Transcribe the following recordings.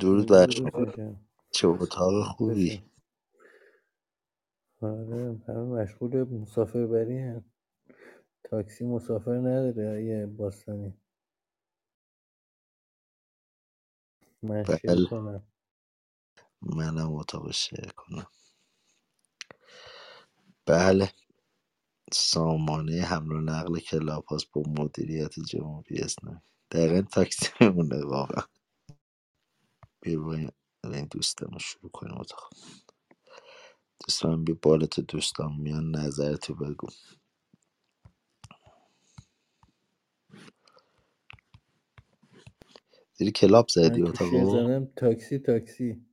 درود بر شما. چه اتاق خوبی. آره همه مشغول مسافر بری هم. تاکسی مسافر نداره یه باستانی. من شیر بله. کنم منم اتاق شیر کنم. بله. سامانه حمل و نقل کلاپاس با مدیریت جمهوری اسلامی. دقیقا تاکسی میمونه واقعا. بیا این این دوستمون شروع کنیم اتاق. دوستان بی بالت دوستان میان نظرتو بگو. دیدی کلاب من زدی شیر اتاقو تاکسی تاکسی.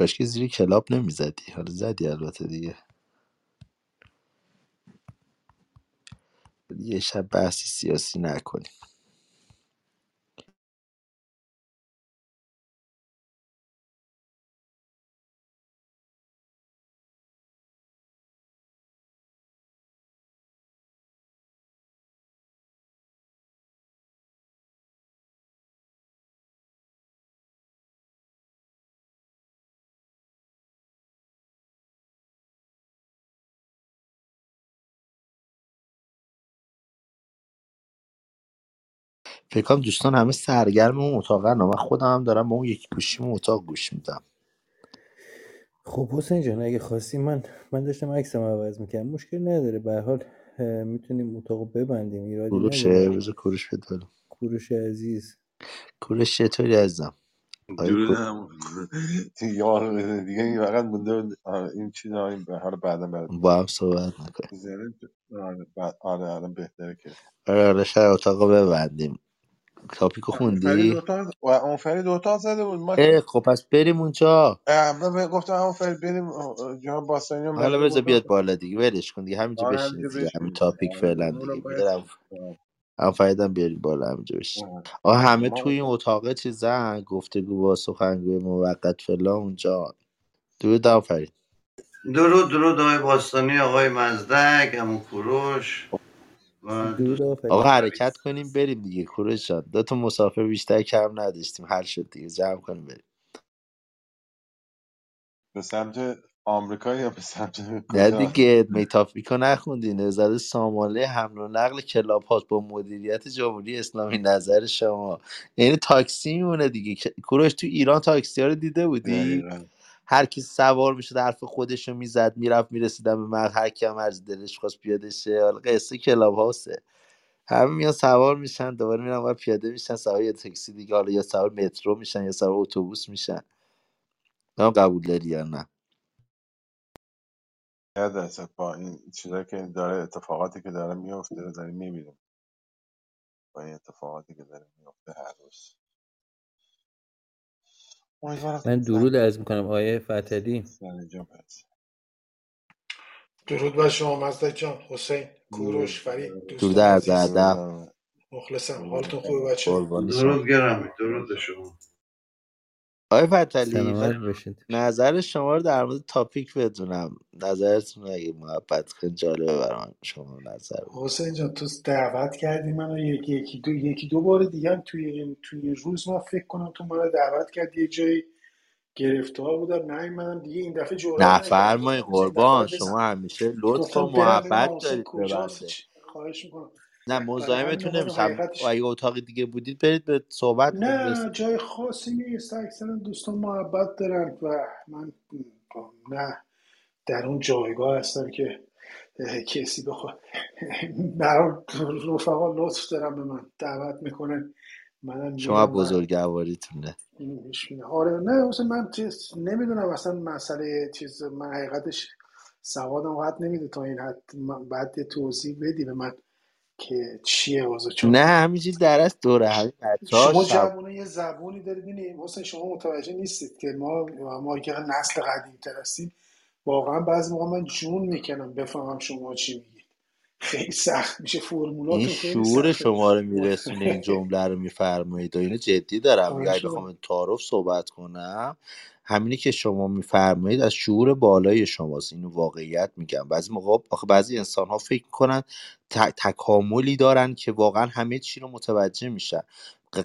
کاشکی زیری کلاب نمی‌زدی. حالا زدی البته دیگه. یه شب بحثی سیاسی نکنیم. فکر کنم دوستان همه سرگرم اون اتاقن من خودم هم دارم با اون یکی گوشیم اتاق گوش میدم. خب حسین جان اگه خواستی من من داشتم عکسم عوض می‌کنم مشکل نداره. به هر حال اه، می‌تونیم اتاقو ببندیم. ایرادی کوروشه نداره. روز کوروش بده کوروش عزیز. کوروش چطوری عزیزم؟ آیا کو- یار دیگه این فقط مونده بود. آره، این چیز این حالا بعدا برات با هم صحبت نکنیم. آره بعد آره الان بهتره که. آره آره شاید اتاق رو ببندیم. تاپیکو خوندی؟ و اون فرید اتاق زده بود. ما اه خب پس بریم اونجا. به- گفتم همون فرید بریم جناب باستانی هم حالا بذار اتاق بیاد بالا دیگه. ولش کن دیگه. همینجا آره بشینید همینجا دیگه. همین بشینیم تاپیک آره فعلا دیگه. باید بیارم آه، هم فایدم بیاریم بالا. همینجا بشین. آه. آه آره، همه ما توی این اتاق اتاق چیزن. گفتگو با سخنگوی موقت فلان اونجا. درود هم فرید درود درود آقای باستانی آقای مزدک امو کوروش. و آقا حرکت کنیم بریم دیگه کوروش جان. دو تا مسافر بیشتر کم نداشتیم. حل شد دیگه جمع کنیم بریم. به سمت آمریکا یا به سمت نه کجا؟ دیگه میتافیکو نخوندی نزد سامانه حمل و نقل کلاب هاست با مدیریت جمهوری اسلامی نظر شما. یعنی تاکسی میمونه دیگه. کوروش تو ایران تاکسی ها رو دیده بودی؟ دقیقا. هر کی سوار می‌شد حرف خودش رو می‌زد می‌رفت می‌رسیدن به مرگ هر کی هم از دلش خواست پیاده شه. حالا قصه کلاب هاسه همه میان سوار میشن دوباره میرن و پیاده میشن سوار یه تاکسی دیگه حالا یا سوار مترو میشن یا سوار اتوبوس میشن. نه قبول داری یا نه؟ یاد درصد با این چیزایی که داره اتفاقاتی که داره میفته داریم می‌بینیم. با این اتفاقاتی که داره میفته هر روز. من درود عرض می‌کنم آیه فتدی درود بر شما مزدک جان حسین کوروش فرید درود عرض عزیز. ادب مخلصم حالتون خوبه بچه درود گرمی درود شما. آقای فتلی سلامت من باشید نظر شما رو در مورد تاپیک بدونم. نظرتون اگه محبت خیلی جالبه برام شما نظر. حسین جان تو دعوت کردی منو یکی یکی دو یکی دو بار دیگه هم توی این توی این روز من فکر کنم تو منو دعوت کردی یه جایی گرفتار بودم نیومدم دیگه این دفعه جرئت نکردم نفرمای گفتم حسین دفعه قربان بزن. شما همیشه لطف و گفتم برم ببینم محبت حسین دارید به کجاست بنده چی- خواهش می‌کنم. نه برای همین مزاحمتون اومدم نمیشم اگه اتاق دیگه بودید برید به صحبتتون نه رسید جای خاصی نیست. اکثرا دوستان محبت دارن و من نه در اون جایگاه هستم که اه، کسی بخواد برای رفقا لطف دارم به من دعوت می‌کنن. منم شما میرم و بزرگواریتونه. گوش میدم آره نه مثلا من چیز نمی‌دونم. اصلا مسئله چیز من حقیقتش سوادم قد نمیده تا این حد. من بعد یه توضیح بدی به من. که چیه اوضاع چون نه همینجوری درست دوره. همین بچه ها شما شب یه زبونی دارید. ببینید حسین شما متوجه نیستید که ما ما که نسل قدیم تر هستیم واقعا بعضی موقع من جون می‌کنم بفهمم شما چی میگید. خیلی سخت میشه این فرمولاتون خیلی شعور شما رو میرسونه این جمله رو میفرمایید. و اینو جدی دارم. میگه اگه بخوام. این تعارف صحبت کنم همینی که شما میفرمایید از شعور بالای شماست. اینو واقعیت میگم. بعضی موقع آخه بعضی انسان ها فکر می‌کنن تکاملی دارن که واقعا همه چی رو متوجه میشن.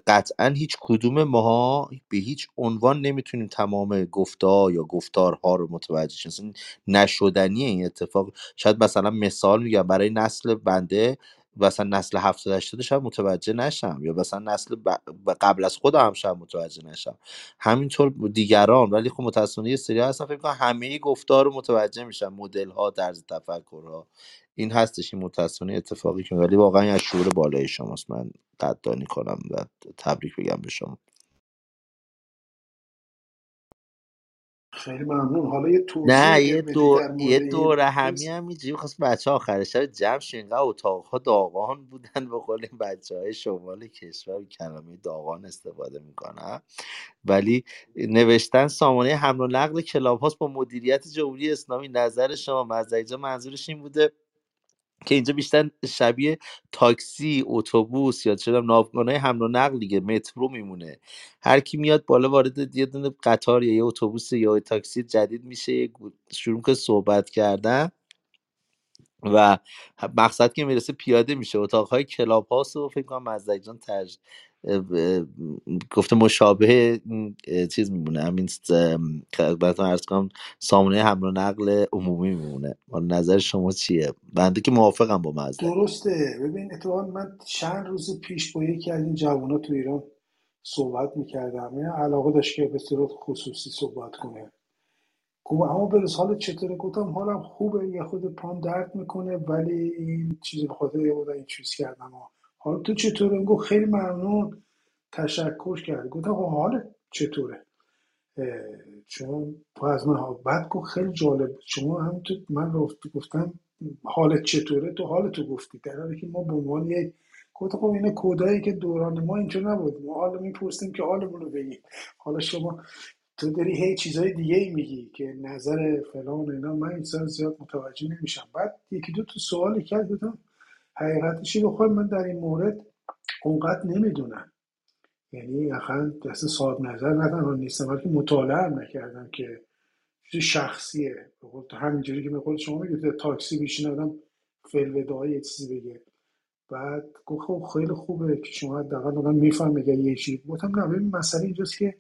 قطعا هیچ کدوم ماها به هیچ عنوان نمی‌تونیم تمام گفتار یا گفتارها رو متوجه شیم. نشدنی این اتفاق. شاید مثلا مثال میگم برای نسل بنده مثلا نسل 70 80 شاید متوجه نشم یا مثلا نسل ب- قبل از خودم هم شاید متوجه نشم. همینطور دیگران ولی خب متاسفانه یه سری هستن فکر کنم همه گفتار رو متوجه میشن. مدل ها طرز تفکر این هستش این متاسفانه اتفاقی که ولی واقعا از شعور بالای شماست. من قدردانی کنم و تبریک بگم به شما. خیلی ممنون. حالا یه توضیح نه یه بدی دو در یه مورد این دوره همی هم اینجوری خواست بچه آخر شب جمع اینقدر اتاقها داغان بودن به قول بچه های شمال کشور کلمه داغان استفاده می‌کنن. ولی نوشتن سامانه حمل و نقل کلاب هاست با مدیریت جمهوری اسلامی. نظر شما مزدی منظورش این بوده. که اینجا بیشتر شبیه تاکسی اتوبوس یا چه ناوگانای حمل و نقل دیگه مترو میمونه. هر کی میاد بالا وارد یه دونه قطار یا یه اتوبوس یا یه تاکسی جدید میشه شروع که صحبت کردن و مقصد که می‌رسه پیاده میشه. اتاقهای کلاب هاست و فکر کنم مزدک جان گفته مشابه چیز میمونه. همین خدمتتون عرض کنم سامانه حمل و نقل عمومی میمونه. نظر شما چیه؟ بنده که موافقم با مزدک درسته. ببین اتفاقا من چند روز پیش با یکی از این جوانات تو ایران صحبت می‌کردم. این علاقه داشت که به صورت خصوصی صحبت کنه. گفت اما برس حالت چطوره؟ گفتم حالم خوبه. یه خود پام درد می‌کنه ولی این چیزی به خاطر یه این چیز کردم. حالا تو چطوره؟ گفت خیلی ممنون. تشکر کرد گفتم خب حالت چطوره؟ چون تو از من بعد گفت خیلی جالب. شما هم تو من گفت گفتم حالت چطوره؟ تو حالت تو گفتی. در حالی که ما به عنوان یک گفت خب اینا کودایی که دوران ما اینجا نبود. ما حالا می‌پرسیم که حالمون رو بگیم. حالا شما تو داری هی چیزای دیگه ای میگی که نظر فلان اینا. من این زیاد متوجه نمیشم. بعد یکی دو تا سوالی کرد. بودم حقیقتشی بخوام من در این مورد اونقدر نمی‌دونم. یعنی اصلا دست صاحب نظر نه تنها نیستم بلکه مطالعه هم نکردم که چیز شخصیه. همینجوری که به قول شما میگید تاکسی بشین آدم فلودایی یه چیزی بگه. بعد گفت خب خیلی خوبه که شما حداقل آدم می‌فهمه یه چیزی گفتم نه ببین مسئله اینجاست که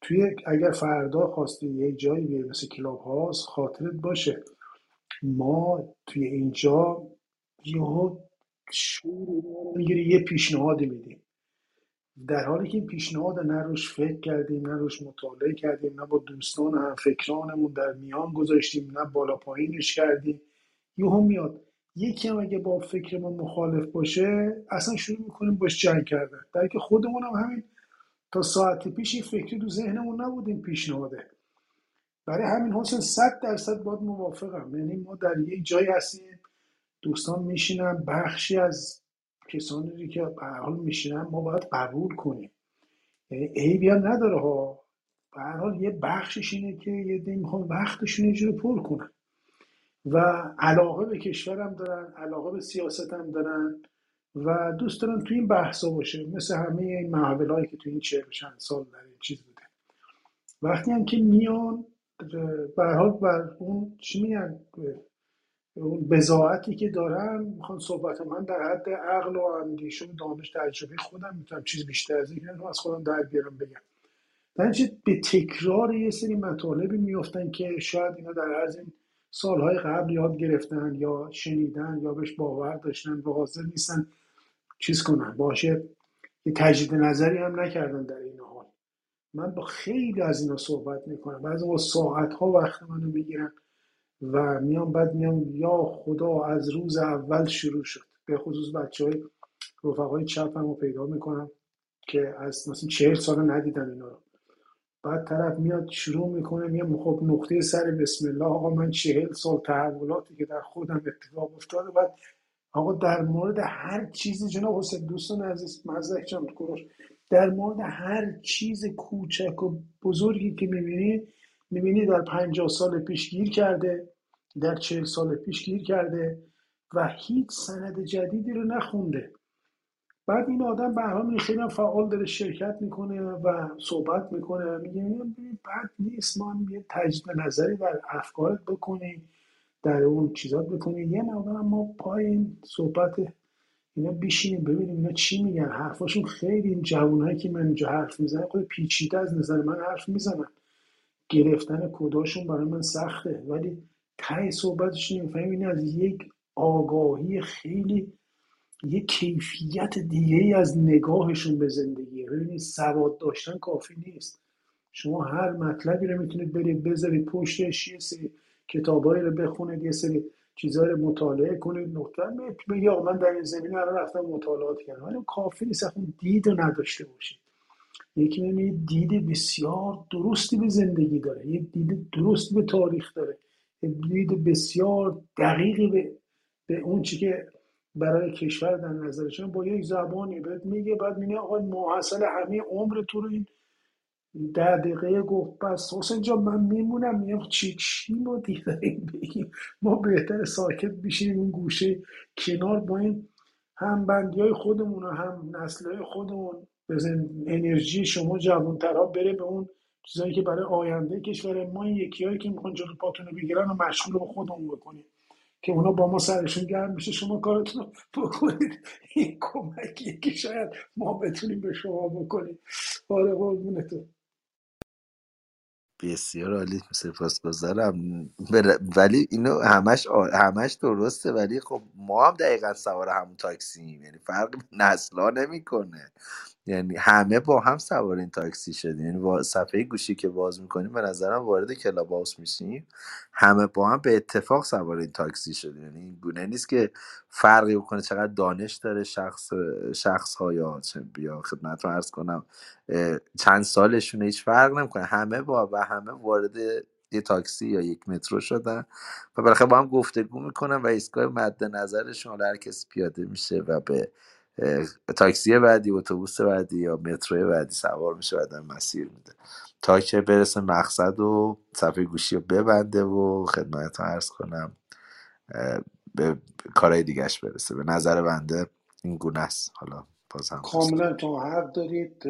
توی اگر فردا خواستی یه جایی بیای مثل کلاب هاست خاطرت باشه. ما توی اینجا یهو شور می‌گیری یه پیشنهادی میدیم در حالی که این پیشنهاد نه روش فکر کردیم نه روش مطالعه کردیم نه با دوستان هم فکرانمون در میان گذاشتیم نه بالا پایینش کردیم. یهو میاد. یکی هم اگه با فکر ما مخالف باشه اصلا شروع می‌کنیم باش جنگ کردن. در که خودمون هم همین تا ساعت پیش این فکری تو ذهنمون نبود این پیشنهاده. برای همین حسن صد درصد باید موافقم. یعنی ما در یه جایی هستیم دوستان میشینن بخشی از کسانی که به حال میشینن ما باید قبول کنیم. یعنی عیبی هم نداره ها. به حال یه بخشش اینه که یه دی می‌خوان وقتشون یه جوری پر کنن. و علاقه به کشورم دارن علاقه به سیاست هم دارن و دوست دارن تو این بحثا باشه. مثل همه این محول که تو این چهل چند سال در این چیز بوده. وقتی هم که میان به حال بر اون چی میگن؟ اون بزاعتی که دارن می‌خوان صحبت من در حد عقل و اندیشه و دانش تجربه خودم می‌تونم چیز بیشتر از این از خودم در بیارم بگم. در به تکرار یه سری مطالبی میفتن که شاید اینا در از این سالهای قبل یاد گرفتن یا شنیدن یا بهش باور داشتن و حاضر نیستن چیز کنن. باشه یه تجدید نظری هم نکردن در این حال. من با خیلی از اینا صحبت می‌کنم. بعضی با ساعت ها وقت منو می‌گیرن. و میام بعد میام یا خدا از روز اول شروع شد. به خصوص بچه های رفقای چپ رو پیدا می‌کنم که از مثلا چهل سال ندیدن اینا رو. بعد طرف میاد شروع می‌کنه میگه خب نقطه سر بسم الله آقا من چهل سال تحولاتی که در خودم اتفاق افتاده. بعد آقا در مورد هر چیزی جناب حسین دوستان عزیز مزدک جان کوروش در مورد هر چیز کوچک و بزرگی که می‌بینی می‌بینی در پنجاه سال پیش گیر کرده. در چهل سال پیش گیر کرده و هیچ سند جدیدی رو نخونده. بعد این آدم به حال خیلی هم فعال داره شرکت می‌کنه و صحبت می‌کنه میگه بد نیست ما هم یه تجدید نظری در افکارت بکنیم در اون چیزات بکنیم یه مقدار ما پای این صحبت اینا بشینیم ببینیم اینا چی میگن. حرفاشون خیلی این جوانایی که من اینجا حرف می‌زنم خود پیچیده از نظر من حرف می‌زنن. گرفتن کداشون برای من سخته. ولی ته صحبتشون می‌فهمیم این از یک آگاهی خیلی یه کیفیت دیگه از نگاهشون به زندگی. ببینید سواد داشتن کافی نیست. شما هر مطلبی رو می‌تونید برید بذارید پشتش یه سری کتابایی رو بخونید یه سری چیزها رو مطالعه کنید. نقطه بگی آقا من در این زمینه الان رفتم مطالعات کردم. ولی کافی نیست اون دید رو نداشته باشید. یکی دید بسیار درستی به زندگی داره یک دید درست به تاریخ داره. یک دید بسیار دقیقی به, به اون چی که برای کشور در نظرشون با یک زبانی بهت میگه بعد میگه آقا محصل همه عمر تو رو این ده دقیقه گفت بس حسین جان من میمونم میگم چی چی ما دیگه بگیم؟ ما بهتر ساکت بشیم اون گوشه کنار با این هم بندی های خودمون و هم نسل های خودمون بزن انرژی شما جوانترها بره به اون چیزایی که برای آینده کشور ما این یکی هایی که می‌خوان جلو پاتونو بگیرن و مشغول به خودمون بکنیم که اونا با ما سرشون گرم میشه شما کارتون رو بکنید این کمکیه که شاید ما بتونیم به شما بکنیم. آره قربونتون. بسیار عالی سپاسگزارم. بر- ولی اینو همش آ- همش درسته ولی خب ما هم دقیقا سوار همون تاکسیم یعنی فرق نسلا نمی‌کنه. یعنی همه با هم سوار این تاکسی شدیم. یعنی با صفحه گوشی که باز می‌کنیم به نظرم وارد کلاب هاوس میشیم. همه با هم به اتفاق سوار این تاکسی شدیم. یعنی این گونه نیست که فرقی بکنه چقدر دانش داره شخص شخص ها یا بیا خدمت رو عرض کنم چند سالشونه هیچ فرق نمی‌کنه. همه با و همه وارد یه تاکسی یا یک مترو شدن و بالاخره با هم گفتگو می‌کنن و ایستگاه مد نظرشون هر کسی پیاده میشه و به تاکسی بعدی اتوبوس بعدی یا مترو بعدی سوار میشه آدم مسیر میده. تا که برسه مقصد و صفحه گوشی رو ببنده و خدمت عرض کنم به کارهای دیگهش برسه. به نظر بنده این گونه است. حالا باز هم دوست کاملا تو حق دارید.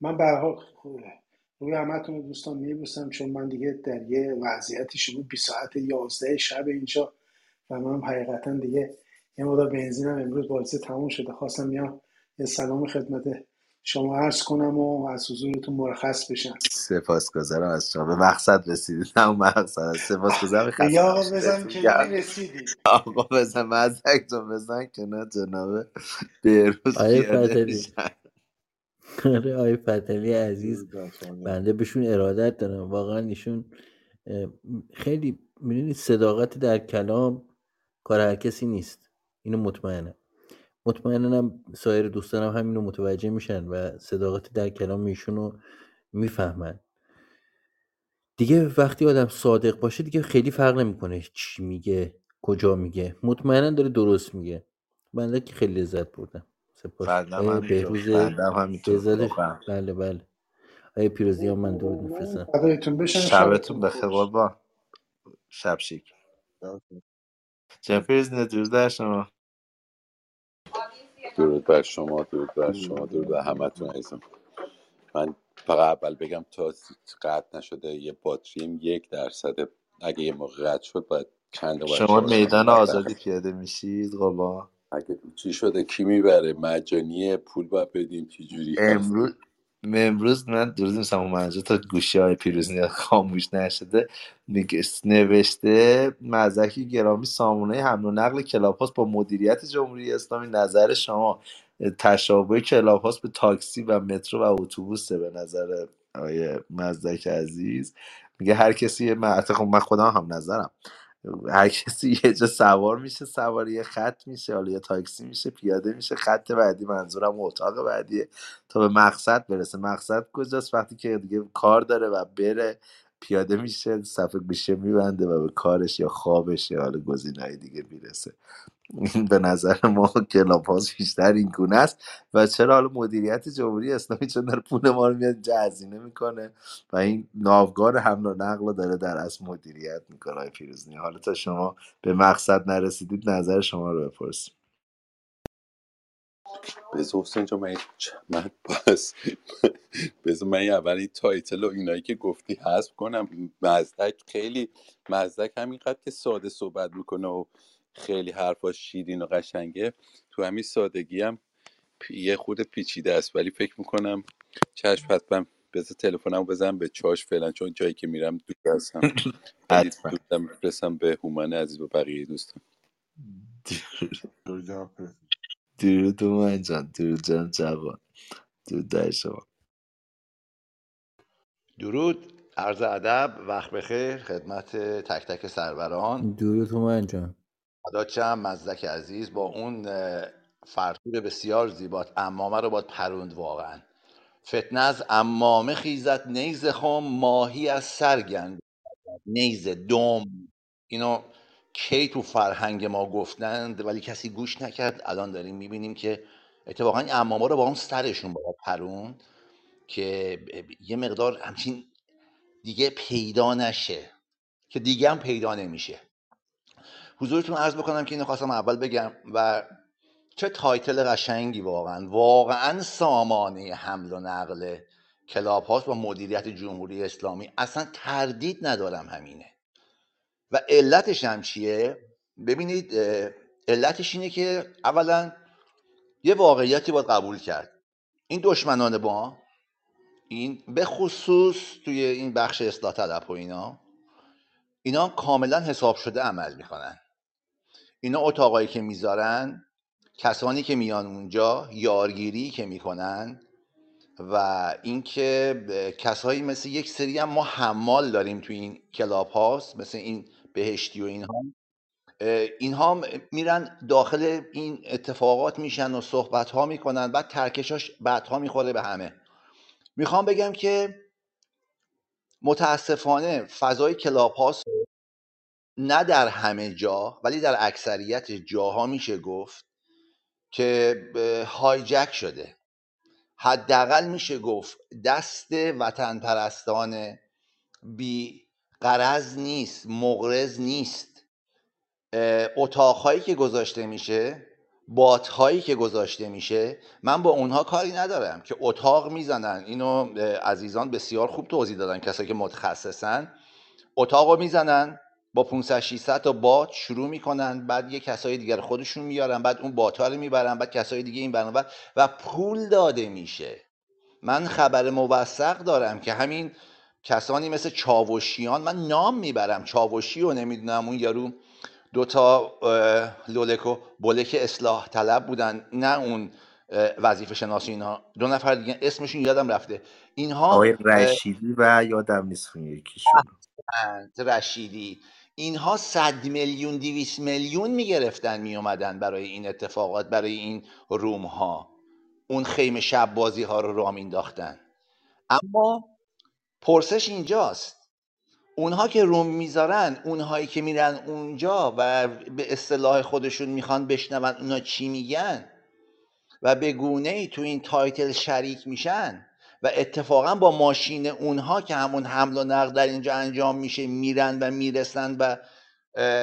من به حال روی همتون دوستان میبوسم چون من دیگه در یه وضعیتی شما 20 ساعت 11 شب اینجا و من حقیقتا دیگه یه مقدار بنزینم امروز باعث تموم شده. خواستم یا یه سلام خدمت شما عرض کنم و از حضورتون مرخص بشم. سپاسگزارم از شما. به مقصد رسیدید نه اون مقصد. سپاسگزارم. دیگه خسته آقا بزن گرم. رسیدی. آقا بزن مزدک جان بزن بهروز آیه پیاده فتلی میشن آره آیه فتلی عزیز. بنده بهشون ارادت دارم. واقعا ایشون خیلی می‌دونید صداقت در کلام کار هر کسی نیست. اینو مطمئنم. مطمئنم سایر دوستانم همینو متوجه میشن و صداقت در کلام ایشون رو می‌فهمن. دیگه وقتی آدم صادق باشه دیگه خیلی فرق نمی‌کنه چی میگه کجا میگه. مطمئنا داره درست میگه. بنده که خیلی لذت بردم. سپاس. هم بهروز هم بله بله. آیه پیروزی هم من درود میفرستم. شبتون بخیر قربان. شب شیک درود جنفیز درود در شما. درود بر شما درود بر شما درود بر همتون عزیزم. من فقط اول بگم تا قطع نشده یه باتریم یک درصد. اگه یه موقع قطع شد باید چند بار شما میدان آزادی پیاده میشید؟ قربان اگه چی شده کی می‌بره؟ مجانیه پول باید بدیم چی جوری؟ امروز امروز من درود میسم منجا تا گوشی های پیروزی خاموش نشده نوشته مزدکی گرامی سامانه حمل و نقل کلاپاس با مدیریت جمهوری اسلامی نظر شما؟ تشابه کلاپاس به تاکسی و مترو و اتوبوسه به نظر آقای مزدک عزیز. میگه هر کسی یه من خب من خودم هم نظرم. هر کسی یه جا سوار میشه سوار یه خط میشه حالا یه تاکسی میشه پیاده میشه خط بعدی منظورم اتاق بعدیه تا به مقصد برسه. مقصد کجاست؟ وقتی که دیگه کار داره و بره پیاده میشه صفحه گوشه میبنده و به کارش یا خوابش یا حالا گزینه‌های دیگه می‌رسه. به نظر ما کلاب هاوس بیشتر این گونه است. و چرا حالا مدیریت جمهوری اسلامی چون داره پول ما رو میاد اینجا هزینه می‌کنه و این ناوگان حمل و نقل داره در اصل مدیریت می‌کنه های پیروزنی حالا تا شما به مقصد نرسیدید نظر شما رو بپرسیم. بذار حسین جان من من بس بذار من اول این تایتل و اینایی که گفتی حذف کنم. مزدک خیلی مزدک همینقدر که ساده صحبت می‌کنه و خیلی حرفاش شیرین و قشنگه. تو همین سادگی هم یه خود پیچیده است ولی فکر می‌کنم چشم حتما بذار تلفنمو بزنم به چاش فعلا چون جایی که میرم دور هستم. دوستم میفرستم به هومن عزیز و بقیه دوستان. جوجا درود من جان درود جان جوان. درود در شما. درود. عرض ادب وقت بخیر خدمت تک تک سروران. درود من جان. شم مزدک عزیز با اون فرتور بسیار زیبات. امامه رو باید پروند واقعا. فتنه از امامه خیزت نیز خم ماهی از سرگند نیز دم. اینو کی تو فرهنگ ما گفتند ولی کسی گوش نکرد. الان داریم می‌بینیم که اتفاقا این عمامه رو با اون سرشون باید پروند که یه مقدار همچین دیگه پیدا نشه که دیگه هم پیدا نمیشه. حضورتون عرض بکنم که اینو خواستم اول بگم و چه title قشنگی واقعا. واقعا سامانه حمل و نقل کلاب هاست با مدیریت جمهوری اسلامی. اصلا تردید ندارم همینه. و علتش هم چیه؟ ببینید علتش اینه که اولا یه واقعیتی باید قبول کرد. این دشمنان ما این به خصوص توی این بخش اصلاح طلب و اینا اینا کاملا حساب شده عمل می‌کنن. اینا اتاقایی که می‌ذارن کسانی که میان اونجا یارگیری که می‌کنن و اینکه کسایی مثل یک سری هم ما حمال داریم تو این کلاب هاست مثل این بهشتی و اینها. اینها میرن داخل این اتفاقات میشن و صحبت ها می‌کنن بعد ترکشاش بعدها می‌خوره به همه. می‌خوام بگم که متاسفانه فضای کلاب هاست نه در همه جا ولی در اکثریت جاها میشه گفت که هایجک شده. حداقل میشه گفت دست وطن پرستان بی قرض نیست مغرض نیست. اتاقهایی که گذاشته میشه باتهایی که گذاشته میشه من با اونها کاری ندارم که اتاق می‌زنن. اینو عزیزان بسیار خوب توضیح دادن کسایی که متخصصن. اتاق رو می‌زنن با 500 600 تا بات شروع می‌کنن بعد یه کسای دیگر خودشون میارن بعد اون بات رو می‌برن بعد کسای دیگه این برنامه و پول داده میشه. من خبر موثق دارم که همین کسانی مثل چاوشیان من نام می‌برم چاوشی و نمی‌دونم اون یارو دو تا اه، لولک و بولک اصلاح طلب بودن نه اون وظیفه شناسی اینها دو نفر دیگه اسمشون یادم رفته. اینها آقای رشیدی و یادم نیست اون یکیشون. رشیدی. اینها صد میلیون دیویس میلیون می‌گرفتن میومدن برای این اتفاقات برای این روم ها اون خیمه شب بازی ها رو راه مینداختن اما پرسش اینجاست. اونها که room می‌ذارن اونهایی که میرن اونجا و به اصطلاح خودشون می‌خوان بشنون اونا چی میگن و به گونه ای تو این title شریک میشن و اتفاقا با ماشین اونها که همون حمل و نقل در اینجا انجام میشه میرن و می‌رسن و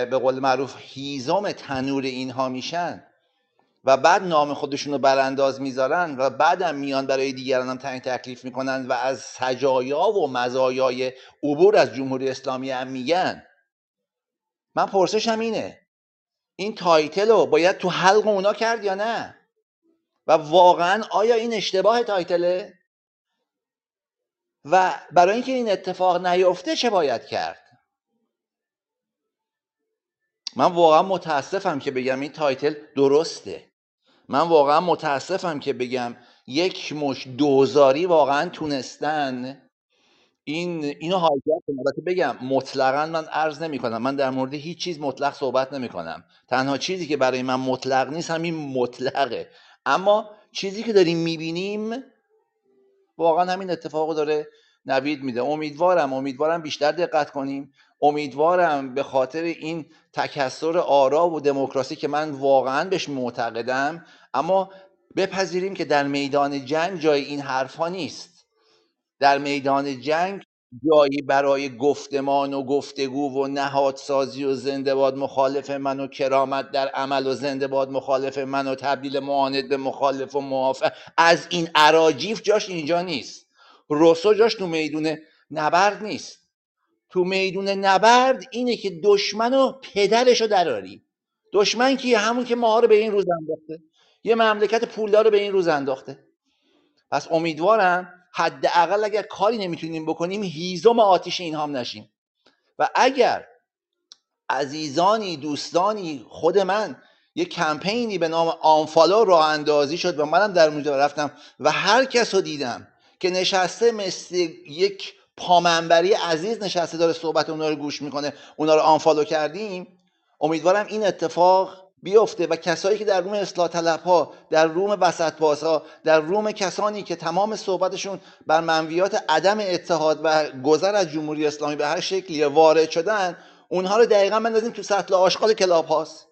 به قول معروف هیزم تنور اینها میشن و بعد نام خودشون رو برانداز می‌ذارن و بعدم میان برای دیگران هم تعیین تکلیف می‌کنن و از سجایا و مزایای عبور از جمهوری اسلامی هم میگن. من پرسشم اینه این title رو باید تو حلق اونا کرد یا نه؟ و واقعا آیا این اشتباه title ه؟ و برای اینکه این اتفاق نیفته چه باید کرد؟ من واقعا متاسفم که بگم این تایتل درسته. من واقعا متاسفم که بگم یک مش دوزاری واقعا تونستن این اینو هایجک کنه. البته بگم مطلقا من عرض نمی کنم من در مورد هیچ چیز مطلق صحبت نمی کنم تنها چیزی که برای من مطلق نیست همین مطلقه. اما چیزی که داریم می‌بینیم واقعا همین اتفاق داره نوید میده. امیدوارم امیدوارم بیشتر دقت کنیم. امیدوارم به خاطر این تکسر آرا و دموکراسی که من واقعا بهش معتقدم اما بپذیریم که در میدان جنگ جای این حرفها نیست. در میدان جنگ جایی برای گفتمان و گفتگو و نهادسازی و زنده باد مخالف من و کرامت در عمل و زنده باد مخالف من و تبدیل معاند به مخالف و موافق از این عراجیف جاش اینجا نیست. روسو جاش تو میدون نبرد نیست. تو میدون نبرد اینه که دشمن و پدرش رو دراری. دشمن کیه؟ همون که ماها رو به این روز انداخته. یه مملکت پولدار رو به این روز انداخته. پس امیدوارم حداقل اگر کاری نمی‌تونیم بکنیم هیزم آتیش اینها هم نشیم. و اگر عزیزانی دوستانی خود من یه کمپینی به نام آنفالو راه اندازی شد و منم در اونجا رفتم و هر کس رو دیدم که نشسته مثل یک پامنبری عزیز نشسته داره صحبت اونا رو گوش می‌کنه اونا رو آنفالو کردیم امیدوارم این اتفاق بیفته و کسایی که در روم اصلاح طلب ها در روم وسط ها در روم کسانی که تمام صحبتشون بر منویات عدم اتحاد و گذر از جمهوری اسلامی به هر شکلی وارد شدن اونها رو دقیقا بندازیم تو سطل آشغال کلاب هاست.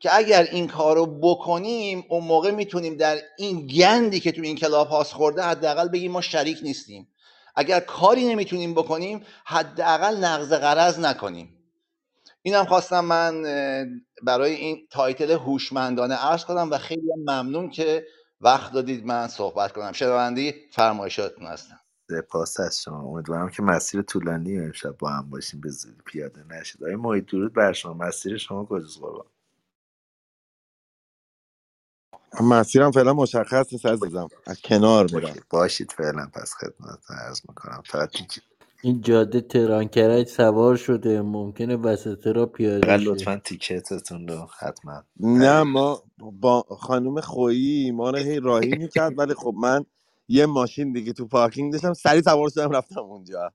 که اگر این کار رو بکنیم اون موقع می‌تونیم در این گندی که تو این کلاب هاوس خورده حداقل بگیم ما شریک نیستیم. اگر کاری نمی‌تونیم بکنیم حداقل نقض غرض نکنیم. اینم خواستم من برای این title هوشمندانه عرض کنم و خیلی ممنون که وقت دادید من صحبت کنم. شنونده‌ی فرمایشاتتون هستم. سپاس از شما. امیدوارم که مسیر طولانی امشب با هم باشیم به زودی پیاده نشید. آقای محیط درود بر شما. مسیر شما کجاست قربان؟ مسیرم فعلا مشخص نیست عزیزم. از کنار میرم. باشید فعلا. پس خدمت عرض می‌کنم. فقط این جاده تهران کرج سوار شده. ممکنه وسط را پیاده فقط شه. لطفا تیکتتون رو حتما. نه ما با خانم خویی ما رو هی راهی می‌کرد ولی خب من یه ماشین دیگه تو پارکینگ داشتم سریع سوار شدم رفتم اونجا.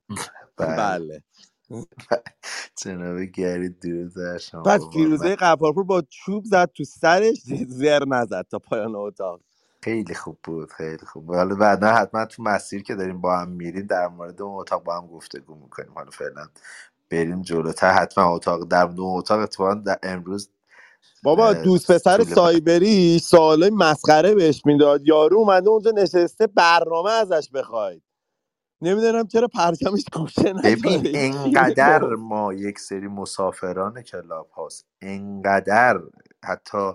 بله. بله. جناب گری درود بر شما بعد قربان. فیروزه قفارپور با چوب زد تو سرش زر نزد تا پایان اتاق. خیلی خوب بود خیلی خوب بود. حالا بعدا حتما تو مسیر که داریم با هم میریم در مورد اون اتاق با هم گفتگو می‌کنیم. حالا فعلا بریم جلوتر. حتما اتاق در دو اتاق اتفاقا در امروز بابا دوست پسر سایبری سوالای مسخره بهش می‌داد. یارو اومده اونجا نشسته برنامه ازش بخواید. نمی‌دونم چرا پرچمش گوشه ببین انقدر ما یک سری مسافران کلاب هاست. انقدر حتی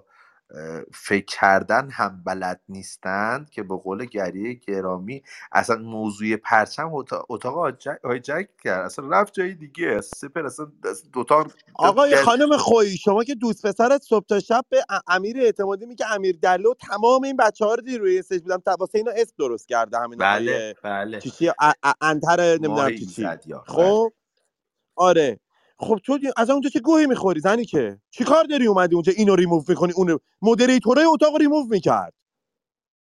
فکر کردن هم بلد نیستند که به قول گریه گرامی اصلا موضوع پرچم اتاق, هایجک کرد. اصلا رفت جای دیگه. سپر اصلا دوتا آقای خانم خویی شما که دوست پسرت صبح تا شب به امیر اعتمادی میگه امیر دلو تمام این بچه ها رو دیر روی استیج بودم واسه اینا اسم درست کرده همین بله بله. چی انتر نمی‌دونم چی بله. خب؟ آره. خب تو از اونجا چه گوهی می‌خوری زنی که؟ چی کار داری اومدی اونجا اینو ریموو می‌کنی؟ اونو مدریتوره اتاق ریموو می‌کرد.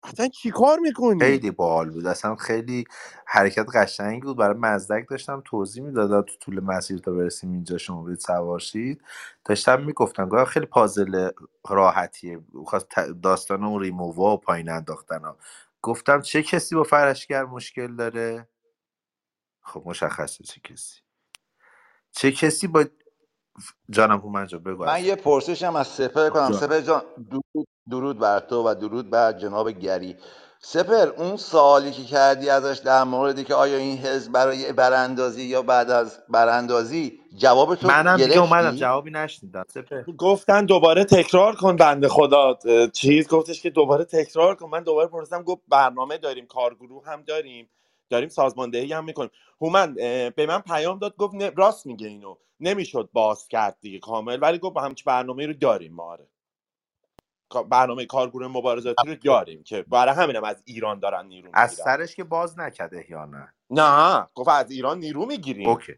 اصلا چی کار می‌کنی؟ خیلی باحال بود. اصلا خیلی حرکت قشنگی بود. برای مزدک داشتم توضیح می‌دادم تو طول مسیر تا برسیم اینجا شما برید سوار شید. داشتم می‌گفتم گفتم خیلی پازل راحتیه. خواست داستان اون ریمووا و پایین انداختن ها. گفتم چه کسی با فرشگر مشکل داره؟ خب مشخصه چه کسی. چه کسی با جانم هومن جان بگو من. یه پرسشم از سپر کنم. جان. سپر جان درود, درود بر تو و درود بر جناب گری. سپر اون سوالی که کردی ازش در موردی که آیا این حزب برای براندازی یا بعد از براندازی جواب تو منم دیگه اومدم جوابی نشنیدم. سپر. گفتن دوباره تکرار کن بنده خدا. چیز گفتش که دوباره تکرار کن. من دوباره پرسیدم گفت برنامه داریم کارگروه هم داریم. داریم سازماندهی هم می‌کنیم. هومن به من پیام داد گفت راست میگه اینو. نمی‌شد باز کرد دیگه کامل. ولی گفت با همچین برنامه رو داریم ما آره. برنامه کارگروه مبارزاتی رو داریم که برای همینم از ایران دارن نیرو از می‌گیرن. سرش که باز نکرده یا نه؟ نه. گفت از ایران نیرو می‌گیریم. اوکی.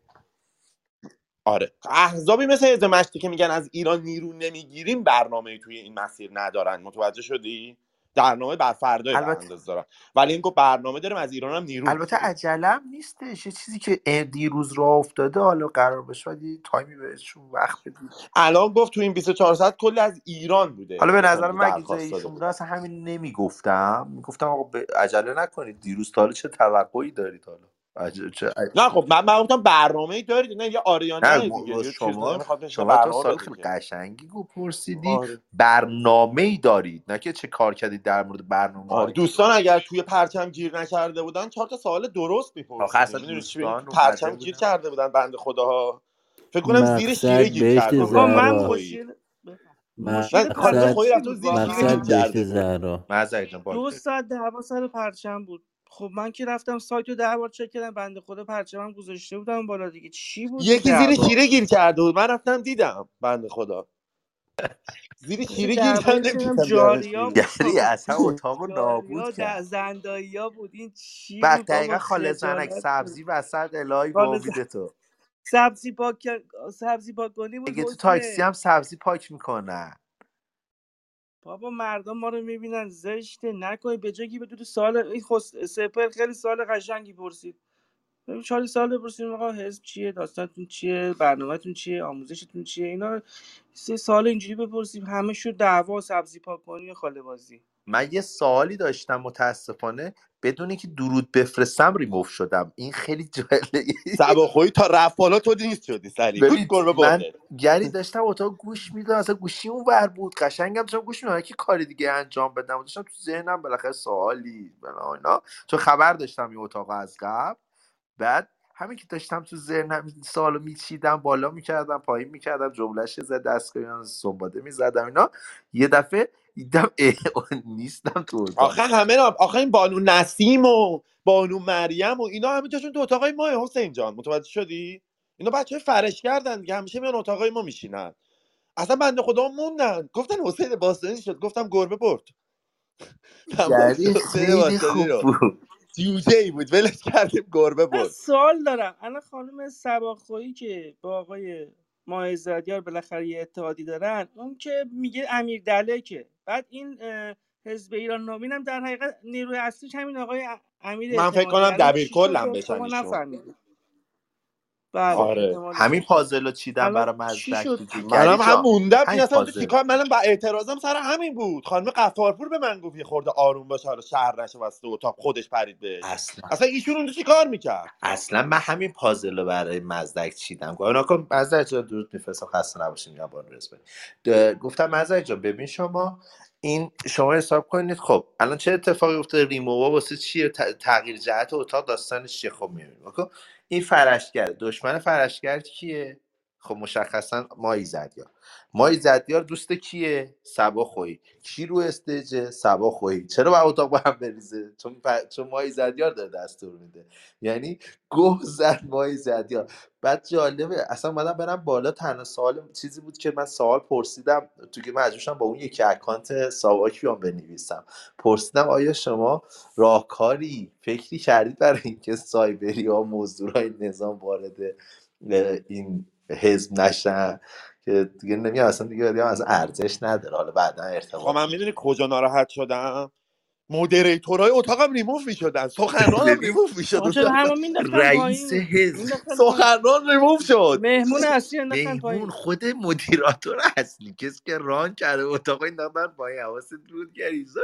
آره. احزابی مثل حزب مشتی که میگن از ایران نیرو نمی‌گیریم برنامه توی این مسیر ندارن. متوجه شدی؟ برنامه بر فردای البته دارم ولی این گفت برنامه داریم از ایران هم نیرو البته عجلم نیستش. یه چیزی که دیروز راه افتاده حالا قرار بشه یه تایمی بهشون وقت بدید. الان گفت تو این 24 ساعت کلی از ایران بوده. حالا به نظر من اگه جای ایشون اصلا همین نمی‌گفتم. می‌گفتم آقا عجله نکنید. دیروز تا حالا چه توقعی دارید حالا؟ نه خب من من گفتم برنامه ای دارید نه یه آریانا دیگه؟ شما شما تو سال خیلی قشنگی گو پرسیدی آره. برنامه ای دارید نه که چه کار کردید در مورد برنامه آره دوستان اگر توی پرچم گیر نکرده بودن چهار تا سوال درست اومده پرچم گیر بودن. کرده بودن بند خداها. فکر کنم زیر شیره مقصد گیر بهشت کرده من پرچم مقصد گیر بهشت زهرا. دو ساعت دعوا سر پرچم بود. خب من که رفتم سایت رو ده بار چک کردم بنده خدا پرچمم گذاشته بودم بالا دیگه. چی بود یکی زیر شیره گیر کرده بود. من رفتم دیدم بند خدا. زیر شیره گیر کرده جاریا یعنی اصلا اتاق رو نابود کرد. زندایی بود. این چی بعد بود دقیقا خاله زنک سبزی وسط الهی س- امید تو. سبزی پاک سبزی پاک کنی بود اگه تو تاکسی هم سبزی پاک می‌کنن بابا مردم ما رو می‌بینن زشته نکنی به جایی به تو سال این خس... سپر خیلی سال قشنگی پرسید. چهار سال بپرسیم آقا حزب چیه داستانتون چیه برنامهتون چیه آموزشتون چیه؟ اینا سه سال اینجوری بپرسیم همه شد دعوا سبزی پاکانی و خاله بازی. من یه سوالی داشتم متاسفانه. بدون اینکه درود بفرستم ریموف شدم. این خیلی جالبه. سباخویی تا رفت بالا تو نیست شدی سری. من گری داشتم اتاق گوش میدم اصلا گوشی اون ور بود. قشنگم داشتم گوش میدم که کاری دیگه انجام بدم داشتم تو ذهنم بالاخره سوالی بلا اینا. چون خبر داشتم این اتاق از قبل. بعد همین که داشتم تو ذهنم این سوالو میچیدم بالا می‌کردم پایین می‌کردم جملهش زد دستگاه سنباده می‌زدم اینا. یه دفعه دیدم نیستم تو اتاق. آخه همه. آخه این بانو نسیم و بانو مریم و اینا همه جاشون تو اتاقای ما حسین جان. متوجه شدی؟ اینا بچه فرش کردن دیگه همیشه میان اتاقای ما میشینن. اصلا بنده خدا موندن. گفتن حسین باستانی شد گفتم گربه برد. یعنی خیلی باستانی خوب بود. جوجه ای بود ولش کردیم گربه برد. سوال دارم. الان خانم سباخویی که با آقای مایزدیار بالاخره یه اتحادی دارن اون که میگه امیر دلکه. بعد این حزب ایران نوین هم در حقیقت نیروی اصلیش همین آقای امیر من فکر کنم دبیر کلم بشن بله خب آره همین پازل رو چیدم برای چی مزدک منم هم موندم این همین اصلا پازل. چیکار منم با اعتراضم سر همین بود. خانم قفارپور به من گفت یه خورده آروم باش حالا شهر نشه وسط اتاق خودش پرید بهش. اصلا. اصلا ایشون اونجا چیکار می‌کرد؟ اصلا من همین پازل رو برای مزدک چیدم. گفتم نکن مزدک جان درود میفرستم. خسته نباشین یا بان رزبه گفتم مزدک جان ببین شما این شما حساب کنید. خب الان چه اتفاقی افتاده؟ ریمووا واسه چیه؟ تغییر جهت اتاق داستانش چیه؟ خب می‌بینیم. این فرشگر دشمن فرشگر کیه خب مشخصا مایی زدیار مایی زدیار دوست کیه؟ سبا خویی کی رو استیجه سبا خویی چرا با اتاق با هم بریزه؟ چون پ... چون مایی زدیار داره دستور میده. یعنی گه زد مایی زدیار. بعد جالبه اصلا اومدم برم بالا تنها سوال چیزی بود که من سوال پرسیدم تو که مجبور شدم با اون یکی اکانت ساواک بیام بنویسم. پرسیدم آیا شما راهکاری فکری کردید برای اینکه سایبری ها موضوع نظام وارد این حزب نشن؟ که دیگه نمیاد اصلا دیگه دیگه اصلا ارزش نداره. حالا بعدا خب ارتباط من میشه می‌دونی کجا ناراحت شدم؟ مودریتورای اتاقم ریموف می‌شدن. سخنرانم ببین ریموف می‌شد رئیس حزب. سخنران ریموف شد. مهمون اصلی پایین. خود مدیراتور اصلی. کسی که ران کرده اتاق این من با این حواست بود گریزا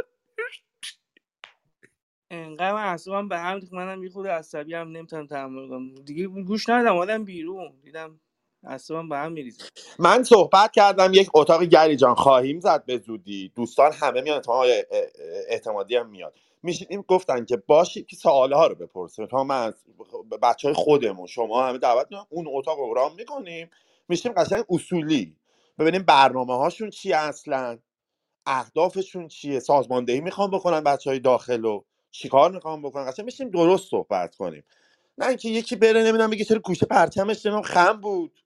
انقدر من اعصابم به هم منم یه خورده عصبی هم نمی‌تونم تحمل کنم. دیگه گوش ندادم اومدم بیرون. دیدم اعصابم به هم میریزه من صحبت کردم یک اتاق گری جان. خواهیم زد به زودی. دوستان همه میان اتماع اعتمادی هم میاد. میشینیم گفتن که باشید که سواله ها رو بپرسیم. تا من از بچه های خودمون شما همه دعوت می‌کنم اون اتاق رو رام می‌کنیم. میشیم قشنگ اصولی. ببینیم برنامه هاشون چیه اصلا اهدافشون چیه سازماندهی می‌خوام بکنن بچه های داخل رو چیکار می‌خوام بکنن؟ قشنگ میشیم درست صحبت کنیم. نه اینکه یکی بره نمی‌دونم بگه چرا گوشه پرچمش نمی‌دونم خم بود.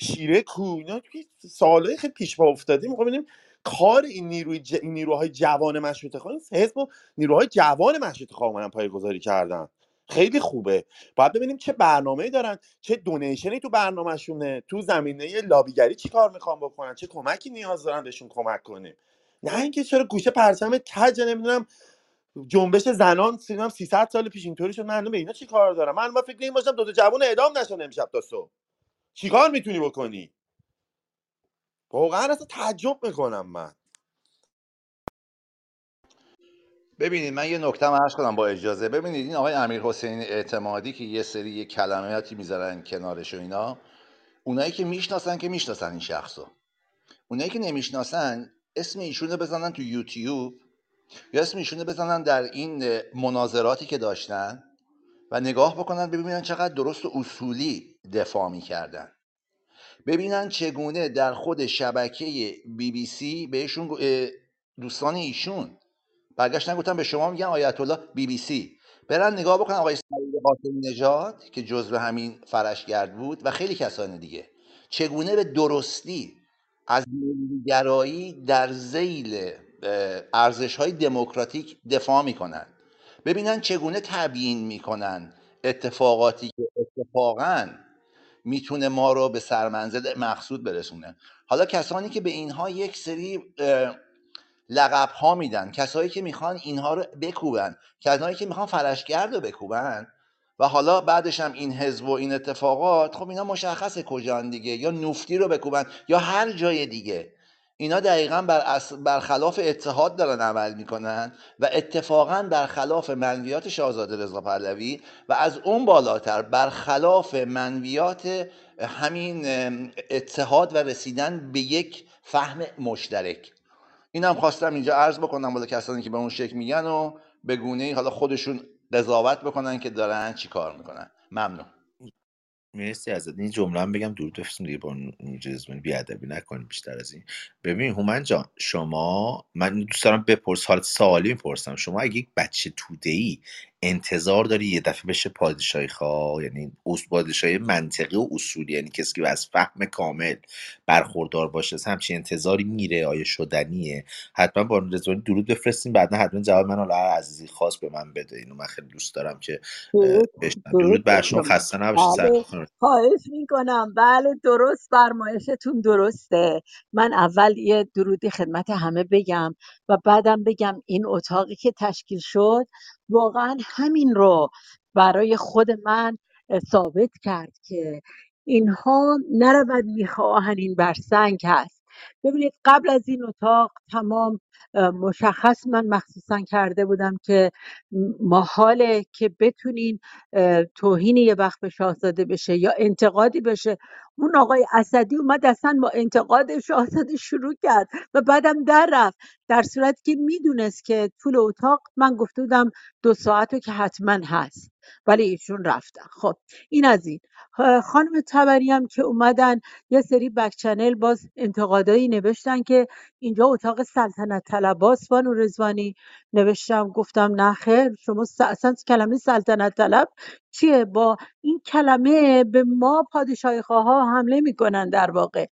شیره کو اینا سوالای خیلی پیش پا افتاده. می‌خوام ببینیم کار این نیروی ج... این نیروهای جوان مشروطه خواهی حزب و نیروهای جوان مشروطه خواهی اومدن کردن. خیلی خوبه. باید ببینیم چه برنامه‌ای دارن چه دونیشنی تو برنامهشونه تو زمینه لابیگری چی کار می‌خوام بکنن چه کمکی نیاز دارن بهشون کمک کنیم. نه اینکه چرا گوشه پرچم کج نمی‌دونم جنبش زنان سینم 300 سال پیش اینطوری شد من به اینا چی کار دارم من ما فکر این باشم دو تا جوون اعدام نشن امشب تا صبح. چیکار می‌تونی بکنی؟ واقعا اصلا تعجب می‌کنم من. ببینید من یه نکته عرض کنم با اجازه. ببینید این آقای امیر حسین اعتمادی که یه سری یه کلماتی می‌ذارن کنارش و اینا اونایی که می‌شناسن که می‌شناسن این شخصو. اونایی که نمی‌شناسن اسم ایشونو بزنن تو یوتیوب یا اسم ایشونو بزنن در این مناظراتی که داشتن. و نگاه بکنن ببینن چقدر درست و اصولی دفاع می‌کردن. ببینن چگونه در خود شبکه بی بی سی بهشون دوستان ایشون. برگشتن گفتن به شما میگن آیت الله بی بی سی. برن نگاه بکنن آقای سعید قاسمی نژاد که جزو همین فرشگرد بود و خیلی کسان دیگه. چگونه به درستی از گرایی در زیل ارزش های دموکراتیک دفاع می‌کنن؟ ببینن چگونه تبیین می‌کنن اتفاقاتی که اتفاقا می‌تونه ما رو به سرمنزل مقصود برسونه. حالا کسانی که به اینها یک سری لقب ها میدن کسایی که می‌خوان اینها رو بکوبن کسایی که می‌خوان فرشگرد رو بکوبن و حالا بعدش هم این حزب و این اتفاقات خب اینا مشخصه کجان دیگه؟ یا نفتی رو بکوبن یا هر جای دیگه. اینا دقیقا بر اص... برخلاف اتحاد دارن عمل می‌کنن و اتفاقا برخلاف منویات شاهزاده رضا پهلوی و از اون بالاتر برخلاف منویات همین اتحاد و رسیدن به یک فهم مشترک. این خواستم اینجا عرض بکنم بالا کسانی که به اون شکل میگن و به گونه حالا خودشون قضاوت بکنن که دارن چی کار می‌کنن. ممنون. مرسی ازت. این جمله هم بگم درود بفرستیم دیگه با جزمانی بیادبی نکنیم بیشتر از این. ببین هومن جان شما من دوست دارم بپرس حالت سوالی می‌پرسم. شما اگه یک بچه توده ای انتظار داری یه دفعه بشه پادشاهی خواه یعنی پادشاهی منطقی و اصولی یعنی کسی که از فهم کامل برخوردار باشه از همچین انتظاری میره آیا شدنیه؟ حتما با رضوانی درود بفرستیم بعدا حتما جواب من حالا عزیزی خاص به من بده. اینو من خیلی دوست دارم که درود بر شما خسته نباشید بله خواهش می‌کنم. بله درست فرمایشتون درسته. من اول یه درودی خدمت همه بگم و بعدم بگم این اتاقی که تشکیل شد واقعا همین رو برای خود من ثابت کرد که اینها نرود میخ آهنین بر سنگ هست. ببینید قبل از این اتاق تمام مشخص من مخصوصا کرده بودم که محاله که بتونین اه، توهین یه وقت به شاهزاده بشه یا انتقادی بشه. اون آقای اسدی اومد اصلا با انتقاد شاهزاده شروع کرد و بعدم در رفت. در صورتی که می‌دونست که طول اتاق من گفته بودم دو ساعت که حتما هست. ولی ایشون رفتن. خب این از این. خانم تبری هم که اومدن یه سری بک چنل باز انتقادایی نوشتن که اینجا اتاق سلطنت طلباست بانو رضوانی. نوشتم گفتم نه خیر شما اصلا کلمه سلطنت طلب چیه؟ با این کلمه به ما پادشاهی ها حمله می‌کنن در واقع.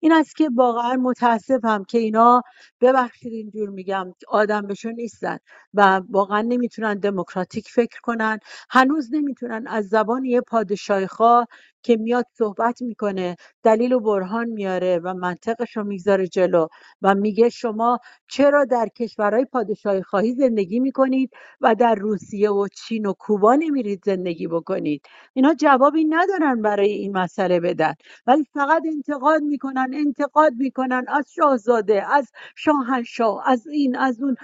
این است که واقعا متاسفم که اینا ببخشید اینجور میگم آدم بهشون نیستن و واقعا نمی‌تونن دموکراتیک فکر کنن. هنوز نمی‌تونن از زبان یه پادشاهی خواه که میاد صحبت می‌کنه دلیل و برهان میاره و منطقش رو می‌ذاره جلو و میگه شما چرا در کشورهای پادشاهی خواهی زندگی می‌کنید و در روسیه و چین و کوبا نمیرید زندگی بکنید؟ اینا جوابی ندارن برای این مسئله بدن. ولی فقط انتقاد می‌کنن انتقاد می‌کنن از شاهزاده از شاهنشاه از این از اون.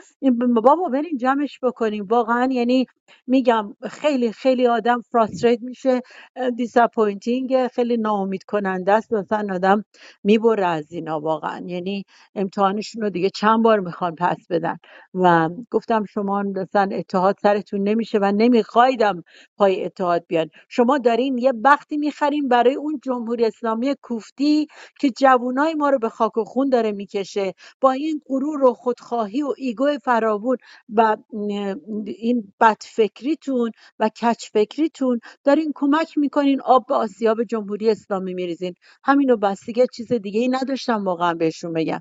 بابا برین جمعش بکنیم واقعا یعنی میگم خیلی خیلی آدم فراستریت میشه disappointing خیلی ناامید کننده است. مثلا آدم می‌بره از اینا واقعا. یعنی امتحانشون رو دیگه چند بار می‌خوان پس بدن. و گفتم شما مثلا اتحاد سرتون نمیشه و نمیخوایدم پای اتحاد بیان. شما دارین یه وقتی می‌خرین برای اون جمهوری اسلامی کوفتی که جوونای ما رو به خاک و خون داره می‌کشه. با این غرور و خودخواهی و ego فراوون و این بدفکریتون و کچ فکریتون دارین کمک می‌کنین آب به آسیاب جمهوری اسلامی میریزین. همینو بس دیگه چیز دیگه ای نداشتم واقعا بهشون بگم.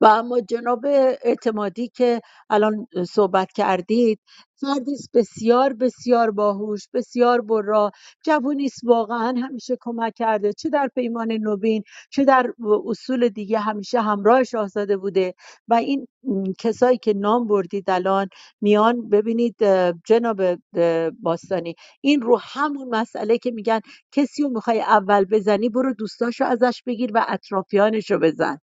و اما جناب اعتمادی که الان صحبت کردید فردی است بسیار بسیار باهوش بسیار برا. جوونی است واقعا همیشه کمک کرده. چه در پیمان نوین چه در اصول دیگه همیشه همراه شاهزاده بوده. و این کسایی که نام بردید الان میان ببینید جناب باستانی این رو همون مسئله که میگن کسی رو می‌خوای اول بزنی برو دوستاشو ازش بگیر و اطرافیانشو بزن.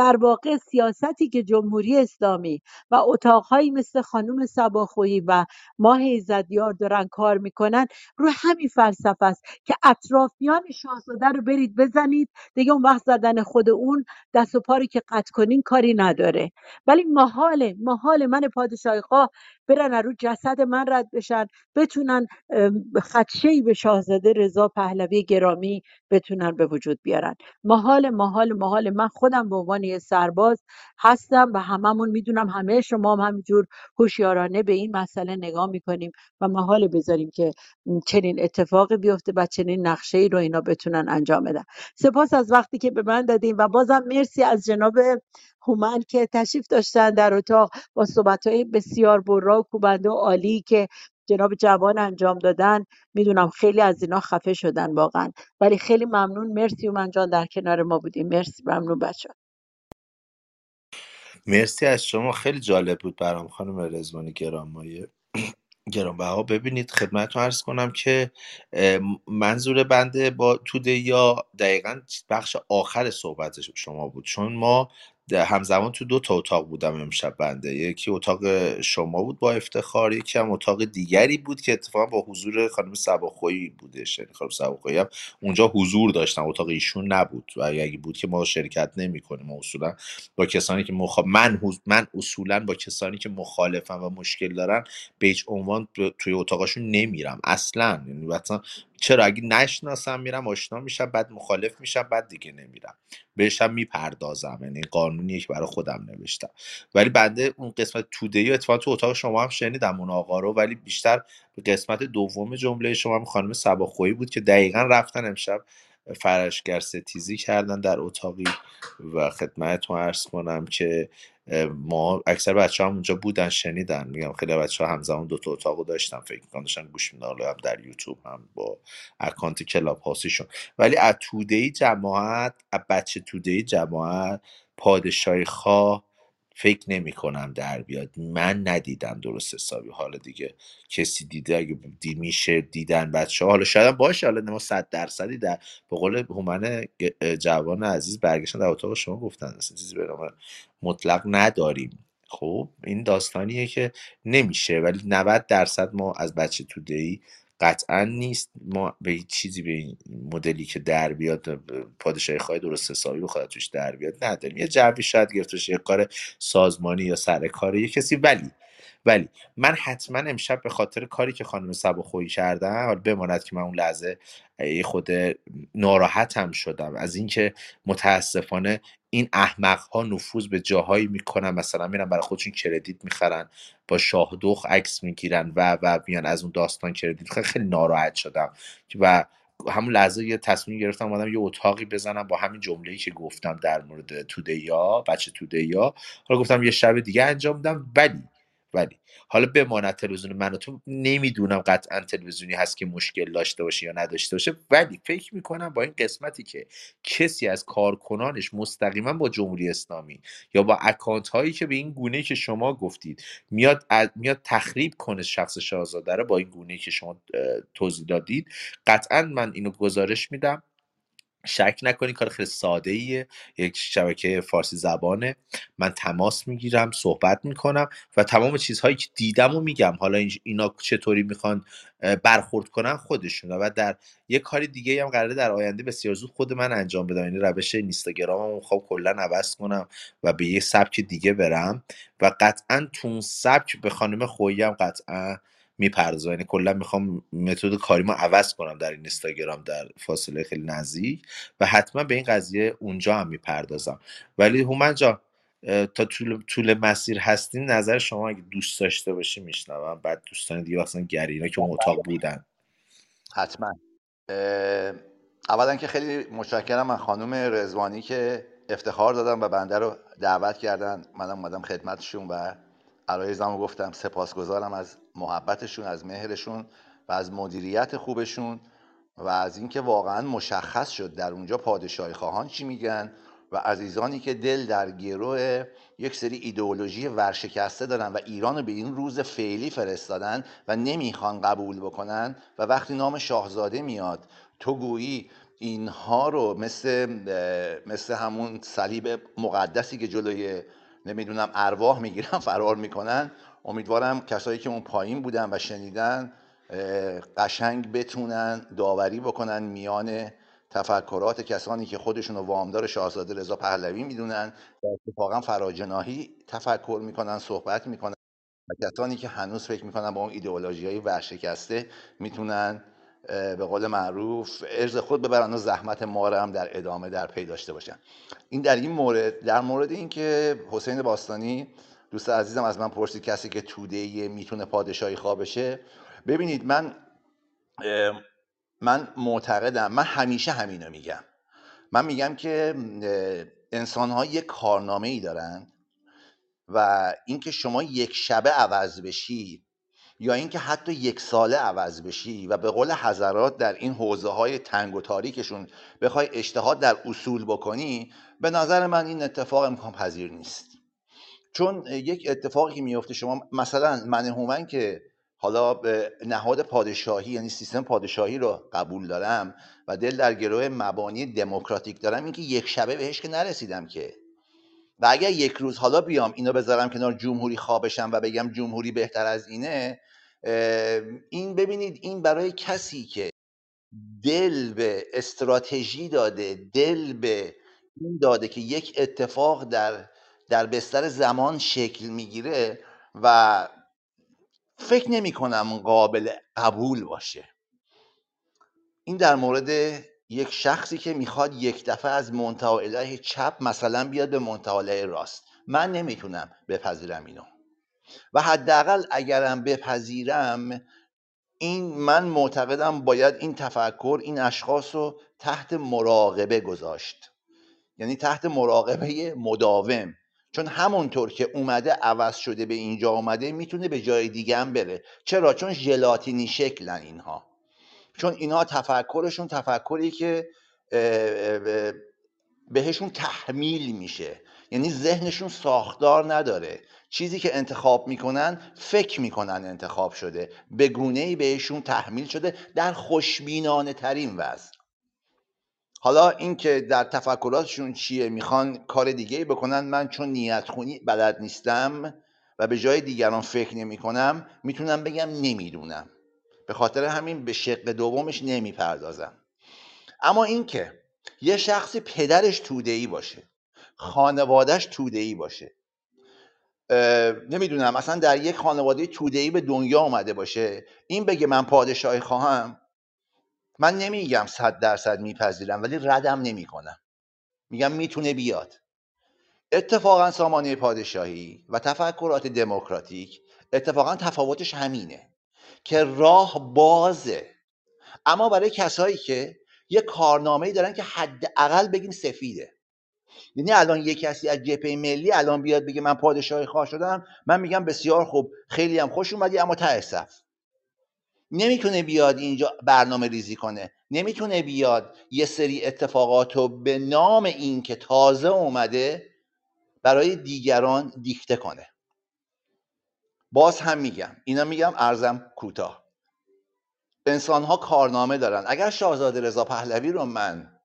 در واقع سیاستی که جمهوری اسلامی و اتاقهایی مثل خانم سباخویی و ماه ایزدیار دارن کار می‌کنن رو همین فلسفه است که اطرافیان شاهزاده رو برید بزنید. دیگه اون وقت زدن خود اون دست و پاری که قطع کنین کاری نداره. ولی محاله محال من پادشاهی خواه برن رو جسد من رد بشن بتونن ام، خدشه‌ای به شاهزاده رضا پهلوی گرامی بتونن به وجود بیارن. محال محال محال. من خودم به عنوان سرباز هستم و هممون می‌دونم همه شما هم همینجور هوشیارانه به این مسئله نگاه می‌کنیم و محال بذاریم که چنین اتفاقی بیفته و چنین نقشه ای رو اینا بتونن انجام بدن. سپاس از وقتی که به من دادیم و بازم مرسی از جناب هومن که تشریف داشتن در اتاق با صحبت های بسیار برا و کوبنده و عالی که جناب جوان انجام دادن. می‌دونم خیلی از اینا خفه شدن واقعا. ولی خیلی ممنون. مرسی اومن جان در کنار ما بودیم. مرسی. ممنون بچه مرسی از شما. خیلی جالب بود برام خانم رزوانی گرانمایه. گرانبها ببینید خدمتتون عرض کنم که منظور بنده با توده یا دقیقا بخش آخر صحبت شما بود. چون ما همزمان تو دو تا اتاق بودم امشب بنده. یکی اتاق شما بود با افتخار یکی هم اتاق دیگری بود که اتفاقا با حضور خانم سباخویی بودش. یعنی خانم سباخویی هم اونجا حضور داشتن اتاق ایشون نبود. و اگه بود که ما شرکت نمی کنیم اصولا با کسانی که مخ... من, حض- من اصولا با کسانی که مخالفن و مشکل دارن به هیچ عنوان تو- توی اتاقاشون نمیرم. اصلا. یعنی چرا؟ اگه نشناسم میرم آشنا میشم بعد مخالف میشم بعد دیگه نمیرم. بهشم می‌پردازم. یعنی قانونیه که برای خودم نوشتم. ولی بنده اون قسمت توده یا اتفاقا تو اتاق شما هم شنیدم اون آقا رو ولی بیشتر به قسمت دوم جمله شما هم خانم سباخویی بود که دقیقا رفتن امشب فرشگر ستیزی کردن در اتاقی و خدمتتون عرض کنم که ما اکثر بچه هم اونجا بودن شنیدن. میگم خیلی بچه ها همزمان دو تا اتاق داشتن. فکر می‌کنم داشتن گوش میدن هم در یوتیوب هم با اکانت کلاب هاستیشون ولی از جماعت از بچه توده جماعت پادشاهی خواه فکر نمی کنم در بیاد. من ندیدم درست حسابی. حالا دیگه کسی دیده اگه دی میشه دیدن بچه حالا شاید باشه. حالا ما صد درصدی در به قول هومن جوان عزیز برگشتن در اتاق. شما گفتن چیزی به مطلق نداریم. خب این داستانیه که نمیشه. ولی 90 درصد ما از بچه توده قطعا نیست. ما به هیچ چیزی به این مدلی که در بیاد پادشاهی خواهی درست حسابی بخواد توش در بیاد نداریم. یه جوی شاید گرفته باشه، یه کار سازمانی یا سر کار یه کسی. ولی ولی من حتما امشب به خاطر کاری که خانم سباخویی کردن حالا بماند که من اون لحظه خود ناراحتم شدم. از اینکه متاسفانه این احمق ها نفوذ به جاهایی می‌کنن مثلا میرن برای خودشون کردیت می‌خرن با شاهدخ عکس می‌گیرن و و میان از اون داستان کردیت خیلی ناراحت شدم و همون لحظه یه تصمیم گرفتم اومدم یه اتاقی بزنم با همین جمله‌ای که گفتم در مورد تودهیا بچه تودهیا حالا گفتم یه شب دیگه انجام میدم ولی ولی حالا بماند تلویزیون من و تو نمی‌دونم قطعا تلویزیونی هست که مشکل داشته باشه یا نداشته باشه ولی فکر می‌کنم با این قسمتی که کسی از کارکنانش مستقیما با جمهوری اسلامی یا با اکانت هایی که به این گونه که شما گفتید میاد میاد تخریب کنه شخص شاهزاده رو با این گونه که شما توضیح دادید قطعا من اینو گزارش میدم. شک نکنید کار خیلی ساده ایه یک شبکه فارسی زبانه. من تماس می‌گیرم صحبت می‌کنم و تمام چیزهایی که دیدم و میگم. حالا این- اینا چطوری می‌خوان برخورد کنن خودشون و در یه کاری دیگه هم قراره در آینده بسیار زود خود من انجام بدم. یعنی روش اینستاگرامم می‌خوام کلا عوض کنم و به یه سبک دیگه برم. و قطعا تو اون سبک به خانم خویی هم قطعا می‌پردازم. یعنی کلا می‌خوام متد کاریمو عوض کنم در این اینستاگرام در فاصله خیلی نزدیک و حتما به این قضیه اونجا هم می‌پردازم. ولی هومن جان تا طول, طول مسیر هستین نظر شما اگه دوست داشته باشی میشنوم. بعد دوستان دیگه مثلا گرینا که اون اتاق بودن. حتما. اولا که خیلی متشکرم از خانم رزوانی که افتخار دادن و بنده رو دعوت کردن. منم اومدم خدمتشون و عرایزم گفتم سپاسگزارم از محبتشون از مهرشون و از مدیریت خوبشون و از اینکه واقعا مشخص شد در اونجا پادشاهی خواهان چی میگن و عزیزانی که دل در گروه یک سری ایدئولوژی ورشکسته دارن و ایران رو به این روز فعلی فرستادن و نمی‌خوان قبول بکنن و وقتی نام شاهزاده میاد تو گویی اینها رو مثل مثل همون صلیب مقدسی که جلوی نمی‌دونم ارواح می‌گیرن فرار می‌کنن. امیدوارم کسایی که اون پایین بودن و شنیدن قشنگ بتونن داوری بکنن میان تفکرات کسانی که خودشون رو وامدار شاهزاده رضا پهلوی می‌دونن و اتفاقا فراجناهی تفکر می‌کنن صحبت می‌کنن. و کسانی که هنوز فکر می‌کنن با اون ایدئولوژی های ورشکسته می‌تونن به قول معروف ارز خود ببرن و زحمت ما رو هم در ادامه در پی داشته باشن. این در این مورد در مورد اینکه حسین باستانی دوست عزیزم از من پرسید کسی که توده می‌تونه پادشاهی خواه بشه. ببینید من من معتقدم من همیشه همینو میگم. من میگم که انسان ها یک کارنامه ای دارن و اینکه شما یک شبه عوض بشی یا اینکه حتی یک ساله عوض بشی و به قول حضرات در این حوزه های تنگ و تاریکشون بخوای اجتهاد در اصول بکنی به نظر من این اتفاق امکان پذیر نیست. چون یک اتفاقی که میفته شما مثلا من هومن که حالا به نهاد پادشاهی یعنی سیستم پادشاهی رو قبول دارم و دل در گروه مبانی دموکراتیک دارم اینکه یک شبه بهش که نرسیدم که. و اگر یک روز حالا بیام اینو بذارم کنار جمهوری خوابشم و بگم جمهوری بهتر از اینه این ببینید این برای کسی که دل به استراتژی داده دل به این داده که یک اتفاق در در بستر زمان شکل می‌گیره و فکر نمی کنم قابل قبول باشه. این در مورد یک شخصی که می‌خواد یک دفعه از منتها چپ مثلا بیاد به منتها راست. من نمی‌تونم بپذیرم اینو. و حداقل اگرم بپذیرم این من معتقدم باید این تفکر این اشخاص رو تحت مراقبه گذاشت. یعنی تحت مراقبه مداوم. چون همونطور که اومده عوض شده به اینجا اومده می‌تونه به جای دیگه هم بره. چرا؟ چون ژلاتینی شکلن اینها. چون اینها تفکرشون تفکری که بهشون تحمیل میشه. یعنی ذهنشون ساختار نداره. چیزی که انتخاب می‌کنن فکر می‌کنن انتخاب شده. به گونه ای بهشون تحمیل شده در خوشبینانه ترین وضع. حالا اینکه در تفکراتشون چیه می‌خوان کار دیگه ای بکنن من چون نیت خونی بلد نیستم و به جای دیگران فکر نمی کنم می‌تونم بگم نمی‌دونم. به خاطر همین به شق دومش نمی‌پردازم. اما اینکه یه شخصی پدرش توده ای باشه خانوادهش توده ای باشه نمی‌دونم اصلا در یک خانواده توده ای به دنیا آمده باشه این بگه من پادشاهی خواهم من نمیگم صد درصد میپذیرم ولی ردم نمی‌کنم. میگم می‌تونه بیاد. اتفاقا سامانه پادشاهی و تفکرات دموکراتیک اتفاقا تفاوتش همینه که راه بازه. اما برای کسایی که یه کارنامه دارن که حداقل بگیم سفیده. یعنی الان یه کسی از جبهه ملی الان بیاد بگه من پادشاهی خواه شدم من میگم بسیار خوب خیلی هم خوش اومدی اما ته نمی‌تونه بیاد اینجا برنامه ریزی کنه. نمی‌تونه بیاد یه سری اتفاقات رو به نام این که تازه اومده برای دیگران دیکته کنه. باز هم میگم اینا میگم ارزم کوتاه. انسان ها کارنامه دارن. اگر شاهزاده رضا پهلوی رو من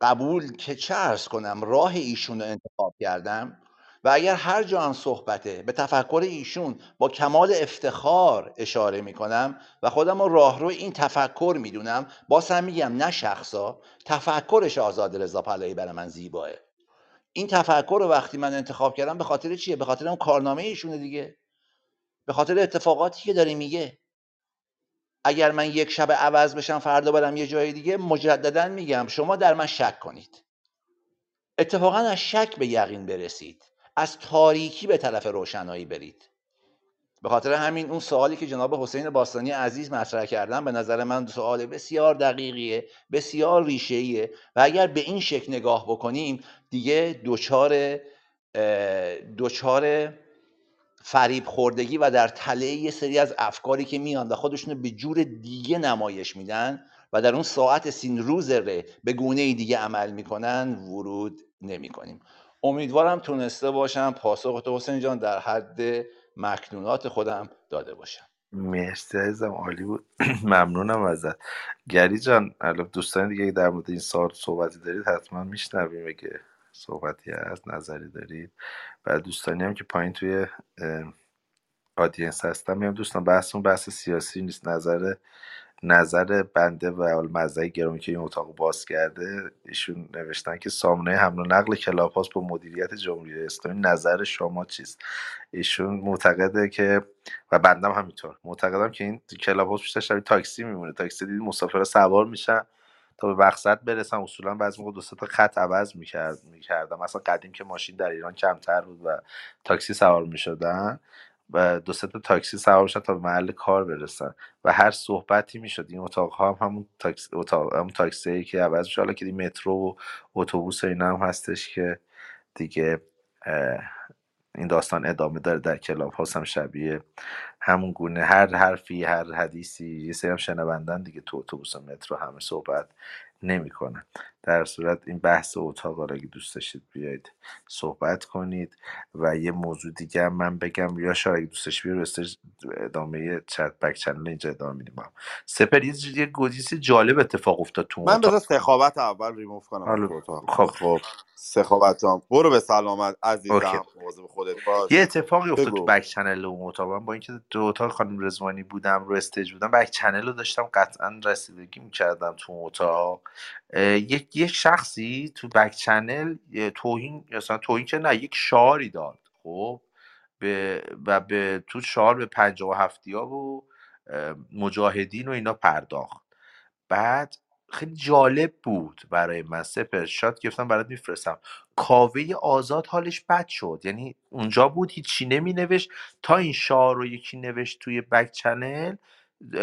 قبول که چه ارز کنم راه ایشون رو انتخاب کردم و اگر هر جا هم صحبته به تفکر ایشون با کمال افتخار اشاره می‌کنم و خودم رو راهرو این تفکر می‌دونم باز هم میگم نه شخصا تفکرش آزاد رضا پهلوی برای من زیباه. این تفکر رو وقتی من انتخاب کردم به خاطر چیه؟ به خاطر اون کارنامه ایشونه دیگه. به خاطر اتفاقاتی که داره میگه. اگر من یک شب عوض بشم فردا برم یه جای دیگه مجددا میگم شما در من شک کنید. اتفاقا از شک به یقین برسید. از تاریکی به طرف روشنایی برید. به خاطر همین اون سوالی که جناب حسین باستانی عزیز مطرح کردن به نظر من سوال بسیار دقیقیه بسیار ریشه‌ایه و اگر به این شکل نگاه بکنیم دیگه دوچار دوچار فریب خوردگی و در تله یه سری از افکاری که میان و به جور دیگه نمایش میدن و در اون ساعت سین روز ره به گونه دیگه عمل می‌کنن ورود نمی‌کنیم. امیدوارم تونسته باشم پاسخ تو حسین جان در حد مکنونات خودم داده باشم. مرسی عزیزم عالی بود. ممنونم ازت. گری جان الان دوستان دیگه در مورد این سال صحبتی دارید حتما میشنویم اگه صحبتی از نظری دارید. و دوستانی هم که پایین توی آدینس هستن میام دوستان بحثمون بحث سیاسی نیست. نظر نظر بنده و مزه گرامی که این اتاق باز کرده ایشون نوشتن که سامانه حمل و نقل کلاپاس با مدیریت جمهوری اسلامی. نظر شما چیست؟ ایشون معتقده که و بندم همینطور معتقدم که این کلاب هاوس بیشتر شبیه تاکسی میمونه. تاکسی دیدی مسافر سوار میشن. تا به مقصد برسن اصولا بعضی موقع دو تا خط عوض می‌کرد می‌کردم. مثلا قدیم که ماشین در ایران کمتر بود و تاکسی سوار می‌شدن و دو تا تاکسی سوار شدن تا به محل کار برسن و هر صحبتی می‌شد. این اتاق ها هم همون تاکسی اتاق همون تاکسی که عوض میشه حالا که مترو و اتوبوس اینا هم هستش که دیگه این داستان ادامه داره در کلاب هاست هم شبیه همون گونه. هر حرفی هر حدیثی یه سری هم شنوندن دیگه تو اتوبوس و مترو همه صحبت نمی‌کنن. در صورت این بحث اتاق رو اگه دوست داشتید بیاید صحبت کنید و یه موضوع دیگه هم من بگم. یا شاید اگه دوست داشتید بیاید ادامه چت بک چنل اینجا ادامه میدیم. هم سپر یه گودیسی جالب اتفاق افتاد تو من بذار سخاوت اول ریموف کنم خب خب. سخاوت جان برو به سلامت okay. عزیزم خودت باش یه اتفاقی افتاد تو back channel اون اتاق. من با اینکه تو اتاق خانم رزوانی بودم رو stage بودم back channel رو داشتم قطعا رسیدگی می‌کردم تو اتاق. اه، یک یک شخصی تو back channel یه توهین مثلا توهین که نه یک شعاری داد خب؟ به و به تو شعار به پنجاه و هفتی ها و اه، مجاهدین و اینا پرداخت. بعد خیلی جالب بود برای من سپر شات گفتم برات میفرستم. کاوه آزاد حالش بد شد یعنی اونجا بود هیچی نمی نوشت. تا این شعار رو یکی نوشت توی بک چنل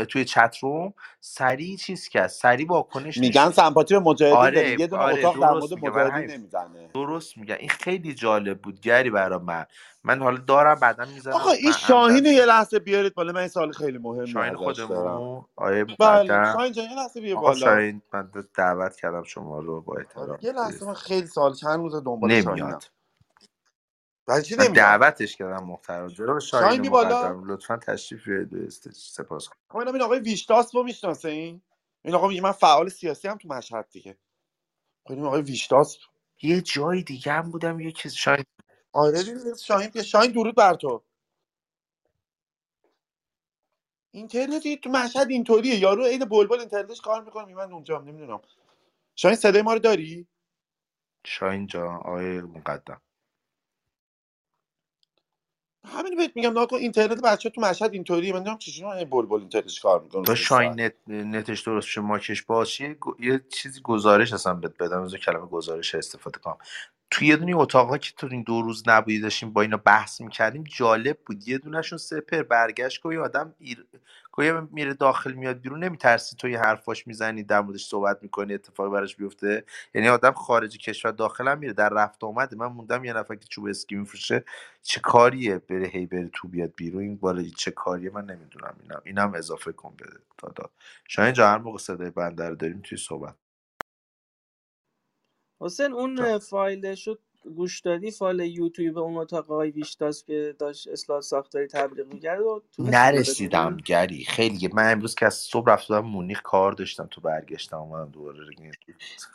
توی چت روم سریع چیز کرد سریع واکنش میگن نشون سمپاتی به مجاهدین آره یه دونه آره اتاق در مورد درست میگه برای مجاهدین همین. نمی‌زنه. درست میگه. این خیلی جالب بود گری برای من. من حالا دارم بعدا آقا می‌ذارم این شاهین رو یه لحظه بیارید بالا. من این سال خیلی مهمی شاهین ازش دارم. خودمون آیه بله مقدم شاهین جان یه لحظه بیا آقا بالا. شاهین من دعوت کردم شما رو با آره احترام یه لحظه من خیلی سال چند روز دنبال شاهینم؟ نمیاد چی دعوتش کردم محترم. جناب شاهین شاهین بالا. لطفا تشریف بیارید به استیج سپاس خب این آقای ویشتاس رو می‌شناسه این؟ این آقا میگه من فعال سیاسی هم تو مشهد دیگه. خب این آقای ویشتاس یه جای دیگه هم بودم یه کسی شاید آره دیگه شاهین شاهین درود بر تو. اینترنتی تو مشهد اینطوریه. یارو عین بلبل اینترنتش کار می‌کنه من اونجا نمی‌دونم. شاهین صدای ما رو داری؟ شاهین جان آقای مقدم. همین بهت میگم نکن اینترنت بچه تو مشهد اینطوریه. من نمی‌دونم چجوری این بلبل اینترنتش کار می‌کنه تا شاین نت نتش درست شه ماکش باشه یه, یه چیزی گزارش اصلا بهت بدم از کلمه گزارش استفاده کنم. توی یه دونه اتاقا که تو این دو روز نبودی داشتیم با اینا بحث می‌کردیم جالب بود. یه دونهشون سپر برگشت که آدم ایر... گویا میره داخل میاد بیرون نمیترسی تو یه حرفاش می‌زنی در موردش صحبت می‌کنی اتفاقی براش بیفته؟ یعنی آدم خارج کشور داخل هم میره در رفت آمده. من موندم یه نفر که چوب اسکی میفروشه چه کاریه بره هی بره تو بیاد بیرون؟ این بالا چه کاریه؟ من نمی‌دونم اینم اینم اضافه کن به دادا. شاید جا هر موقع صدای بنده رو داریم توی صحبت. حسین. اون فایل شد گوش دادی؟ فایل یوتیوب اون اتاق آقای ویشتاس که داشت اصلاح ساختاری تبلیغ می‌کرد و نرسیدم گری. خیلی من امروز که از صبح رفته بودم مونیخ کار داشتم تو برگشتم اومدم دوباره.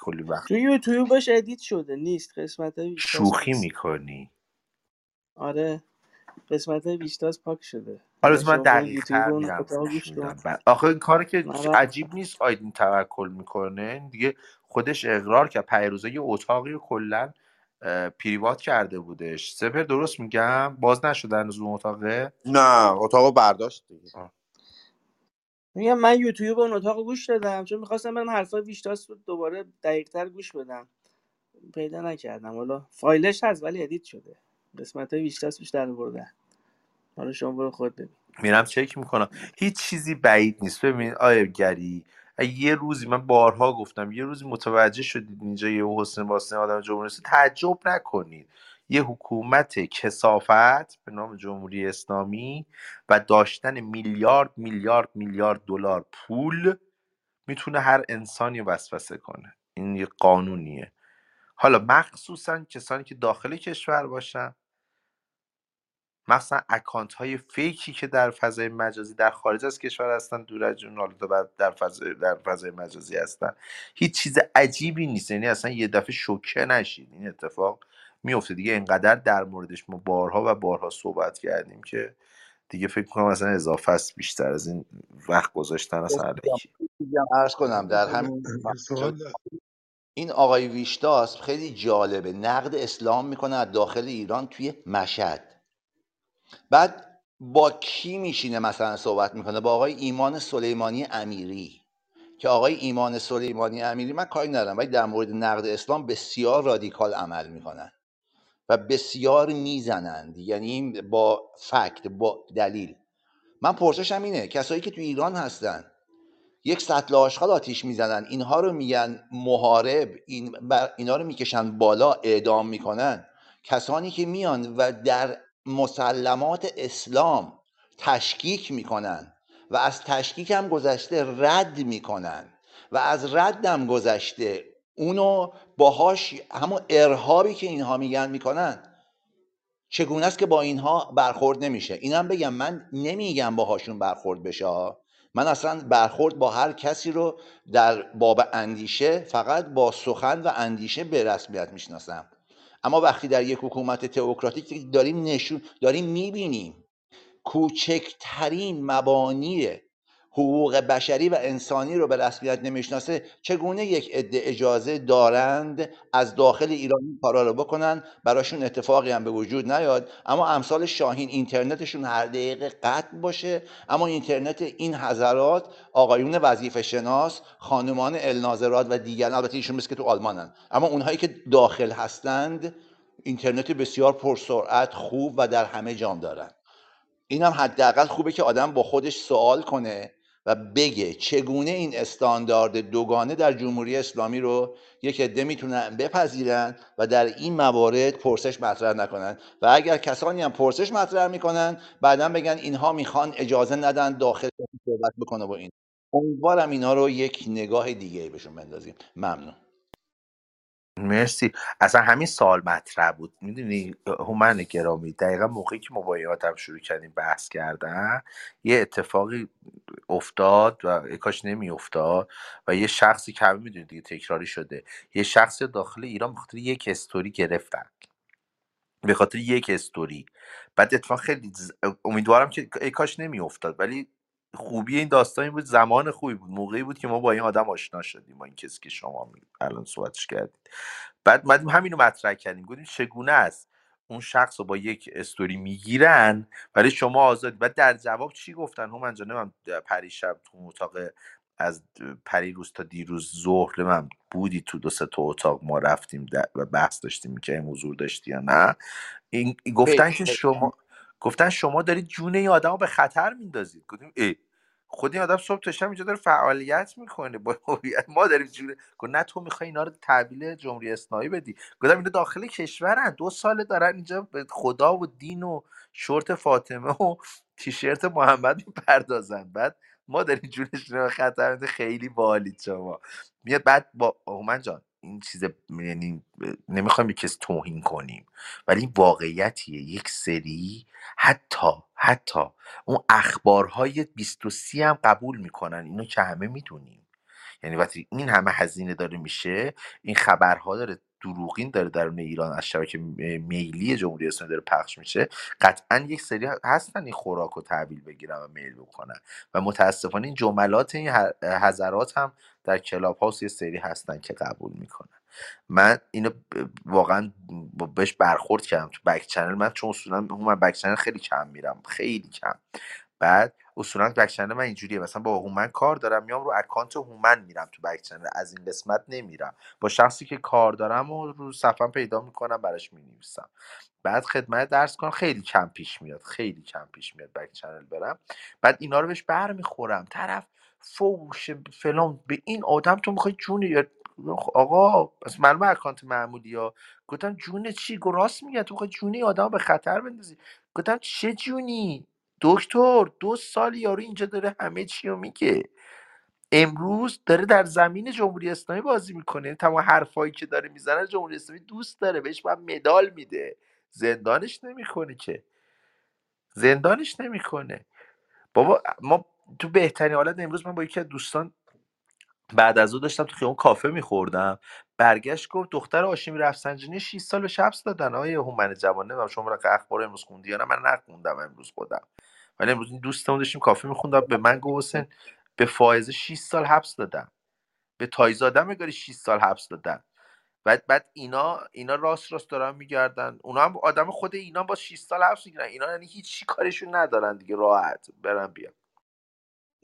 کلی وقت. تو یوتیوبش edit شده نیست. قسمت شوخی می‌کنی. آره. قسمت ویشتاس پاک شده. حالا من دقیق یوتیوب تر میرم آخه این کاری که رفتم. عجیب نیست آیدین توکل می‌کنه. دیگه خودش اقرار کرد. پیروزه یه اتاقی رو کلا private کرده بودش. سپر درست میگم؟ باز نشده هنوز اون اتاقه؟ نه اتاقو برداشت دیگه. میگم من یوتیوب اون اتاق گوش دادم چون می‌خواستم برم حرفای ویشتاس رو دوباره دقیق تر گوش بدم. پیدا نکردم. حالا فایلش هست ولی edit شده. قسمت های ویشتاس بیشتر برده حالا شما برو خود ببین. میرم چک می‌کنم. هیچ چیزی بعید نیست. ببینید آیا گری یه روزی من بارها گفتم یه روزی متوجه شدید اینجا یه حسین واسطه آدم جمهوری تعجب نکنید. یه حکومت کسافت به نام جمهوری اسلامی و داشتن میلیارد میلیارد میلیارد دلار پول می‌تونه هر انسانی وسوسه کنه. این یه قانونیه. حالا مخصوصا کسانی که داخل کشور باشن مخصوصا اکانت های فیکی که در فضای مجازی در خارج از کشور هستن دور از جون حالا بعد در فضای در فضای مجازی هستن. هیچ چیز عجیبی نیست. یعنی اصلا یه دفعه شوکه نشید این اتفاق میفته دیگه. اینقدر در موردش ما بارها و بارها صحبت کردیم که دیگه فکر می‌کنم اصلا اضافه است بیشتر از این وقت گذاشتن. اصلا علیکی. عرض کنم. در همین سوال دارم. این آقای ویشتاس خیلی جالبه. نقد اسلام می‌کنه از داخل ایران توی مشهد. بعد با کی میشینه مثلا صحبت می‌کنه؟ با آقای ایمان سلیمانی امیری. که آقای ایمان سلیمانی امیری من کاری ندارم ولی در مورد نقد اسلام بسیار رادیکال عمل می‌کنن و بسیار می‌زنند. یعنی با فکت با دلیل. من پرسشم اینه کسایی که تو ایران هستن یک سطل آشغال آتیش می‌زنن اینها رو میگن محارب این اینا رو می‌کشن بالا اعدام می‌کنن. کسانی که میان و در مسلمات اسلام تشکیک می‌کنن و از تشکیک هم گذشته رد می‌کنن و از ردم گذشته اونو باهاش همون ارهابی که اینها میگن می‌کنن چگونه است که با اینها برخورد نمیشه اینم بگم من نمیگم باهاشون برخورد بشه. من اصلا برخورد با هر کسی رو در باب اندیشه فقط با سخن و اندیشه به رسمیت می‌شناسم اما وقتی در یک حکومت تئوکراتیک داریم نشون داریم می‌بینیم کوچکترین مبانی حقوق بشری و انسانی رو به رسمیت نمی‌شناسه چگونه یک عده اجازه دارند از داخل ایران این کارا رو بکنن؟ براشون اتفاقی هم به وجود نیاد. اما امثال شاهین اینترنتشون هر دقیقه قطع باشه. اما اینترنت این حضرات آقایون وظیفه شناس خانمان الناظرات و دیگران البته ایشون مثل که تو آلمانن. اما اونهایی که داخل هستند اینترنت بسیار پرسرعت خوب و در همه جام دارن. این هم حداقل خوبه که آدم با خودش سوال کنه. و بگه چگونه این استاندارد دوگانه در جمهوری اسلامی رو یک عده می‌تونن بپذیرن و در این موارد پرسش مطرح نکنن. و اگر کسانی هم پرسش مطرح می‌کنن بعدا بگن اینها می‌خوان اجازه ندن داخل صحبت بکنه با این. امیدوارم اینا رو یک نگاه دیگه بهشون بندازیم. ممنون. مرسی. اصلا همین سال مطرح بود. می‌دونی؟ هومن گرامی. دقیقا موقعی که مباyiعاتم شروع کردیم بحث کردن یه اتفاقی افتاد و کاش نمی افتاد و یه شخصی که همه دیگه تکراری شده یه شخصی داخل ایران بخاطر یک استوری گرفتن. به خاطر یک استوری. بعد اتفاق خیلی ز- امیدوارم که ای کاش نمی افتاد ولی خوبی این داستانی بود زمان خوبی بود. موقعی بود که ما با این آدم آشنا شدیم با این کسی که شما می- الان صحبتش کردید. بعد مدیم همین رو مطرح کردیم گفتیم چگونه است اون شخص رو با یک استوری می‌گیرن ولی شما آزادی؟ بعد در جواب چی گفتن؟ جان من پریشب تو اون اتاق از پریروز تا دیروز ظهر من بودی تو دو سه تا اتاق ما رفتیم در- و بحث داشتیم که حضور داشتی یا نه؟ این گفتن که شما گفتن شما دارید جون این آدم به خطر میندازید. گفتیم ای خود این آدم صبح تا شب اینجا داره فعالیت می‌کنه. با ما داریم جون. گفت نه تو می‌خوای اینا رو تحویل جمهوری اسلامی بدی. گفتم اینا داخل کشورن. دو ساله دارن اینجا به خدا و دین و شورت فاطمه و تیشرت محمد می‌پردازن. بعد ما داریم جونشون رو خطر. خیلی بالید شما. میاد بعد با هومن جان این چیز یعنی نمی‌خوایم به کسی توهین کنیم ولی این واقعیتیه. یک سری حتی حتی اون اخبارهای 23 هم قبول می‌کنن اینو که همه می‌دونیم. یعنی وقتی این همه هزینه داره میشه این خبرها داره دروغین داره درون ایران از شبکه میلی جمهوری اسلامی داره پخش میشه. قطعا یک سری هستن این خوراک رو تحویل بگیرن و میل بکنن و متاسفانه این جملات این حضرات هم در کلاب هاوس یه سری هستن که قبول می‌کنن. من اینو واقعا بهش برخورد کردم تو back channel. من چون اصولا من back channel خیلی کم میرم خیلی کم. بعد اصولا back channel من اینجوریه. مثلا با هومن کار دارم میام رو account هومن میرم تو back channel. از این قسمت نمیرم. با شخصی که کار دارم و رو صفحه‌ام پیدا می‌کنم براش می‌نویسم. بعد خدمتت عرض کنم خیلی کم پیش میاد خیلی کم پیش میاد back channel برم. بعد اینا رو بهش برمیخورم. طرف فوش فلان به این آدم تو می‌خوای جون یا آقا پس معلومه اکانت معمولی ها گفتم جون چی؟ گفت راست میگه تو می‌خوای جون آدم به خطر بندازی. گفتم چه جونی؟ دکتر دو سال یارو اینجا داره همه چی رو میگه. امروز داره در زمین جمهوری اسلامی بازی می‌کنه. یعنی تمام حرفایی که داره می‌زنه جمهوری اسلامی دوست داره بهش باید مدال میده. زندانش نمی‌کنه که. زندانش نمی‌کنه بابا ما تو بهترین حالت امروز من با یکی از دوستان بعد از او داشتم تو خیابون کافه میخوردم. برگشت گفت دختر هاشمی رفسنجانی 6 سال به حبس دادن. آیه هومن جوان؟ نمی‌دونم شما را اخبار امروز خوندی یا نه؟ من نخوندم امروز خودم. ولی امروز این دوستمون داشتیم کافه میخوندم. به من گفت حسین به فائزه 6 سال حبس دادن به تایزاده مگاری 6 سال حبس دادن. بعد بعد اینا اینا راست راست دارن میگردن. اونا هم آدم خود اینا با 6 سال حبس می‌گیرن. اینا یعنی هیچ کارشون ندارن دیگه راحت برن بیان.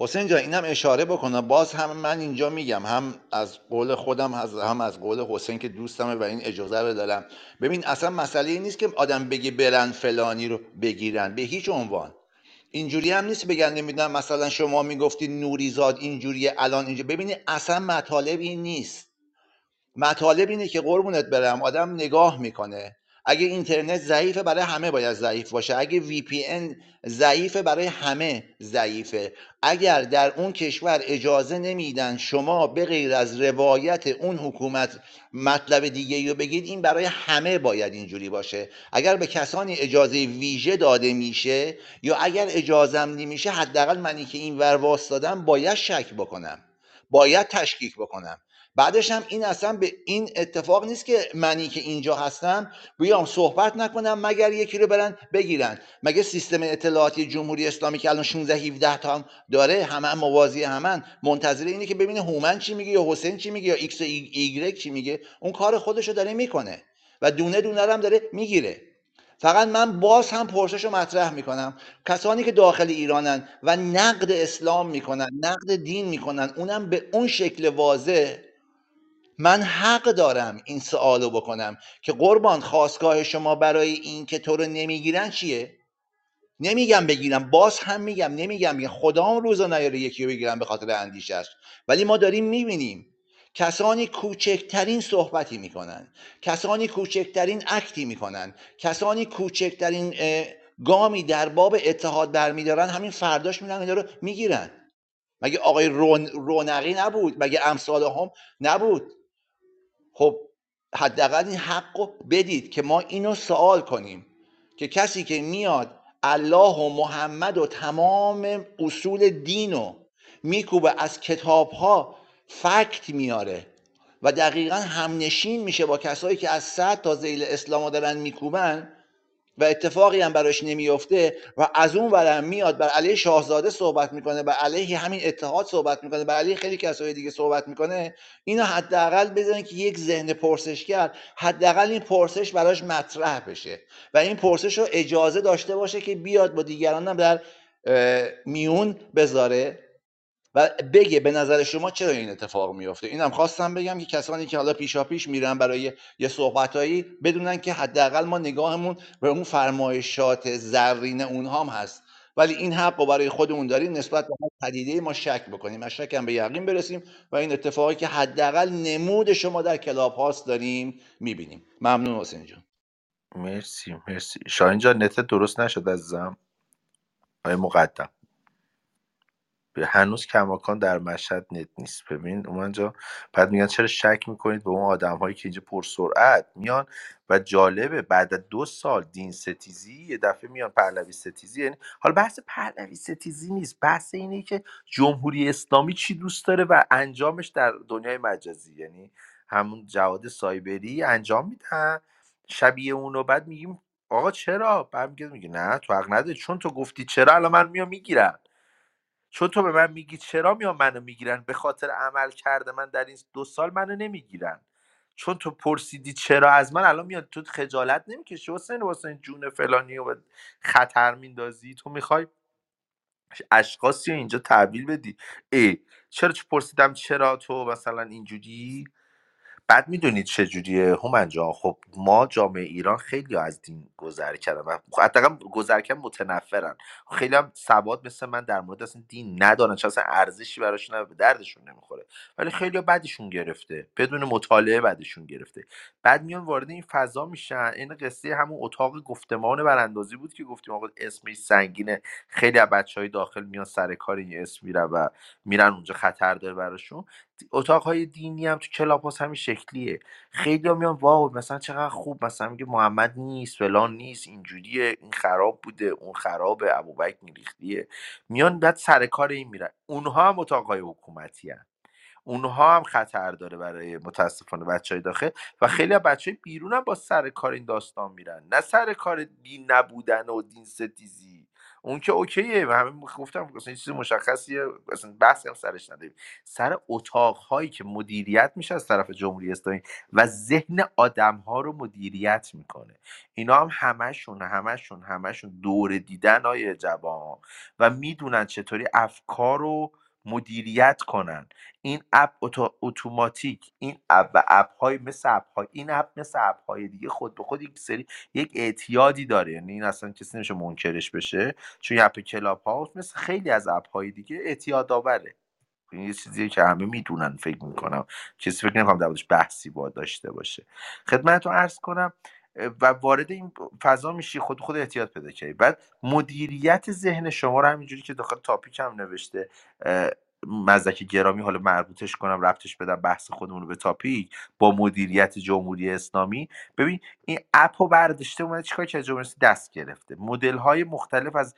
حسین جان اینم اشاره بکنم باز هم من اینجا میگم. هم از قول خودم هم از قول حسین که دوستمه و این اجازه رو دارم. ببین اصلا مسئله نیست که آدم بگه برن فلانی رو بگیرن. به هیچ عنوان. اینجوری هم نیست بگن نمی‌دونم مثلا شما می‌گفتی نوریزاد اینجوریه الان اینجا ببینید اصلا مطالب این نیست. مطالب اینه که قربونت برم آدم نگاه می‌کنه. اگه اینترنت ضعیفه برای همه باید ضعیف باشه. اگه وی پی ان ضعیفه برای همه ضعیفه. اگر در اون کشور اجازه نمیدن شما به غیر از روایت اون حکومت مطلب دیگه رو بگید این برای همه باید اینجوری باشه. اگر به کسانی اجازه ویژه داده میشه یا اگر اجازم نمیشه حداقل منی که این ور واسدادم باید شک بکنم. باید تشکیک بکنم. بعدش هم این اصلا به این اتفاق نیست که منی که اینجا هستم بیام صحبت نکنم مگر یکی رو برن بگیرن. مگه سیستم اطلاعاتی جمهوری اسلامی که الان 16 17 تا داره همه هم موازی همن. منتظر اینه که ببینه هومن چی میگه یا حسین چی میگه یا ایکس و ایگرگ چی میگه. اون کار خودش رو داره می‌کنه و دونه دونه هم داره می‌گیره. فقط من باز هم پرسش رو مطرح می‌کنم. کسانی که داخل ایرانن و نقد اسلام می‌کنن نقد دین می‌کنن اونم به اون شکل واضح من حق دارم این سوالو بکنم که قربان خواستگاه شما برای این که تو رو نمی‌گیرن چیه؟ نمیگم بگیرم باز هم میگم نمیگم میگم خدا اون روزا نیاره یکی رو بگیرم به خاطر اندیشش ولی ما داریم می‌بینیم کسانی کوچکترین صحبتی می‌کنن کسانی کوچکترین اکتی می‌کنن کسانی کوچکترین گامی در باب اتحاد برمیدارن همین فرداش میرن اینا رو می‌گیرن. مگه آقای رون... رونقی نبود؟ مگه امثال هم نبود؟ خب حداقل این حق رو بدید که ما اینو سوال کنیم که کسی که میاد الله و محمد و تمام اصول دین رو میکوبه از کتاب ها فکت میاره و دقیقا همنشین میشه با کسایی که از صد تا زیل اسلام دارن میکوبن و اتفاقی هم براش نمیفته و از اون ورم میاد بر علیه شاهزاده صحبت می‌کنه بر علیه همین اتحاد صحبت می‌کنه بر علیه خیلی کسای دیگه صحبت می‌کنه اینو حداقل بزنن که یک ذهن پرسشگر حداقل این پرسش براش مطرح بشه و این پرسش رو اجازه داشته باشه که بیاد با دیگران هم در میون بذاره. و بگه به نظر شما چرا این اتفاق میفته اینم خواستم بگم که کسانی که حالا پیشا پیش میرن برای یه صحبتهایی بدونن که حداقل ما نگاهمون به اون فرمایشات زرین اونها هم هست. ولی این حق رو برای خودمون داریم نسبت به پدیده ما شک بکنیم. از شک هم به یقین برسیم و این اتفاقی که حداقل نمود شما در کلاب هاوس داریم می‌بینیم. ممنون حسین جان. مرسی مرسی. شاهین جان نت درست نشد عزیزم؟ آیا مقدم. هنوز کماکان در مشهد نت نیست. ببین اونجا بعد میگن چرا شک می‌کنید به اون آدم هایی که اینجا پرسرعت میان؟ و جالبه بعد از دو سال دین ستیزی یه دفعه میان پهلوی ستیزی. یعنی حالا بحث پهلوی ستیزی نیست بحث اینه که جمهوری اسلامی چی دوست داره و انجامش در دنیای مجازی. یعنی همون جواد سایبری انجام میدن شبیه اونو بعد میگیم آقا چرا؟ بعد میگه نه تو حق نداری. چون تو گفتی چرا الان من میام می‌گیرم. چون تو به من میگی چرا میان منو می‌گیرن؟ به خاطر عمل کرده من در این دو سال منو نمی‌گیرن. چون تو پرسیدی چرا؟ از من الان میاد تو خجالت نمی‌کشی. حسین حسین جون فلانی و خطر میندازی؟ تو می‌خوای اشخاصی اینجا تحویل بدی. ای چرا چه پرسیدم چرا تو مثلا اینجوری؟ بعد می‌دونید چجوریه. هومن جان خب ما جامعه ایران خیلی از دین گذر کردن و حداقل گذر کردن متنفرن. خیلی هم سواد مثل من در مورد اصلا دین ندارن چون اصلا ارزشی براش نه به دردشون نمی‌خوره. ولی خیلی بدشون گرفته بدون مطالعه بدشون گرفته. بعد میان وارد این فضا میشن. این قصه همون اتاق گفتمان براندازی بود که گفتیم آقا اسمش سنگینه. خیلی از بچه های داخل میان سر کار این اسم میرن و میرن اونجا خطر داره براشون. اتاقهای دینی هم تو کلاپاس همین شکلیه. خیلی میان واو مثلا چقدر خوب مثلا میگه محمد نیست فلان نیست اینجوریه این خراب بوده اون خرابه ابوبکر میریختیه. میان بعد سر کار این میرن. اونها هم اتاقهای حکومتی هن. اونها هم خطر داره برای متاسفانه بچه های داخل و خیلی از بچه های بیرون هم با سر کار این داستان میرن. نه سر کار دین نبودن و دین ستیزی. اون که okay ه. و همه گفتم اصلا چیز مشخصیه اصلا بحثی هم سرش نداریم. سر اتاق هایی که مدیریت میشه از طرف جمهوری اسلامی و ذهن آدم ها رو مدیریت می‌کنه. اینا هم همشون همشون همشون دور دیدن های جوان و می‌دونن چطوری افکار رو مدیریت کنن. این app اتو- اتوماتیک این app و app های مثل app های این app مثل app های دیگه خود به خود یک سری یک اعتیادی داره. یعنی این اصلا کسی نمیشه منکرش بشه. چون app کلاب هاوس مثل خیلی از app های دیگه اعتیاد آوره این یه چیزیه که همه می‌دونن فکر می‌کنم. کسی فکر نمی‌کنم در بحثی باید داشته باشه. خدمتتون عرض کنم و وارد این فضا میشی خود به خود اعتیاد پیدا کردی. بعد مدیریت ذهن شما رو همینجوری که داخل topic هم نوشته مزدک گرامی حالا مربوطش کنم ربطش بدم بحث خودمون رو به topic با مدیریت جمهوری اسلامی. ببین این اپ رو برداشته اومده چیکار که جمهوری دست گرفته. مدل های مختلف از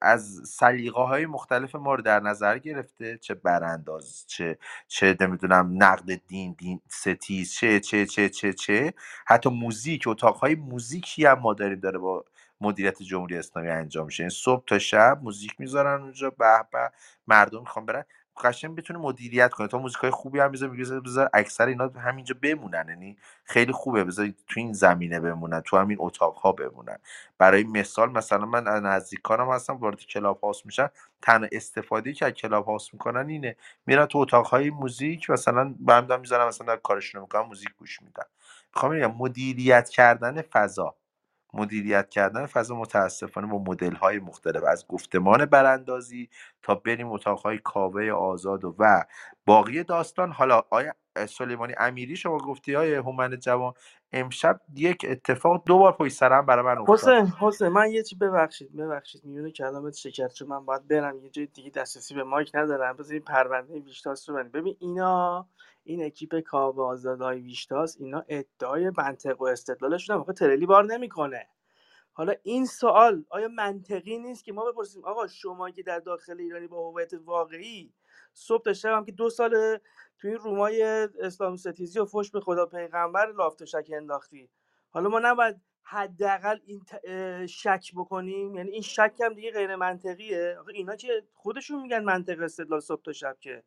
از سلیقه های مختلف ما رو در نظر گرفته. چه برانداز چه چه نمی‌دونم نقد دین دین ستیز چه چه چه چه چه. حتی موزیک اتاقهای موزیکی هم ما داریم داره با مدیریت جمهوری اسلامی انجام میشه. این صبح تا شب موزیک می‌ذارن اونجا به به مردم می‌خوان برن. قشنگ بتونه مدیریت کنه. تا موزیکای خوبی هم می‌ذاره میگه بذار اکثر اینا همینجا بمونن. یعنی خیلی خوبه. بذار تو این زمینه بمونن تو همین اتاقها بمونن. برای مثال مثلا من نزدیکانم هستم وارد کلاب هاوس میشن. تنها استفاده که از کلاب هاوس می‌کنن اینه. میرن تو اتاقهای موزیک مثلا با هم می‌ذارن مثلا کارشون می‌کنن موزیک گوش میدن. می‌خوام مدیریت کردن فضا. مدیریت کردن فضا متاسفانه با مدل های مختلف از گفتمان براندازی تا بریم اتاق های کاوه آزاد و, و باقی داستان حالا آیا سلیمانی امیری شما گفتی های هومن جوان امشب یک اتفاق دو بار پشت سر هم برای من افتاد. حسین حسین من یه چی ببخشید ببخشید میونه کلامت شکر چون من باید برم یه جای دیگه دسترسی به مایک ندارم. بذار این پرونده ویشتاس رو ببین اینا این اکیپ کاوه آزادای ویشتاس اینا ادعای منطق و استدلالشون هم ترلی بار نمی‌کنه. حالا این سوال آیا منطقی نیست که ما بپرسیم آقا شما که در داخل ایرانی با هویت واقعی صبح تا شب هم که دو سال تو این رومای اسلام ستیزی و فش به خدا پیغمبر لافت شک انداختی. حالا ما نباید حداقل این شک بکنیم؟ یعنی این شک هم دیگه غیر منطقیه. آخه اینا که خودشون میگن منطق استدلال صبح تا شب که.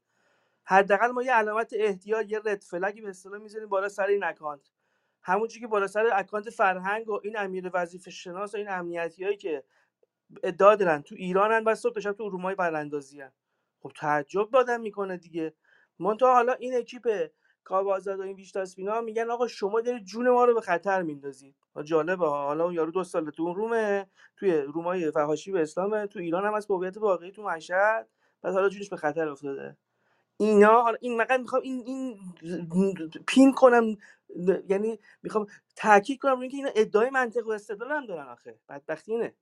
حداقل ما یه علامت احتیاط یه رد فلگی به اصطلاح می‌ذاریم بالا سر این اکانت همونجوری که بالا سر اکانت فرهنگ و این امیر وظیفه شناس و این امنیتی هایی که ادعا دارن تو ایرانن و صبح شب تو ارومای براندازی هن. خب تعجب دادن می‌کنه دیگه. منتها حالا این اکیپ کاوه آزاد و این ویشتاسپینا میگن آقا شما دارید جون ما رو به خطر میندازید. جالبه. حالا اون یارو دو سال تو اون رومه توی رومای فحاشی به اسلامه تو ایران هم از هویت واقعی تو مشهد. بعد حالا جونش به خطر افتاده. اینا حالا این مقدار می‌خوام این این پین کنم یعنی می‌خوام تاکید کنم روی اینکه اینا ادعای منطق و استدلال هم دارن آخه. بدبختی اینه.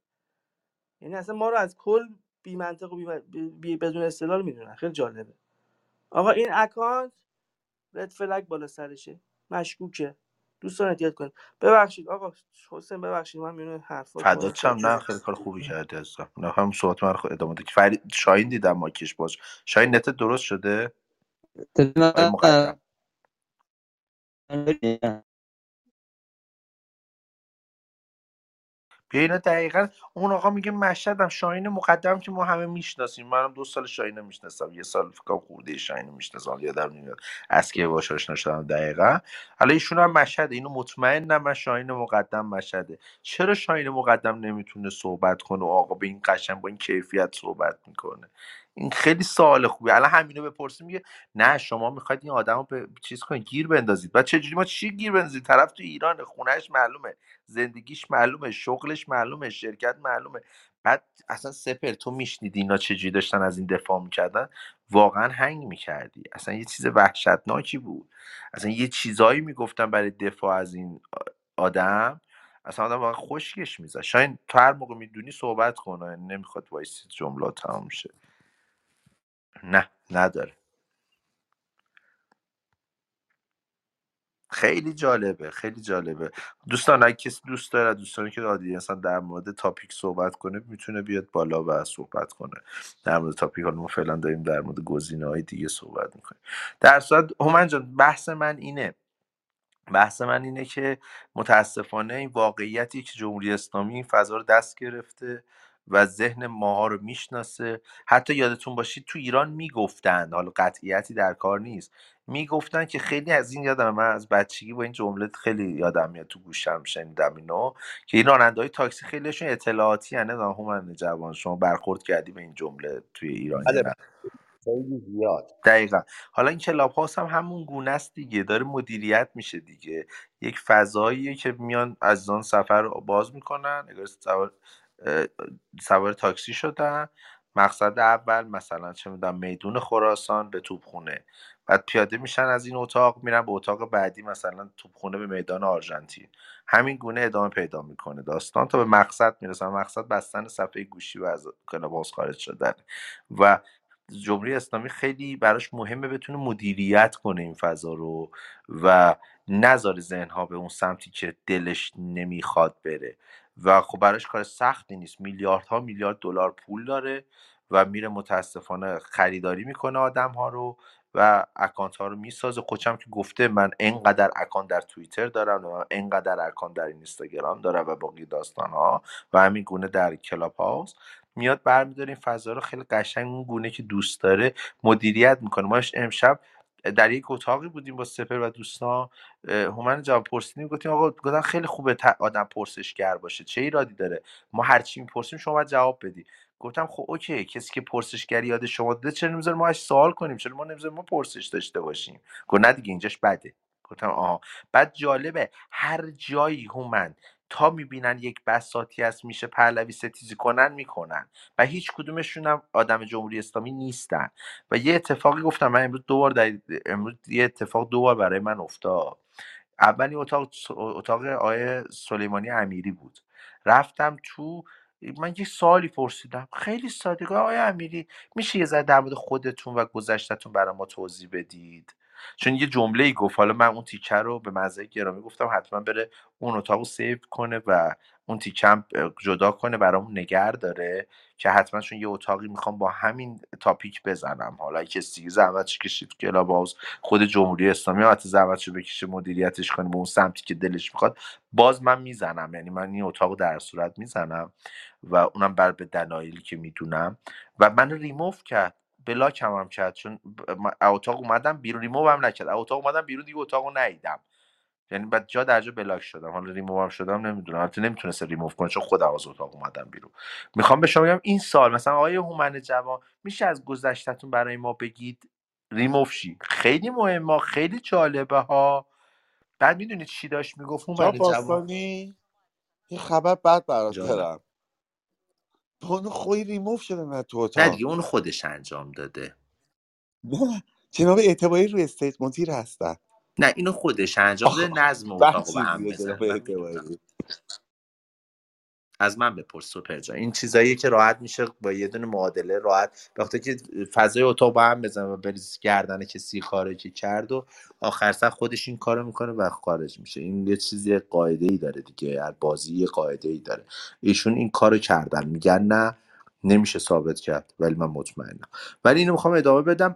یعنی اصلا ما رو از کل بی منطق و بی, بی بدون استدلال می‌دونن. خیلی جالبه. آقا این اکانت رد فلگ بالا سرشه. مشکوکه. دوستان احتیاط کنید ببخشید آقا حسین ببخشید من میونه حرفات فدات شم نه خیلی کار خوبی کردی عزیزم. نه هم صحبت من رو ادامه ده که فرید شاهین دیدم ماکیش باز. شاهین نت درست شده؟ بیا اینا دقیقا اون آقا میگه مشهدم شاهین مقدم که ما همه می‌شناسیم. منم دو سال شاهین می‌شناسم. یه سال فکر کنم خورده شاهین می‌شناسم. یادم نمیاد از که باش آشنا شدم دقیقا. حالا ایشون هم مشهده. اینو مطمئنم من شاهین مقدم مشهده. چرا شاهین مقدم نمی‌تونه صحبت کنه و آقا به این قشنگ با این کیفیت صحبت می‌کنه؟ این خیلی سوال خوبی الان همینو بپرسیم میگه نه شما می‌خواید این آدمو به چیز کنید گیر بندازید. بعد چجوری ما چی گیر بندازید طرف تو ایران خونهش معلومه زندگیش معلومه شغلش معلومه شرکت معلومه. بعد اصلا سپر تو میشنیدی اینا چجوری داشتن از این دفاع می‌کردن؟ واقعا هنگ می‌کردی. اصلا یه چیز وحشتناکی بود. اصلا یه چیزایی می‌گفتن برای دفاع از این آدم. اصلا آدم واقعا خشکش می‌زد. شاید تو هر موقع می‌دونی صحبت کنه نمی‌خواد وایسی جمله تمام شه. نه نداره. خیلی جالبه خیلی جالبه. دوستان اگه کسی دوست داره دوستانی که اصلا در مورد تاپیک صحبت کنه می‌تونه بیاد بالا و صحبت کنه. در مورد تاپیک حالا ما فعلا داریم در مورد گزینه های دیگه صحبت می‌کنیم. در صورت جان بحث من اینه. بحث من اینه که متاسفانه این واقعیتی که جمهوری اسلامی این فضا رو دست گرفته و ذهن ماها رو می‌شناسه. حتی یادتون باشید تو ایران می‌گفتند حالا قطعیتی در کار نیست می‌گفتن که خیلی از این یادم من از بچگی با این جمله خیلی یادم میاد تو گوشم شنیدم اینو که این راننده تاکسی خیلیشون اطلاعاتی هنه هومن جوان شما برخورد کردی به این جمله توی ایران نه؟ خیلی زیاد. دقیقا. حالا این کلاب هاوس هم همون گونه است دیگه داره مدیریت میشه دیگه. یک فضاییه که میان از آن سفر رو باز می‌کنن اگر سوار تاکسی شدن. مقصد اول مثلا چه می‌دونم میدون خراسان به توپخونه. بعد پیاده میشن از این اتاق میرن به اتاق بعدی مثلا توپخونه به میدان آرژانتین. همین گونه ادامه پیدا می‌کنه داستان تا به مقصد می‌رسن مقصد بستن صفحه گوشی و از کلاب هاوس خارج شدن. و جمهوری اسلامی خیلی براش مهمه بتونه مدیریت کنه این فضا رو و نذاره ذهنها به اون سمتی که دلش نمی‌خواد بره. و خب براش کار سختی نیست. میلیاردها میلیارد دلار پول داره و میره متاسفانه خریداری می‌کنه آدم ها رو و account ها رو می‌سازه. خودشم که گفته من انقدر account در توییتر دارم و انقدر account در اینستاگرام دارم و باقی داستان ها و همین گونه در کلاب هاوس. میاد برمیداره این فضا رو. خیلی قشنگ اون گونه که دوست داره مدیریت می‌کنه. ما امشب در یک اتاقی بودیم با سپر و دوستان هومن جواب پرسیدیم گفتیم آقا گفتن خیلی خوبه آدم پرسشگر باشه چه ایرادی داره؟ ما هر چی می‌پرسیم شما باید جواب بدی. گفتم خب اوکی کسی که پرسشگر یاد شما داده چرا نمی‌ذاره ما ازش سوال کنیم؟ چرا ما نمی‌ذاره ما پرسش داشته باشیم؟ گفت نه دیگه اینجاش بده. گفتم آها. بعد جالبه هر جایی هومن تا می‌بینن یک بساطی هست میشه پهلوی ستیزی کنن می‌کنن و هیچ کدومشون هم آدم جمهوری اسلامی نیستن. و یه اتفاقی گفتم من امروز دو بار در امروز یه اتفاق دو بار برای من افتاد. اولی اتاق اتاق آقای سلیمانی امیری بود. رفتم تو من یه سوالی پرسیدم. خیلی ساده آقای امیری میشه یه ذره در مورد خودتون و گذشتتون برای ما توضیح بدید؟ چون یه جمله ای گفت. حالا من اون تیکه رو به مزه گرامی گفتم حتما بره اون اتاق رو سیو کنه و اون تیکم جدا کنه برامون نگر داره که حتما چون یه اتاقی می‌خوام با همین تاپیک بزنم. حالا اگه کسی زحمتش کشید کلاب هاوس خود جمهوری اسلامی حتی زحمتشو بکشه مدیریتش کنه به اون سمتی که دلش می‌خواد باز من می‌زنم. یعنی من این اتاق در صورت می‌زنم و اونم بر به دلایلی که می‌دونم. و من ریموف کرد. بلاک هم, هم کرد. چون اتاق اومدم بیرون ریموو هم نکرد. اتاق اومدم بیرون دیگه اتاق رو ندیدم. یعنی بعد جا در جا بلاک شدم. حالا ریموو هم شدم نمی‌دونم. البته نمی‌تونست ریموو کنه چون خودم از اتاق اومدم بیرون. می‌خوام به شما بگم این سال مثلا آقای هومن جوان میشه از گذشتتون برای ما بگید ریموو شی خیلی مهمه خیلی جالبه ها. بعد می‌دونید چی داشت می‌گفت هومن جوان؟ یه خبر بد برات دارم بانو خوی ریموف شده نه تو نه اتاق. دیگه اون خودش انجام داده. نه جناب اعتباری روی استیج مدیر هستن. نه اینو خودش انجام آخ داده نظم اتاق رو به هم من می‌دونم. اعتباری. از من بپرس سوپر جان. این چیزاییه که راحت میشه با یه دونه معادله راحت وقتی که فضای اتاق با هم بزنه و بریز گردن کسی که کرد و آخر سر خودش این کارو می‌کنه و خارج میشه. این یه چیزی قاعده ای داره دیگه هر بازی یه قاعده ای داره. ایشون این کارو کردن میگن نه نمیشه ثابت کرد ولی من مطمئنم. ولی اینو می‌خوام ادامه بدم.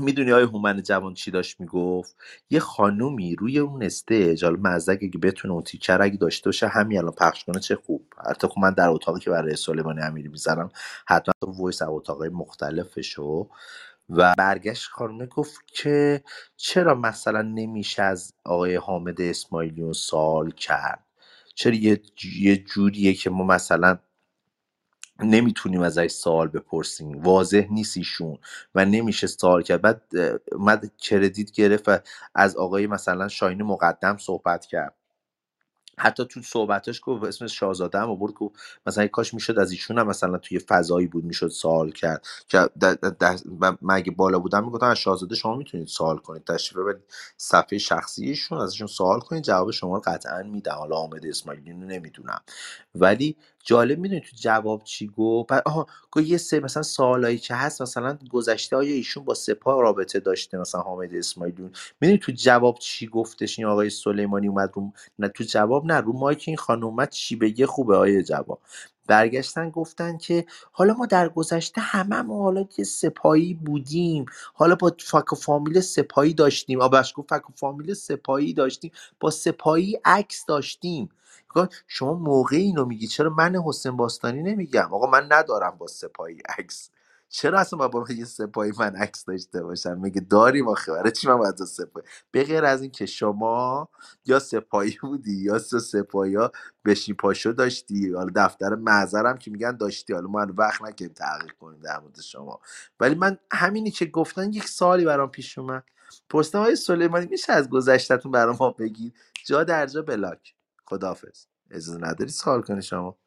می‌دونی آقای هومن جوان چی داشت می‌گفت؟ یه خانومی روی اون stage حالا مزدک اگه بتونه اون تیکه رو اگه داشته باشه همین الان پخش کنه چه خوب. حتی خب من در اتاقی که برای سلیمانی امیری می‌زنم حتما تو وایس اتاقای مختلفشو. و برگشت خانمه گفت که چرا مثلا نمیشه از آقای حامد اسماعیلیون سوال کرد؟ چرا یه جوریه که ما مثلا نمی‌تونیم ازش سوال بپرسیم. واضح نیست ایشون و نمیشه سوال کرد. بعد اومد کردیت گرفت و از آقای مثلا شاهین مقدم صحبت کرد. حتی تو صحبتاش گفت اسم شاهزاده هم آورد گفت مثلا کاش می‌شد از ایشون هم مثلا توی فضایی بود می‌شد سوال کرد. که د- د- د- من من اگه بالا بودم می‌گفتم از شاهزاده شما می‌تونید سوال کنید. تشریف ببرید. صفحه شخصی ایشون ازشون سوال کنید. جواب شما رو قطعا میدم. حالا حامد اسماعیلی نمی‌دونم. ولی جالب می‌دونید تو جواب چی گفت؟ آها گفت یه سه مثلا سوالایی که هست مثلا گذشته آیا ایشون با سپاه رابطه داشته؟ مثلا حامد اسماعیلی می‌دونی تو جواب چی گفتش این آقای سلیمانی اومد رو نه تو جواب نه رو مایک این خانم اومد چی بگه؟ خوبه آیه جواب. برگشتن گفتن که حالا ما در گذشته هممون حالا یه سپاهی بودیم. حالا با فک و فامیل سپاهی داشتیم. آبش گفت فک و فامیل سپاهی داشتیم. با سپاهی عکس داشتیم. گفت شما موقع اینو میگی. چرا من حسین باستانی نمیگم؟ آقا من ندارم با سپاهی عکس. چرا اصلا با یه سپاهی من عکس داشته باشم؟ میگه داریم آخه. برای چی من باید با سپاهی؟ به غیر از این که شما یا سپاهی بودی یا سه سپاهی ها بشی پاشو داشتی. حالا دفتر معذرم که میگن داشتی. حالا ما هنوز وقت نکردیم تحقیق کنیم در مورد شما. ولی من همینی که گفتن یک سوالی برام پیش اومد. پرسیدم آقای سلیمانی میشه از گذشتتون برام ما بگید جا در جا بلاک خدافظ اجازه نداری سوال کنی شما.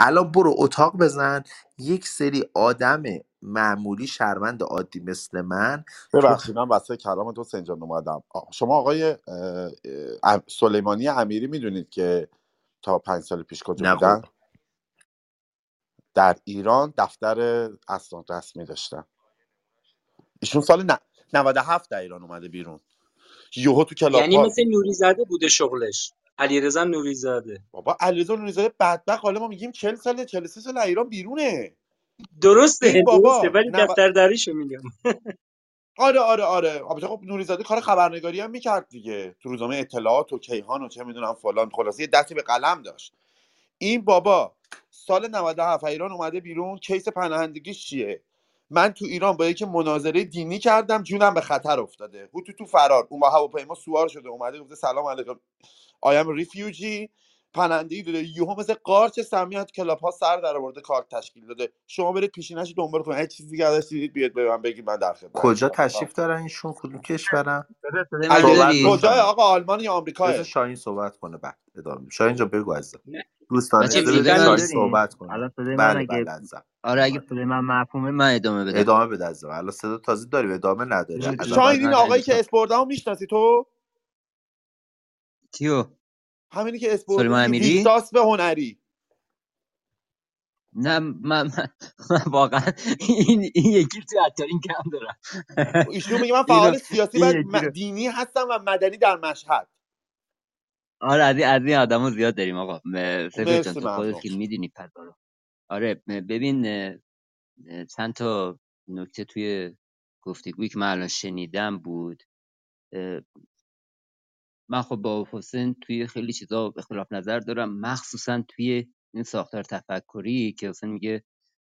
الان برو اتاق بزن. یک سری آدم معمولی شهروند عادی مثل من تو ببخشید من واسه کلام تو سنجان اومدم. آ- شما آقای اه، اه، سلیمانی امیری می‌دونید که تا پنج سال پیش کجا نه بودن؟ قربان در ایران دفتر اسناد رسمی داشتن. ایشون سال ن- 97 در ایران اومده بیرون. یوهو تو کلاب یعنی مثل نوریزاده بوده شغلش. علیرضا نوریزاده. بابا علیرضا نوریزاده بدبخت. حالا ما میگیم 40 سال 43 سال ایران بیرونه. درسته این درسته بابا ولی 90 دفتر دریشو میگم. آره آره آره. البته خب نوریزاده کار خبرنگاری هم می‌کرد دیگه. تو روزنامه اطلاعات و کیهان و چه می‌دونم فلان. خلاصه یه دستی به قلم داشت. این بابا سال 97 ایران اومده بیرون. کیس پناهندگیش چیه؟ من تو ایران با یکی مناظره دینی کردم جونم به خطر افتاده. هوتو تو فرار. اون با هواپیما سوار شده اومده گفته سلام علیکم. آیم ریفیوجی پناهندگی داده. یهو مثل قارچ سمیت کلاب ها سر در آورده کارت تشکیل داده. شما برید پیشینش دنبال کنید. هر چیزی که ازش دیدید بیاد به من بگید من در کجا خدمتتونم تشریف دارن ایشون؟ کدوم کشورن؟ شاهین آقا آلمان یا آمریکاه بذار شاهین صحبت کنه بعد. ادامه. شاهین جان بگو عزیزم. نه. دوست بچه دانسته صدای بذار دقیقا منو شاهین مثل دارین صحبت کنه. الان صدای من بله اگه بله آره اگه صدای من مفهومه من ادامه بدم. ادامه بده عزیزم. الان صدا تازه داری ادامه نداری باید این خدمت آقایی که دوستان اسپوردمو می‌شناسی تو؟ کیو؟ همینی که سلیمان دیگه امیری؟ به هنری. نه من, من, من واقعا این, این یکی تو عطارین کم دارم. ایشون میگه من فعال سیاسی این و دینی هستم و مدنی در مشهد. آره از این از این آدما زیاد داریم آقا. سپر جان تو خودت که می‌دونی پس رو آره ببین چند تا نکته توی گفتگویی که من الان شنیدم بود. من خب با حسین توی خیلی چیزا اختلاف نظر دارم مخصوصا توی این ساختار تفکری که حسین میگه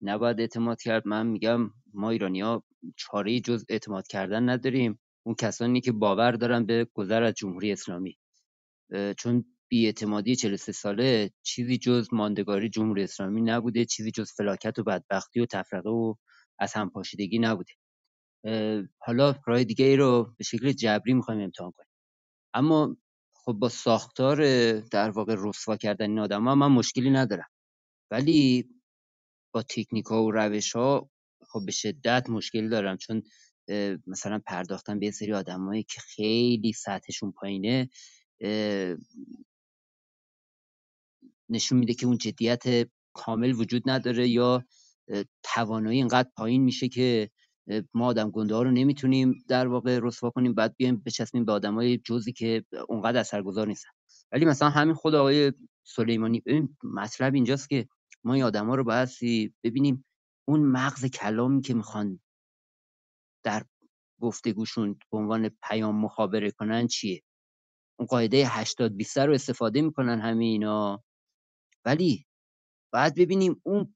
نباید اعتماد کرد. من میگم ما ایرانیا چاره جز اعتماد کردن نداریم. اون کسانی که باور دارن به گذر از جمهوری اسلامی. چون بیاعتمادی 43 ساله چیزی جز ماندگاری جمهوری اسلامی نبوده چیزی جز فلاکت و بدبختی و تفرقه و از هم پاشیدگی نبوده. حالا راه دیگه ای رو به شکل جبری می‌خوایم امتحان کنیم. اما خب با ساختار در واقع رسوا کردن این آدم ها من مشکلی ندارم. ولی با تکنیک‌ها و روش‌ها خب به شدت مشکل دارم. چون مثلا پرداختن به سری آدمایی که خیلی سطحشون پایینه نشون میده که اون جدیت کامل وجود نداره یا توانایی اینقدر پایین میشه که ما آدم گنده ها رو نمی‌تونیم در واقع رسوا کنیم بعد بیایم بچسبیم به آدمای جزی که اونقدر اثرگذار نیستن. ولی مثلا همین خود آقای سلیمانی ببین مطلب اینجاست که ما این آدما رو بایستی ببینیم اون مغز کلامی که می‌خوان در گفتگوشون به عنوان پیام مخابره کنن چیه؟ اون قاعده 80 20 رو استفاده می‌کنن همه اینا. ولی باید ببینیم اون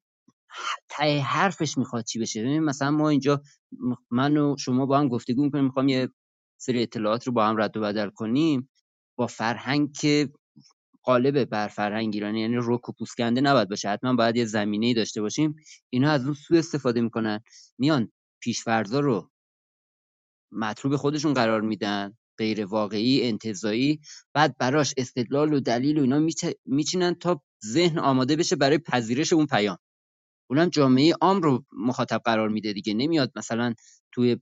ته حرفش می‌خواد چی بشه. ببین مثلا ما اینجا من و شما با هم گفتگو می‌کنیم می‌خوام یه سری اطلاعات رو با هم رد و بدل کنیم. با فرهنگ که غالبه بر فرهنگ ایرانی یعنی رک و پوسکنده نباید باشه. حتما باید یه زمینه داشته باشیم. اینا از اون سوء استفاده می‌کنن. میان پیشفرضا رو مطلوب خودشون قرار میدن. غیر واقعی انتزاعی بعد براش استدلال و دلیل و اینا میچینن تا ذهن آماده بشه برای پذیرش اون پیام. اونم جامعه عام رو مخاطب قرار میده دیگه. نمیاد مثلا توی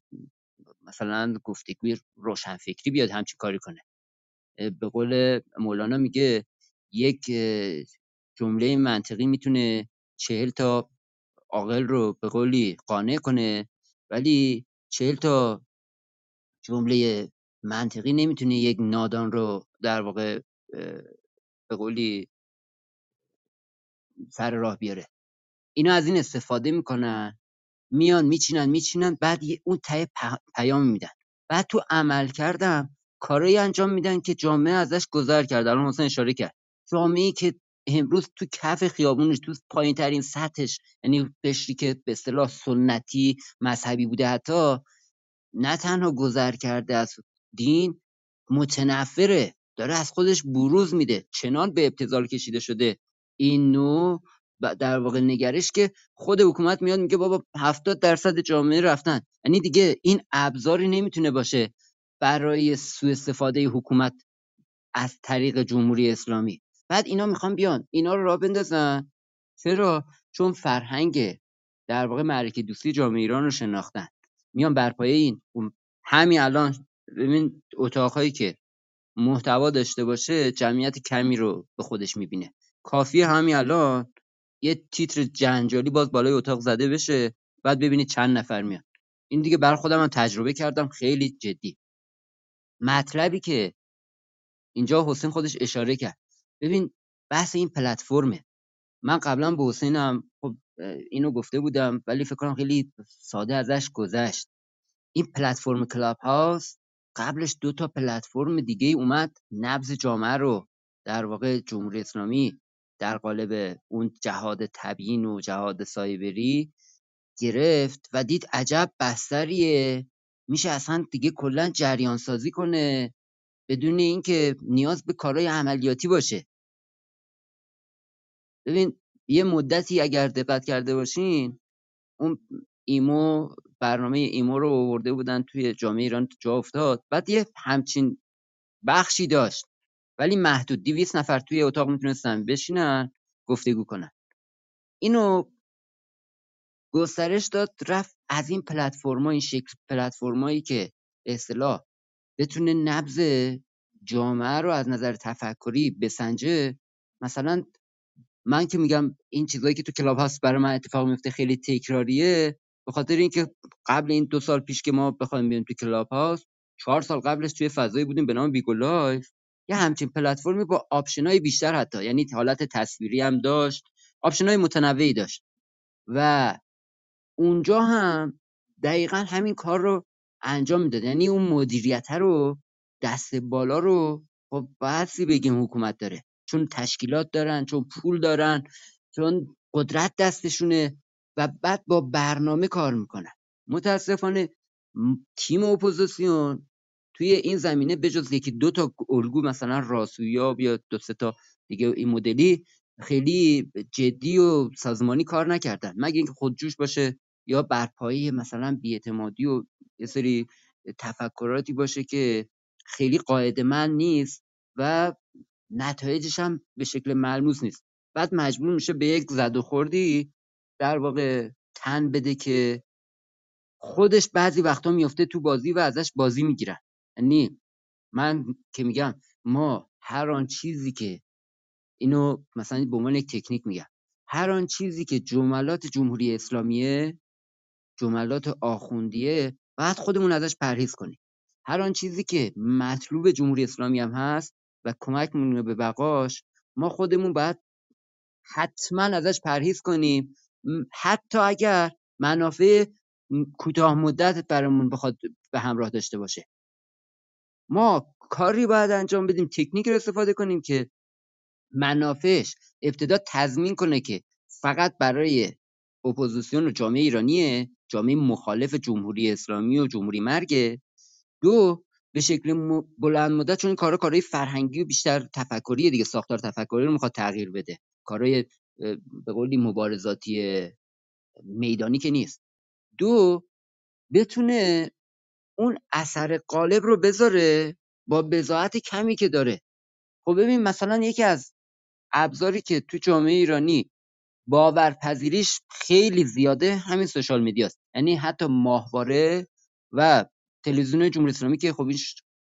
مثلا گفتگوی روشنفکری بیاد همچین کاری کنه. به قول مولانا میگه یک جمله منطقی می‌تونه چهل تا عاقل رو به قولی قانع کنه ولی چهل تا جمله منطقی نمی‌تونه یک نادان رو در واقع به قولی سر راه بیاره. اینا از این استفاده می‌کنن میان میچینن میچینن بعد اون ته پیام میدن. بعد تو عمل کردم کارایی انجام میدن که جامعه ازش گذر کرد. الان حسین اشاره کرد. جامعه که امروز تو کف خیابونش تو پایین ترین سطحش یعنی قشری که به اصطلاح سنتی مذهبی بوده حتی نه تنها گذر کرده از دین متنفره. داره از خودش بروز میده. چنان به ابتذال کشیده شده. این نوع در واقع نگرش که خود حکومت میاد میگه بابا هفتاد درصد جامعه رفتن. یعنی دیگه این ابزاری نمی‌تونه باشه برای سوء استفاده حکومت از طریق جمهوری اسلامی. بعد اینا می‌خوان بیان. اینا رو راه بندازن. چرا؟ چون فرهنگ در واقع معرکه دوستی جامعه ایران رو شناختن. میان بر پایه این. همین الان ببین اتاقهایی که محتوا داشته باشه جمعیت کمی رو به خودش می‌بینه. کافیه همین الان یه تیتر جنجالی باز بالای اتاق زده بشه بعد ببینید چند نفر میان. این دیگه بر خودم هم تجربه کردم خیلی جدی. مطلبی که اینجا حسین خودش اشاره کرد. ببین بحث این پلتفرمه. من قبلا به حسینم خب اینو گفته بودم ولی فکر کنم خیلی ساده ازش گذشت. این پلتفرم کلاب هاوس قبلش دو تا پلتفرم دیگه اومد نبض جامعه رو در واقع جمهوری اسلامی در قالب اون جهاد تبیین و جهاد سایبری گرفت و دید عجب بستریه. میشه اصلا دیگه کلا جریان سازی کنه بدون اینکه نیاز به کارهای عملیاتی باشه. ببین یه مدتی اگر دقت کرده باشین اون ایمو برنامه ایمو رو آورده بودن توی جامعه ایران جا افتاد. بعد یه همچین بخشی داشت. ولی محدود 200 نفر توی اتاق می‌تونستن بشینن گفتگو کنن. اینو گسترش داد رفت از این پلتفرما این شکل پلتفرمایی که اصطلاح بتونه نبض جامعه رو از نظر تفکری بسنجه. مثلا من که میگم این چیزایی که تو کلاب هاوس برای من اتفاق میفته خیلی تکراریه به خاطر اینکه قبل این دو سال پیش که ما بخوایم بریم تو کلاب هاوس چهار سال قبلش توی فضایی بودیم به نام بیگو لایو. یه همچین پلتفرمی با آپشن های بیشتر حتی یعنی حالت تصویری هم داشت آپشن های متنوعی داشت. و اونجا هم دقیقا همین کار رو انجام می‌داد. یعنی اون مدیریت رو دست بالا رو خب بعضی بگیم حکومت داره؟ چون تشکیلات دارن چون پول دارن چون قدرت دستشونه و بعد با برنامه کار می‌کنن. متاسفانه تیم اپوزیسیون توی این زمینه بجز یکی دو تا الگو مثلا راسویا یا دو سه تا دیگه این مدلی خیلی جدی و سازمانی کار نکردن. مگه اینکه خودجوش باشه یا بر پایه مثلا بیاعتمادی و یه سری تفکراتی باشه که خیلی قاعده‌مند نیست و نتایجش هم به شکل ملموس نیست. بعد مجبور میشه به یک زد و خوردی در واقع تن بده که خودش بعضی وقتا میفته تو بازی و ازش بازی می‌گیرن. یعنی من که میگم ما هر آن چیزی که اینو مثلا به عنوان یک تکنیک میگم هر آن چیزی که جملات جمهوری اسلامیه جملات آخوندیه باید خودمون ازش پرهیز کنیم. هر آن چیزی که مطلوب جمهوری اسلامی هم هست و کمک می‌کنه به بقاش ما خودمون باید حتما ازش پرهیز کنیم. حتی اگر منافع کوتاه مدت برامون بخواد به همراه داشته باشه. ما کاری باید انجام بدیم تکنیک رو استفاده کنیم که منافعش ابتدا تضمین کنه که فقط برای اپوزیسیون و جامعه ایرانیه جامعه مخالف جمهوری اسلامی و جمهوری مرگه دو به شکل بلند مدت چون کارا کارهای فرهنگی و بیشتر تفکری دیگه ساختار تفکری رو می‌خواد تغییر بده. کارهای به قولی مبارزاتی میدانی که نیست. دو بتونه اون اثر غالب رو بذاره با بضاعت کمی که داره. خب ببین مثلا یکی از ابزاری که تو جامعه ایرانی باورپذیریش خیلی زیاده همین سوشال میدیاست. یعنی حتی ماهواره و تلویزیون جمهوری اسلامی که خب این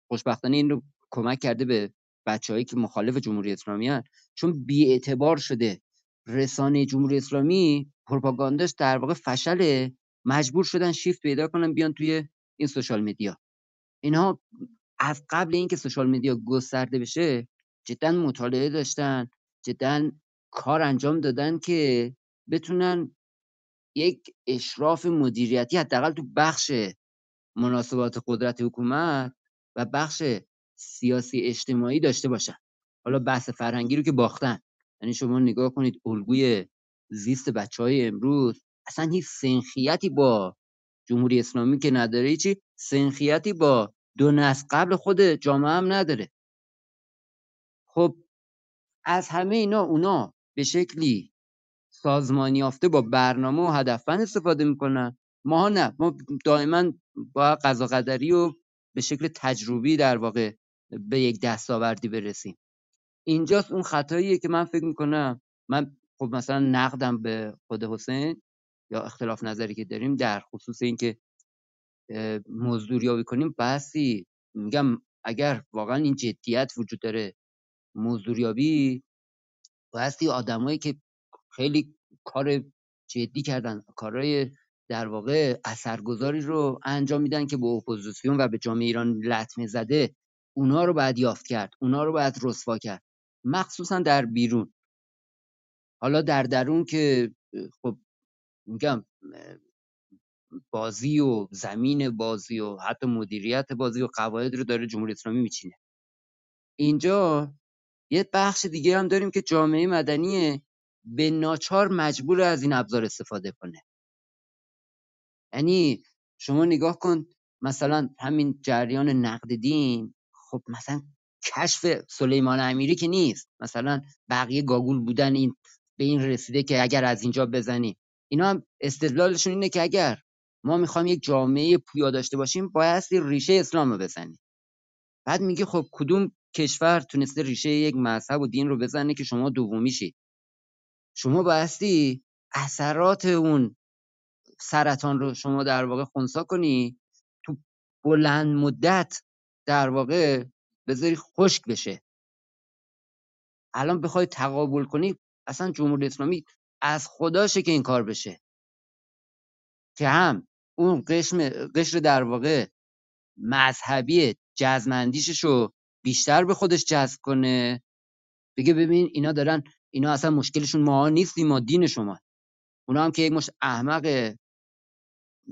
خوشبختانه این رو کمک کرده به بچههایی که مخالف جمهوری اسلامی هن. چون بی‌اعتبار شده رسانه جمهوری اسلامی پروپاگانداش در واقع فشله. مجبور شدن شیفت پیدا کنن بیان توی این سوشال میدیا. اینها از قبل اینکه سوشال میدیا گسترده بشه جدا مطالعه داشتن جدا کار انجام دادن که بتونن یک اشراف مدیریتی حداقل تو بخش مناسبات قدرت حکومت و بخش سیاسی اجتماعی داشته باشن. حالا بحث فرهنگی رو که باختن. یعنی شما نگاه کنید الگوی زیست بچه های امروز اصلا هیچ سنخیتی با جمهوری اسلامی که نداره چی سنخیتی با دو نسل قبل خود جامعه هم نداره. خب از همه اینا اونا به شکلی سازمانی یافته با برنامه و هدفمند استفاده می‌کنن. ماها نه ما دائما با قضا قدری و به شکل تجربی در واقع به یک دستاوردی برسیم. اینجاست اون خطاییه که من فکر می‌کنم. من خب مثلا نقدم به خود حسین. یا اختلاف نظری که داریم در خصوص اینکه اه، مزدوریابی کنیم بحثی میگم اگر واقعا این جدیت وجود داره مزدوریابی بایستی آدمایی که خیلی کار جدی کردن کارهای در واقع اثرگذاری رو انجام میدن که به اپوزیسیون و به جامعه ایران لطمه زده اونا رو باید یافت کرد اونا رو باید رسوا کرد مخصوصا در بیرون. حالا در درون که خب میگم بازی و زمین بازی و حتی مدیریت بازی و قواعد رو داره جمهوری اسلامی میچینه. اینجا یه بخش دیگه هم داریم که جامعه مدنی به ناچار مجبور از این ابزار استفاده کنه. یعنی شما نگاه کن مثلا همین جریان نقد دین خب مثلا کشف سلیمان امیری که نیست. مثلا بقیه گاگول بودن این به این رسیده که اگر از اینجا بزنیم اینا هم استدلالشون اینه که اگر ما می‌خوایم یک جامعه پویا داشته باشیم بایستی ریشه اسلام رو بزنیم. بعد میگه خب کدوم کشور تونسته ریشه یک مذهب و دین رو بزنه که شما دومی شید شما بایستی اثرات اون سرطان رو شما در واقع خونسا کنی تو بلند مدت در واقع بذاری خشک بشه. الان بخوای تقابل کنی اصلا جمهوری اسلامی از خداشه که این کار بشه. که هم اون قشم قشر در واقع مذهبی جزمندیشش رو بیشتر به خودش جذب کنه. بگه ببین اینا دارن اینا اصلا مشکلشون ما نیستیم ما دین شما. اونا هم که یک مش احمق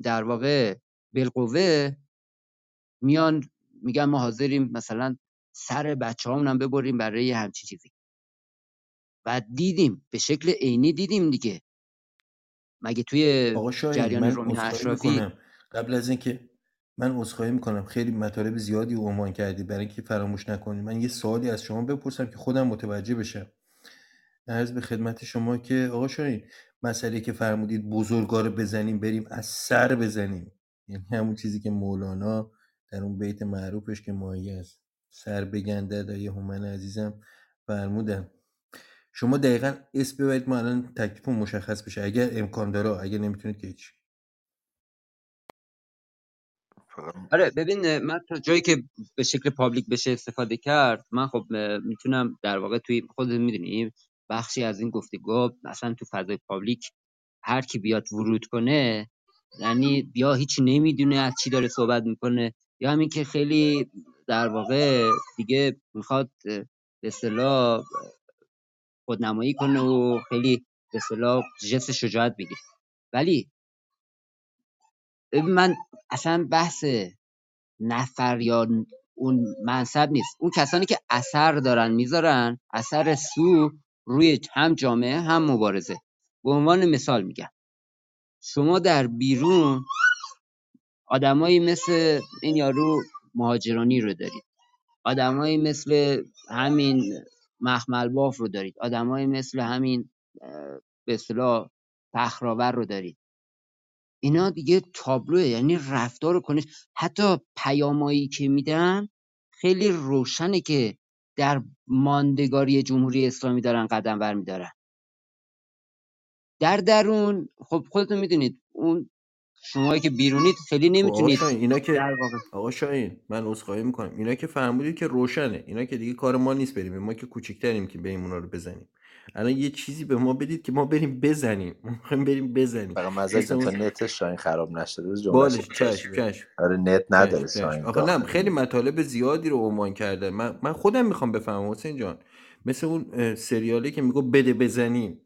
در واقع بالقوه میان میگن ما حاضریم مثلا سر بچه هم ببریم برای یه همچین چیزی. و دیدیم به شکل عینی دیدیم دیگه. مگه توی جریان عذرخواهی اشرافی قبل از اینکه من عذرخواهی می‌کنم خیلی مطالب زیادی عنوان کردی. برای اینکه فراموش نکنی من یه سوالی از شما بپرسم که خودم متوجه بشم. عرض به خدمت شما که آقا شاهین مسئله که فرمودید بزرگا رو بزنیم بریم از سر بزنیم. یعنی همون چیزی که مولانا در اون بیت معروفش که مایه است سر بگنده دای هومن عزیزم فرمودن. شما دقیقا اسم ببرید ما الان تکلیفمون مشخص بشه. اگر امکان داره اگر نمی‌تونید که هیچ. آره ببین من تا جایی که به شکل public بشه استفاده کرد من خب می‌تونم در واقع توی خود می‌دونی بخشی از این گفتگو مثلا تو فضای public هر کی بیاد ورود کنه یعنی یا هیچ نمی‌دونه از چی داره صحبت می‌کنه یا همین که خیلی در واقع دیگه می‌خواد به اصطلاح خودنمایی کنه و خیلی به اصطلاح جست شجاعت بگیره. ولی من اصلا بحث نفر یا اون منصب نیست. اون کسانی که اثر دارن می‌ذارن اثر سو روی هم جامعه هم مبارزه. به عنوان مثال میگم. شما در بیرون آدمایی مثل این یارو مهاجرانی رو دارید. آدمایی مثل همین مخمل باف رو دارید. آدمایی مثل همین به اصطلاح پخراور رو دارید. اینا دیگه تابلوه یعنی رفتار و کنش. حتی پیامایی که میدن خیلی روشنه که در ماندگاری جمهوری اسلامی دارن قدم برمیدارن. در درون خب خودتون می‌دونید اون شمایی که بیرونید خیلی آقا نمی‌تونید شاهین اینا که در واقع. آقا شاهین من عذرخواهی می‌کنم. اینا که فرمودید که روشنه. اینا که دیگه کار ما نیست بریم. ما که کوچیکتریم که بریم اونا رو بزنیم. الان یه چیزی به ما بدید که ما بریم بزنیم. ما می‌خوایم بریم بزنیم. فقط مثل جان تا اون نت شاهین خراب نشده. روز جملهش بالش چشم آره نت نداره شاهین. آخه نه داخل خیلی مطالب زیادی رو عنوان کرده من, من خودم می‌خوام بفهمم حسین جان. مثل اون اه، سریالی که میگو بده بزنیم.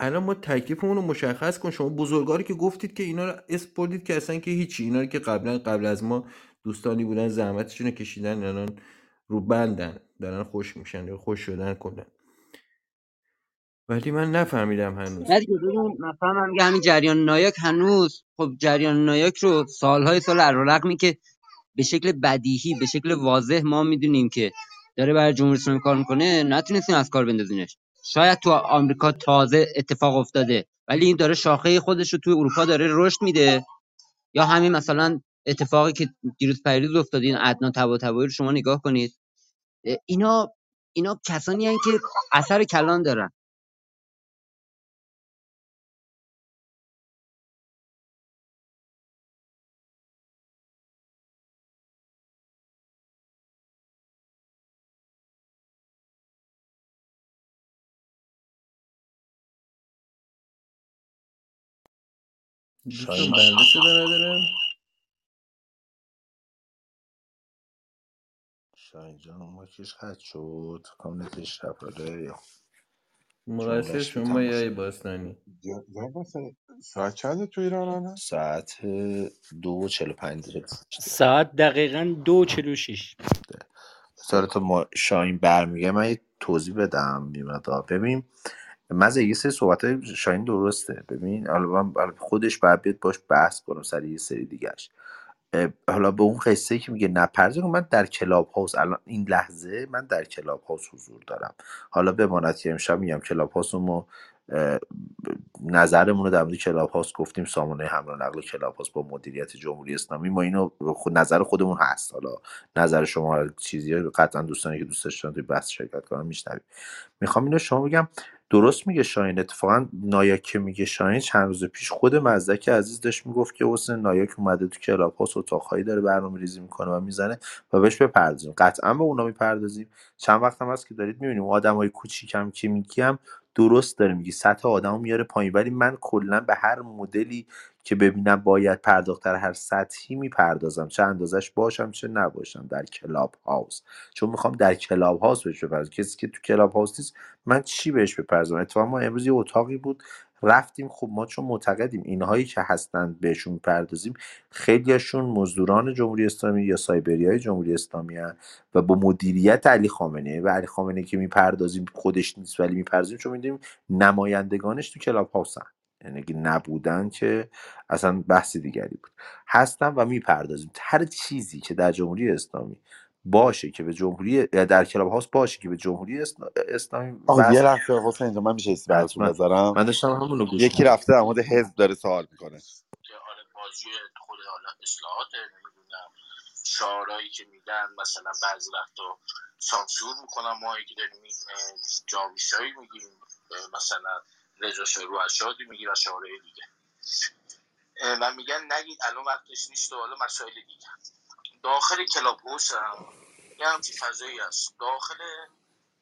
الان ما تکلیفمون رو مشخص کن. شما بزرگاری که گفتید که اینا رو اسم که اصلا که هیچی. اینا رو که قبلا قبل از ما دوستانی بودن زحمتشون رو کشیدن الان رو بندن. دارن خوش میشن یا خوش شدن کلا. ولی من نفهمیدم هنوز. نه دیگه ببین مثلا همین جریان نایاک هنوز. خب جریان نایاک رو سالهای سال علیرغمی که به شکل بدیهی به شکل واضح ما می‌دونیم که داره برای جمهوری اسلامی کار می‌کنه. نتونستیم از کار بندازینش. شاید تو آمریکا تازه اتفاق افتاده ولی این داره شاخه خودش رو توی اروپا داره رشد میده. یا همین مثلا اتفاقی که دیروز پریروز افتاده این عدنان طباطبایی رو شما نگاه کنید. اینا اینا کسانی هستند که اثر کلان دارن. شاهین بنده صدا ندارم شاهین جان ماکش خط شد. کامنتش یا مقصر شما ای باستانی؟ جناب حسین، ساعت چنده تو ایران الان؟ ساعت دو و چهل و پنج دقیقه. گذشته. ساعت دقیقا دو و چلو و شیش سال تو ما شاهین برمیگه من یه توضیح بدم میمدا ببین من یه سری صحبت شاهین درسته. ببین حالا خودش باید بیاد باش بحث کنم سر یه سری دیگرش حالا به اون قصه که میگه نپرداز من در کلاب هاوس الان این لحظه من در کلاب هاوس حضور دارم. حالا بماند که امشب میگم کلاب هاوس رو ما اه، نظرمون رو در مورد کلاب هاوس گفتیم سامانه حمل و نقل کلاب هاوس با مدیریت جمهوری اسلامی. ما اینو خود نظر خودمون هست. حالا نظر شما چیزی قطعا دوستانی که دوست داشتن توی بحث شرکت کنن میشنویم. می‌خوام اینو شما بگم درست میگه شاهین؟ اتفاقا نایاک که میگه شاهین چند روز پیش خود مزدک عزیز داشت می‌گفت که حسین نایاک اومده تو کلاب هاوس اتاقهایی داره برنامه ریزی می‌کنه و می‌زنه و بهش بپردازیم. قطعا به اونا می‌پردازیم. چند وقت هم هست که دارید می‌بینیم آدم های کوچیکم که میگیم درست داره میگی سطح آدمو میاره پایین. ولی من کلا به هر مدلی که ببینم باید پرداخت در هر سطحی می‌پردازم. چه اندازش باشم چه نباشم. در کلاب هاوس. چون می‌خوام در کلاب هاوس بهش بپردازم. کسی که تو کلاب هاوس نیست من چی بهش بپردازم؟ اتفاقا ما امروز یه اتاقی بود. رفتیم. خب ما چون معتقدیم اینهایی که هستند بهشون می‌پردازیم خیلیاشون مزدوران جمهوری اسلامی یا سایبری های جمهوری اسلامی هن و با مدیریت علی خامنه و علی خامنه که می‌پردازیم خودش نیست ولی می‌پردازیم چون می‌دونیم نمایندگانش تو کلاب هاوسن یعنی نبودن که اصلا بحث دیگری بود. هستن و می‌پردازیم. هر چیزی که در جمهوری اسلامی باشه که به جمهوری در کلاب هاوس باشه که به جمهوری اسلا- اسلامی آقا یه لحظه حسین من میشه ایستی براتون بذارم. من داشتم همونو گوش یکی. رفته در مورد حزب داره سوال می‌کنه. که حالا بازی خود حالا اصلاحات نمی‌دونم شعارهایی که میدن مثلا بعضی وقتا سانسور می‌کنن ماهی که داریم جاویشایی میگیم مثلا رضا شروع از شادی میگیم و شعارهای دیگه. و میگن نگید الان وقتش نیست و حالا مسائل دیگه. داخل کلاب هاوس هم یه همچین فضایی هست. داخل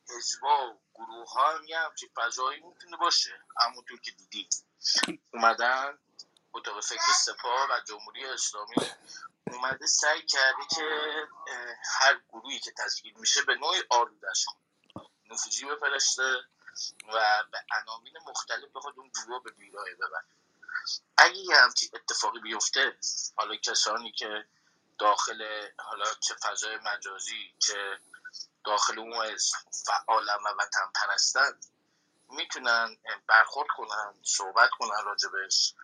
حزبا و گروه ها هم یه همچین فضایی می‌تونه باشه. همونطور که دیدید اومدن اتاق فکر سپاه و جمهوری اسلامی. اومده سعی کرده که هر گروهی که تشکیل میشه به نوعی آلودش کنه. نفوذی بفرسته و به عناوین مختلف بخواد اون گروه به بیراه ببره. اگه یه همچین اتفاقی بیفته حالا کسانی که داخل حالا چه فضای مجازی چه داخل اون حزب فعالن و وطن پرستن می‌تونن برخورد کنن صحبت کنن راجبش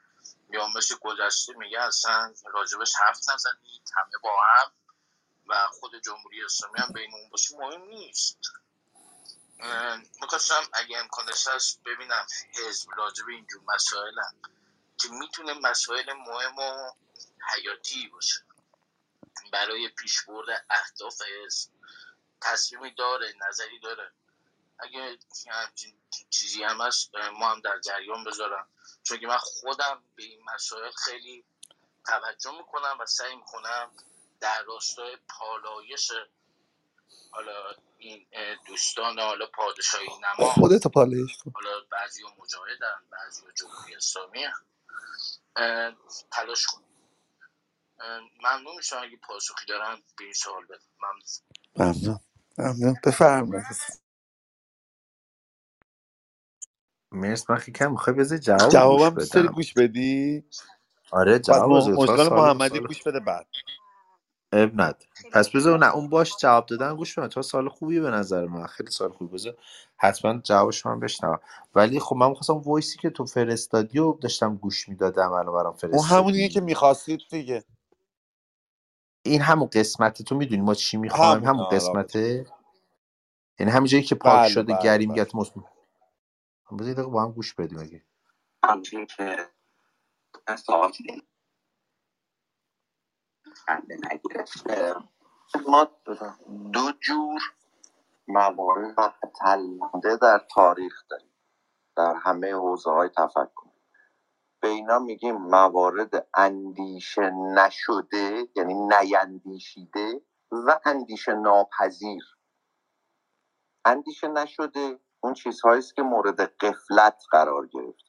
یا مثل گذشته میگه اصلا راجبش حرف نزنید همه با هم و خود جمهوری اسلامی هم بین اون باشه مهم نیست می‌خواستم اگه امکانش هست ببینم حزب راجب اینجور مسائل هم. که می‌تونه مسائل مهم و حیاتی باشه برای پیشبرد اهداف حزب. تصمیمی داره نظری داره. اگه همچین چیزی هم هست ما هم در جریان بذارم. چون که من خودم به این مسائل خیلی توجه می‌کنم و سعی می‌کنم در راستای پالایش حالا این دوستان حالا پادشاهی نما. خودتو پالایش حالا بعضی ها مجاهدن بعضی ها جمهوری اسلامی تلاش کنیم ممنون میشم اگه پاسخی دارم به این سوال بدم. ممنون. ممنون. ممنون. بفرمایید. مرس من خیلی کم می‌خوای بذاری جواب گوش جوابم دوست داری بدم. گوش بدی؟ آره جواب م- مشکل سال محمدی سال گوش بده بعد. اب ند پس بذار نه اون باش جواب دادن گوش بدم تا سال خوبی به نظر من. خیلی سال خوبی. بذار حتما جوابش من بشنوم. ولی خب من می‌خواستم وایسی که تو فرستادی و داشتم گوش می‌دادم الان برام اون همونیه که فرستادی می‌خواستید دیگه. این همون قسمته. تو می‌دونی ما چی می‌خوایم؟ همونه همون آره قسمته. یعنی همین جایی که پاک بله شده بله گری بله. میگه مصمیم بذار یه دقیقه با هم گوش بدیم اگه. همچنین که نگرفته. ما دو جور موارد تلمانده در تاریخ داریم. در همه حوزه های تفکر. به اینا میگیم موارد اندیشه نشده یعنی نیندیشیده و اندیشه ناپذیر. اندیشه نشده اون چیزهایی است که مورد قفلت قرار گرفت.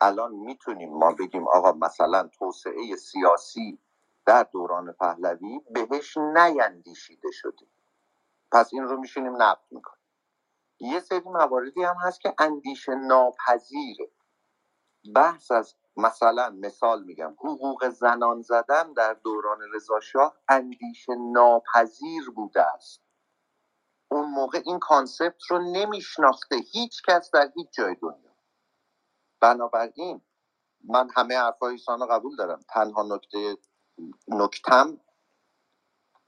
الان می‌تونیم ما بگیم آقا مثلا توسعه سیاسی در دوران پهلوی بهش نیندیشیده شده. پس این رو میشینیم نقد می‌کنیم. یه سری مواردی هم هست که اندیشه ناپذیره. بحث از مثلا مثال میگم حقوق زنان زدن در دوران رضاشاه اندیشه ناپذیر بوده است. اون موقع این concept رو نمیشناخته هیچ کس در هیچ جای دنیا. بنابراین من همه حرفای ایسان رو قبول دارم. تنها نکته نکتم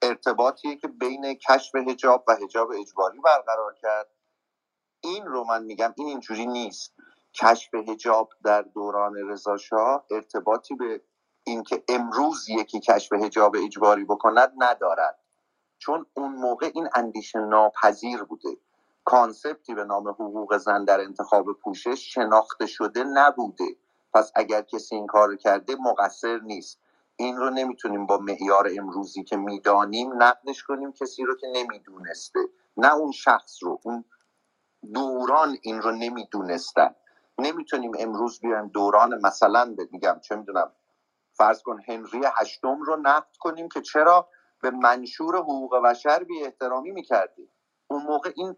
ارتباطیه که بین کشف حجاب و حجاب اجباری برقرار کرد. این رو من میگم این اینجوری نیست. کشف حجاب در دوران رضاشاه ارتباطی به اینکه امروز یکی کشف حجاب اجباری بکند ندارد. چون اون موقع این اندیشه ناپذیر بوده. کانسپتی به نام حقوق زن در انتخاب پوشش شناخته شده نبوده. پس اگر کسی این کار کرده مقصر نیست. این رو نمی‌تونیم با معیار امروزی که می‌دانیم نقدش کنیم کسی رو که نمی‌دونسته. نه اون شخص رو اون دوران این رو نمی‌دونستن. نمی‌تونیم امروز بیایم دوران مثلا میگم چه می‌دونم فرض کن هنری هشتم رو نقد کنیم که چرا به منشور حقوق بشر بی احترامی می‌کردیم. اون موقع این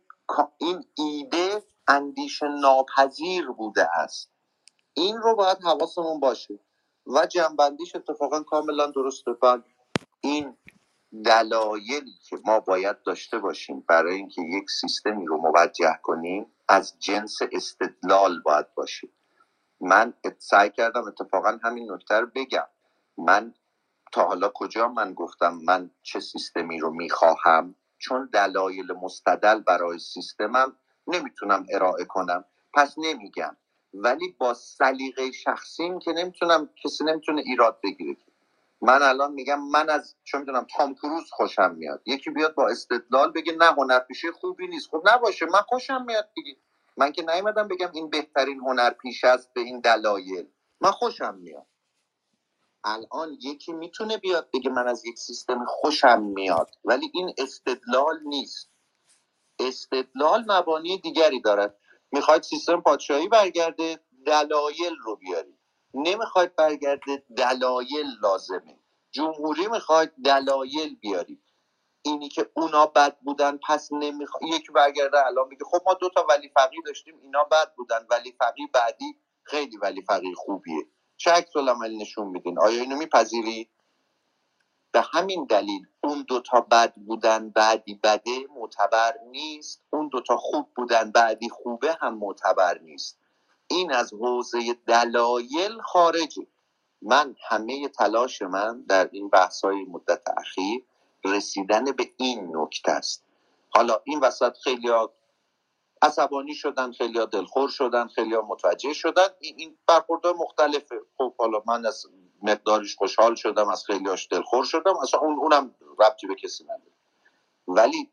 این ایده اندیشه ناپذیر بوده است. این رو باید حواسمون باشه. و جنبندیش اتفاقا کاملا درسته. بعد این دلایلی که ما باید داشته باشیم برای اینکه یک سیستمی رو موجه کنیم از جنس استدلال باید باشه من سعی کردم اتفاقا همین نکته رو بگم. من تا حالا کجا من گفتم من چه سیستمی رو می‌خواهم؟ چون دلایل مستدل برای سیستمم نمی‌تونم ارائه کنم. پس نمیگم. ولی با سلیقه شخصیم که نمی‌تونم کسی نمی‌تونه ایراد بگیره. من الان میگم من از چه می‌دونم تام کروز خوشم میاد. یکی بیاد با استدلال بگه نه هنرپیشه خوبی نیست. خب نباشه من خوشم میاد دیگه. من که نیومدم بگم این بهترین هنرپیشه است به این دلایل. من خوشم میاد. الان یکی می‌تونه بیاد بگه من از یک سیستم خوشم میاد. ولی این استدلال نیست. استدلال مبانی دیگری دارد. می‌خواید سیستم پادشاهی برگرده دلایل رو بیارید. نمی‌خواید برگرده دلایل لازمه. جمهوری می‌خواید دلایل بیارید اینی که اونا بد بودن پس نمی‌خواد یکی برگرده الان میگه خب ما دو تا ولی فقیه داشتیم اینا بد بودن. ولی فقیه بعدی خیلی ولی فقیه خوبیه. چه عکس نشون میدین؟ آیا اینو میپذیری؟ به همین دلیل اون دوتا بد بودن بعدی بده معتبر نیست. اون دوتا خوب بودن بعدی خوبه هم معتبر نیست. این از حوزه دلایل خارجه من همه تلاش من در این بحث های مدت اخیر رسیدن به این نکته است. حالا این وسط خیلی عصبانی شدن خیلی دلخور شدن خیلی متوجه شدن. این, برخوردهای مختلفه. خب حالا من از مقدارش خوشحال شدم از خیلیاش دلخور شدم اصلا اون اونم ربطی به کسی نداره. ولی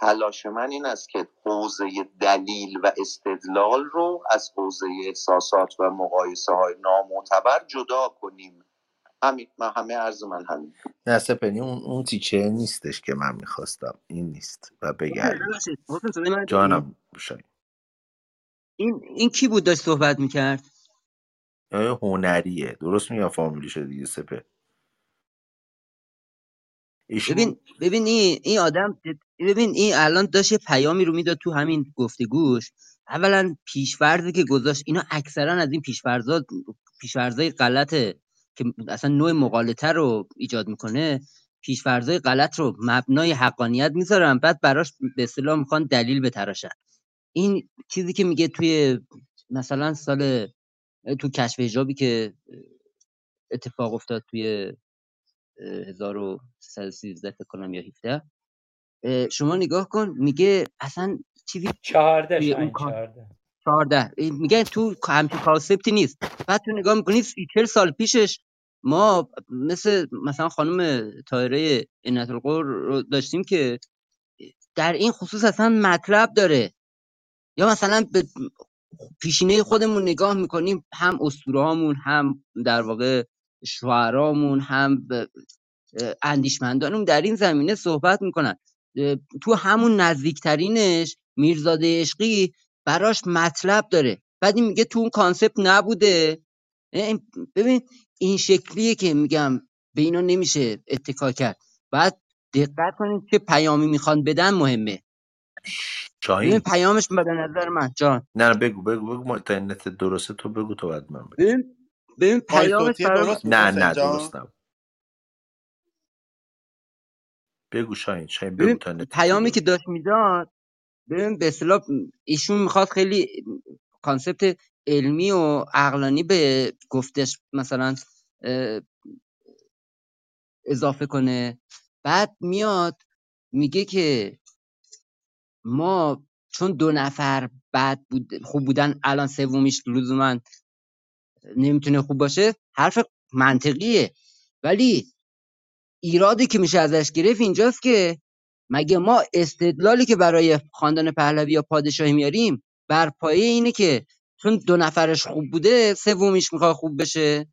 تلاش من این است که حوزه دلیل و استدلال رو از حوزه احساسات و مقایسه های نامعتبر جدا کنیم. همین من همه عرض من همین. نه سپنی اون اون تیکه نیستش که من می‌خواستم. این نیست و داری؟ جانم شاید. این این کی بود داشت صحبت می‌کرد؟ هنریه. درست میگم فامیلی شده دیگه سپه. ایشون ببین ببین این این آدم ببین این الان داشت یه پیامی رو می‌داد تو همین گفتگوش اولا پیشفرضی که گذاشت اینا اکثرا از این پیشفرضات پیشفرضای غلطه که اصلا نوع مقالطه رو ایجاد می‌کنه. پیشفرضای غلط رو مبنای حقانیت می‌ذارن بعد براش به اصطلاح می‌خوان دلیل بتراشن. این چیزی که میگه توی مثلا سال تو کشف حجابی که اتفاق افتاد توی 1313 فکر کنم یا 17 اه، شما نگاه کن میگه اصلا چیزی چهارده چهارده. 14 میگه تو همچین کانسپتی نیست. بعد تو نگاه می‌کنی سی چل سال پیشش ما مثل مثلا خانم تایره عنایت القر رو داشتیم که در این خصوص اصلا مطلب داره. یا مثلا به پیشینه خودمون نگاه می‌کنیم هم اسطوره هم در واقع شعرامون هم اندیشمندانمون در این زمینه صحبت می‌کنن. تو همون نزدیکترینش میرزاده عشقی براش مطلب داره. بعد این میگه تو اون concept نبوده. ببین این شکلیه که میگم به اینا نمیشه اتکا کرد. بعد دقت کنید چه پیامی می‌خوان بدن مهمه. شاهین. پیامش به نظر من جان. نه نه بگو بگو بگو. ما اینترنت درسته تو بگو تو بعد من بگو. ببین پیامش درست نه نه درست نبود. بگو شاهین شاهین بگو ببین تا پیامی که داشت می‌داد ببین به اصطلاح ایشون می‌خواد خیلی کانسپت علمی و عقلانی به گفتش مثلا اه، اضافه کنه. بعد میاد میگه که ما چون دو نفر بعد بود خوب بودن الان سومیش لزوما نمی‌تونه خوب باشه حرف منطقیه. ولی ایرادی که میشه ازش گرفت اینجاست که مگه ما استدلالی که برای خواندن پهلوی یا پادشاهی میاریم بر پایه اینه که چون دو نفرش خوب بوده سومیش می‌خواد خوب بشه؟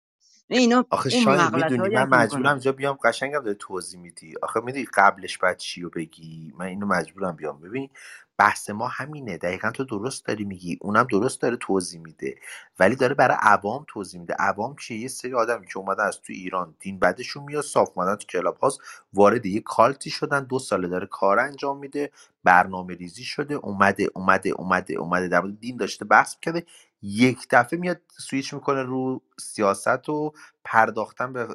اینا آخه مغلط می‌دونی من مجبورم اینجا بیام قشنگم داره توضیح میدی. آخه می‌دونی قبلش بعد چی رو بگی؟ من اینو مجبورم بیام. ببین بحث ما همینه. دقیقا تو درست داری میگی. اونم درست داره توضیح میده. ولی داره برای عوام توضیح میده. عوام چیه؟ یه سری آدمی که اومدن از تو ایران دین بدشون میاد صاف اومدن تو کلاب هاوس وارد یه cult ی شدن. دو ساله داره کار انجام میده برنامه ریزی شده اومده اومده اومده اومده. در مورد دین داشته بحث کرده یک دفعه میاد سویچ می‌کنه رو سیاست و پرداختن به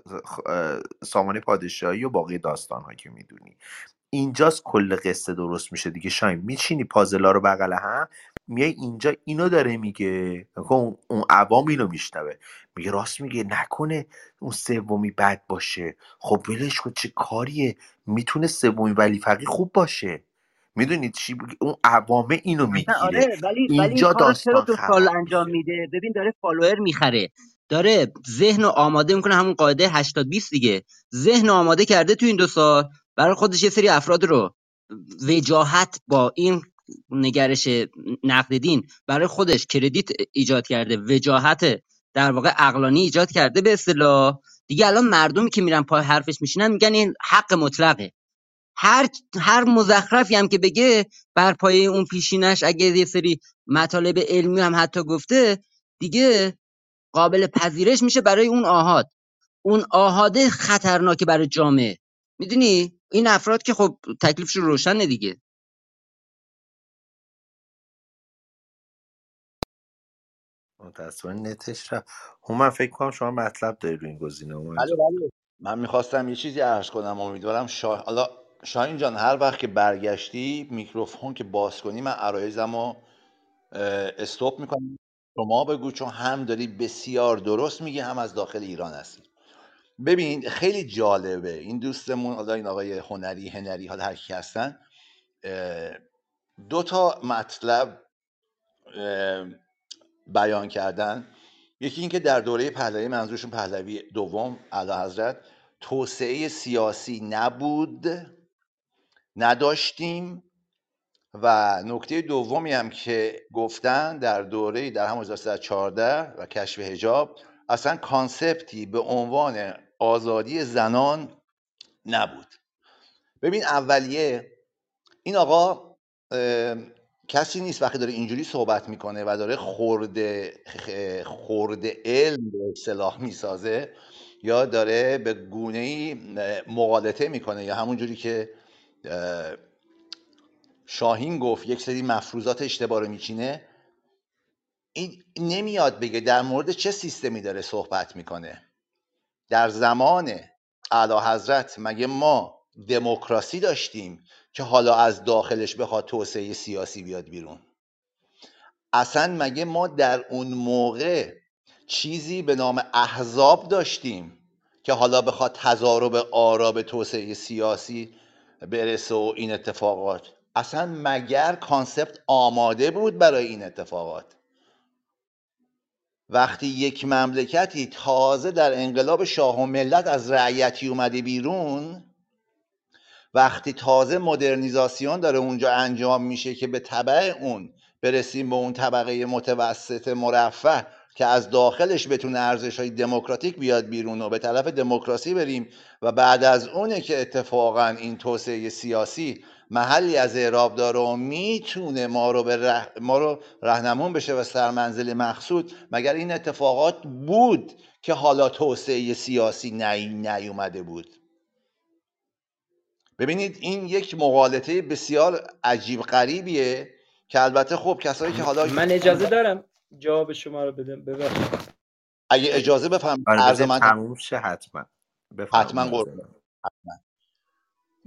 سامانه پادشاهی و باقی داستان ها که می‌دونی. اینجاست کل قصه درست میشه دیگه. شاهین می‌چینی پازلا رو بغل هم؟ میای اینجا اینو داره میگه. اون اون عوام اینو میشنوه. میگه راست میگه نکنه اون سومی بد باشه. خب ولش کن چه کاریه؟ می‌تونه سومی ولی فقی خوب باشه. می‌دونید چی بگه؟ اون عوامه اینو اصلا می‌گیره. آره ولی ولی این اینجا کار رو چرا داستان خراب انجام میشه. میده؟ ببین داره فالوور می‌خره. داره ذهن رو آماده می‌کنه همون قاعده 80 20 دیگه. ذهن آماده کرده تو این دو سال برای خودش یه سری افراد رو وجاهت با این نگرش نقد دین برای خودش کردیت ایجاد کرده. وجاهت در واقع عقلانی ایجاد کرده به اصطلاح. دیگه الان مردمی که میرن پای حرفش میشینن میگن این حق مطلقه. هر هر مزخرفی هم که بگه بر پایه اون پیشینش اگه یه سری مطالب علمی هم حتی گفته دیگه قابل پذیرش میشه برای اون آحاد اون آحاده خطرناکه برای جامعه. می‌دونی؟ این افراد که خب تکلیفشون روشنه دیگه. متاسفانه نتش رفت. هومن فکر کنم شما مطلب داری رو این گزینه بله بله. من می‌خواستم یه چیزی عرض کنم امیدوارم شا... حالا شاهین جان هر وقت که برگشتی میکروفون که باز کنی من عرایزم رو استوب می‌کنم. شما بگو چون هم داری بسیار درست میگی هم از داخل ایران هستی. ببین خیلی جالبه. این دوستمون حالا این آقای هنری هنری حالا هر کی هستن دو تا مطلب بیان کردن. یکی اینکه در دوره پهلوی منظورشون پهلوی دوم اعلی حضرت توسعه سیاسی نبود. نداشتیم. و نکته دومی هم که گفتن در دوره در همون 1314 و کشف حجاب اصلا کانسپتی به عنوان آزادی زنان نبود. ببین اولیه این آقا کسی نیست وقتی داره اینجوری صحبت می‌کنه و داره خورده خورده علم به اصطلاح می‌سازه یا داره به گونه ای مقالطه می‌کنه یا همون جوری که شاهین گفت یک سری مفروضات اشتباه رو میچینه. این نمیاد بگه در مورد چه سیستمی داره صحبت می‌کنه. در زمان اعلی حضرت مگه ما دموکراسی داشتیم که حالا از داخلش بخواد توسعه سیاسی بیاد بیرون؟ اصلا مگه ما در اون موقع چیزی به نام احزاب داشتیم که حالا بخواد تضارب آرا به توسعه سیاسی برسه و این اتفاقات. اصلا مگر کانسپت آماده بود برای این اتفاقات؟ وقتی یک مملکتی تازه در انقلاب شاه و ملت از رعیتی اومده بیرون وقتی تازه مدرنیزاسیون داره اونجا انجام میشه که به طبع اون برسیم به اون طبقه متوسط مرفه که از داخلش بتونه ارزش های دموکراتیک بیاد بیرون و به طرف دموکراسی بریم و بعد از اونه که اتفاقا این توسعه سیاسی محلی از اعراب داره و می‌تونه ما رو به ره... ما رو رهنمون بشه و سرمنزل مقصود مگر این اتفاقات بود که حالا توسعه سیاسی نی... نیومده بود؟ ببینید این یک مقالطه بسیار عجیب غریبیه که البته خب کسایی که حالا من اجازه دارم. جواب شما رو بدم. ببخشید. اگه اجازه بفهم آره عرض من تموم شه حتما. حتما قربان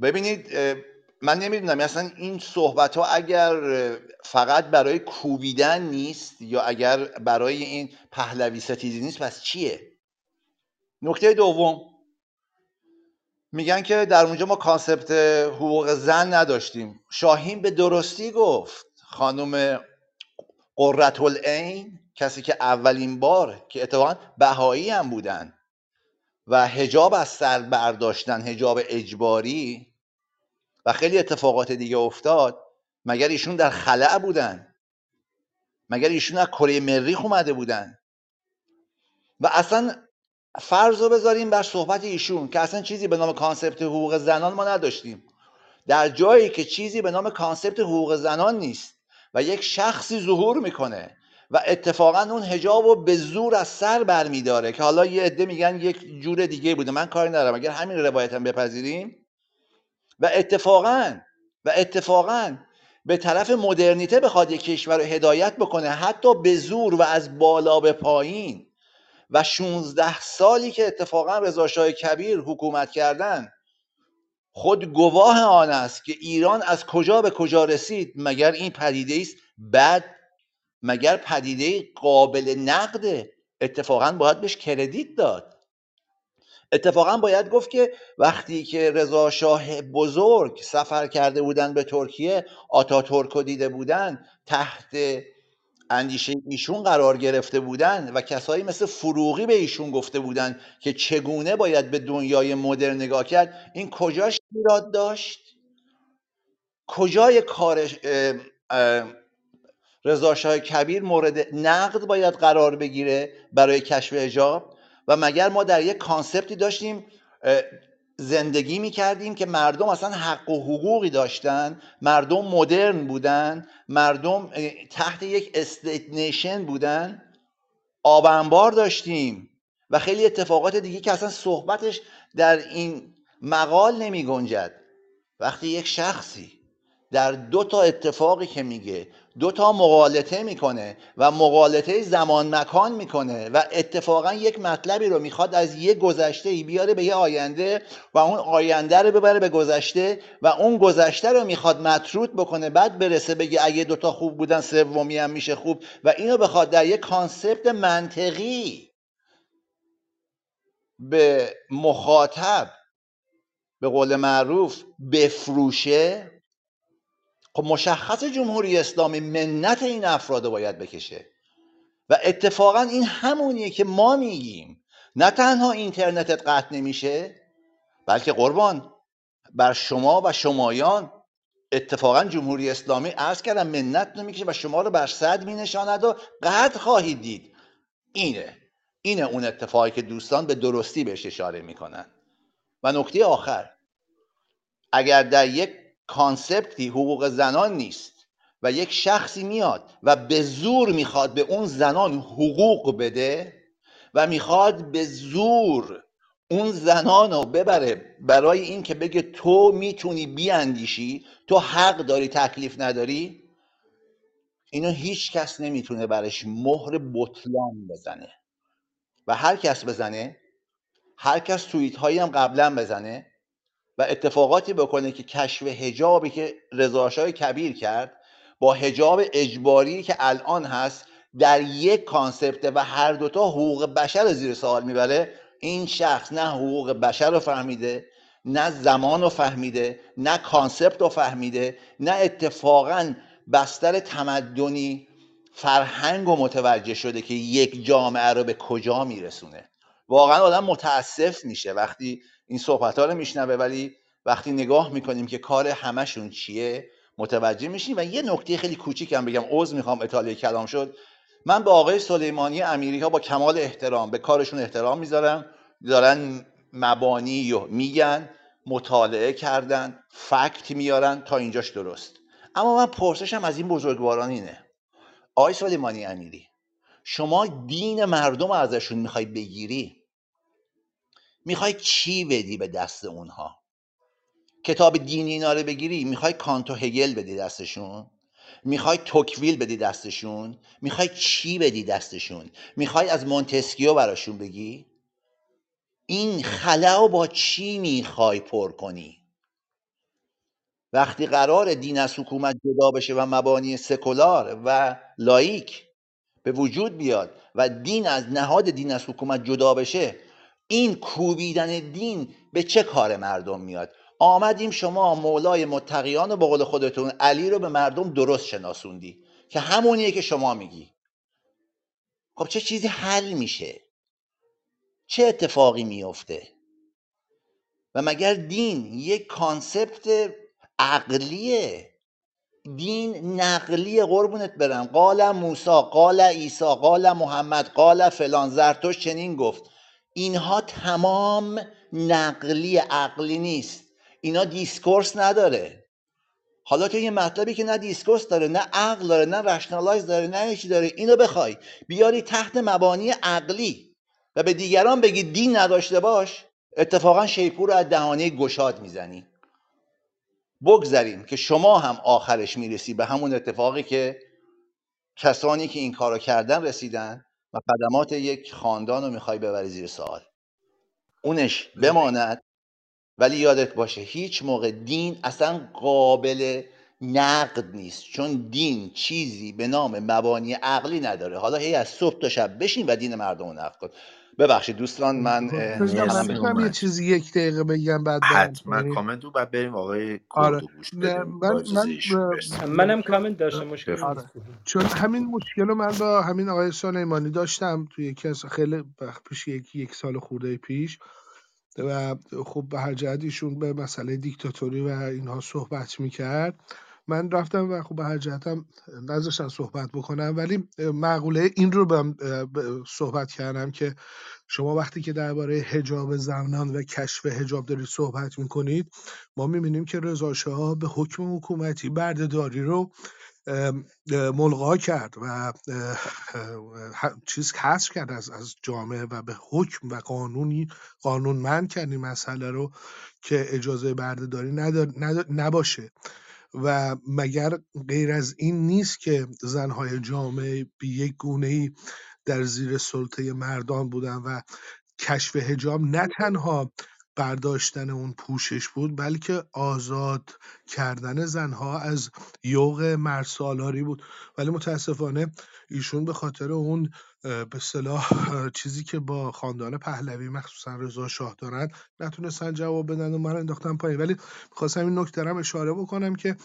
ببینید من نمی‌دونم اصلا این صحبت ها اگر فقط برای کوبیدن نیست یا اگر برای این پهلوی ستیزی نیست پس چیه؟ نکته دوم میگن که در اونجا ما کانسپت حقوق زن نداشتیم. شاهین به درستی گفت خانم قررت العین کسی که اولین بار که اتفاقا بهایی هم بودن و هجاب از سر برداشتن هجاب اجباری و خیلی اتفاقات دیگه افتاد مگر ایشون در خلع بودن؟ مگر ایشون از کره مریخ اومده بودن؟ و اصلا فرض رو بذاریم بر صحبت ایشون که اصلا چیزی به نام کانسپت حقوق زنان ما نداشتیم. در جایی که چیزی به نام کانسپت حقوق زنان نیست. و یک شخصی ظهور می‌کنه و اتفاقا اون هجاب رو به زور از سر برمیداره که حالا یه عده میگن یک جور دیگه بوده. من کاری ندارم. اگر همین روایت هم بپذیریم. و اتفاقا و اتفاقا به طرف مدرنیته بخواد یک کشور رو هدایت بکنه حتی به زور و از بالا به پایین. و 16 سالی که اتفاقا رضا شاه کبیر حکومت کردن خود گواه آن است که ایران از کجا به کجا رسید مگر این پدیده است بعد مگر پدیده قابل نقده اتفاقا باید بهش کردیت داد. اتفاقا باید گفت که وقتی که رضا شاه بزرگ سفر کرده بودن به ترکیه آتاتورک رو دیده بودن تحت اندیشه ایشون قرار گرفته بودن و کسایی مثل فروغی به ایشون گفته بودن که چگونه باید به دنیای مدرن نگاه کرد این کجاش ایراد داشت؟ کجای اه، رضا کبیر مورد نقد باید قرار بگیره برای کشف حجاب و مگر ما در یک concept ی داشتیم زندگی می کردیم که مردم اصلا حق و حقوقی داشتن مردم مدرن بودن مردم تحت یک state nation بودن. آب انبار داشتیم و خیلی اتفاقات دیگه که اصلا صحبتش در این مقال نمی گنجد وقتی یک شخصی در دو تا اتفاقی که میگه دو تا مقالطه می‌کنه و مقالطه زمان مکان می‌کنه و اتفاقا یک مطلبی رو می‌خواد از یه گذشته ای بیاره به یه آینده و اون آینده رو ببره به گذشته و اون گذشته رو می‌خواد مطرود بکنه بعد برسه بگه اگه دوتا خوب بودن سومی هم میشه خوب و اینو بخواد در یک کانسپت منطقی به مخاطب به قول معروف بفروشه خب مشخص جمهوری اسلامی منت این افراد باید بکشه. و اتفاقا این همونیه که ما میگیم. نه تنها اینترنتت قطع نمیشه بلکه قربان بر شما و شمایان اتفاقا جمهوری اسلامی عرض کردم منت نمی‌کشه و شما رو بر صد مینشاند و قطع خواهید دید. اینه. اینه اون اتفاقی که دوستان به درستی بهش اشاره می‌کنن. و نکته آخر. اگر در یک کانسپتی حقوق زنان نیست و یک شخصی میاد و به زور می‌خواد به اون زنان حقوق بده و می‌خواد به زور اون زنان رو ببره برای اینکه بگه تو می‌تونی بیاندیشی تو حق داری تکلیف نداری اینو هیچ کس نمی‌تونه برش مهر بطلان بزنه. و هر کس بزنه هر کس توییت هایی هم قبلا بزنه و اتفاقاتی بکنه که کشف حجابی که رضاشاه کبیر کرد با حجاب اجباری که الان هست در یک concept و هر دوتا حقوق بشر رو زیر سوال می‌بره این شخص نه حقوق بشر رو فهمیده نه زمان رو فهمیده نه concept رو فهمیده نه اتفاقا بستر تمدنی فرهنگ و متوجه شده که یک جامعه رو به کجا میرسونه. واقعا آدم متاسف میشه وقتی این صحبت ها رو میشنوه ولی وقتی نگاه می‌کنیم که کار همشون چیه متوجه میشیم. و یه نکته خیلی کوچیکم بگم عذر می‌خوام اطاله کلام شد. من به آقای سلیمانی امیری ها با کمال احترام به کارشون احترام می‌ذارم. دارن مبانی میگن مطالعه کردن فکت میارن تا اینجاش درست. اما من پرسشم از این بزرگواران اینه. آقای سلیمانی امیری شما دین مردم ازشون می‌خوای بگیری؟ می‌خوای چی بدی به دست اونها؟ کتاب دینی اینا رو بگیری می‌خوای کانتو هگل بدی دستشون؟ می‌خوای توکویل بدی دستشون؟ می‌خوای چی بدی دستشون؟ می‌خوای از مونتسکیو براشون بگی؟ این خلا با چی می‌خوای پر کنی؟ وقتی قرار دین از حکومت جدا بشه و مبانی سکولار و لایک به وجود بیاد و دین از نهاد دین از حکومت جدا بشه این کوبیدن دین به چه کار مردم میاد؟ آمدیم شما مولای متقیان و به خودتون علی رو به مردم درست شناسوندی که همونیه که شما میگی. خب چه چیزی حل میشه؟ چه اتفاقی میفته؟ و مگر دین یک concept عقلیه؟ دین نقلی قربونت برم. قال موسا قال عیسی قال محمد قال فلان زرتشت چنین گفت. اینها تمام نقلی عقلی نیست. اینا discourse نداره. حالا تو یه مطلبی که نه discourse داره نه عقل داره نه rationalize داره نه چی داره اینو بخوای. بیاری تحت مبانی عقلی و به دیگران بگی دین نداشته باش اتفاقا شیپور رو از دهانه گشاد می‌زنی. بگذریم که شما هم آخرش می‌رسی به همون اتفاقی که کسانی که این کارو کردن رسیدن. و خدمات یک خاندان رو می‌خوای ببری زیر سوال. اونش بماند ولی یادت باشه هیچ موقع دین اصلا قابل نقد نیست. چون دین چیزی به نام مبانی عقلی نداره. حالا هی از صبح تا شب بشین و دین مردم رو نقد کن. ببخشید دوستان من بهتون یه چیزی یک دقیقه بگم بعد حتما کامنت رو بعد بریم آقای آره. گوش من من منم کامنت داشتم مشکلی آره. چون همین مشکل رو من با همین آقای سلیمانی داشتم توی یکی از خیلی وقت پیش یک یک سال خورده پیش. و خب به هر جهت ایشون به مسئله دیکتاتوری و اینها صحبت می‌کرد. من رفتم و خب به هر جهتم نذاشتن صحبت بکنم ولی مقوله این رو به صحبت کردم که شما وقتی که درباره حجاب زنان و کشف حجاب دارید صحبت می‌کنید ما می‌بینیم که رضا به حکم حکومتی بردهداری رو ملغا کرد و چیز حذف کرد از از جامعه و به حکم و قانونی قانونمند کرد این مسئله رو که اجازه بردهداری ندار- ندار- نباشه. و مگر غیر از این نیست که زنهای جامعه به یک گونه ای در زیر سلطه مردان بودن و کشف حجاب نه تنها برداشتن اون پوشش بود بلکه آزاد کردن زنها از یوغ مرسالاری بود. ولی متاسفانه ایشون به خاطر اون به اصطلاح چیزی که با خاندان پهلوی مخصوصا رضا شاه دارن نتونستن جواب بدن و من انداختم پایین. ولی خواستم این نکته اشاره بکنم که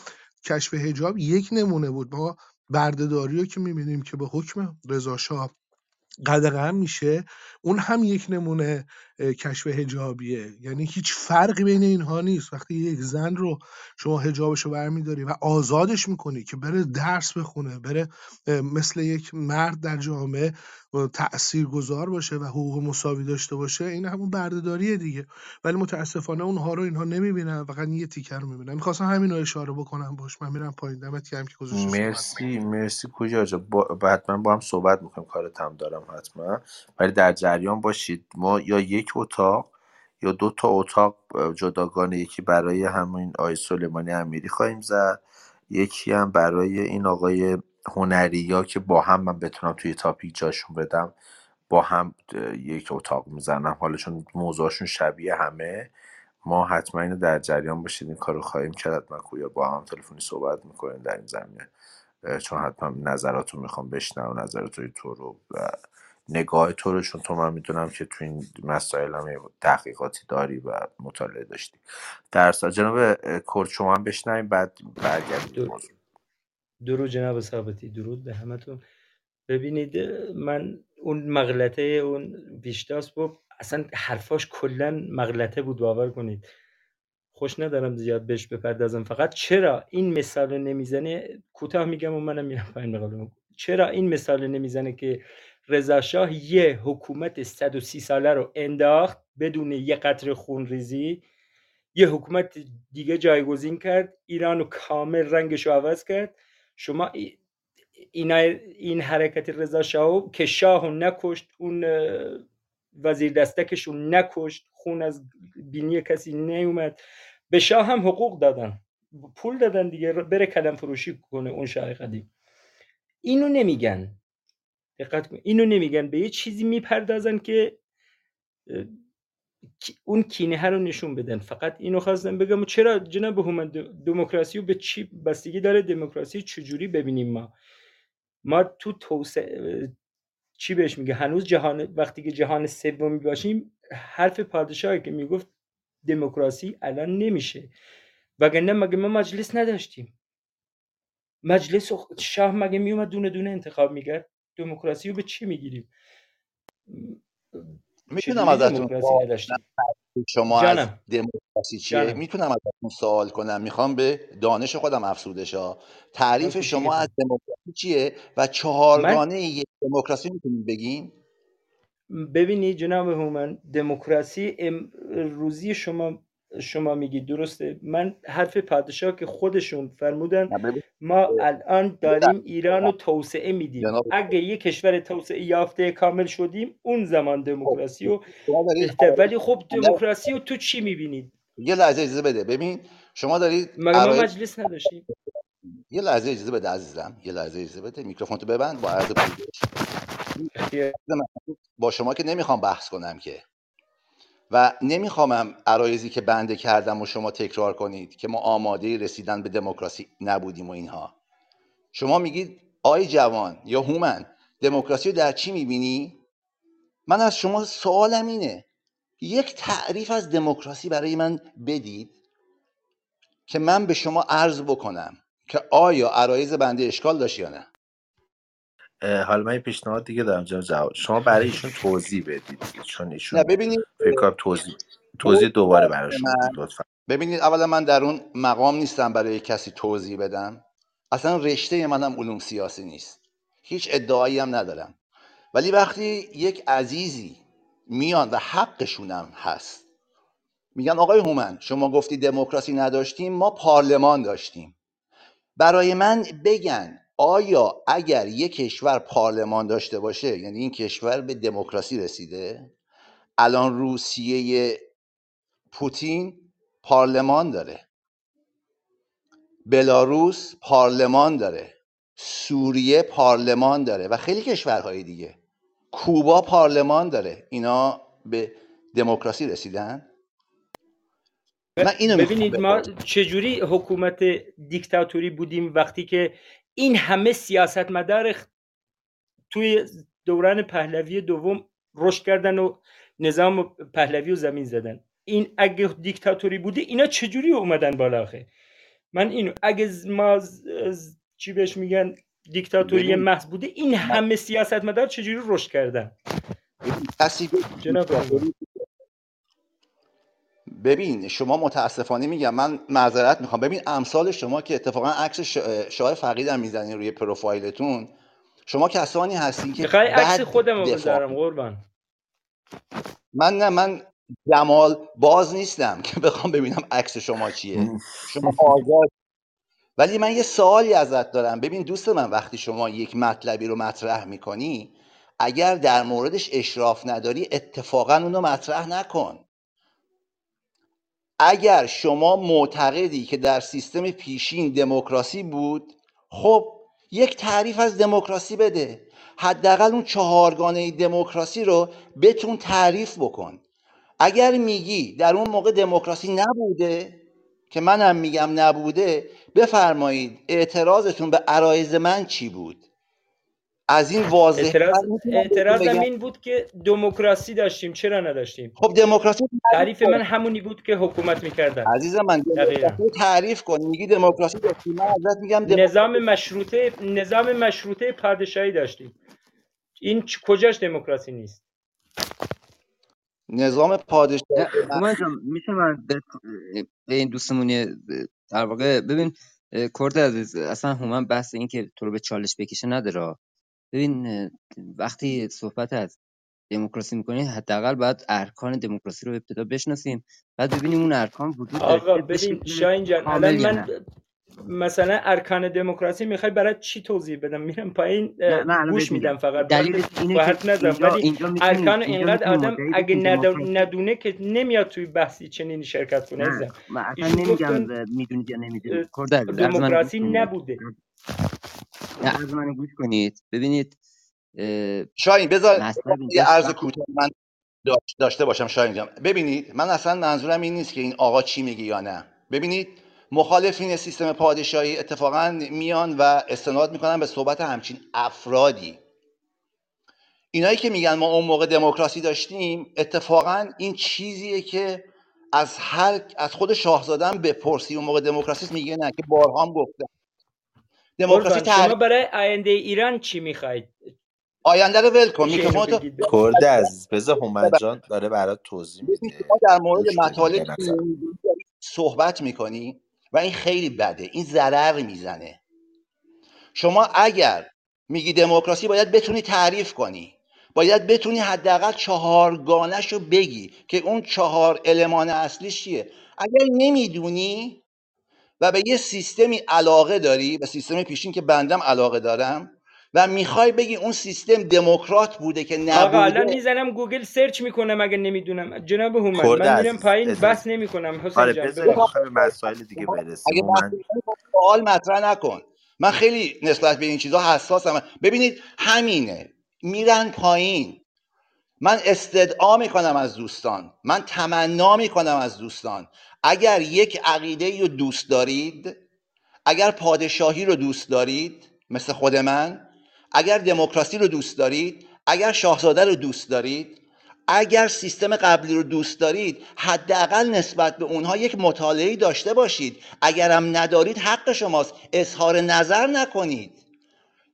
کشف حجاب یک نمونه بود. ما بردهداری رو که می‌بینیم که به حکم رضا شاه قدغن میشه اون هم یک نمونه کشف حجابیه. یعنی هیچ فرقی بین اینها نیست. وقتی یک زن رو شما حجابش رو برمیداری و آزادش می‌کنی که بره درس بخونه بره مثل یک مرد در جامعه تأثیر گذار باشه و حقوق مساوی داشته باشه این همون بردهداریه دیگه. ولی متاسفانه اونها رو اینها نمی‌بینن فقط یه تیکر رو می‌بینن. می‌خواستم همین رو اشاره بکنم. باش من میرم پایین. دمت گرم که گذاشتی مرسی مرسی پویا جا با... حتما با هم صحبت می‌کنیم کارت هم دارم حتما. ولی در جریان باشید. ما یا یک اتاق یا دو تا اتاق جداگانه یکی برای همین آقای سلیمانی امیری خواهیم زد. یکی هم برای این آقای هنریا که با هم من بتونم توی تاپیک جاشون بدم با هم یک اتاق می‌زنم. حالا چون موضوعشون شبیه همه ما حتما اینو در جریان باشید این کارو خواهیم کرد. حتما کویا با هم تلفنی صحبت می‌کنیم در این زمینه. چون حتما نظرات رو می‌خوام بشنوم نظرات تو رو و نگاه تو رو چون تو من می‌دونم که تو این مسائل هم یه تحقیقاتی داری و مطالعه داشتی. در اصل جناب کرد شما هم بشنویم بعد برگردیم به در- موضوع. درود جناب ثابتی. درود به همتون. ببینید من اون مغلطه اون ویشتاس بود اصلا حرفاش کلا مغلطه بود باور کنید. خوش ندارم زیاد بهش بپردازم. فقط چرا این مثال رو نمی‌زنه؟ کوتاه میگم و منم میرم پایین. چرا این مثال نمی‌زنه که رضا شاه یه حکومت 130 ساله رو انداخت بدون یه قطره خون ریزی یه حکومت دیگه جایگزین کرد. ایران رو کامل رنگش رو عوض کرد. شما ای- اینا این حرکت رضا شاه که شاه نکشت اون وزیر دستکش نکشت خون از بینی کسی نیومد. به شاه هم حقوق دادن. پول دادن دیگه بره کلم فروشی کنه اون شاه قدیم. اینو نمیگن. دقت کن اینو نمیگن. به یه چیزی می‌پردازن که اون کینه رو نشون بدن. فقط اینو خواستم بگم. چرا جناب هومن دموکراسی رو به چی بستگی داره؟ دموکراسی چجوری ببینیم ما؟ ما تو توسعه چی بهش میگه؟ هنوز جهان وقتی که جهان سومی باشیم حرف پادشاهی که می‌گفت دموکراسی الان نمیشه. وگرنه مگه ما مجلس نداشتیم؟ مجلس شاه مگه میومد دونه دونه انتخاب می‌کرد؟ دموکراسی رو به چی می‌گیریم؟ می‌تونم ازتون شما از جانم. دموکراسی چیه؟ جانم. می‌تونم ازتون سوال کنم. می‌خوام به دانش خودم افزوده شا تعریف شما از دموکراسی چیه و من؟ چهارگانه یک دموکراسی می‌تونید بگین ببینید جناب هومن دموکراسی امروزی شما شما میگید درسته. من حرف پادشاه که خودشون فرمودن ما الان داریم ایران رو توسعه میدیم. اگه یه کشور توسعه یافته کامل شدیم اون زمان خب دموکراسی رو عرایز ولی خب دموکراسی رو تو چی می‌بینید؟ یه لحظه اجازه بده. ببین شما دارید مگه ما مجلس نداشتیم؟ یه لحظه اجازه بده عزیزم. یه لحظه اجازه بده. میکروفون تو ببند با عرض با شما که نمی‌خوام بحث کنم که. و نمیخوامم عرایزی که بنده کردم و شما تکرار کنید که ما آماده رسیدن به دموکراسی نبودیم و اینها. شما میگید آی جوان یا هومن دموکراسی رو در چی می‌بینی؟ من از شما سوالم اینه. یک تعریف از دموکراسی برای من بدید که من به شما عرض بکنم که آیا عرایز بنده اشکال داشت یا نه. حالا من یه پیشنهاد دیگه دارم جناب جواد. شما برای ایشون توضیح بدید چون نه ایشون ببینید فکر توضیح توضیح دوباره براشون لطفا. ببینید اولا من در اون مقام نیستم برای کسی توضیح بدم. اصلا رشته منم علوم سیاسی نیست. هیچ ادعایی هم ندارم. ولی وقتی یک عزیزی میان و حقشونم هست میگن آقای هومن شما گفتی دموکراسی نداشتیم ما پارلمان داشتیم. برای من بگن آیا اگر یک کشور پارلمان داشته باشه یعنی این کشور به دموکراسی رسیده؟ الان روسیه پوتین پارلمان داره. بلاروس پارلمان داره. سوریه پارلمان داره و خیلی کشورهای دیگه. کوبا پارلمان داره. اینا به دموکراسی رسیدن؟ من اینو ببینید ما چجوری حکومت دیکتاتوری بودیم وقتی که این همه سیاستمدار توی دوران پهلوی دوم رشد کردن و نظام پهلوی رو زمین زدن. این اگه دیکتاتوری بوده اینا چجوری اومدن بالا آخه؟ من اینو اگه ما چی بهش میگن؟ دیکتاتوری محض بوده این همه سیاستمدار چجوری رشد کردن؟ کسی ببین شما متاسفانه میگم من معذرت می‌خوام. ببین امثال شما که اتفاقا عکس شاه فقیدم می‌زنین روی پروفایلتون شما کسانی هستین که می‌خوای عکس خودم رو بذارم قربان. من نه من جمال باز نیستم که بخوام ببینم عکس شما چیه. شما آزاد. ولی من یه سوالی ازت دارم. ببین دوست من وقتی شما یک مطلبی رو مطرح می‌کنی اگر در موردش اشراف نداری اتفاقا اونو مطرح نکن. اگر شما معتقدی که در سیستم پیشین دموکراسی بود خب یک تعریف از دموکراسی بده. حداقل اون چهارگانه دموکراسی رو بتون تعریف بکن. اگر میگی در اون موقع دموکراسی نبوده که منم میگم نبوده بفرمایید اعتراضتون به عرایز من چی بود؟ از این واضح اعتراض اعتراضم این بود که دموکراسی داشتیم. چرا نداشتیم؟ خب دموکراسی تعریف من همونی بود که حکومت می‌کردن. عزیز من تعریف کن. میگی دموکراسی داشتی. من ازت میگم دموکراسی نظام مشروطه نظام مشروطه پادشاهی داشتیم. این چ- کجاش دموکراسی نیست؟ نظام پادشاهی جان میشه من به, به این دوستمون در واقع ببین کرد عزیز اصلا هومن بحث این که تو رو به چالش بکشه نداره. ببین وقتی صحبت از دموکراسی می‌کنید حداقل باید ارکان دموکراسی رو ابتدا بشناسیم. بعد ببینیم اون ارکان وجود آقا داشته به ببین شاین جان الان من مثلا ارکان دموکراسی می‌خوای برای چی توضیح بدم؟ میرم پایین گوش میدم فقط وقت دلیلش اینه اینجا ولی ارکان اینقدر آدم اگه ندونه که نمیاد توی بحثی چنینی شرکت کنه من اصلا نمیگم گفتن می‌دونید یا گوش دموکراسی نبوده. از من گوش کنید. ببینید اه، شاین بذار یه عرض کوتاه. من داش- داشته باشم شاین جان. ببینید من اصلا منظورم این نیست که این آقا چی میگه یا نه. ببینید مخالفین سیستم پادشاهی اتفاقا میان و استناد می‌کنن به صحبت همچین افرادی. اینایی که میگن ما اون موقع دموکراسی داشتیم اتفاقا این چیزیه که از هر از خود شاهزاده هم بپرسی. اون موقع دموکراسی میگه نه که بارها هم گفتم دموکراسی قربان شما برای آینده ایران چی می‌خواید؟ آینده رو ول کن میکروفون تو کرد بذار هومن جان داره برات توضیح میده. در مورد داری صحبت می‌کنی و این خیلی بده این ضرر می‌زنه. شما اگر میگی دموکراسی باید بتونی تعریف کنی باید بتونی حداقل چهارگانش رو بگی که اون چهار المان اصلیش چیه؟ اگر نمی‌دونی و به یه سیستمی علاقه داری به سیستم پیشین که بندم علاقه دارم و می‌خوای بگی اون سیستم دموکرات بوده که آقا الان می‌زنم Google search می‌کنم اگه نمی‌دونم. جناب هومن من میرم پایین بحث نمی‌کنم. حسین آره جان مسائل دیگه برسیم. اگه خب سوال مطرح نکن. من خیلی نسبت به این چیزها حساسم. ببینید همینه. میرن پایین. من استدعا می‌کنم از دوستان. من تمنا می‌کنم از دوستان. اگر یک عقیده رو دوست دارید اگر پادشاهی رو دوست دارید مثل خود من اگر دموکراسی رو دوست دارید اگر شاهزاده رو دوست دارید اگر سیستم قبلی رو دوست دارید حداقل نسبت به اونها یک مطالعه داشته باشید. اگرم ندارید حق شماست. اظهار نظر نکنید.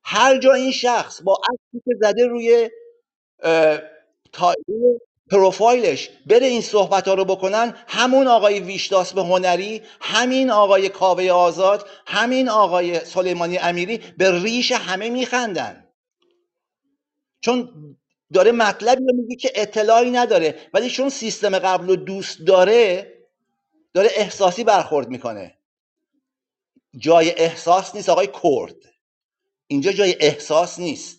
هر جا این شخص با عکسی که زده روی تا پروفایلش بره این صحبت ها رو بکنن همون آقای ویشتاس به هنری همین آقای کاوه آزاد همین آقای سلیمانی امیری به ریش همه میخندن. چون داره مطلبی رو میگه که اطلاعی نداره ولی چون سیستم قبل رو دوست داره داره احساسی برخورد می‌کنه. جای احساس نیست آقای کرد. اینجا جای احساس نیست.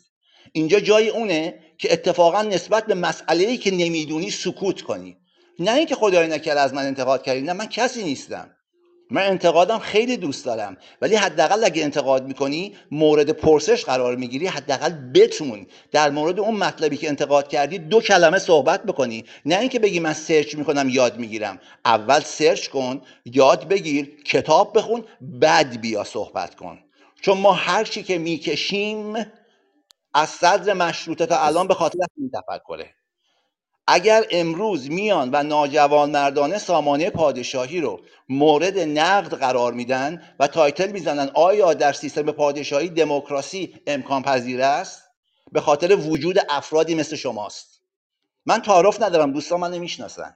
اینجا جای اونه که اتفاقا نسبت به مسئله ای که نمی‌دونی سکوت کنی. نه اینکه خدای نکرده از من انتقاد کردی نه من کسی نیستم. من انتقادم خیلی دوست دارم. ولی حداقل اگه انتقاد می‌کنی مورد پرسش قرار می‌گیری حداقل بتون در مورد اون مطلبی که انتقاد کردی دو کلمه صحبت بکنی. نه اینکه بگی من سرچ می‌کنم یاد می‌گیرم. اول search کن یاد بگیر کتاب بخون بعد بیا صحبت کن. چون ما هر چی که می‌کشیم از صدر مشروطه تا الان به خاطر همین تفکره. اگر امروز میان و ناجوانمردانه سامانه پادشاهی رو مورد نقد قرار میدن و title می‌زنن آیا در سیستم پادشاهی دموکراسی امکان پذیر است؟ به خاطر وجود افرادی مثل شماست. من تعارف ندارم دوستان من نمی‌شناسن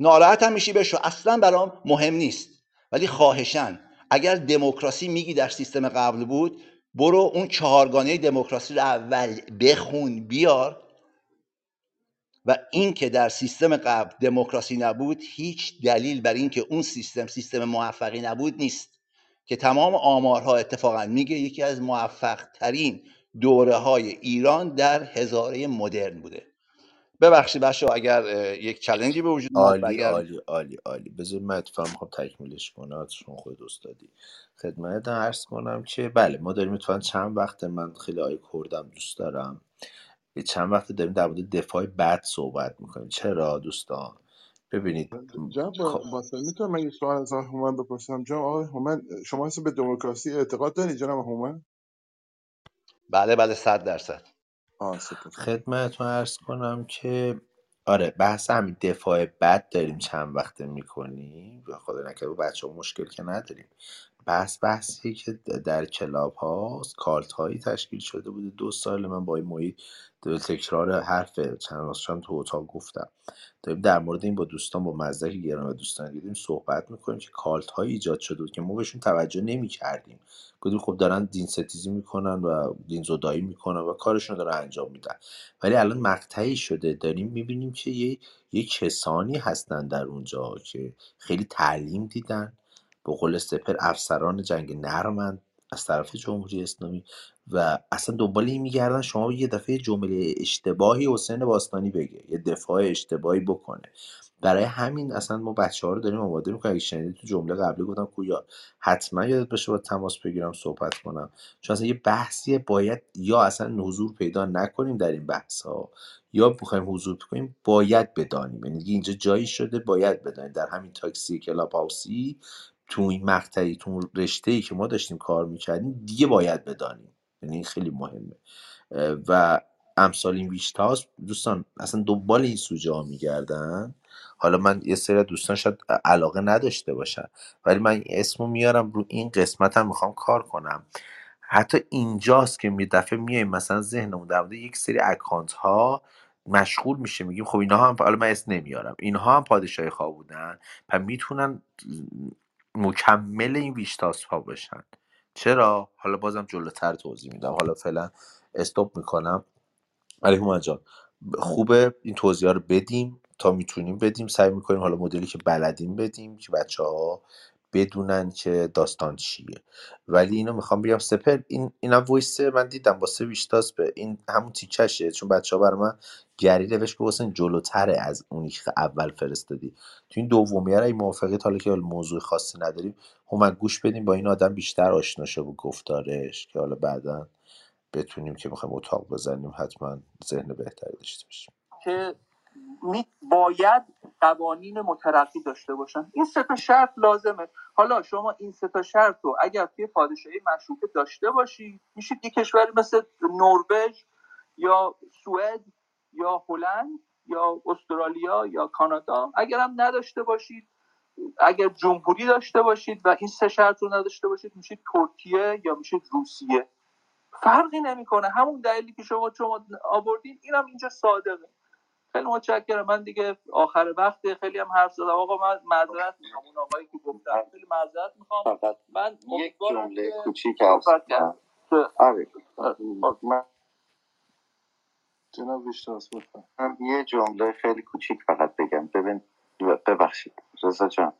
ناراحت هم میشی بشو اصلا برام مهم نیست. ولی خواهشن اگر دموکراسی میگی در سیستم قبل بود برو اون چهارگانه دموکراسی رو اول بخون بیار. و اینکه در سیستم قبل دموکراسی نبود هیچ دلیل بر اینکه اون سیستم سیستم موفقی نبود نیست. که تمام آمارها اتفاقا میگه یکی از موفق ترین دوره های ایران در هزاره مدرن بوده. ببخشید بچه اگر یک چلنجی به وجود اومد عالی اگر عالی عالی عالی. بذار من اتفاقا می‌خوام تکمیلش کنم چون خود استادی خدمت عرض کنم که بله ما داریم اتفاقا چند وقت من خیلی آی کردم دوست دارم. یه چند وقت داریم در مورد دفاع بد صحبت می‌کنیم. چرا دوستان؟ ببینید جناب خب باسل می‌تونم من یه سوال از آقای هومن بپرسم؟ جناب آقای هومن شما اصلا به دموکراسی اعتقاد دارید جناب هومن؟ بله بله صد درصد. آه سپاس خدمتتون ارز کنم که آره بحث همین دفاع بد داریم چند وقته می‌کنیم. به خدا نکرده بچه ها مشکل که نداریم. بحث بحثی که در کلاب هاست کالت هایی تشکیل شده بوده. دو سال من با این محیط دو تکرار حرف چند راست تو اتاق گفتم. داریم در مورد این با دوستان با مزدک گران و دوستان دیدیم صحبت می‌کنیم که کالت هایی ایجاد شده بود که ما بهشون توجه نمی‌کردیم. گفتیم خب دارن دین ستیزی می‌کنن و دین زدایی می‌کنن و کارشون رو دارن انجام میدن. ولی الان مقطعی شده. داریم می‌بینیم که یه یه کسانی هستن در اونجا که خیلی تعلیم دیدن. به قول سپر افسران جنگ نرمن از طرف جمهوری اسلامی و اصلا دنبال این میگردن شما یه دفعه جمله اشتباهی حسین باستانی بگه یه دفاع اشتباهی بکنه. برای همین اصلا ما بچه ها رو داریم آماده می‌کنیم. اگه شنیدی تو جمله قبلی گفتم کویا حتما یادت باشه با تماس بگیرم صحبت کنم. چون اصلا یه بحثیه باید یا اصلا حضور پیدا نکنیم در این بحث ها یا بخوایم حضور کنیم باید بدانیم. یعنی اینجا جایی شده باید بدانیم. در همین تاکسی کلاب هاوسی تو این مقطعی تو اون رشته که ما داشتیم کار می‌کردیم دیگه باید بدانیم. یعنی این خیلی مهمه. و امثال این ویشتاس دوستان اصلا دنبال این سوژه ها میگردن. حالا من یه سری دوستان شاید علاقه نداشته باشن. ولی من اسمو میارم رو این قسمت هم می‌خوام کار کنم. حتی اینجاست که می دفعه میایم مثلا ذهنمون در یک سری اکانت ها مشغول میشه. میگیم خب اینها هم حالا من اسم نمیارم. اینها هم پادشاهی خواه بودن. و می‌تونن مکمل این ویشتاس ها باشن چرا؟ حالا بازم جلوتر توضیح میدم. حالا فعلا استوب می‌کنم. ولی هومن جان خوبه این توضیح رو بدیم تا می‌تونیم بدیم. سعی می‌کنیم حالا مدلی که بلدیم بدیم که بچه ها بدونن که داستان چیه. ولی اینو می‌خوام بگم سپر این اینا وایس من دیدم واسه ویشتاس به این همون تیکشه چون بچه ها من گری نوشت که واسه جلوتره از اونی که اول فرستادی. تو این دومیه رو موافقت حالا که موضوع خاصی نداریم هومن گوش بدیم با این آدم بیشتر آشنا شو با گفتارش که حالا بعدا بتونیم که می‌خوایم اتاق بزنیم حتما ذهن بهتری داشته باشیم. که باید قوانین مترقی داشته باشن. این سه تا شرط لازمه. حالا شما این سه تا شرط رو اگر توی پادشاهی مشروطه داشته باشی میشید یه کشوری مثل نروژ یا سوئد یا هلند یا استرالیا یا کانادا. اگر هم نداشته باشید اگر جمهوری داشته باشید و این سه شرط رو نداشته باشید میشید ترکیه یا میشید روسیه. فرقی نمی‌کنه. همون دلیلی که شما شما آوردین اینم اینجا صادقه. خیلی متشکرم. من دیگه آخر وقت خیلی هم حرف زدم. آقا من معذرت می‌خوام. اون آقایی که گفتم خیلی معذرت می‌خوام. فقط من یک جمله کوچیک آره. آره. من جناب هم یه جمله خیلی کوچیک فقط بگم. ببین ببخشید. رضا جان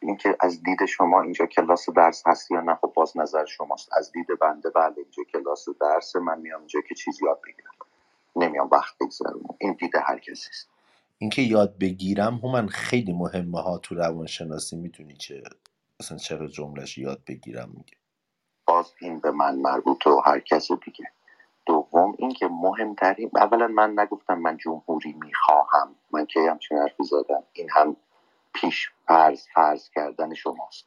اینکه از دید شما اینجا کلاس درس هست یا نه خب باز نظر شماست. از دید بنده بله اینجا کلاس درس من میام اینجا که چیز یاد بگیرم. نمیام وقت بگذرونم این دید هر کسی است اینکه یاد بگیرم هومن خیلی مهمه ها تو روانشناسی. می‌دونی چه اصلا چرا جملهش یاد بگیرم میگه. باز این به من مربوط و هر کس دیگه. دوم اینکه مهمترین اولا من نگفتم من جمهوری می‌خواهم. من که همچین حرفی زدم؟ این هم پیش فرض فرض کردن شماست.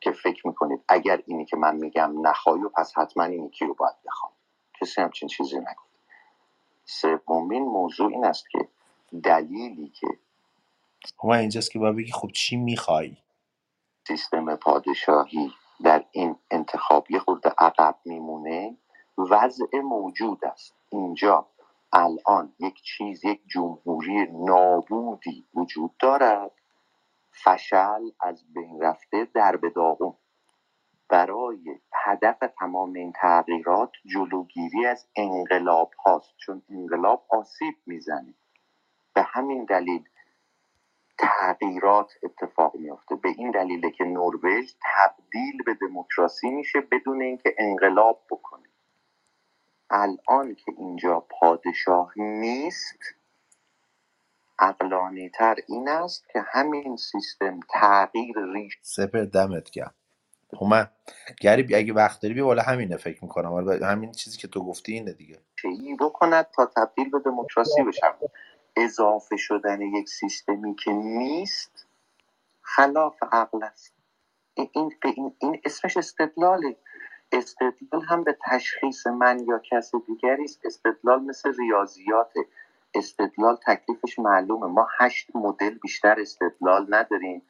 که فکر می‌کنید اگر اینی که من میگم نخواهی و پس حتما این یکی رو باید بخوام. کسی همچین چیزی نگفت. سومین موضوع این است که دلیلی که هما اینجاست که باید بگی خب چی می‌خوای؟ سیستم پادشاهی در این انتخاب یه خورده عقب میمونه وضع موجود است. اینجا الان یک چیز یک جمهوری نابودی وجود دارد. فشل از بین رفته در به داغون. برای هدف تمام این تغییرات جلوگیری از انقلاب هاست. چون انقلاب آسیب می‌زنه. به همین دلیل تغییرات اتفاق میافته. به این دلیله که نروژ تبدیل به دموکراسی میشه بدون اینکه انقلاب بکنه. الان که اینجا پادشاه نیست عقلانی تر این است که همین سیستم تغییر ریش سپر دمت هما گری اگه وقت داری بیا بالا همینه فکر می‌کنم. همین چیزی که تو گفتی اینه دیگه. ای بکند تا تبدیل به دموکراسی بشن اضافه شدن یک سیستمی که نیست خلاف عقل است. این, این, این, این اسمش استدلاله. استدلال هم به تشخیص من یا کس دیگری است. استدلال مثل ریاضیات. استدلال تکلیفش معلومه. ما هشت مدل بیشتر استدلال نداریم.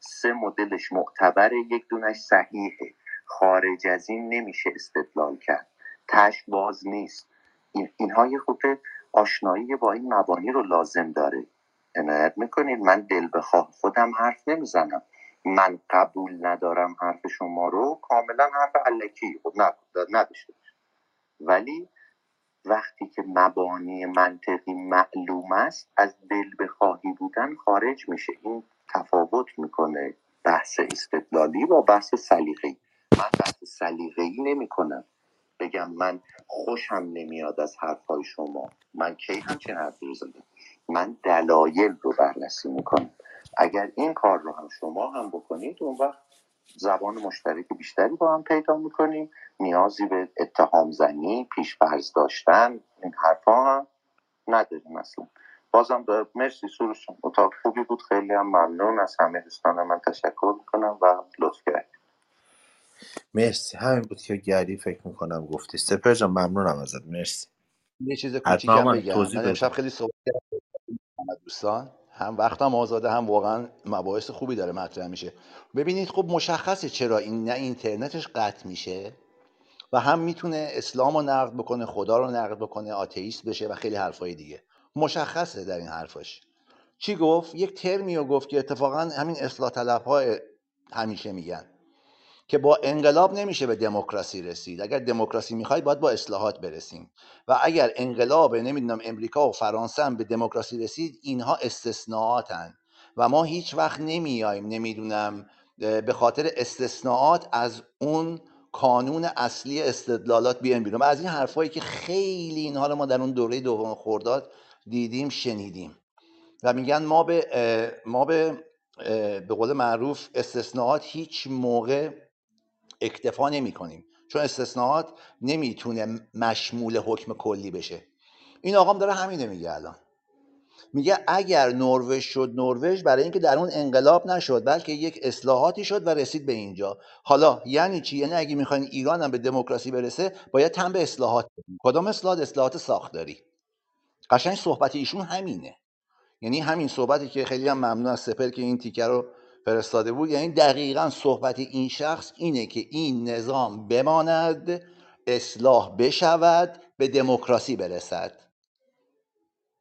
سه مدلش معتبره یک دونش صحیحه. خارج از این نمیشه استدلال کرد. تش باز نیست. این اینها یه خود آشنایی با این مبانی رو لازم داره. عنایت می‌کنید؟ من دل بخواه خودم حرف نمی‌زنم. من قبول ندارم حرف شما رو کاملا حرف علکی. خب نداشته ولی وقتی که مبانی منطقی معلوم است از دل بخواهی بودن خارج میشه. این تفاوت می‌کنه بحث استدلالی با بحث سلیقه‌ای. من بحث سلیقه‌ای نمی‌کنم. بگم من خوشم نمیاد از حرفهای شما. من کی همچین حرفی رو زدم؟ من دلایل رو بررسی می‌کنم. اگر این کار رو هم شما هم بکنید اون وقت زبان مشترک بیشتری با هم پیدا می‌کنیم. نیازی به اتهام زنی پیش فرض داشتن این حرفها هم نداریم اصلا. بازم به مرسی سروش جان. اتاق خوبی بود. خیلی هم ممنون. از همه دوستان من تشکر می‌کنم و لطف کردید مرسی. همین بود که گری فکر می‌کنم گفتی. سپر جان ممنونم ازت. مرسی. یه چیز کوچیکم بگم. توضیح من امشب خیلی صحبت کردم دوستان. هم وقتم آزاده هم واقعا مباحث خوبی داره مطرح میشه. ببینید خب مشخصه چرا این نه اینترنتش قطع میشه و هم می‌تونه اسلام رو نقد بکنه خدا رو نقد بکنه آتئیست بشه و خیلی حرفای دیگه. مشخصه در این حرفاش. چی گفت؟ یک ترمی رو گفت که اتفاقا همین اصلاح طلب همیشه میگن که با انقلاب نمیشه به دموکراسی رسید. اگر دموکراسی می‌خواید باید با اصلاحات برسیم. و اگر انقلاب نمی‌دونم امریکا و فرانسه هم به دموکراسی رسید اینها استثناءاتن. و ما هیچ وقت نمیایم نمی‌دونم به خاطر استثناءات از اون کانون اصلی استدلالات بیایم بیرون. از این حرفایی که خیلی اینها رو ما در اون دوره دوم خورداد دیدیم شنیدیم. و میگن ما به ما به به قول معروف استثناءات هیچ موقع اکتفا نمی کنیم. چون استثناءات نمی‌تونه مشمول حکم کلی بشه. این آقام داره همینه میگه الان. میگه اگر نروژ شد نروژ برای اینکه در اون انقلاب نشد بلکه یک اصلاحاتی شد و رسید به اینجا. حالا یعنی چی؟ یعنی اگه می‌خواین ایران هم به دموکراسی برسه باید تم به اصلاحات کدام اصلاحات؟ اصلاحات ساختاری. قشنگ صحبت ایشون همینه. یعنی همین صحبتی که خیلی هم ممنون از سپر که این تیکه رو فرستاده بود. یعنی دقیقا صحبت این شخص اینه که این نظام بماند اصلاح بشود به دموکراسی برسد.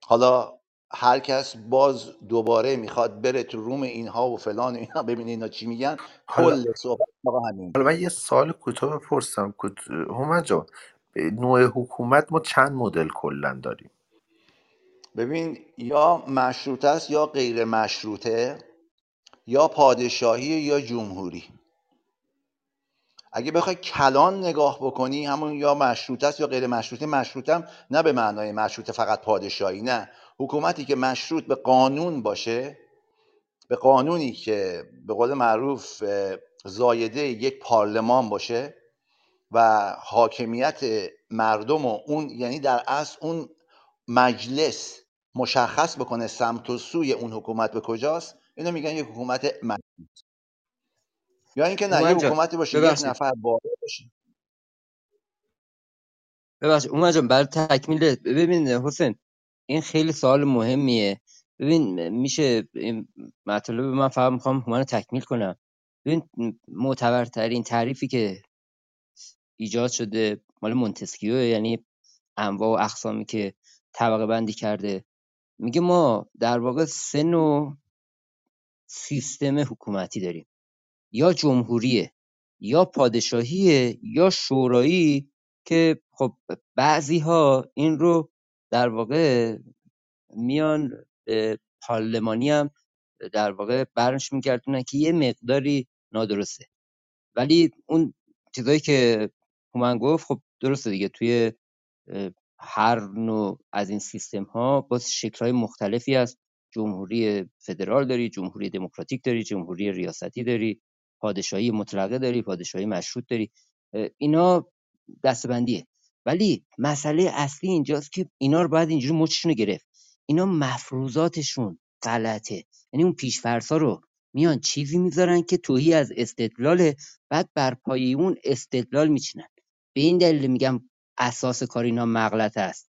حالا هر کس باز دوباره می‌خواد بره تو روم اینها و فلان و اینا ببینه اینا چی میگن. کل صحبت آقا همین حالا من یه سوال کوتاه بپرسم. هومن جان نوع حکومت ما چند مدل کلا داریم؟ ببین یا مشروط است یا غیر مشروطه یا پادشاهی یا جمهوری. اگه بخوای کلان نگاه بکنی همون یا مشروط است یا غیر مشروطه مشروطم نه به معنای مشروط فقط پادشاهی نه. حکومتی که مشروط به قانون باشه به قانونی که به قول معروف زایده یک پارلمان باشه و حاکمیت مردم و اون یعنی در اصل اون مجلس مشخص بکنه سمت و سوی اون حکومت به کجاست اینو میگن یک حکومت من... یا اینکه نه یه حکومتی باشه یک نفر بالا باشه. ببخشید. اومد جان برای تکمیل ببین حسین این خیلی سوال مهمیه. ببین میشه این مطلب من فقط می‌خوام رو تکمیل کنم. ببین معتبرترین تعریفی که ایجاد شده مال مونتسکیو یعنی انواع و اقسامی که طبقه بندی کرده. میگه ما در واقع سه نوع سیستم حکومتی داریم. یا جمهوریه یا پادشاهیه یا شورایی که خب بعضی ها این رو در واقع میان پارلمانی هم در واقع برش میگردونن که یه مقداری نادرسته. ولی اون چیزایی که هومن گفت خب درسته دیگه توی هر نوع از این سیستم ها باز شکل های مختلفی است جمهوری فدرال داری جمهوری دموکراتیک داری جمهوری ریاستی داری پادشاهی مطلقه داری پادشاهی مشروط داری. اینا دستبندیه ولی مسئله اصلی اینجاست که اینا رو باید اینجوری مچشونو گرفت. اینا مفروضاتشون غلطه. یعنی اون پیشفرضا رو میان چیزی می‌ذارن که توهی از استدلاله بعد بر پایه اون استدلال میچینن. به این دلیل میگم اساس کار اینا مغلطه است.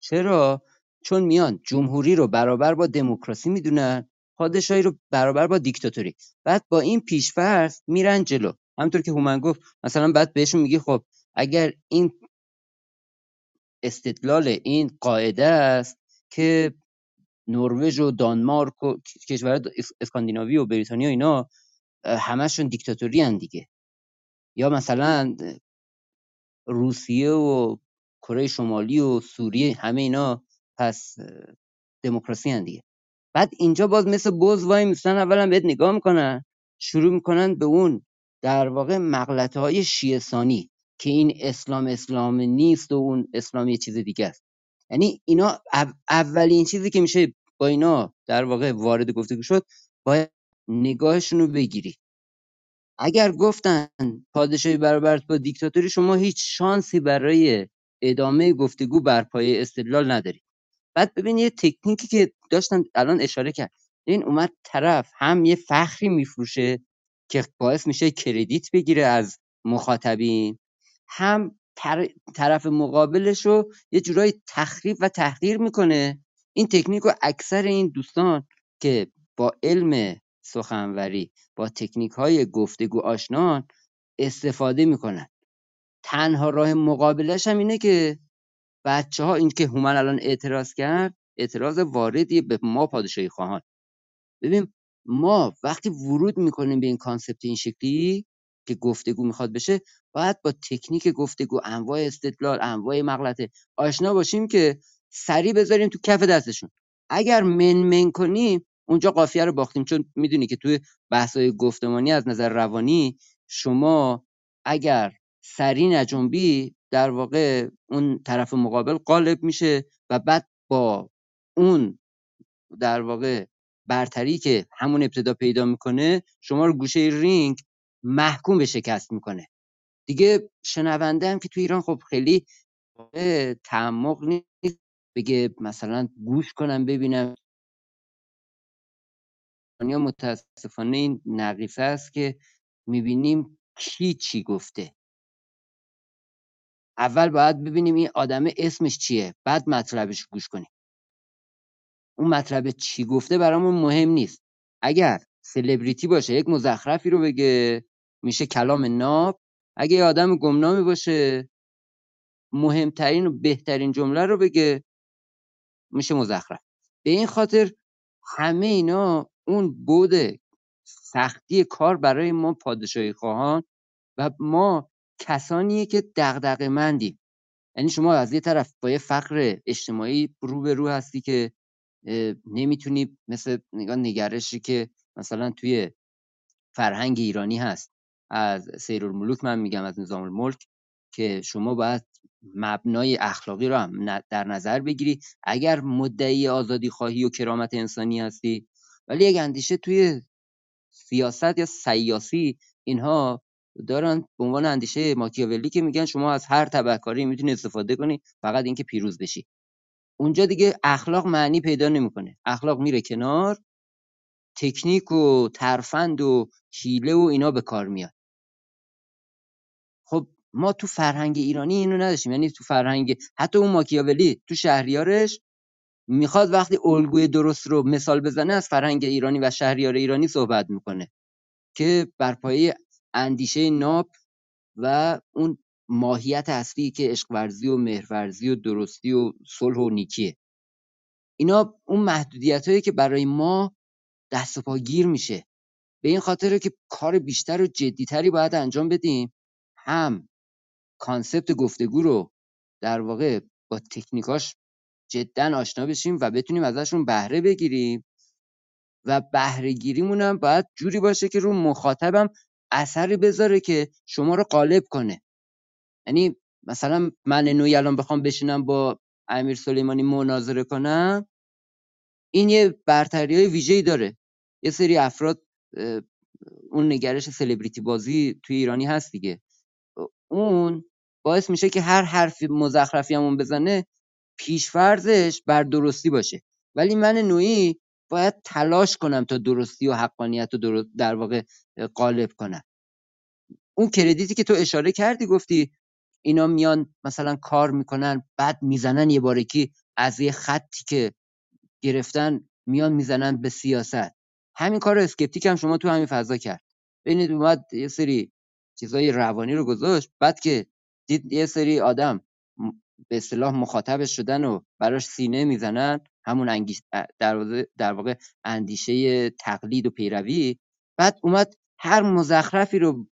چرا؟ چون میان جمهوری رو برابر با دموکراسی می‌دونن پادشاهی رو برابر با دیکتاتوری. بعد با این پیشفرض میرن جلو. همونطور که هومن گفت مثلا بعد بهشون میگی خب اگر این استدلال این قاعده است که نروژ و دانمارک و کشورهای اسکاندیناوی و بریتانیا اینا همشون دیکتاتوری هن دیگه. یا مثلا روسیه و کره شمالی و سوریه همه اینا پس دموکراسی هن دیگه. بعد اینجا باز مثل بز وای میستن اولا بهت نگاه می‌کنن شروع می‌کنن به اون در واقع مغلطه های شیعه ثانی که این اسلام اسلام نیست و اون اسلام یه چیز دیگه است. یعنی اینا اولین چیزی که میشه با اینا در واقع وارد گفتگو شد باید نگاهشون رو بگیری. اگر گفتن پادشاهی برابر با دیکتاتوری شما هیچ شانسی برای ادامه گفتگو بر پایه استدلال نداری بعد ببین یه تکنیکی که داشتن الان اشاره کرد. این اومد طرف هم یه فخری میفروشه که باعث میشه کردیت بگیره از مخاطبین هم طرف مقابلش رو یه جورایی تخریب و تحقیر می‌کنه. این تکنیک رو اکثر این دوستان که با علم سخنوری. با تکنیک های گفتگو آشنان استفاده می‌کنن. تنها راه مقابلش هم اینه که بچه ها این که هومن الان اعتراض کرد اعتراض واردی به ما پادشاهی خواهان. ببین ما وقتی ورود می‌کنیم به این کانسپت این شکلی که گفتگو می‌خواد بشه باید با تکنیک گفتگو انواع استدلال انواع مغلطه آشنا باشیم که سریع بذاریم تو کف دستشون. اگر من من کنیم اونجا قافیه رو باختیم. چون می‌دونی که توی بحث‌های گفتمانی از نظر روانی شما اگر سری نجنبی در واقع اون طرف مقابل غالب میشه و بعد با اون در واقع برتری که همون ابتدا پیدا می‌کنه شما رو گوشه رینگ محکوم به شکست می‌کنه. دیگه شنونده هم که تو ایران خب خیلی تعمق نیست بگه مثلا گوش کنم ببینم. یا متاسفانه این نقیصه است که می‌بینیم کی چی گفته. اول باید ببینیم این آدمه اسمش چیه بعد مطلبش گوش کنیم. اون مطلب چی گفته برامون مهم نیست. اگر سلبریتی باشه یک مزخرفی رو بگه میشه کلام ناب. اگه یه آدم گمنامی باشه مهمترین و بهترین جمله رو بگه میشه مزخرف. به این خاطر همه اینا اون بود سختی کار برای ما پادشاهی خواهان و ما کسانیه که دغدغه مندیم. یعنی شما از یه طرف با یه فقر اجتماعی رو به رو هستی که نمی‌تونی مثل نگاه نگرشی که مثلا توی فرهنگ ایرانی هست. از سیرالملوک من میگم از نظام الملک که شما باید مبنای اخلاقی رو هم در نظر بگیری. اگر مدعی آزادی خواهی و کرامت انسانی هستی ولی یک اندیشه توی سیاست یا سیاسی اینها دارن به عنوان اندیشه ماکیاولی که میگن شما از هر تبهکاری می‌تونی استفاده کنی فقط اینکه پیروز بشی. اونجا دیگه اخلاق معنی پیدا نمی‌کنه. اخلاق میره کنار تکنیک و ترفند و حیله و اینا به کار میاد. خب ما تو فرهنگ ایرانی اینو نداشتیم. یعنی تو فرهنگ حتی اون ماکیاولی تو شهریارش می‌خواد وقتی الگوی درست رو مثال بزنه از فرهنگ ایرانی و شهریار ایرانی صحبت می‌کنه که بر پایه اندیشه ناب و اون ماهیت اصلی که عشق ورزی و مهرورزی و درستی و صلح و نیکیه. اینا اون محدودیت هایی که برای ما دست و پا میشه. به این خاطره که کار بیشتر و جدیتری باید انجام بدیم. هم کانسپت گفتگو رو در واقع با تکنیکاش جدا آشنا بشیم و بتونیم ازشون بهره بگیریم. و بهره گیریمون هم باید جوری باشه که رو مخاطبم اثری بذاره که شما رو غالب کنه. یعنی مثلا من نوعی الان بخوام بشینم با امیر سلیمانی مناظره کنم این یه برتری های ویژه‌ای داره. یه سری افراد اون نگرش سلبریتی بازی توی ایرانی هست دیگه. اون باعث میشه که هر حرف مزخرفی همون بزنه پیشفرضش بر درستی باشه. ولی من نوعی باید تلاش کنم تا درستی و حقانیت رو در واقع غالب کنم. اون کردیتی که تو اشاره کردی گفتی اینا میان مثلا کار می‌کنن بعد می‌زنن یه بارکی از یه خطی که گرفتن میان می‌زنن به سیاست. همین کار اسکپتیک هم شما تو همین فضا کرد. ببینید اومد یه سری چیزای روانی رو گذاشت بعد که دید یه سری آدم به اصطلاح مخاطبش شدن و براش سینه می‌زنن همون انگیش در, در واقع اندیشه تقلید و پیروی. بعد اومد هر مزخرفی رو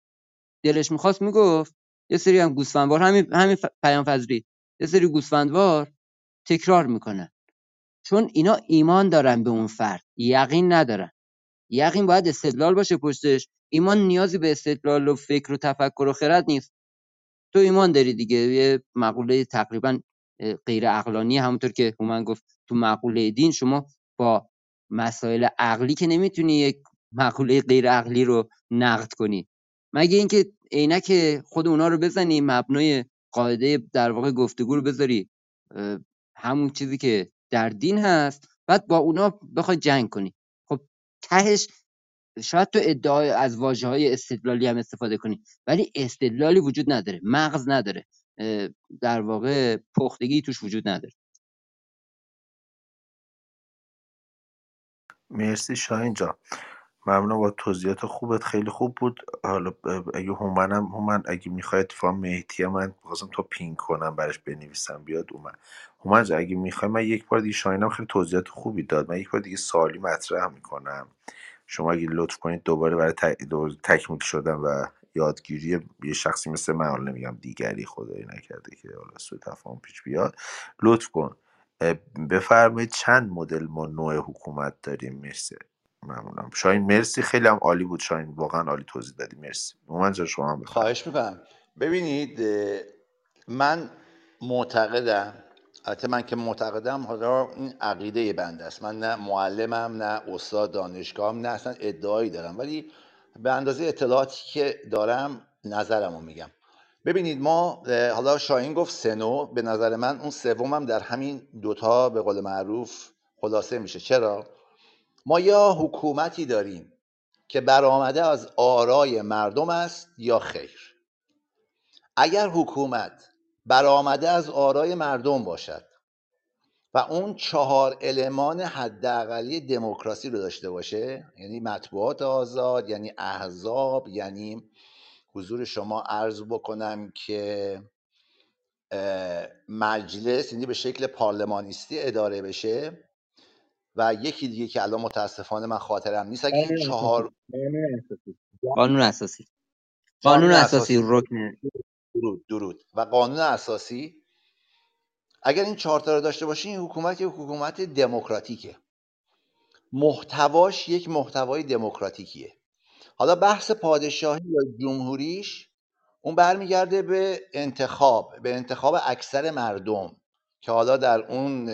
دلش می‌خواست می‌گفت یه سری هم گوسفندوار همین همین پیام فضلی یه سری گوسفندوار تکرار می‌کنن. چون اینا ایمان دارن به اون فرد یقین ندارن. یقین باید استدلال باشه پشتش. ایمان نیازی به استدلال و فکر و تفکر و خرد نیست. تو ایمان داری دیگه یه مقوله تقریبا غیر عقلانی همونطور که هومن گفت تو مقوله دین شما با مسائل عقلی که نمی‌تونی یک مقوله غیر عقلی رو نقد کنی. مگه اینکه عینک خود اونا رو بزنی مبنای قاعده در واقع گفتگو رو بذاری همون چیزی که در دین هست بعد با اونا بخوای جنگ کنی. خب تهش شاید تو ادعای از واجه های استدلالی هم استفاده کنی ولی استدلالی وجود نداره مغز نداره در واقع پختگی توش وجود نداره. مرسی شاهین جان. ممنون با توضیحات خوبت خیلی خوب بود. حالا اگه هومنم هومن اگه می‌خوای اتفاقا مهدی من خواستم تا پینگ کنم براش بنویسم بیاد اومد. هومن اگه می‌خوای من یک بار دیگه شاهینم خیلی توضیحات خوبی داد. من یک بار دیگه سوالی مطرح می‌کنم. شما اگه لطف کنید دوباره برای تکمیل شدن و یادگیری یه شخصی مثل من حالا نمیگم دیگری خدایی نکرده که حالا سوء تفاهم پیش بیاد لطف کن. بفرمایید چند مدل ما نوع حکومت داریم؟ مرسی. ممنونم. شاهین مرسی. خیلی هم عالی بود شاهین. واقعا عالی توضیح دادی. مرسی. اومد جان شما هم خواهش می‌کنم. ببینید من معتقدم البته من که معتقدم حالا این عقیده بنده است. من نه معلمم نه استاد دانشگاهم نه اصلا ادعایی دارم. ولی به اندازه اطلاعاتی که دارم نظرم رو میگم. ببینید ما حالا شاهین گفت سنو. به نظر من اون سومم در همین دوتا به قول معروف خلاصه میشه. چرا؟ ما یا حکومتی داریم که برآمده از آرای مردم است یا خیر. اگر حکومت برآمده از آرای مردم باشد و اون چهار المان حداقلی دموکراسی رو داشته باشه یعنی مطبوعات آزاد یعنی احزاب یعنی حضور شما عرض بکنم که مجلس یعنی به شکل پارلمانیستی اداره بشه و یکی دیگه که الان متاسفانه من خاطرم نیست اگه این چهار قانون اساسی. قانون اساسی. قانون قانون اساسی. اساسی. رکن درود درود. و قانون اساسی اگر این چهار تا رو داشته باشی این حکومت یک حکومت دموکراتیکه. محتواش یک محتوای دموکراتیکیه. حالا بحث پادشاهی یا جمهوریش اون برمیگرده به انتخاب به انتخاب اکثر مردم که حالا در اون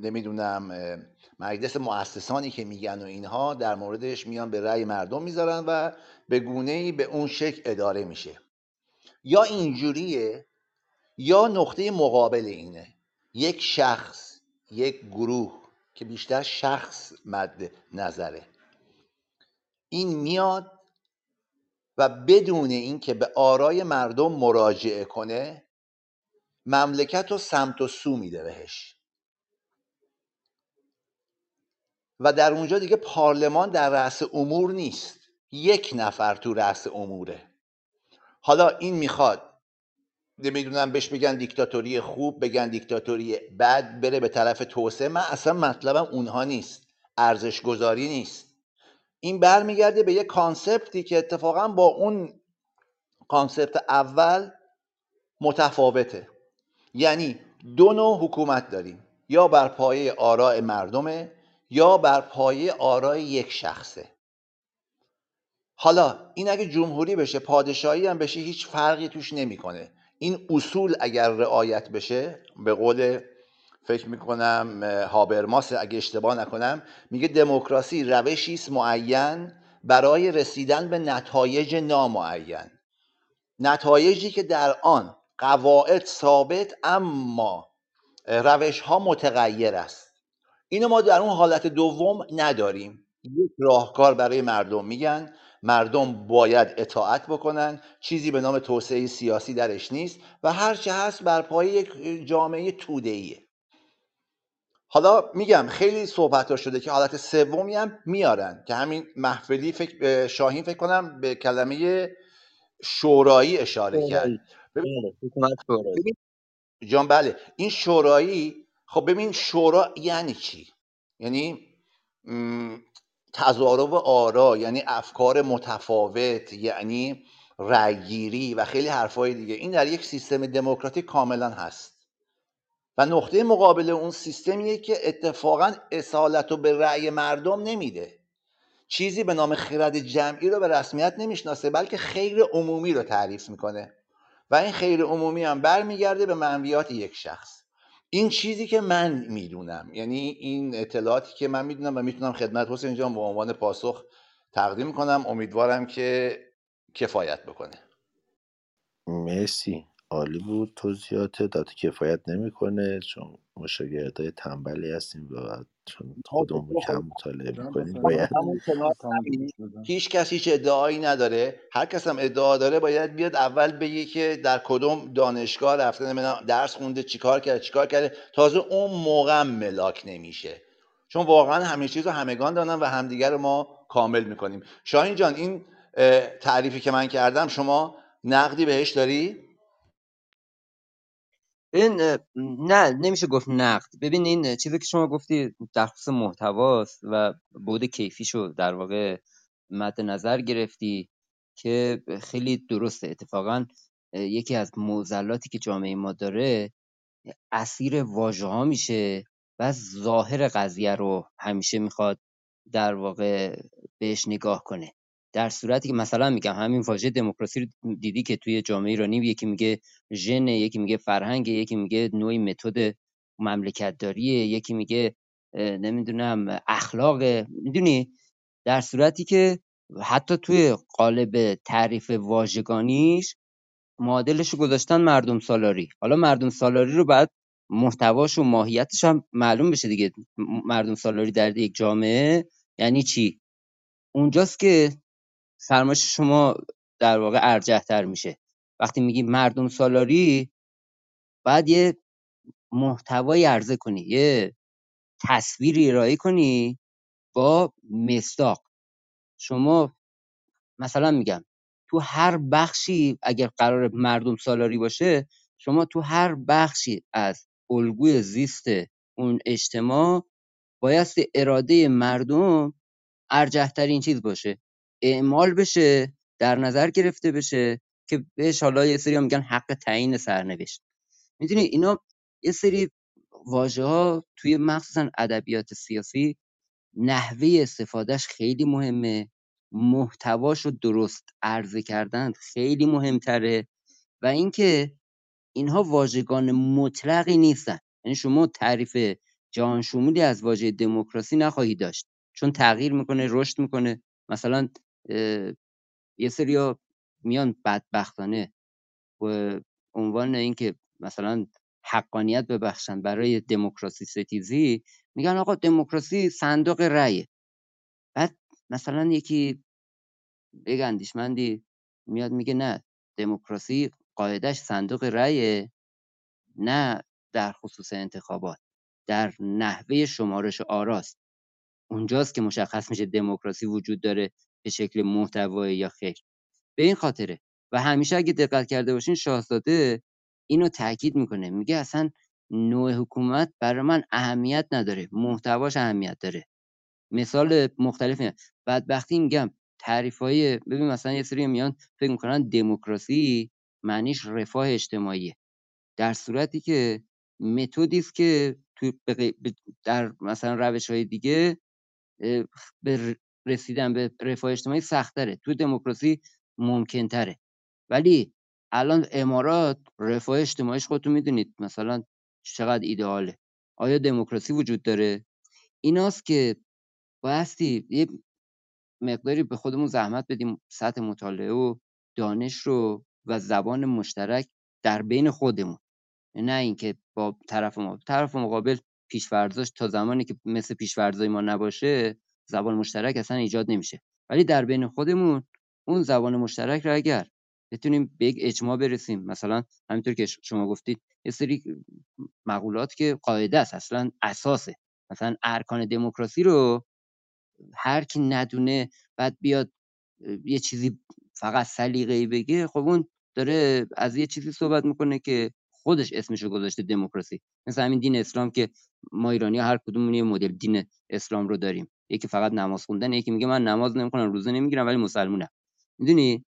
نمی‌دونم مجلس مؤسسانی که میگن و اینها در موردش میان به رأی مردم می‌ذارن و به گونه ای به اون شکل اداره میشه. یا اینجوریه یا نقطه مقابل اینه. یک شخص یک گروه که بیشتر شخص مد نظره. این میاد و بدون اینکه به آرای مردم مراجعه کنه مملکت رو سمت و سو میده بهش. و در اونجا دیگه پارلمان در رأس امور نیست. یک نفر تو رأس اموره. حالا این می‌خواد نمی‌دونم بهش بگن دیکتاتوری خوب بگن دیکتاتوری بد بره به طرف توسعه. من اصلا مطلبم اونها نیست ارزش گذاری نیست. این برمیگرده به یه concept ی که اتفاقا با اون concept اول متفاوته. یعنی دو نوع حکومت داریم. یا بر پایه آراء مردمه یا بر پایه آراء یک شخصه. حالا این اگه جمهوری بشه پادشاهی هم بشه هیچ فرقی توش نمی‌کنه. این اصول اگر رعایت بشه به قول فکر می‌کنم هابرماس اگه اشتباه نکنم میگه دموکراسی روشی است معین برای رسیدن به نتایج نامعین. نتایجی که در آن قواعد ثابت اما روش ها متغیر است. اینو ما در اون حالت دوم نداریم. یک راهکار برای مردم میگن. مردم باید اطاعت بکنن. چیزی به نام توسعه سیاسی درش نیست و هرچه هست بر پایه یک جامعه تودهیه حالا میگم خیلی صحبت شده که حالت سومی هم میارن که همین محفلی فکر شاهین فکر کنم به کلمه شورایی اشاره کرد. ببین جان بله. این شورایی خب ببین شورا یعنی چی؟ یعنی تضارب آرا یعنی افکار متفاوت یعنی رأیگیری و خیلی حرفای دیگه. این در یک سیستم دموکراتیک کاملا هست. و نقطه مقابل اون سیستمیه که اتفاقا اصالت رو به رأی مردم نمیده. چیزی به نام خرد جمعی رو به رسمیت نمی‌شناسه بلکه خیر عمومی رو تعریف می‌کنه. و این خیر عمومی هم برمیگرده به منویات یک شخص. این چیزی که من می‌دونم یعنی این اطلاعاتی که من می‌دونم و می‌تونم خدمت حسین جان به عنوان پاسخ تقدیم کنم امیدوارم که کفایت بکنه. مرسی. عالی بود توضیحات داده کفایت نمی‌کنه چون ما شاگردای تنبلی هستیم و چون خودمون کم مطالعه می‌کنیم باید هیچ کسی هیچ ادعایی نداره. هر کس هم ادعا داره باید بیاد اول بگه که در کدوم دانشگاه رفته نمی‌دونم درس خونده چیکار کرده چیکار کرده. تازه اون موقع ملاک نمیشه. چون واقعا همه چیز رو همگان دانن و همدیگر رو ما کامل می‌کنیم. شاهین جان این تعریفی که من کردم شما نقدی بهش داری؟ ببین نه نمیشه گفت نقد. ببین این چیزی که شما گفتی در خصوص محتواست و بود کیفیشو در واقع مد نظر گرفتی که خیلی درسته. اتفاقا یکی از معضلاتی که جامعه ما داره اسیر واژه ها میشه و ظاهر قضیه رو همیشه می‌خواد در واقع بهش نگاه کنه. در صورتی که مثلا میگم همین واژه دموکراسی رو دیدی که توی جامعه ایرانی یکی میگه ژن یکی میگه فرهنگ یکی میگه نوعی متد مملکت داریه یکی میگه نمی‌دونم اخلاق. می‌دونی؟ در صورتی که حتی توی قالب تعریف واژگانیش معادلش رو گذاشتن مردم سالاری. حالا مردم سالاری رو بعد محتواش و ماهیتش هم معلوم بشه دیگه. مردم سالاری در یک جامعه یعنی چی؟ اونجاست که فرمایش شما در واقع ارجحتر میشه. وقتی میگی مردم سالاری باید یه محتوایی عرضه کنی یه تصویری ارائه کنی با مصداق. شما مثلا میگم تو هر بخشی اگر قرار مردم سالاری باشه شما تو هر بخشی از الگوی زیست اون اجتماع بایست اراده مردم ارجحترین چیز باشه. اعمال بشه در نظر گرفته بشه که بهش حالا یه سری میگن حق تعیین سرنوشت. می‌دونی اینا یه سری واژه ها توی مخصوصا ادبیات سیاسی نحوه استفادهش خیلی مهمه. محتواش رو درست عرضه کردن خیلی مهمتره و اینکه اینها واژگان مطلقی نیستن. یعنی شما تعریف جهان شمولی از واژه دموکراسی نخواهی داشت. چون تغییر می‌کنه رشد می‌کنه. مثلا یه سریا میان بدبختانه به عنوان اینکه مثلا حقانیت ببخشن برای دموکراسی ستیزی میگن آقا دموکراسی صندوق رأیه. بعد مثلا یکی یک اندیشمندی میاد میگه نه دموکراسی قاعدش صندوق رأیه نه در خصوص انتخابات در نحوه شمارش آراست. اونجاست که مشخص میشه دموکراسی وجود داره. به شکل محتوایی یا خیر. به این خاطره. و همیشه اگه دقت کرده باشین شاهزاده اینو تاکید می‌کنه. میگه اصلا نوع حکومت برای من اهمیت نداره. محتواش اهمیت داره. مثال مختلف میاد بدبختی میگم. تعریف های ببین مثلا یه سری میان فکر می‌کنن دموکراسی معنیش رفاه اجتماعیه. در صورتی که متدی است که تو در مثلا روش های دیگه به رسیدن به رفاه اجتماعی سخت‌تره. تو دموکراسی ممکن‌تره. ولی الان امارات رفاه اجتماعیش خودتون می‌دونید مثلا چقدر ایدئاله آیا دموکراسی وجود داره؟ ایناست که بایستی یه مقداری به خودمون زحمت بدیم سطح مطالعه و دانش رو و زبان مشترک در بین خودمون. نه اینکه با طرف مقابل طرف مقابل پیش‌فرضاش تا زمانی که مثل پیش‌فرضای ما نباشه زبان مشترک اصلا ایجاد نمیشه. ولی در بین خودمون اون زبان مشترک رو اگر بتونیم به یک اجماع برسیم مثلا همینطور که شما گفتید یه سری مقولات که قاعده است اصلا اساسه. مثلا ارکان دموکراسی رو هر کی ندونه بعد بیاد یه چیزی فقط سلیقه‌ای بگه خب اون داره از یه چیزی صحبت می‌کنه که خودش اسمشو گذاشته دموکراسی. مثل همین دین اسلام که ما ایرانی هر کدومون یه مدل دین اسلام رو داریم. یکی فقط نماز خوندن یکی میگه من نماز نمی‌خونم روزه نمی‌گیرم ولی مسلمونم. می‌دونی؟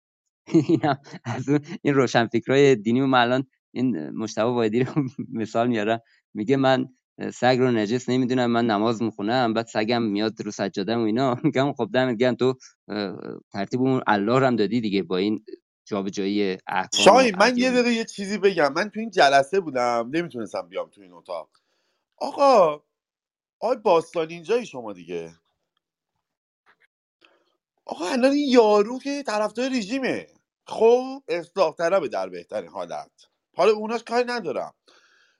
اینم از این روشنفکرای دینی من الان این مجتبی وایدی رو مثال میارم میگه من سگ رو نجس نمی‌دونم من نماز می‌خونم بعد سگم میاد رو سجاده و اینا. میگم خب دمت گرم تو ترتیب اون الله رو هم دادی دیگه با این جابجایی احکام و شاهین من یه دقیقه یه چیزی بگم. من تو این جلسه بودم نمی‌تونستم بیام تو این اتاق. آقا آقای باستانی اینجایی شما دیگه. آقا الان این یارو که طرفدار رژیمه. خب اصلاح طلبه در بهترین حالت. حالا اوناش کاری ندارم.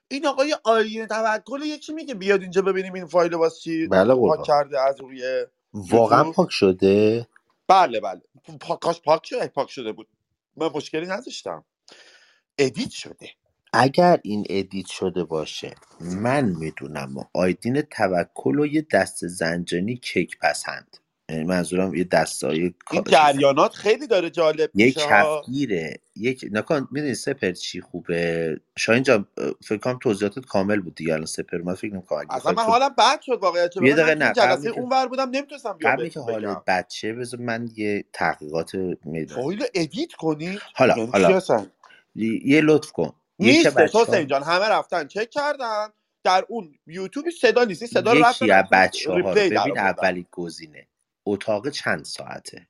این آقای آیین توکل یکی میگه؟ بیاد اینجا ببینیم این فایل واسه چی بله پاک کرده از روی واقعا پاک شده؟ بله بله. پاکاش پاک شده پاک شده بود. من مشکلی نداشتم. ادیت شده. اگر این ادیت شده باشه من می‌دونم و آیدین توکل و یه دست زنجانی کیک پسند. یعنی منظورم یه دستای این جریانات خیلی داره جالب یک میشه ها. کفگیره یک نکن می‌دونی سپر چی خوبه؟ شاهین جان اه، فکر کنم توضیحاتت کامل بود دیگه الان سپر من فکر نمی‌کنم اگه اصلا من تو حالم بد شد واقعیت یه بخوای دقیقه تو نه جلسه که اون ور بودم نمی‌تونستم بیام قبلی که بهتون بگم. بچه بذار من یه تحقیقات میدم. فایل رو ادیت کنید. حالا یعنی چی حالا. اصلا؟ یه لطف کن. یکی نیستش بچه حسین ها جان همه رفتن. چک کردن. در اون یوتیوب صدا نیست این صدا رو یکی از از تو بچه ها رو ریپلی در ببین آوردن. اولی گزینه. اتاق چند ساعته.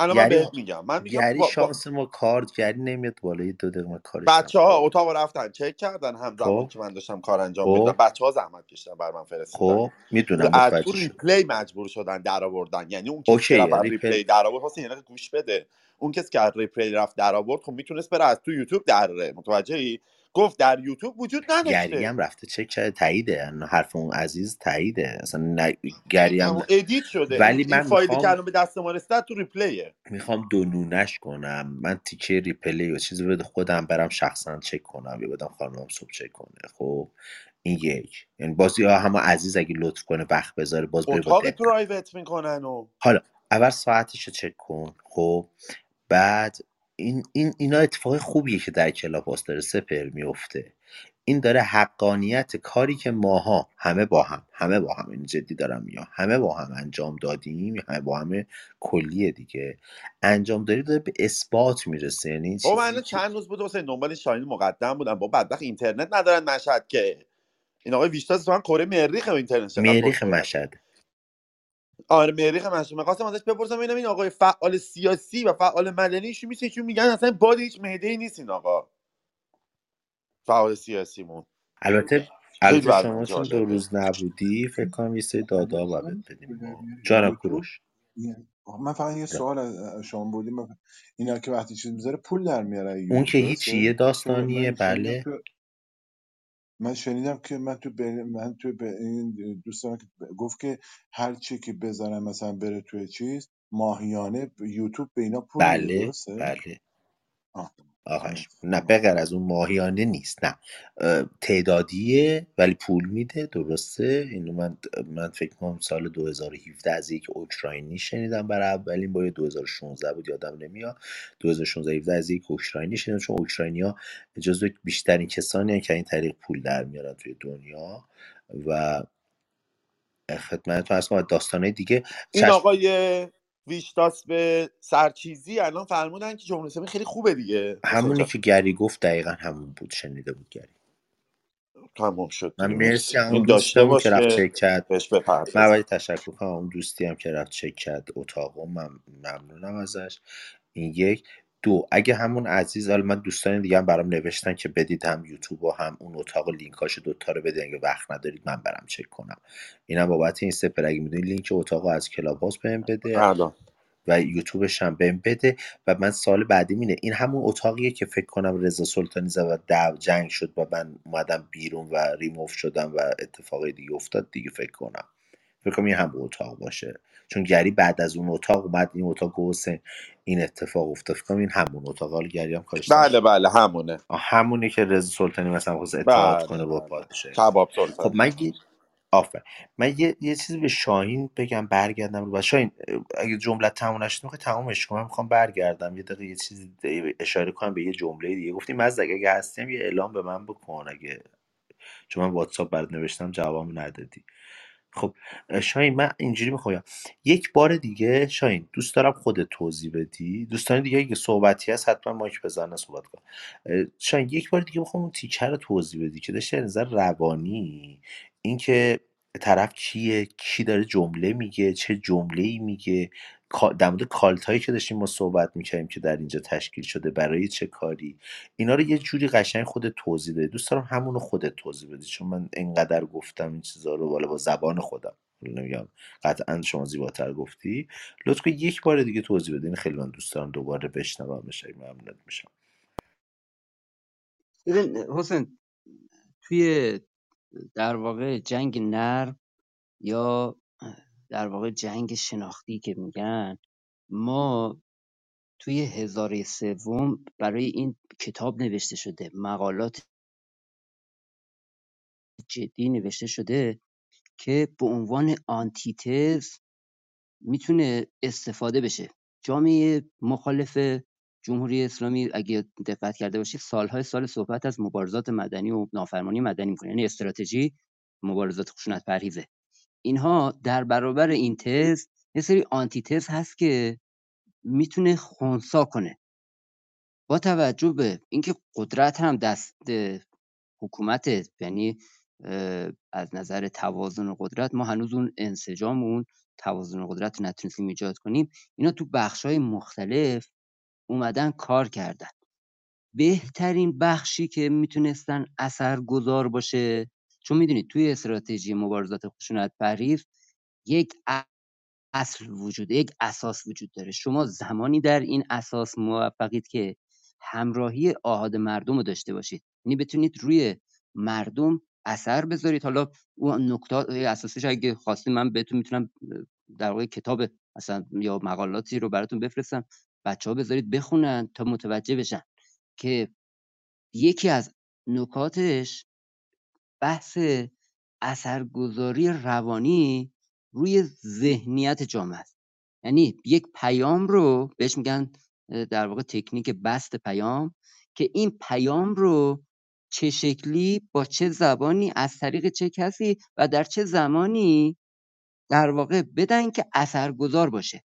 الان من گری بهت میگم. من میگم گری با, شانس ما کار گری نمیاد بالای دو دقیقه ما کارش بچه ها اتاق رفتن چک کردن همزمان خب. که من داشتم کار انجام می‌دادم خب. بچه ها زحمت کشیدن بر من فرستادن خب. می‌دونم از تو ریپلی مجبور شدن در آوردن. یعنی اون کسی که رفت ریپلی در آورد حسین دقیقه گوش بده. اون کسی که ریپلی رفت در آورد خب می‌تونست بره از تو یوتیوب دره متوجهی گفت در یوتیوب وجود گری نداشته. هم رفته چک کرده تاییده. حرف اون عزیز تاییده. اصلا نه... گری هم. ادیت شده. ولی من فایلی که می‌خوام به دست ما رسید تو ریپلیه. می‌خوام دو نونش کنم. من تیکه ریپلی و چیزی بده خودم برم شخصا چک کنم یا بدم خانم صبح چک کنه. خب این یک. یعنی باز یا هم عزیز اگه لطف کنه وقت بذاره باز بره اتاق پرایوت می‌کنن و حالا اول ساعتش رو چک کن. خب بعد این, این اینا اتفاق خوبیه که در کلاب داره سپر میفته این داره حقانیت کاری که ماها همه با هم همه با هم این جدی دارم میگم همه با هم انجام دادیم همه با همه کلیه دیگه. انجام داری داره به اثبات می‌رسه یعنی این بابا من چند روز بود حسین دنبال شاهین مقدم بودم. با بدبخت اینترنت ندارن مشهد که. این آقای ویشتاز تو من کره مریخ و اینترنت مریخ مشهد. آره مریخ مشهد می‌خواستم ازش بپرسم ببینم این آقای فعال سیاسی و فعال مدنی ایشون میشه ایشون میگن؟ اصلا باد هیچ مهدی نیست این آقا. فعال سیاسیمون. البته البته شما چون دو روز نبودی فکر کنم یه سری دادا باید بدیم. جانم کوروش. من فقط یه. سوال از شما بودیم. اینا که وقتی چیز می‌ذاره پول در میاره اون که هیچی یه داستانیه بله. من شنیدم که من تو بر... من تو به این دوستان که ب- گفت که هر چی که بذارم مثلا بره توی چیز ماهیانه یوتیوب به اینا پول میده بله درسته بله آه. آخش. نه. بغیر از اون ماهیانه نیست. نه. تعدادیه ولی پول میده. درسته. اینو من من فکر کنم سال 2017 از یک اوکراینی شنیدم برای اولین بار. یا 2016 بود یادم نمیاد. 2016 17 از یک اوکراینی شنیدم. چون اوکراینیا جزو بیشترین کسانی که این طریق پول در میارن توی دنیا. و خدمتتون هست کنم داستانه دیگه این چشم آقای ویشتاس به سرچیزی الان فرمودن که جمهوری اسلامی خیلی خوبه دیگه. همونی که گری گفت دقیقا همون بود شنیده بود گری. تمام شد من مرسی اون داشته دوستمون که رفت چک کرد. بهش من اولی تشکر کنم اون دوستی هم که رفت چک کرد اتاقو من ممنونم ازش. این یک. دو. اگه همون عزیز حالا من دوستان دیگه هم برام نوشتن که بدید هم یوتیوب و هم اون اتاق لینکاش دوتا رو بدید اگه وقت ندارید من برم چک کنم. اینم بابت این سپر. اگه می‌دونی لینک اتاق از Clubhouse بهم بده الان و یوتیوبش هم بهم بده. و من سال بعدی مینه این همون اتاقیه که فکر کنم رضا سلطانی زد و جنگ شد و من اومدم بیرون و ریموف شدم و اتفاقی دیگه افتاد دیگه فکر کنم. فکر کنم این همون اتاق باشه. چون گری بعد از اون اتاق اومد این اتاق حسین این اتفاق افتاد. فکر کنم این همون اتاق. حالا گری هم کارش بله بله همونه. همونی که رضا سلطانی مثلا خواست اتحاد بله کنه با بله پادشاه کباب خب من آفر من یه, یه چیزی به شاهین بگم برگردم رو شاهین اگه جمله تموم نشد می‌خوای تمومش کنم. می‌خوام برگردم. یه دقیقه یه چیزی اشاره کنم به یه جمله دیگه. گفتی مزدک اگه هستیم یه اعلام به من بکن. اگه چون من واتساپ برات نوشتم جواب ندادی. خب شاهین من اینجوری می‌خوایم یک بار دیگه شاهین دوست دارم خودت توضیح بدی. دوستان دیگه اگه صحبتی هست حتما مایک بزنه صحبت کن. اه، شاهین یک بار دیگه می‌خوام اون تیکه رو توضیح بدی که داشته نظر روانی اینکه طرف کیه کی داره جمله میگه چه جمله ای میگه. در مورد کالت هایی که داشتیم ما صحبت می‌کردیم که در اینجا تشکیل شده برای چه کاری؟ اینا رو یه جوری قشنگ خودت توضیح بده دوست دارم همونو خودت توضیح بدی چون من انقدر گفتم این چیزا رو بالا با زبان خودم. نمیگم قطعا شما زیباتر گفتی. لطفا یک بار دیگه توضیح بدین. خیلی من دوست دارم دوباره بشنومش خیلی ممنونت میشم. ببین حسین توی در واقع جنگ نرم یا در واقع جنگ شناختی که میگن ما توی هزاره سوم برای این کتاب نوشته شده مقالات جدی نوشته شده که به عنوان آنتیتز می‌تونه استفاده بشه. جامعه مخالف جمهوری اسلامی اگه دقت کرده باشید سالهای سال صحبت از مبارزات مدنی و نافرمانی مدنی می‌کنه یعنی استراتژی مبارزات خشونت پرهیزه. اینها در برابر این تز یه سری آنتی تز هست که می‌تونه خونسا کنه. با توجه به اینکه قدرت هم دست حکومت یعنی از نظر توازن قدرت ما هنوز اون انسجام اون توازن قدرت رو نتونستیم ایجاد کنیم اینا تو بخش‌های مختلف اومدن کار کردن. بهترین بخشی که می‌تونستن اثرگذار باشه چون می‌دونید توی استراتژی مبارزات خشونت پرهیز یک اصل وجود یک اساس وجود داره. شما زمانی در این اساس موفقید که همراهی آحاد مردم رو داشته باشید. یعنی بتونید روی مردم اثر بذارید. حالا اون نکات اساسش اگه خواستید من بهتون می‌تونم در واقع کتاب مثلا یا مقالاتی رو براتون بفرستم. بچه ها بذارید بخونن تا متوجه بشن که یکی از نکاتش بحث اثرگذاری روانی روی ذهنیت جامعه است. یعنی یک پیام رو بهش میگن در واقع تکنیک بست پیام که این پیام رو چه شکلی با چه زبانی از طریق چه کسی و در چه زمانی در واقع بدن که اثرگذار باشه.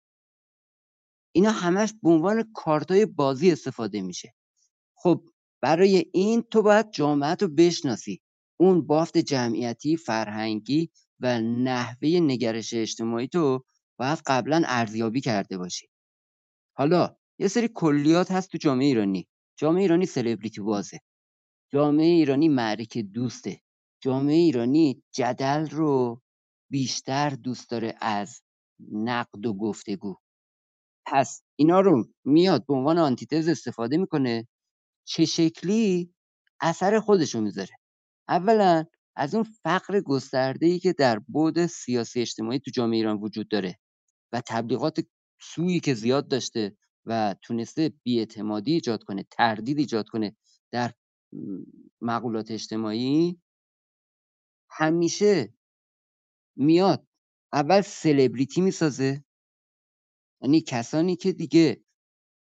اینا همش به عنوان کارتای بازی استفاده میشه. خب برای این تو باید جامعه رو بشناسی. اون بافت جمعیتی فرهنگی و نحوه نگرش اجتماعی تو باید قبلا ارزیابی کرده باشی. حالا یه سری کلیات هست تو جامعه ایرانی. جامعه ایرانی سلبریتی بازه. جامعه ایرانی معرکه دوسته. جامعه ایرانی جدل رو بیشتر دوست داره از نقد و گفتگو. پس اینا رو میاد به عنوان آنتیتز استفاده می‌کنه. چه شکلی؟ اثر خودشو می‌ذاره. اولا از اون فقر گسترده ای که در بعد سیاسی اجتماعی تو جامعه ایران وجود داره و تبلیغات سویی که زیاد داشته و تونسته بیاعتمادی ایجاد کنه تردید ایجاد کنه در مقولات اجتماعی همیشه میاد. اول سلبریتی می‌سازه یعنی کسانی که دیگه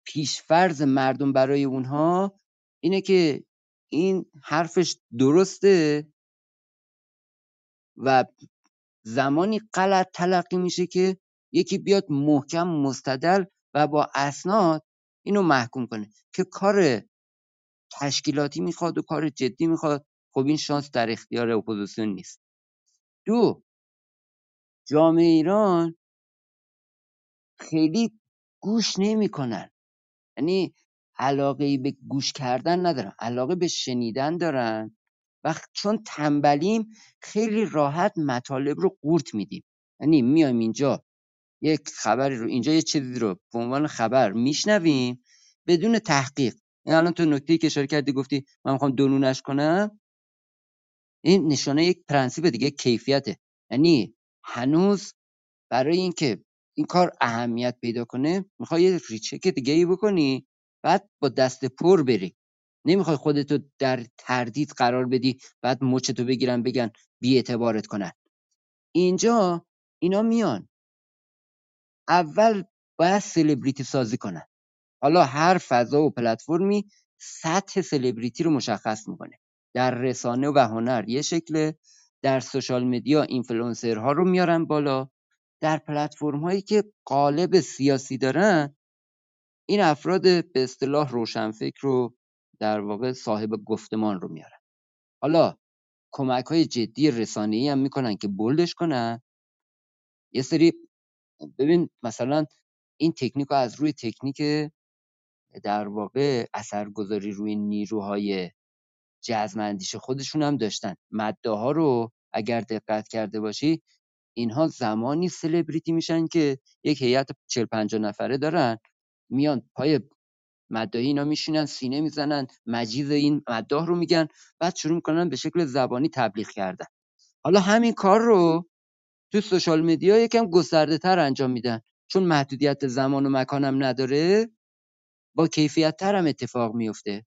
پیشفرض مردم برای اونها اینه که این حرفش درسته؟ و زمانی غلط تلقی میشه که یکی بیاد محکم مستدل و با اسناد اینو محکوم کنه که کار تشکیلاتی می‌خواد و کار جدی می‌خواد. خب این شانس در اختیار اپوزیسیون نیست. دو جامعه ایران خیلی گوش نمی‌کنن. یعنی علاقه به گوش کردن ندارن علاقه به شنیدن دارن و چون تنبلیم خیلی راحت مطالب رو قورت میدیم. یعنی میایم اینجا یک خبری رو اینجا یه چیزی رو به عنوان خبر میشنویم بدون تحقیق. این الان تو نکته که اشاره کردی گفتی من می‌خوام دونونش کنم این نشانه یک پرنسیپ دیگه کیفیته. یعنی هنوز برای اینکه این کار اهمیت پیدا کنه می‌خوای یه recheck دیگه ای بکنی بعد با دست پر بری. نمی‌خوای خودتو در تردید قرار بدی بعد مچتو بگیرن بگن بی اعتبارت کنن. اینجا اینا میان. اول باید سلبریتی سازی کنن. حالا هر فضا و پلتفرمی سطح سلبریتی رو مشخص می‌کنه. در رسانه و هنر یه شکله در social media influencer ها رو میارن بالا. در پلتفرم هایی که قالب سیاسی دارن این افراد به اصطلاح روشنفکر رو در واقع صاحب گفتمان رو میارن. حالا کمک های جدی رسانه‌ای هم می‌کنن که بولدش کنن. یه سری ببین مثلا این تکنیک از روی تکنیک در واقع اثرگذاری روی نیروهای جزم اندیش خودشون هم داشتن. مده ها رو اگر دقت کرده باشی اینها زمانی سلبریتی میشن که یک هیئت 40 50 نفره دارن میان پای مداحی اینا میشینن سینه می‌زنن مجیز این مداح رو میگن بعد شروع می‌کنن به شکل زبانی تبلیغ کردن. حالا همین کار رو تو سوشال مدیا یکم گسترده تر انجام میدن. چون محدودیت زمان و مکانم نداره با کیفیت تر هم اتفاق میفته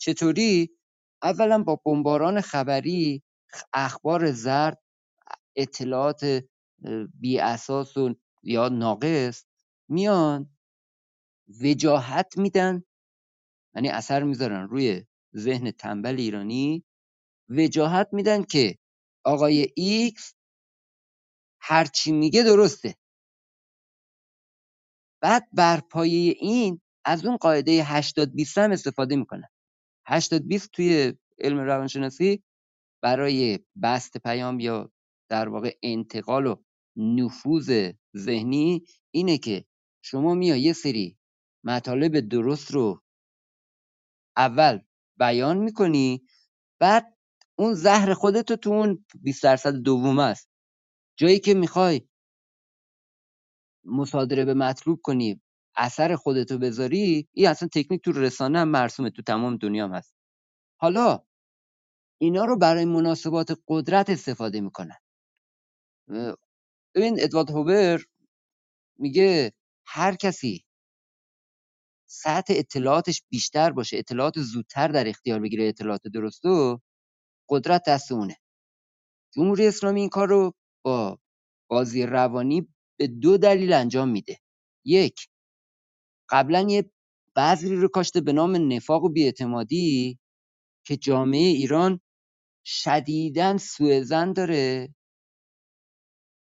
چطوری؟ اولا با بمباران خبری اخبار زرد اطلاعات بی اساس و یا ناقص میان وجاهت میدن یعنی اثر می‌ذارن روی ذهن تنبل ایرانی. وجاهت میدن که آقای ایکس هرچی میگه درسته. بعد بر پایه این از اون قاعده 80 20 هم استفاده می‌کنن. 80 20 توی علم روانشناسی برای بست پیام یا در واقع انتقال و نفوذ ذهنی اینه که شما میای یه سری مطالب درست رو اول بیان می‌کنی بعد اون زهر خودتو تو اون 20 درصد دوم است. جایی که می‌خوای مصادره به مطلوب کنی اثر خودتو بذاری این اصلا تکنیک تو رسانه هم مرسومه تو تمام دنیا هم هست. حالا اینا رو برای مناسبات قدرت استفاده می‌کنن. ببین ادوارد هوبر میگه هر کسی سطح اطلاعاتش بیشتر باشه اطلاعات زودتر در اختیار بگیره اطلاعات درستو قدرت دست اونه. جمهوری اسلامی این کار رو با بازی روانی به دو دلیل انجام میده. یک قبلا یه بذری رو کاشته به نام نفاق و بیاعتمادی که جامعه ایران شدیداً سوء داره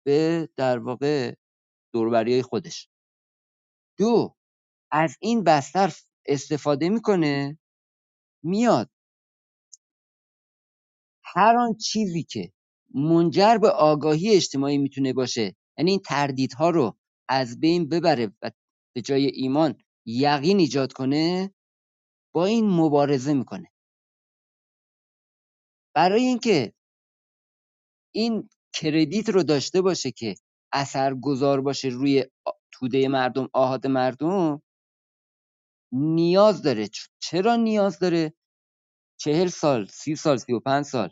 به در واقع دوربری خودش. دو از این بستر استفاده می‌کنه میاد. هر آن چیزی که منجر به آگاهی اجتماعی می‌تونه باشه یعنی این تردیدها رو از بین ببره و به جای ایمان یقین ایجاد کنه با این مبارزه می‌کنه. برای اینکه این کردیت رو داشته باشه که اثرگذار باشه روی توده مردم آهاد مردم نیاز داره. چرا نیاز داره؟ چهل سال سی سال سی و پنج سال.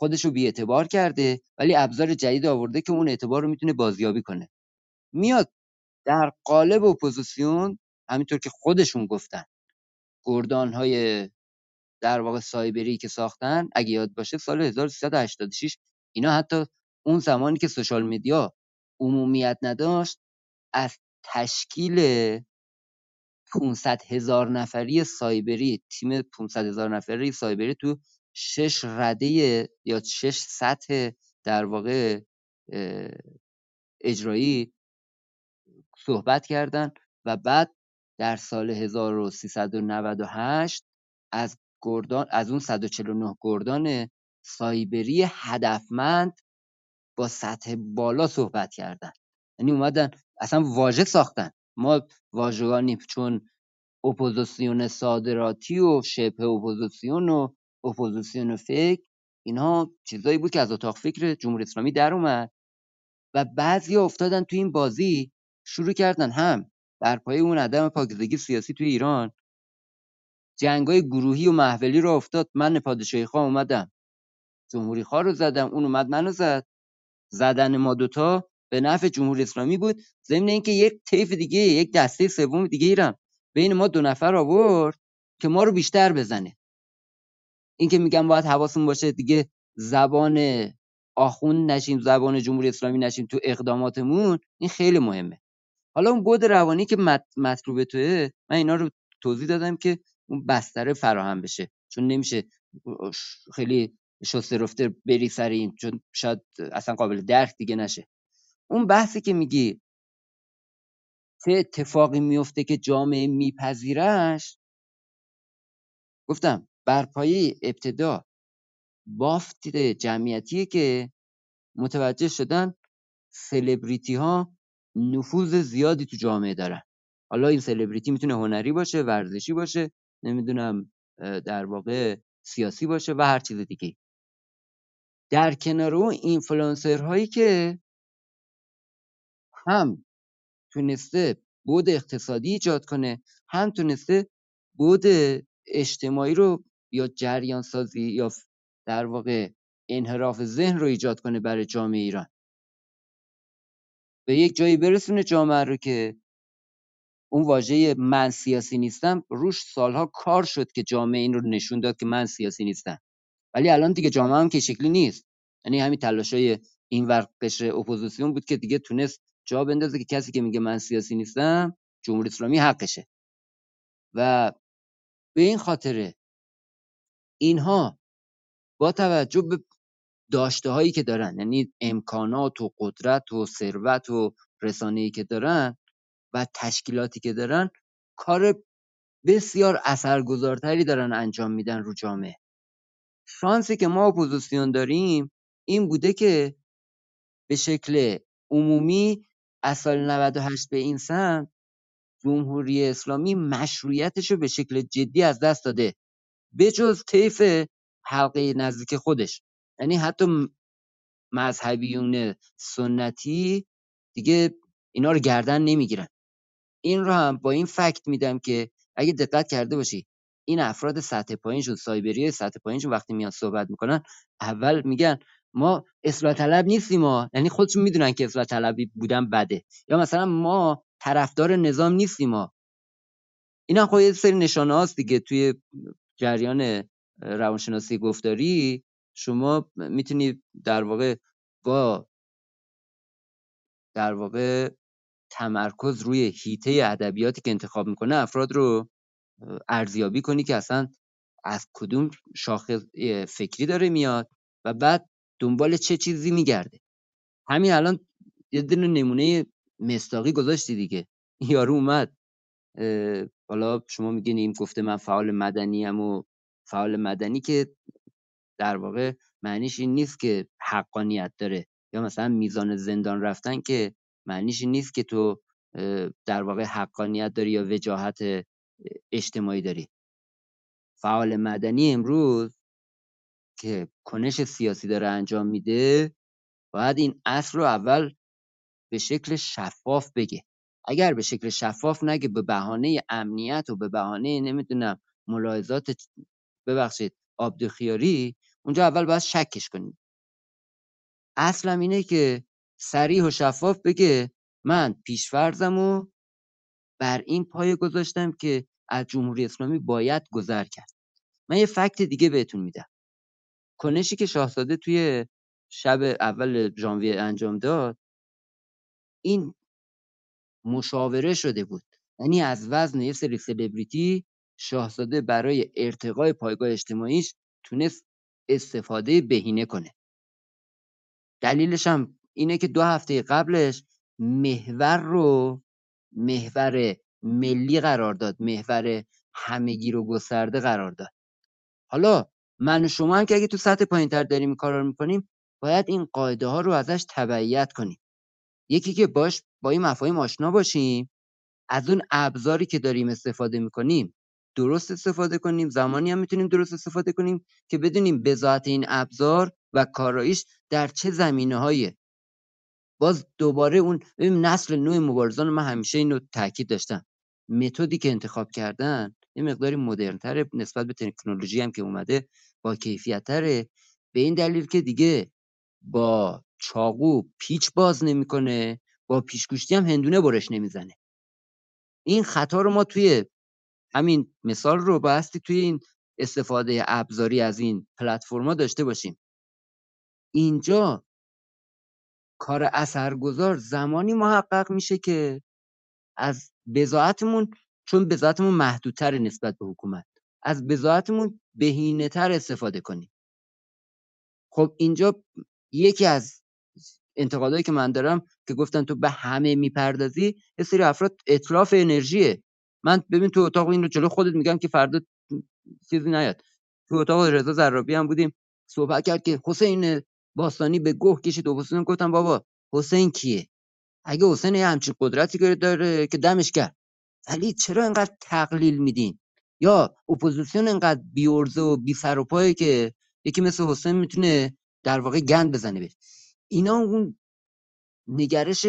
خودش رو بیاعتبار کرده ولی ابزار جدید آورده که اون اعتبار رو می‌تونه بازیابی کنه. میاد در قالب اپوزیسیون همینطور که خودشون گفتن. گردانهای در واقع سایبری که ساختن اگه یاد باشه سال 1386 اینا حتی اون زمانی که social media عمومیت نداشت از تشکیل 500 هزار نفری سایبری تیم 500 هزار نفری سایبری تو شش رده یا شش سطح در واقع اجرایی صحبت کردن و بعد در سال 1398 از گردان از اون 149 گردان سایبری هدفمند با سطح بالا صحبت کردن. یعنی اومدن اصلا واژه ساختن. ما واژگانی چون اپوزیسیون صادراتی و شبه اپوزیسیون و اپوزیسیون fake اینها چیزایی بود که از اتاق فکر جمهوری اسلامی در اومد و بعضیا افتادن تو این بازی شروع کردن هم بر پایه اون عدم پاکیزگی سیاسی تو ایران. جنگای گروهی و محفلی رو افتاد من پادشاهی خواه اومدم. جمهوری خواه رو زدم اون اومد منو زد. زدن ما دوتا به نفع جمهوری اسلامی بود. ضمن اینکه یک طیف دیگه یک دسته سوم دیگه ایرم بین ما دو نفر آورد که ما رو بیشتر بزنه. این که میگم باید حواسون باشه دیگه زبان آخوند نشیم زبان جمهوری اسلامی نشیم تو اقداماتمون این خیلی مهمه. حالا اون بود روانی که مط- مطلوب توه من اینا رو توضیح دادم که اون بستره فراهم بشه. چون نمیشه خیلی شسته رفته بری سر این چون شاید اصلا قابل درک دیگه نشه. اون بحثی که میگی. چه اتفاقی میفته که جامعه میپذیرش؟ گفتم بر پایه ابتدا بافت جمعیتیه که متوجه شدن سلبریتی ها نفوذ زیادی تو جامعه دارن. حالا این سلبریتی می‌تونه هنری باشه ورزشی باشه نمی‌دونم در واقع سیاسی باشه و هر چیز دیگه در کنار اون اینفلوئنسر هایی که هم تونسته بود اقتصادی ایجاد کنه هم تونسته بود اجتماعی رو یا جریان سازی یا در واقع انحراف ذهن رو ایجاد کنه برای جامعه ایران. به یک جایی برسونه جامعه رو که اون واژه من سیاسی نیستم روش سالها کار شد که جامعه این رو نشون داد که من سیاسی نیستم. ولی الان دیگه جامعه هم که شکلی نیست. یعنی همین تلاشای این ور اپوزیسیون بود که دیگه تونست جا بندازه که کسی که میگه من سیاسی نیستم جمهوری اسلامی حقشه. و به این خاطره اینها با توجه به داشته هایی که دارن یعنی امکانات و قدرت و ثروت و رسانه‌ای که دارن و تشکیلاتی که دارن کار بسیار اثرگذارتری دارن انجام میدن رو جامعه. شانسی که ما اپوزیسیون داریم این بوده که به شکل عمومی از سال 98 به این سمت جمهوری اسلامی مشروعیتش رو به شکل جدی از دست داده. بجز طیف حلقه نزدیک خودش. یعنی حتی مذهبیون سنتی دیگه اینا رو گردن نمی‌گیرن. این رو هم با این فکت میدم که اگه دقت کرده باشی این افراد سطح پایینشون سایبری سطح پایینشون وقتی میان صحبت می‌کنن اول میگن ما اصلاح طلب نیستیم ما یعنی خودشون می‌دونن که اصلاح طلبی بودن بده. یا مثلا ما طرفدار نظام نیستیم ما اینا خب یه سری نشانه هاست دیگه. توی جریان روانشناسی گفتاری شما می‌تونید در واقع با در واقع تمرکز روی حیطه ادبیاتی که انتخاب می‌کنه افراد رو ارزیابی کنی که اصلا از کدوم شاخه فکری داره میاد و بعد دنبال چه چیزی میگرده. همین الان یه دونه نمونه مستاقی گذاشتی دیگه. یارو اومد. حالا شما میگین این گفته من فعال مدنی ام و فعال مدنی که در واقع معنیش این نیست که حقانیت داره. یا مثلا میزان زندان رفتن که معنیش این نیست که تو در واقع حقانیت داری یا وجاهت اجتماعی داری. فعال مدنی امروز که کنش سیاسی داره انجام میده باید این اصل رو اول به شکل شفاف بگه. اگر به شکل شفاف نگه به بهانه امنیت و به بهانه نمی‌دونم ملاحظات ببخشید آبدوخیاری اونجا اول باید شکش کنیم. اصلم اینه که صریح و شفاف بگه من پیشفرزم و بر این پایه گذاشتم که از جمهوری اسلامی باید گذر کرد. من یه فکت دیگه بهتون میدم. کنشی که شاهزاده توی شب اول ژانویه انجام داد این مشاوره شده بود. یعنی از وزن یه سری سلبریتی شاهزاده برای ارتقای پایگاه اجتماعیش تونست استفاده بهینه کنه. دلیلش هم اینه که دو هفته قبلش محور رو محور ملی قرار داد محور همگی رو گسترده قرار داد. حالا من و شما هم که اگه تو سطح پایینتر داریم این کار رو می‌کنیم باید این قاعده ها رو ازش تبعیت کنیم. یکی که باش با این مفاهیم آشنا باشیم از اون ابزاری که داریم استفاده می‌کنیم درست استفاده کنیم. زمانی هم می‌تونیم درست استفاده کنیم که بدونیم بذات این ابزار و کاراییش در چه زمینه های باز دوباره اون نسل نوع مبارزان من همیشه اینو تاکید داشتم. متدی که انتخاب کردن یه مقداری مدرنتره نسبت به تکنولوژی هم که اومده. با کیفیت تره به این دلیل که دیگه با چاقو پیچ باز نمی‌کنه با پیچگوشتی هم هندونه برش نمی‌زنه. این خطا رو ما توی همین مثال رو بایستی توی این استفاده ابزاری از این پلتفرما داشته باشیم. اینجا کار اثرگذار زمانی محقق میشه که از بضاعتمون چون بضاعتمون محدودتر نسبت به حکومت. از بضاعتمون بهینه تر استفاده کنیم. خب اینجا یکی از انتقادایی که من دارم که گفتن تو به همه می‌پردازی یه سری افراد اطراف انرژیه. من ببین تو اتاق این رو جلو خودت میگم که فردا چیزی نیاد. تو اتاق رضا زرابی هم بودیم صحبت کرد که حسین باستانی به گوه کشید و حسین گفتم بابا حسین کیه؟ اگه حسین همچین قدرتی داره که دمش کرد ولی چرا اینقدر تقلیل میدین؟ یا اپوزیسیون اینقدر بی‌عرضه و بی سر و پایه که یکی مثل حسین می‌تونه در واقع گند بزنه بهش. اینا اون نگرش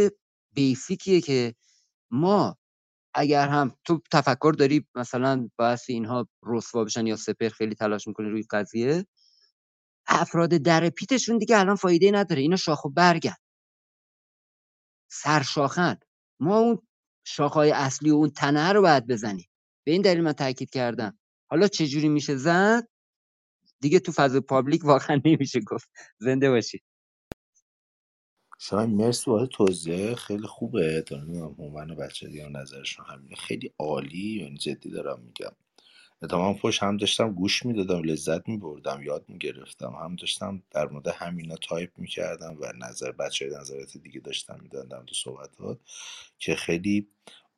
basic یه که ما اگر هم تو تفکر داری مثلا باعث اینها رسوا بشن یا سپر خیلی تلاش می‌کنه روی قضیه افراد درپیتشون دیگه الان فایده نداره. اینا شاخ و برگن. سرشاخن. ما اون شاخهای اصلی و اون تنه رو باید بزنیم. به این دلیل من تاکید کردم. حالا چه جوری میشه زد؟ دیگه تو فضای public واقعا نمیشه گفت. زنده باشی. شاید مرسی واسه توضیح خیلی خوبه. هومن و بچه دیگه نظرشون همینه. خیلی عالی. یعنی جدی دارم میگم. اتفاقا پشت هم داشتم گوش می‌دادم لذت میبردم یاد می‌گرفتم. هم داشتم در مورد همینا تایپ می‌کردم و نظر بچه نظرات دیگه داشتم می‌دادم تو صحبتات که خیلی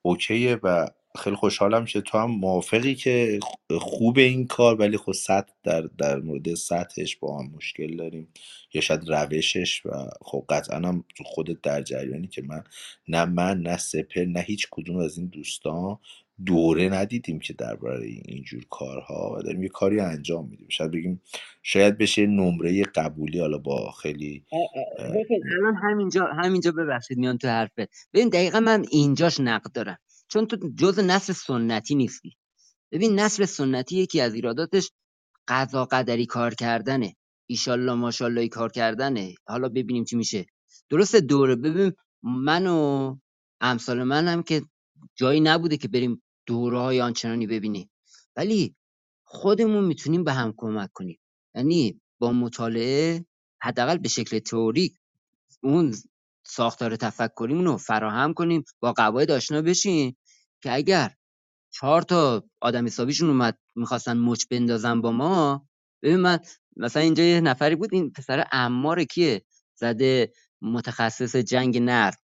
اوکیه و خیلی خوشحالم که تو هم موافقی که خوب این کار ولی خب سطح در, در مورد سطحش با هم مشکل داریم یا شاید روشش و خب قطعا هم تو خودت در جریانی که من نه من نه سپر نه هیچ کدوم از این دوستان دوره ندیدیم که درباره اینجور کارها و داریم یه کاری انجام میدیم. شاید بگیم شاید بشه نمره قبولی حالا با خیلی الان همینجا همینجا ببخشید میان تو حرفت. ببین دقیقا من اینجاش نقد دارم. چون تو جز نسل سنتی نیستی. ببین نسل سنتی یکی از ایراداتش قضا قدری کار کردنه. ایشالله ماشالله کار کردنه. حالا ببینیم چی میشه. درسته دوره. ببین من و امثال من هم که جایی نبوده که بریم دوره های آنچنانی ببینیم. ولی خودمون می‌تونیم به هم کمک کنیم. یعنی با مطالعه حداقل به شکل تئوریک اون ساختار تفکریمون رو فراهم کنیم با قواعد آشنا بشیم که اگر چهار تا آدم حسابیشون اومد می‌خواستن مچ بندازن با ما ببین من مثلا اینجا یه نفری بود این پسر امار کیه؟ زده متخصص جنگ نرد.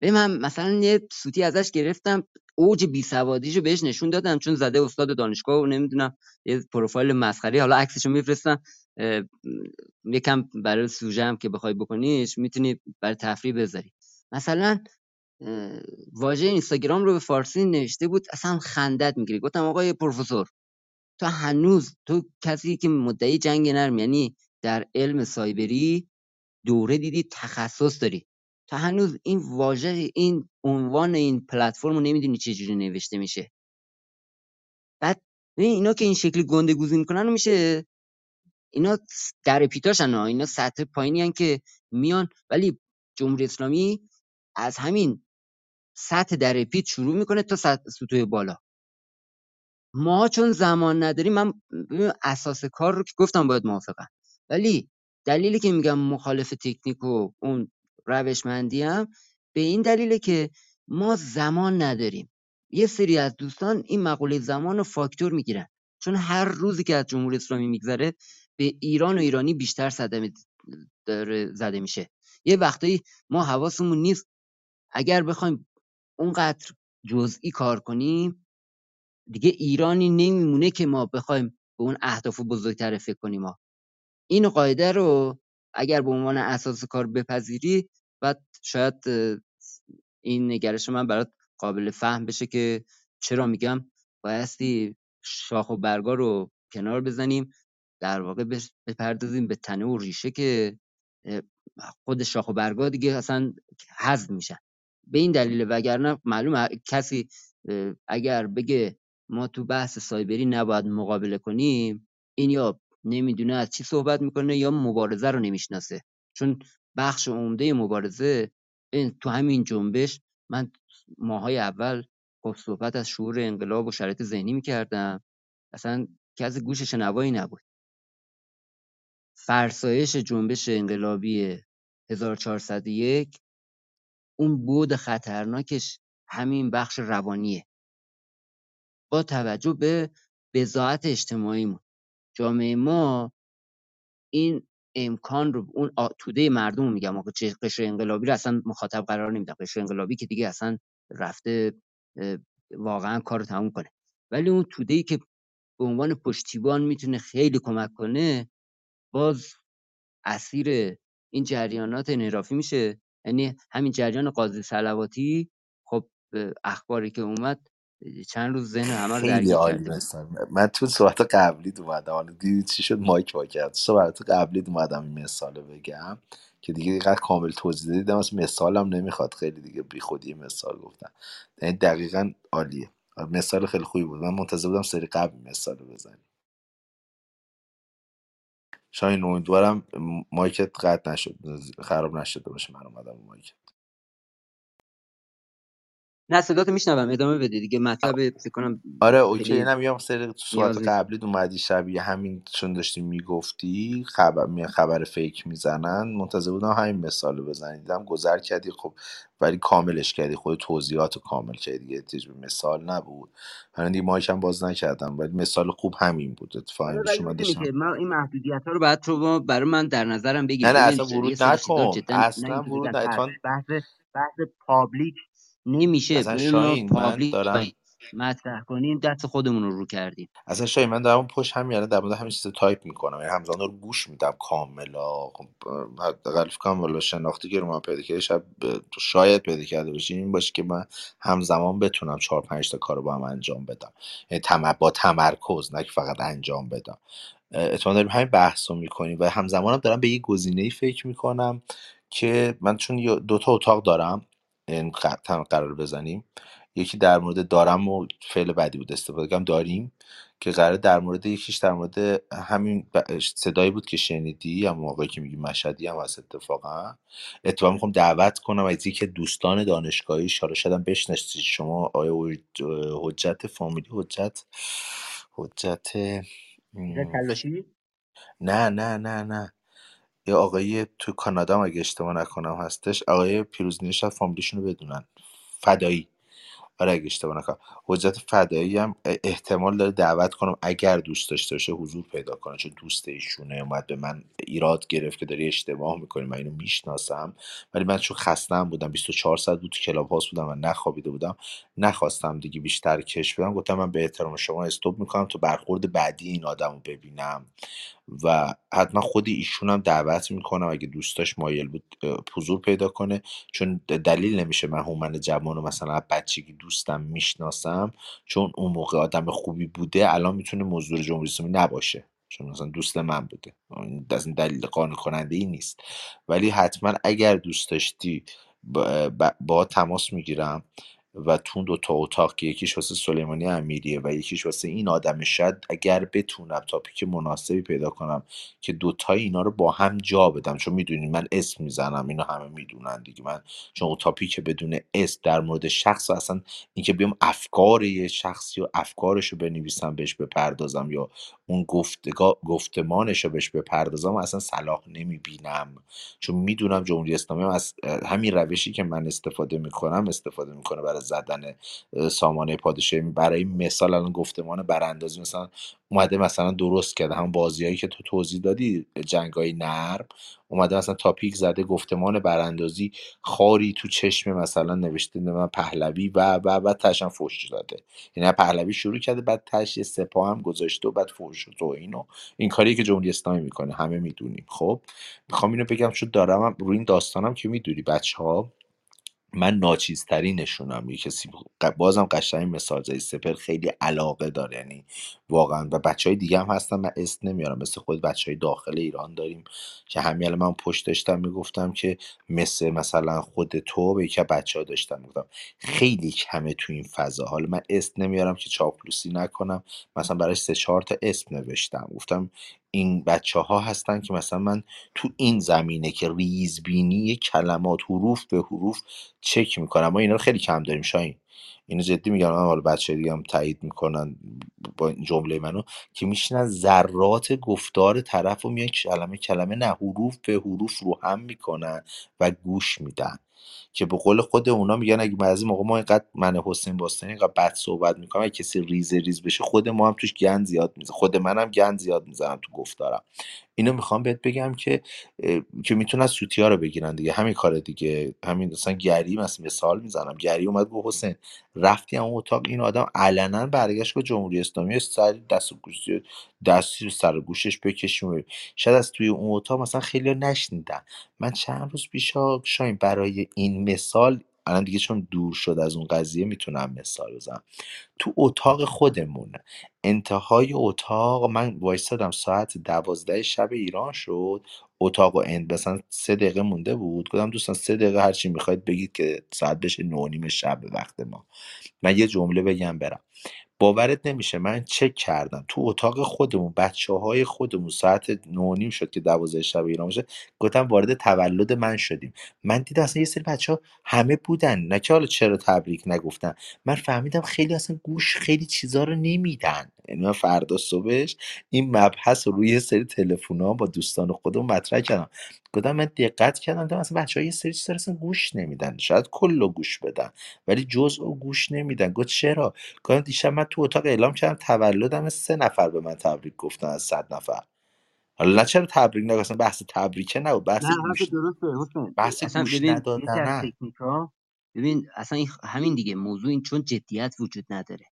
ببین من مثلا یه سوتی ازش گرفتم اوج بی سوادیشو بهش نشون دادم چون زده استاد دانشگاه و نمی‌دونم یه پروفایل مسخره حالا عکسشو میفرستم. یکم برای سوژه هم که بخوای بکنیش می‌تونی برای تفریح بذاری. مثلا واژه اینستاگرام رو به فارسی نوشته بود اصلا خندت می‌گیری. گفتم آقای پروفسور تو هنوز تو کسی که مدعی جنگ نرم یعنی در علم سایبری دوره دیدی تخصص داری. تا هنوز این واژه این عنوان این پلتفرم رو نمی‌دونی چجوری نوشته میشه. بعد اینا که این شکلی گنده گوزی می‌کنن میشه اینا در پیتاشن ها اینا سطح پایینی هن که میان. ولی جمهوری اسلامی از همین سطح در پیت شروع می‌کنه تا سطح بالا. ما چون زمان نداریم من اساس کار رو که گفتم باید موافقم. ولی دلیلی که میگم مخالف تکنیک و اون روشمندی هم به این دلیله که ما زمان نداریم. یه سری از دوستان این مقوله زمان رو فاکتور می‌گیرن. چون هر روزی که از جمهوری اسلامی میگذره به ایران و ایرانی بیشتر صدمه داره زده میشه. یه وقتایی ما حواسمون نیست. اگر بخوایم اونقدر جزئی کار کنیم دیگه ایرانی نمیمونه که ما بخوایم به اون اهداف بزرگتر فکر کنیم ما این قاعده رو اگر به عنوان اساس کار بپذیری بعد شاید این نگرش من برات قابل فهم بشه که چرا میگم. بایستی شاخ و برگا رو کنار بزنیم. در واقع بپردازیم به تنه و ریشه که خود شاخ و برگا دیگه اصلا حذف میشن. به این دلیل وگرنه معلومه کسی اگر بگه ما تو بحث سایبری نباید مقابله کنیم این یا نمی‌دونه از چی صحبت می‌کنه یا مبارزه رو نمی‌شناسه. چون بخش عمده مبارزه این تو همین جنبش من ماهای اول خب صحبت از شعور انقلاب و شرایط ذهنی می‌کردم. اصلا کسی گوش شنوایی نبود. فرسایش جنبش انقلابی 1401 اون بود خطرناکش همین بخش روانیه. با توجه به بضاعت اجتماعیمون جامعه ما این امکان رو اون توده مردم رو میگم قشر انقلابی رو اصلا مخاطب قرار نمیدم قشر انقلابی که دیگه اصلا رفته واقعا کار رو تموم کنه. ولی اون توده ای که به عنوان پشتیبان می‌تونه خیلی کمک کنه باز اسیر این جریانات انحرافی میشه. یعنی همین جریان قاضی سلواتی خب اخباری که اومد چند روز ذهن همه رو درگیر عالی کرده. من تو صحبت قبلی اومدم. حالا دیدی چی شد؟ مایک وا کرد صحبت قبلی اومدم این مثال بگم که دیگه اینقدر کامل توضیح دیدم از مثالم نمی‌خواد. خیلی دیگه بی خودی مثال گفتم یعنی دقیقا عالیه. مثال خیلی خوبی بود. من منتظر بودم سری قبل مثال رو شاید امیدوارم مایکت قطع نشد خراب نشده باشه من اومدم مایکت. نه صداتو میشنوم. ادامه بده دیگه. مطلب فکر کنم آره اوکی. اینم سری تو صحبت قبلی اومدی شبیه همین چون داشتی می‌گفتی خبر می خبر فیک می‌زنن. منتظر بودم همین مثال رو بزنی. دیدم گذر کردی خب ولی کاملش کردی. خود توضیحات رو کامل کردی. دیگه مثال نبود. من دیگه مایکم باز نکردم ولی مثال خوب همین بود. اتفاقا آره من این محدودیت ها رو باید تو برای من در نظرم نه بگیری نه ببین اصلا ورود نکن. نه اصلا ورود نه بحث public نمیشه دارم. مطرح کنیم دست خودمون رو رو کردیم. اصلا شاید من دارم پشت همین الان در مورد همین چیز تایپ می‌کنم. یعنی همزمان رو گوش میدم کاملا. خب حداقل والا شناختی که رو من پیدا کرده شاید پیدا کرده باشه این باشه که من همزمان بتونم چهار پنج تا کار رو با هم انجام بدم. یعنی تم- با تمرکز نه که فقط انجام بدم. اتفاقا داریم همین بحث رو می‌کنیم و همزمان هم دارم به یه گزینه فکر می‌کنم که من چون یه- دو تا اتاق دارم این قرار بزنیم. یکی در مورد دارم و فعل بعدی بود استفاده کردم داریم که قراره در مورد یکیش در مورد همین ب- صدایی بود که شنیدی یا موقعی که میگی مشهدی هم هست اتفاقا. اتفاقا می‌خوام دعوت کنم از یکی دوستان دانشگاهی حالا شاید هم بشناسید. شما آیا حج- حجت فامیلی حجت حجت م، تلاشی؟ نه نه نه نه. یه آقای تو کانادا اگه اشتباه نکنم هستش آقای پیروزنی شاید فامیلیشون رو بدونن. فدایی. آره اگه اشتباه نکنم. حجت فدایی هم احتمال داره دعوت کنم اگر دوست داشته باشه حضور پیدا کنه چون دوست ایشونه اومد به من ایراد گرفت که داری اشتباه می‌کنی من اینو می‌شناسم. ولی من چون خستم بودم 24 ساعت بود کلاب هاست بودم و نخوابیده بودم نخواستم دیگه بیشتر کش بدم. گفتم من به احترام شما استوب می‌کنم تو برخورد بعدی این آدم رو ببینم. و حتما خود ایشون هم دعوت می‌کنم اگه دوستاش مایل بود حضور پیدا کنه. چون دلیل نمیشه من هومن جوان رو مثلا بچگی دوستم می‌شناسم. چون اون موقع آدم خوبی بوده الان می‌تونه مزدور جمهوری اسلامی نباشه. چون مثلا دوست من بوده. این دلیل قانع کننده ای نیست. ولی حتما اگر دوست داشتی با, با تماس می‌گیرم و تو دو تا اتاق که یکیش واسه سلیمانی امیریه و یکیش واسه این آدمه شاید اگر بتونم تاپیک مناسبی پیدا کنم که دوتای اینا رو با هم جا بدم. چون می‌دونین من اسم می‌زنم اینو همه می‌دونن دیگه. من چون تاپیک بدون اسم در مورد شخص و اصلا اینکه بیام افکار یه شخصی و افکارش رو بنویسم بهش بپردازم یا اون گفتمانش رو بهش بپردازم اصلا صلاح نمی‌بینم. چون می‌دونم جمهوری اسلامی هم از همین روشی که من استفاده می‌کنم استفاده می‌کنه برای زدن سامانه پادشاهی. برای مثال الان گفتمان براندازی مثلا اومده مثلا درست کرده. هم بازیایی که تو توضیح دادی جنگ های نرم اومده مثلا تاپیک زده گفتمان براندازی خاری تو چشم مثلا نوشته من پهلوی و و و تشم فوش داده. یعنی پهلوی شروع کرده بعد تش سپاه هم گذاشته و بعد فوش و توهین و این کاری که جمهوری اسلامی می‌کنه. همه می‌دونیم. خب می‌خوام اینو بگم چون دارم روی این داستانم که می‌دونی بچه ها من ناچیزترینشونم. یه کسی بازم قشنگ مثال زدی سپر خیلی علاقه داره. یعنی واقعا. و بچه های دیگه هم هستن. من اسم نمیارم. مثل خود بچه های داخل ایران داریم که همین من پشت داشتم می‌گفتم که مثل مثلا خود تو به یکی بچه ها داشتم می‌گفتم. خیلی کمه تو این فضا. حالا من اسم نمیارم که چاپلوسی نکنم. مثلا برای سه چهار تا اسم نوشتم. گفتم این بچه ها هستن که مثلا من تو این زمینه که ریزبینی کلمات حروف به حروف چک می‌کنم. ما اینا رو خیلی کم داریم شاهین. اینو جدی میگم. من حالا بچه دیگه هم تایید می‌کنن با این جمله منو که میشنن ذرات گفتار طرف رو میان کلمه کلمه نه حروف به حروف رو هم می‌کنن و گوش میدن. که به قول خود اونا میگن اگه بعضی موقع ما اینقدر من حسین باستانی اینقدر بد صحبت می‌کنم اگه کسی ریزه ریز بشه خود ما هم توش گند زیاد میزه خود منم گند زیاد می‌زنم تو گفتارم. اینو می‌خوام بهت بگم که که می‌تونن سوتیا رو بگیرن دیگه. همین کار دیگه. همین مثلا گری مثلا مثال می‌زنم. گری اومد گفت حسین رفتی اون اتاق این آدم علنا برگشت با جمهوری اسلامی سر دست و دستی رو سر گوشش بکشیم. شاید از توی اون اتاق مثلا خیلی نشنیدن. من چند روز پیشا شاین برای این مثال الان دیگه چون دور شد از اون قضیه می‌تونم مثال بزنم. تو اتاق خودمون انتهای اتاق من وایستادم ساعت دوازده شب ایران شد. اتاق و اند مثلا سه دقیقه مونده بود. گفتم دوستان سه دقیقه هرچی می‌خواید بگید که ساعت بشه نه و نیم شب به وقت ما. من یه جمله بگم برم. باورت نمیشه من چک کردم. تو اتاق خودمون بچه های خودمون ساعت 9 و نیم شد که دوازده شب ایران باشه گفتم وارد تولد من شدیم. من دیدم اصلا یه سری بچه ها همه بودن. نه که حالا چرا تبریک نگفتن. من فهمیدم خیلی اصلا گوش خیلی چیزا رو نمیدن. یعنی من فردا صبحش این مبحث رو روی سری تلفن با دوستان خودم مطرح کردم. گفتم من دقت کردم دیدم اصلا بچه ها یه سری چیزا رو اصلا گوش نمیدن. شاید کل گوش بدن ولی جزء و گوش نمیدن. گفت چرا؟ گفتم دیشب من تو اتاق اعلام کردم تولدم سه نفر به من تبریک گفتن از صد نفر. حالا نه چرا تبریک نگفتن بحث تبریکه نه بحث حرف گوش درسته حسین. بحث اصلا گوش ببین یکی از ندادنه تکنیک ها ببین اصلا این همین دیگه موضوع این چون جدیت وجود نداره.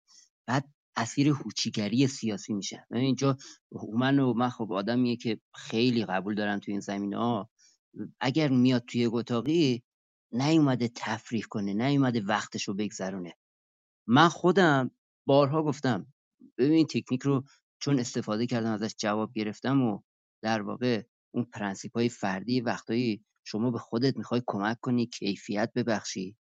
بعد اسیر هوچیگری سیاسی میشه. ببین اینجا من و من خب آدمیه که خیلی قبول دارم تو این زمینه ها اگر میاد توی یک اتاقی نیومده تفریح کنه نیومده وقتش رو بگذرونه. من خودم بارها گفتم ببین تکنیک رو چون استفاده کردم ازش جواب گرفتم و در واقع اون پرنسیپ های فردی وقتایی شما به خودت می‌خوای کمک کنی کیفیت ببخشی.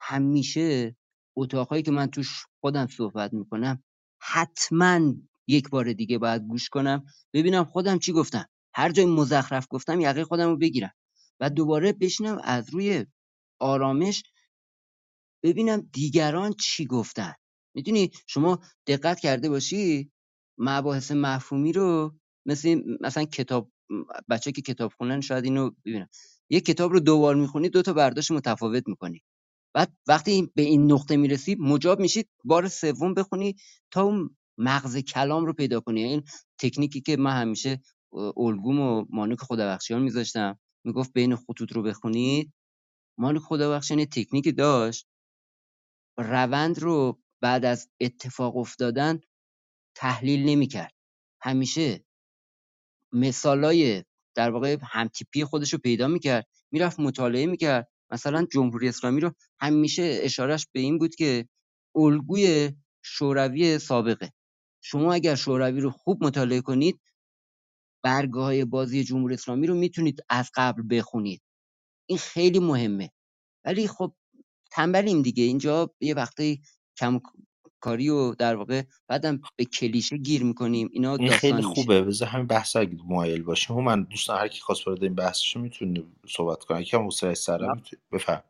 همیشه اتاقهایی که من توش خودم صحبت می‌کنم حتما یک بار دیگه باید گوش کنم ببینم خودم چی گفتم. هر جای مزخرف گفتم یقه خودم رو بگیرم. و دوباره بشینم از روی آرامش ببینم دیگران چی گفتن. می‌دونی شما دقت کرده باشی مباحث مفهومی رو مثل مثلا کتاب بچه که کتاب خونن شاید اینو ببینن. یه کتاب رو دوبار می‌خونی دو تا برداشت متفاوت می‌کنی. بعد وقتی به این نقطه می‌رسی مجاب میشید بار سوم بخونی تا اون مغز کلام رو پیدا کنی. این تکنیکی که من همیشه الگوم و مانوک خدابخشیان میذاشتم. می‌گفت بین خطوط رو بخونید. مانوک خدابخشیان تکنیکی داشت. روند رو بعد از اتفاق افتادن تحلیل نمی‌کرد. همیشه مثالای در واقع همتیپی خودش رو پیدا می‌کرد. می‌رفت مطالعه می‌کرد. مثلا جمهوری اسلامی رو همیشه اشارش به این بود که الگوی شوروی سابقه. شما اگر شوروی رو خوب مطالعه کنید برگه های بازی جمهوری اسلامی رو می‌تونید از قبل بخونید. این خیلی مهمه. ولی خب تنبلیم دیگه. اینجا یه وقتی کم کاری و در واقع بعدم به کلیشه گیر می‌کنیم. اینا این خیلی خوبه. بذار همین بحث اگه مایل باشیم. من دوستان هر کی خواست وارد این بحثش می‌تونه صحبت کنه. یکم حوصله سرم می‌تونه بفهم.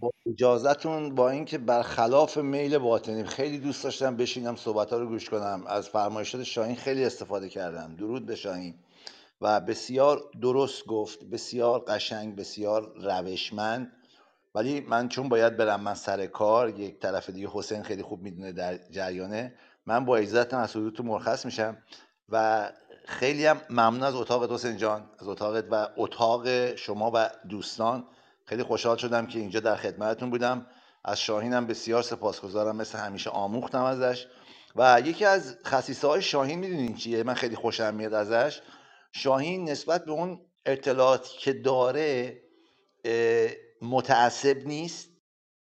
با اجازهتون با اینکه برخلاف میل باطنیم خیلی دوست داشتم بشینم صحبت ها رو گوش کنم. از فرمایشات شاهین خیلی استفاده کردم. درود به شاهین. و بسیار درست گفت بسیار قشنگ بسیار روشمند. ولی من چون باید برم من سر کار یک طرف دیگه حسین خیلی خوب می‌دونه در جریانه من با اجازهتون از حضورتون مرخص میشم و خیلی هم ممنون از اتاقت حسین جان از اتاقت و اتاق شما و دوستان. خیلی خوشحال شدم که اینجا در خدمتتون بودم. از شاهینم بسیار سپاسگزارم مثل همیشه آموختم ازش. و یکی از خصیصه های شاهین می‌دونین چیه؟ من خیلی خوشم میاد ازش. شاهین نسبت به اون اطلاعاتی که داره متعصب نیست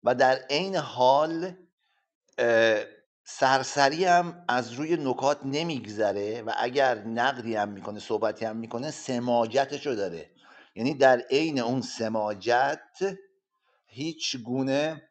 و در عین حال سرسری هم از روی نکات نمیگذره و اگر نقدی هم می‌کنه صحبتی هم می‌کنه سماجتش رو داره. یعنی در عین اون سماجت هیچ گونه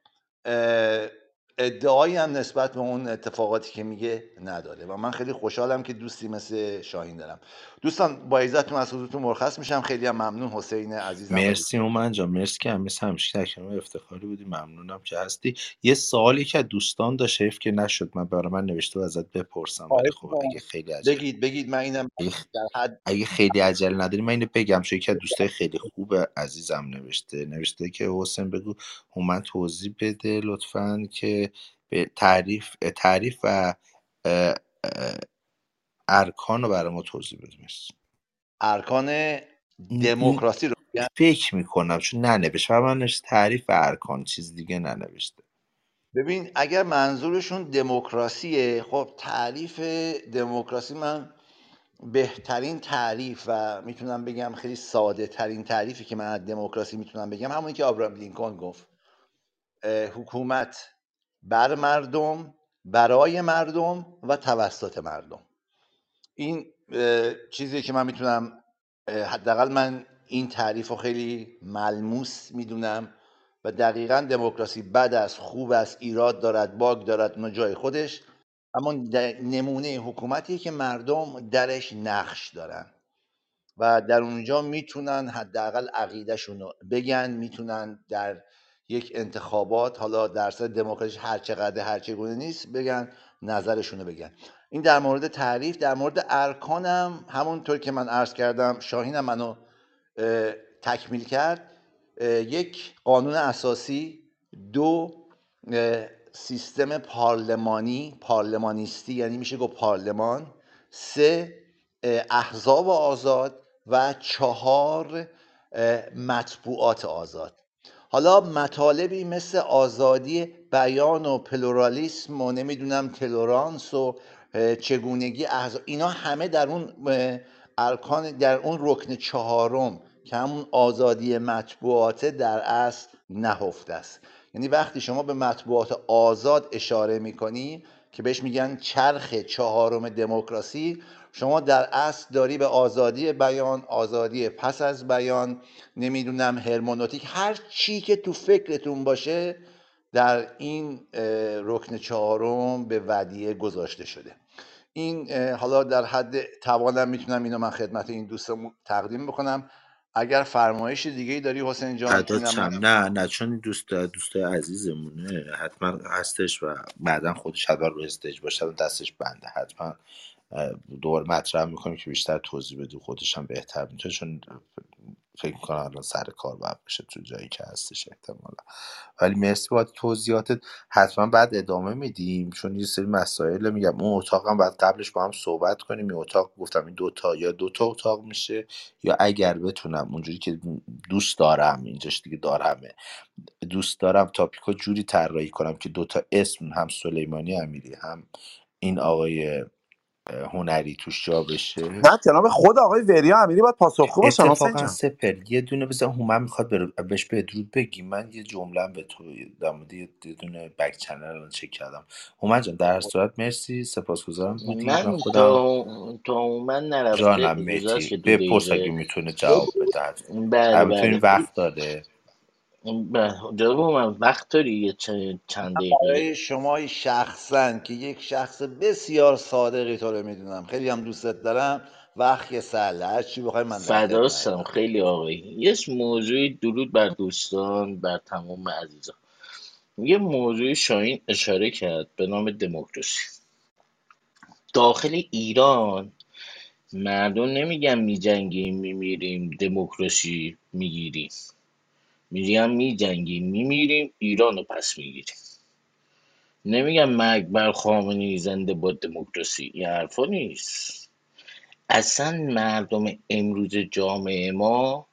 ادعایی هم نسبت به اون اتفاقاتی که میگه نداره و من خیلی خوشحالم که دوستی مثل شاهین دارم. دوستان با عزتون از حضورتون مرخص میشم. خیلی هم ممنون. حسین عزیزم. مرسی اومن جان. مرسی که همیشه همیشه در کنار افتخاری بودی. ممنونم که هستی. یه سوالی که از دوستان داشت حیف که نشد. من برای من نوشته و ازت بپرسم. ولی خب می‌کنم. اگه خیلی عجل بگید بگید. من اینم اگه, در حد اگه خیلی عجله نداری من اینو بگم. چون یکی از دوستای خیلی خوب عزیزم نوشته. نوشته که حسین بگو هومن توضیح بده لطفا که به تعریف تعریف و اه، اه، ارکان رو برای ما توضیح بده مرسی. ارکان دموکراسی رو میگن؟ فکر می‌کنم چون ننوشت. و من نوشت تعریف و ارکان چیز دیگه ننوشته. ببین اگر منظورشون دموکراسیه خب تعریف دموکراسی من بهترین تعریف و می‌تونم بگم خیلی ساده ترین تعریفی که من از دموکراسی می‌تونم بگم همونی که آبراهام لینکلن گفت. حکومت بر مردم برای مردم و توسط مردم. این چیزی که من می‌تونم حداقل من این تعریف رو خیلی ملموس می‌دونم و دقیقا دموکراسی بد است خوب است ایراد دارد باگ دارد اون جای خودش. اما نمونه حکومتیه که مردم درش نقش دارن و در اونجا می‌تونن حداقل عقیدهشون رو بگن می‌تونن در یک انتخابات حالا درصد دموکراتیش هر چقدر هر چگونه نیست بگن نظرشون رو بگن. این در مورد تعریف در مورد ارکانم همونطور که من عرض کردم شاهینم منو تکمیل کرد. یک قانون اساسی دو سیستم پارلمانی پارلمانیستی یعنی میشه گفت پارلمان. سه احزاب آزاد و چهار مطبوعات آزاد. حالا مطالبی مثل آزادی بیان و پلورالیسم و نمی‌دونم تلورانس و چگونگی احزاب اینا همه در اون ارکان در اون رکن چهارم که همون آزادی مطبوعات در اصل نهفته است. یعنی وقتی شما به مطبوعات آزاد اشاره می‌کنی که بهش میگن چرخ چهارم دموکراسی. شما در اصل داری به آزادی بیان آزادی پس از بیان نمی‌دونم هرمونوتیک هر چی که تو فکرتون باشه در این رکن چهارم به ودیعه گذاشته شده. این حالا در حد توانم می‌تونم اینو من خدمت این دوستمون تقدیم بکنم. اگر فرمایش دیگه ای داری حسین جان نه نه چون دوست دوست عزیزمونه حتما هستش و بعدا خودش حتما رو استیج باشه دستش بنده. حتما دور مطرح می‌کنیم که بیشتر توضیح بده خودش هم بهتر می‌تونه چون فکر می‌کنم الان سر کار باید بشه تو جایی که هستش احتمالا. ولی مرسی باید توضیحاتت. حتما بعد ادامه میدیم چون یه سری مسائل میگم. اون اتاق هم باید قبلش با هم صحبت کنیم. این اتاق گفتم این دوتا یا دوتا اتاق میشه یا اگر بتونم اونجوری که دوست دارم اینجاش دیگه دارمه. دوست دارم تاپیکو جوری طراحی کنم که دوتا اسم هم سلیمانی امیری هم این آقای هنری توش جا بشه؟ نه جناب خود آقای وریا امیری باید پاسخگو باشن حسین اتفاقا جان سپر یه دونه بزن هومن می‌خواد بر... بهش بدرود بگی. من یه جمله به تو در مورد یه یه دونه بک چنل الان چک کردم. هومن جان در هر صورت مرسی سپاسگزارم بودی من من خودم تا تا من نرفته جانم گذاشت که مهدی دو بپرس اگه دقیقه می‌تونه جواب بده حتما. بله البته این بله. وقت داره جناب من وقت داری یه چند چند دقیقه؟ برای شما شخصا که یک شخص بسیار صادقی تو رو می‌دونم. خیلی هم دوستت دارم. وقت یه سله هر چی بخوای من در فداستم خیلی آقایی. یه موضوعی درود بر دوستان بر تمام عزیزان. یه موضوعی شاهین اشاره کرد به نام دموکراسی. داخل ایران مردم نمیگن میجنگیم میمیریم دموکراسی می‌گیریم. میگن میجنگیم میمیریم ایران رو پس می‌گیریم. نمیگن مرگ بر خامنه زنده با دموکراسی. این حرفا نیست. اصلا مردم امروز جامعه ما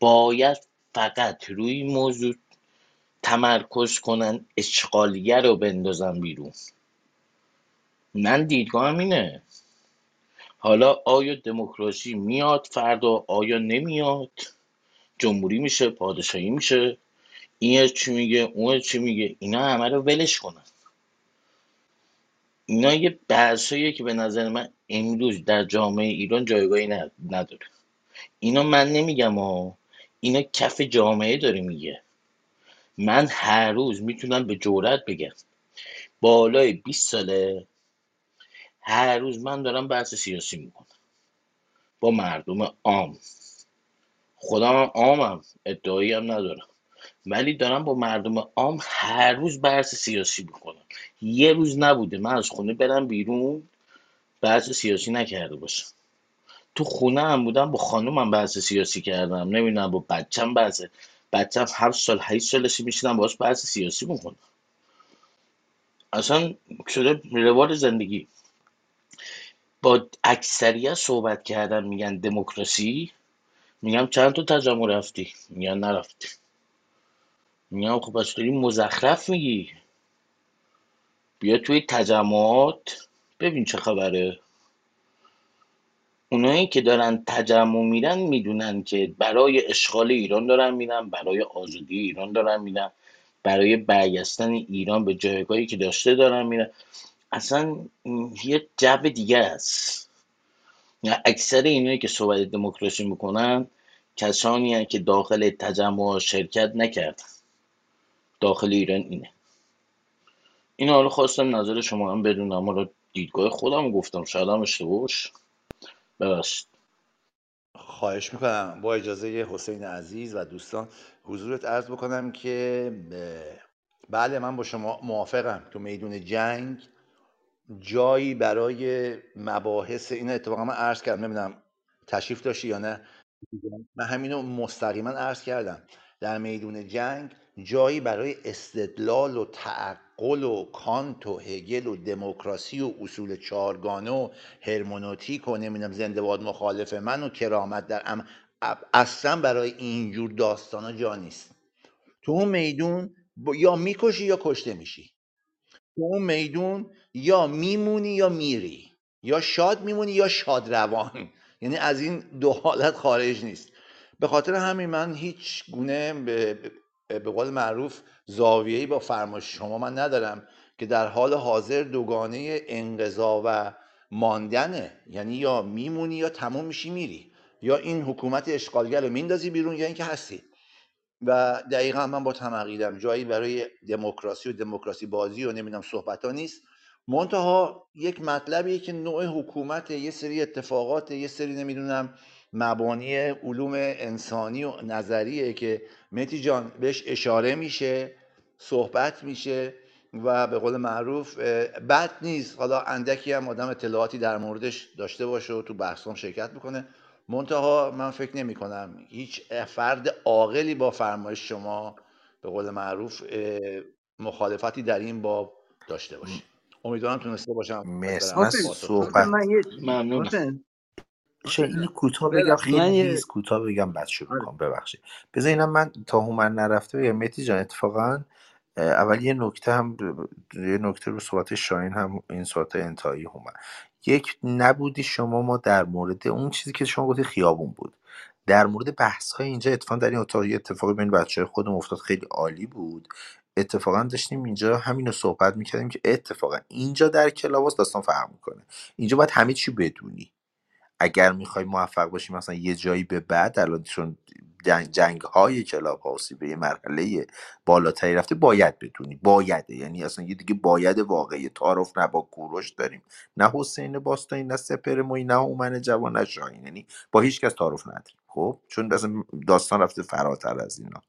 باید فقط روی موضوع تمرکز کنن اشغالگر رو بندازن بیرون. من دیدگاهم اینه. حالا آیا دموکراسی میاد فردا؟ آیا نمیاد؟ جمهوری میشه پادشاهی میشه. این چی میگه اون چی میگه اینا همه رو ولش کنن. اینا یه بحثاییه که به نظر من امروز در جامعه ایران جایگاهی نداره. اینا من نمیگم ها اینا کف جامعه داره میگه. من هر روز می‌تونم به جرئت بگم. بالای 20 ساله هر روز من دارم بحث سیاسی می‌کنم. با مردم عام. خودم هم عامم ادعایی هم ندارم. ولی دارم با مردم عام هر روز بحث سیاسی می‌کنم. یه روز نبوده من از خونه برم بیرون بحث سیاسی نکرده باشم. تو خونه هم بودم با خانومم بحث سیاسی کردم. نمی‌دونم با بچم بحث بچم هفت سال هشت سالشه میشینم باهاش بحث سیاسی می‌کنم. اصلا شده روال زندگی. با اکثریت صحبت کردن میگن دموکراسی. میگم چند تا تجمع رفتی؟ میگن نرفتی. میگم خب پس داری مزخرف میگی. بیا توی تجمعات ببین چه خبره. اونایی که دارن تجمع میرن می‌دونن که برای اشغال ایران دارن میرن برای آزادی ایران دارن میرن برای برگشتن ایران به جایگاهی که داشته دارن میرن. اصلا یه جو دیگه است. اکثر اینایی که صحبت دموکراسی می‌کنن کسانی هستند که داخل تجمع شرکت نکردن. داخل ایران اینه. این حالا خواستم نظر شما هم بدونم. حالا دیدگاه خودم گفتم. شاید هم اشتباه ببخشید. خواهش می‌کنم. با اجازه حسین عزیز و دوستان حضورت عرض بکنم که بله من با شما موافقم. تو میدون جنگ جایی برای مباحث این اتفاقا من عرض کردم نمی‌دونم تشریف داشتی یا نه. من همینو مستقیما عرض کردم. در میدون جنگ جایی برای استدلال و تعقل و کانت و هگل و دموکراسی و اصول چارگانه و هرمونوتیک و نمی‌دونم زنده باد مخالف من و کرامت در ام اصلا برای اینجور داستانا جا نیست. تو اون میدون یا می‌کشی یا کشته میشی. تو اون میدون یا میمونی یا میری یا شاد میمونی یا شاد روان. یعنی از این دو حالت خارج نیست. به خاطر همین من هیچ گونه به, به قول معروف زاویه‌ای با فرمایش شما من ندارم که در حال حاضر دوگانه انقضا و ماندنه یعنی یا میمونی یا تموم میشی میری. یا این حکومت اشغالگر رو میندازی بیرون یا اینکه هستی. و دقیقا من با تمقیدم جایی برای دموکراسی و دموکراسی بازی و نمی‌دونم صحبت ها نیست. منتها یک مطلبیه که نوع حکومت یه سری اتفاقات یه سری نمی‌دونم مبانی علوم انسانی و نظریه که متی جان بهش اشاره میشه صحبت میشه و به قول معروف بد نیست. حالا اندکی هم آدم اطلاعاتی در موردش داشته باشه و تو بحثام شرکت بکنه. منتها من فکر نمی کنم هیچ فرد عاقلی با فرمایش شما به قول معروف مخالفتی در این باب داشته باشه. امیدوارم تونسته باشم مرسی. صحبت چه حسین. اینو جان کوتاه بگم. خیلی من یه ریز کوتاه بگم. بعد شروع آره. کنم. ببخشید. بذار اینم من تا هومن نرفته بگم متی جان اتفاقا اول یه نکته هم یه نکته رو صحبت شاهین هم این صحبت انتهایی هومن. یک نبودی شما ما در مورد اون چیزی که شما گفتی خیابون بود. در مورد بحث های اینجا اتفاقا در این اتاق اتفاقی بین بچه های خودم افتاد خیلی عالی بود. اتفاقا داشتیم اینجا همین رو صحبت می‌کردیم که اتفاقا اینجا در کلاب هاوس داستان فرق می‌کنه. اینجا باید همه چی بدونی. اگر می‌خوای موفق باشی مثلا یه جایی به بعد الان چون جنگ, های کلاب هاوسی به یه مرحله بالاتری رفته باید بدونی. بایده یعنی اصلا یه دیگه باید واقعی تعارف نه با کوروش داریم. نه حسین باستانی نه سپر موی نه هومن جوان نه شاهین. یعنی با هیچ کس تعارف نداریم. خب؟ چون اصلا داستان رفته فراتر از اینا.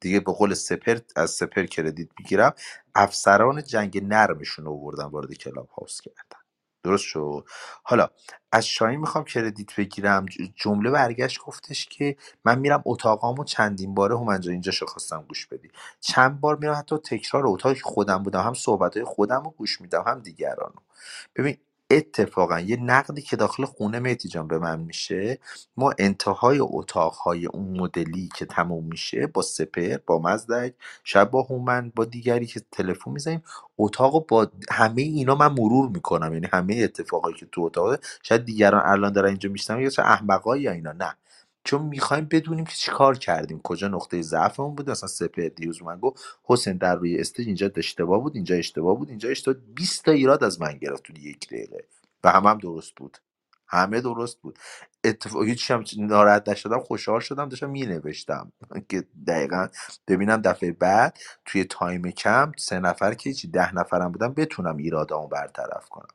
دیگه به قول سپر از سپر credit می‌گیرم. افسران جنگ نرمشون رو وارد کلاب هاوس کردن. درست شد. حالا از شاهین می‌خوام credit بگیرم. جمله برگشت گفتش که من میرم اتاقامو چندین باره هم اینجا خواستم گوش بدی. چند بار میرم حتی تکرار اتاقی که خودم بودم هم صحبت های خودم رو گوش میدم هم دیگرانو. ببین اتفاقا یه نقدی که داخل خونه مهدی جان به من میشه ما انتهای اتاقهای اون مدلی که تموم میشه با سپر با مزدک شاید با هومن با دیگری که تلفن می‌زنیم اتاق با همه اینا من مرور می‌کنم. یعنی همه اتفاقایی که تو اتاق شاید دیگران الان دارن اینجا میشنن یا چه احمقایی اینا نه. چون می‌خوایم بدونیم که چیکار کردیم کجا نقطه ضعفمون بود. مثلا سپر دیوز من گفت حسین در روی استیج اینجا اشتباه بود اینجا اشتباه بود اینجا اشتباه 20 تا ایراد از من گرفت تو یک دقیقه. و همه هم درست بود. همه درست بود. اتفاق هیچ هم ناراحت نشدم خوشحال شدم داشتم می نوشتم که دقیقا ببینم دفعه بعد توی تایم کم سه نفر که هیچی ده نفرم بودم بتونم ایرادامو برطرف کنم.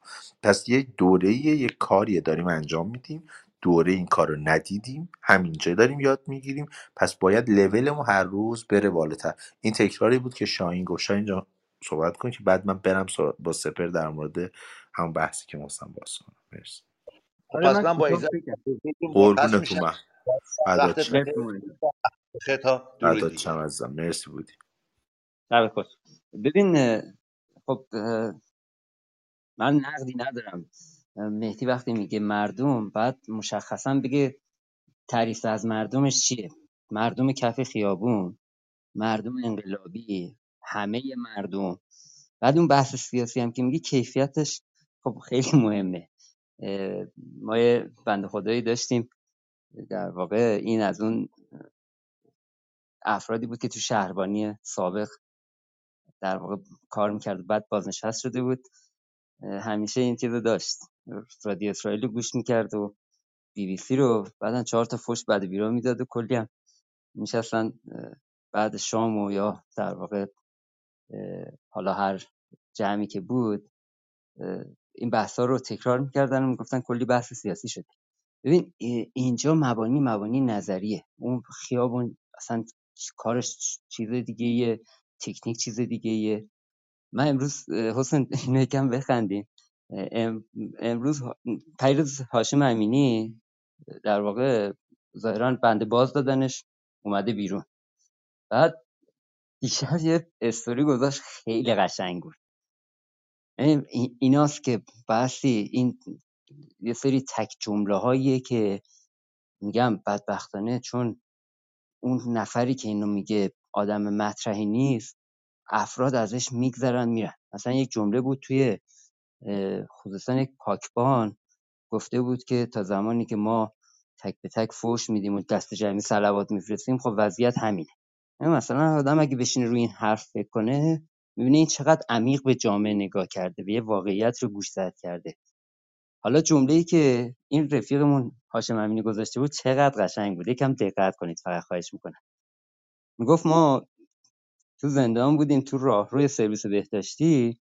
پس یک دوره یک کاریه داریم انجام میدیم. دوره این کار رو ندیدیم همینجا داریم یاد می‌گیریم. پس باید لولمون هر روز بره بالاتر. این تکراری بود که شاهین گفت. شاهین جان صحبت کن که بعد من برم با سپر در مورد همون بحثی که مستم باز کنم. مرسی. خب آره پس من با کوتاه ایزت بگم مرخص قربونت میشم اومد. فدات وقتت شم بخیر مرسی بودی. ببین خب من نقدی ندارم. مهدی وقتی میگه مردم بعد مشخصا بگه تعریف از مردمش چیه؟ مردم کف خیابون مردم انقلابی همه مردم. بعد اون بحث سیاسی هم که میگه کیفیتش خب خیلی مهمه. ما یه بنده خدایی داشتیم. در واقع این از اون افرادی بود که تو شهربانی سابق در واقع کار می‌کرد بعد بازنشست شده بود. همیشه این چیزو داشت. رادیو اسرائیل رو گوش می‌کرد و بی بی سی رو بعدا چهار تا فوش بعد بیرا می‌داد و کلی هم میشستن بعد شام و یا در واقع حالا هر جمعی که بود این بحث رو تکرار می‌کردن و می‌گفتن کلی بحث سیاسی شد. ببین اینجا مبانی مبانی نظریه. اون خیابون اصلا کارش چیز دیگه یه تکنیک چیز دیگه یه من امروز حسین اینو یکم بخندیم امروز پیروز هاشم امینی در واقع ظاهرا بنده باز دادنش اومده بیرون. بعد دیشب یه استوری گذاشت خیلی قشنگ بود. یعنی این- ایناست که بحثی این یه سری تک جمله هاییه که میگم بدبختانه چون اون نفری که اینو میگه آدم مطرحی نیست افراد ازش میگذرن میرن. مثلا یک جمله بود توی خصوصا یک پاکبان گفته بود که تا زمانی که ما تک به تک فوش میدیم و دست جمعی صلوات میفرستیم خب وضعیت همینه. مثلا آدم اگه بشینه روی این حرف فکر کنه می‌بینه این چقدر عمیق به جامعه نگاه کرده به یه واقعیت رو گوشزد کرده. حالا جمله‌ای که این رفیقمون هاشم امینی گذاشته بود چقدر قشنگ بود. یکم دقت کنید فقط خواهش می‌کنم. می‌گفت ما تو زندان بودیم تو راه روی سرویس بهداشتی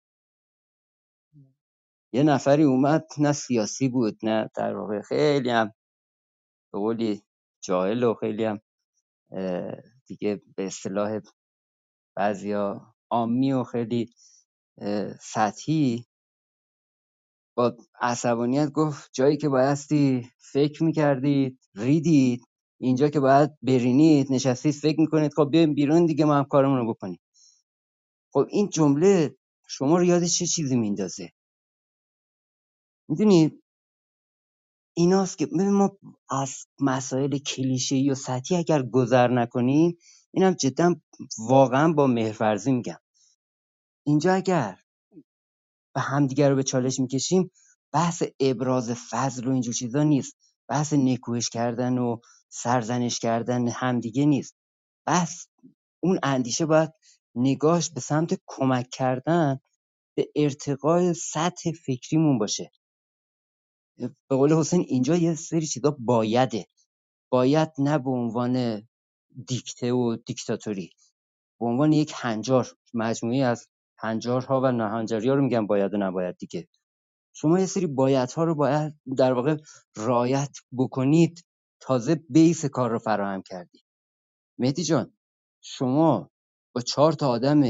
یه نفری اومد نه سیاسی بود نه در واقع خیلی هم به قولی جاهل و خیلی هم دیگه به اصطلاح بعضیا عامی و خیلی سطحی با عصبانیت گفت جایی که بایستی فکر می‌کردید ریدید اینجا که باید برینید نشستید فکر می‌کنید خب بیایم بیرون دیگه ما هم کارمون رو بکنیم. خب این جمله شما رو یاد چه چیزی میندازه می‌دونید ایناست که ما از مسائل کلیشه‌ای و سطحی اگر گذر نکنیم اینم جدا واقعا با مهرورزی میگم. اینجا اگر و همدیگه رو به چالش می‌کشیم بحث ابراز فضل و اینجور چیزا نیست. بحث نکوهش کردن و سرزنش کردن همدیگه نیست. بحث اون اندیشه باید نگاهش به سمت کمک کردن به ارتقای سطح فکریمون باشه. به قول حسین اینجا یه سری چیزا بایده. باید نه به عنوان دیکته و دیکتاتوری به عنوان یک هنجار. مجموعی از هنجارها و ناهنجاری‌ها رو میگم باید و نباید دیگه. شما یه سری بایدها رو باید در واقع رعایت بکنید. تازه بیس کار رو فراهم کردید مهدی جان شما با چهار تا آدم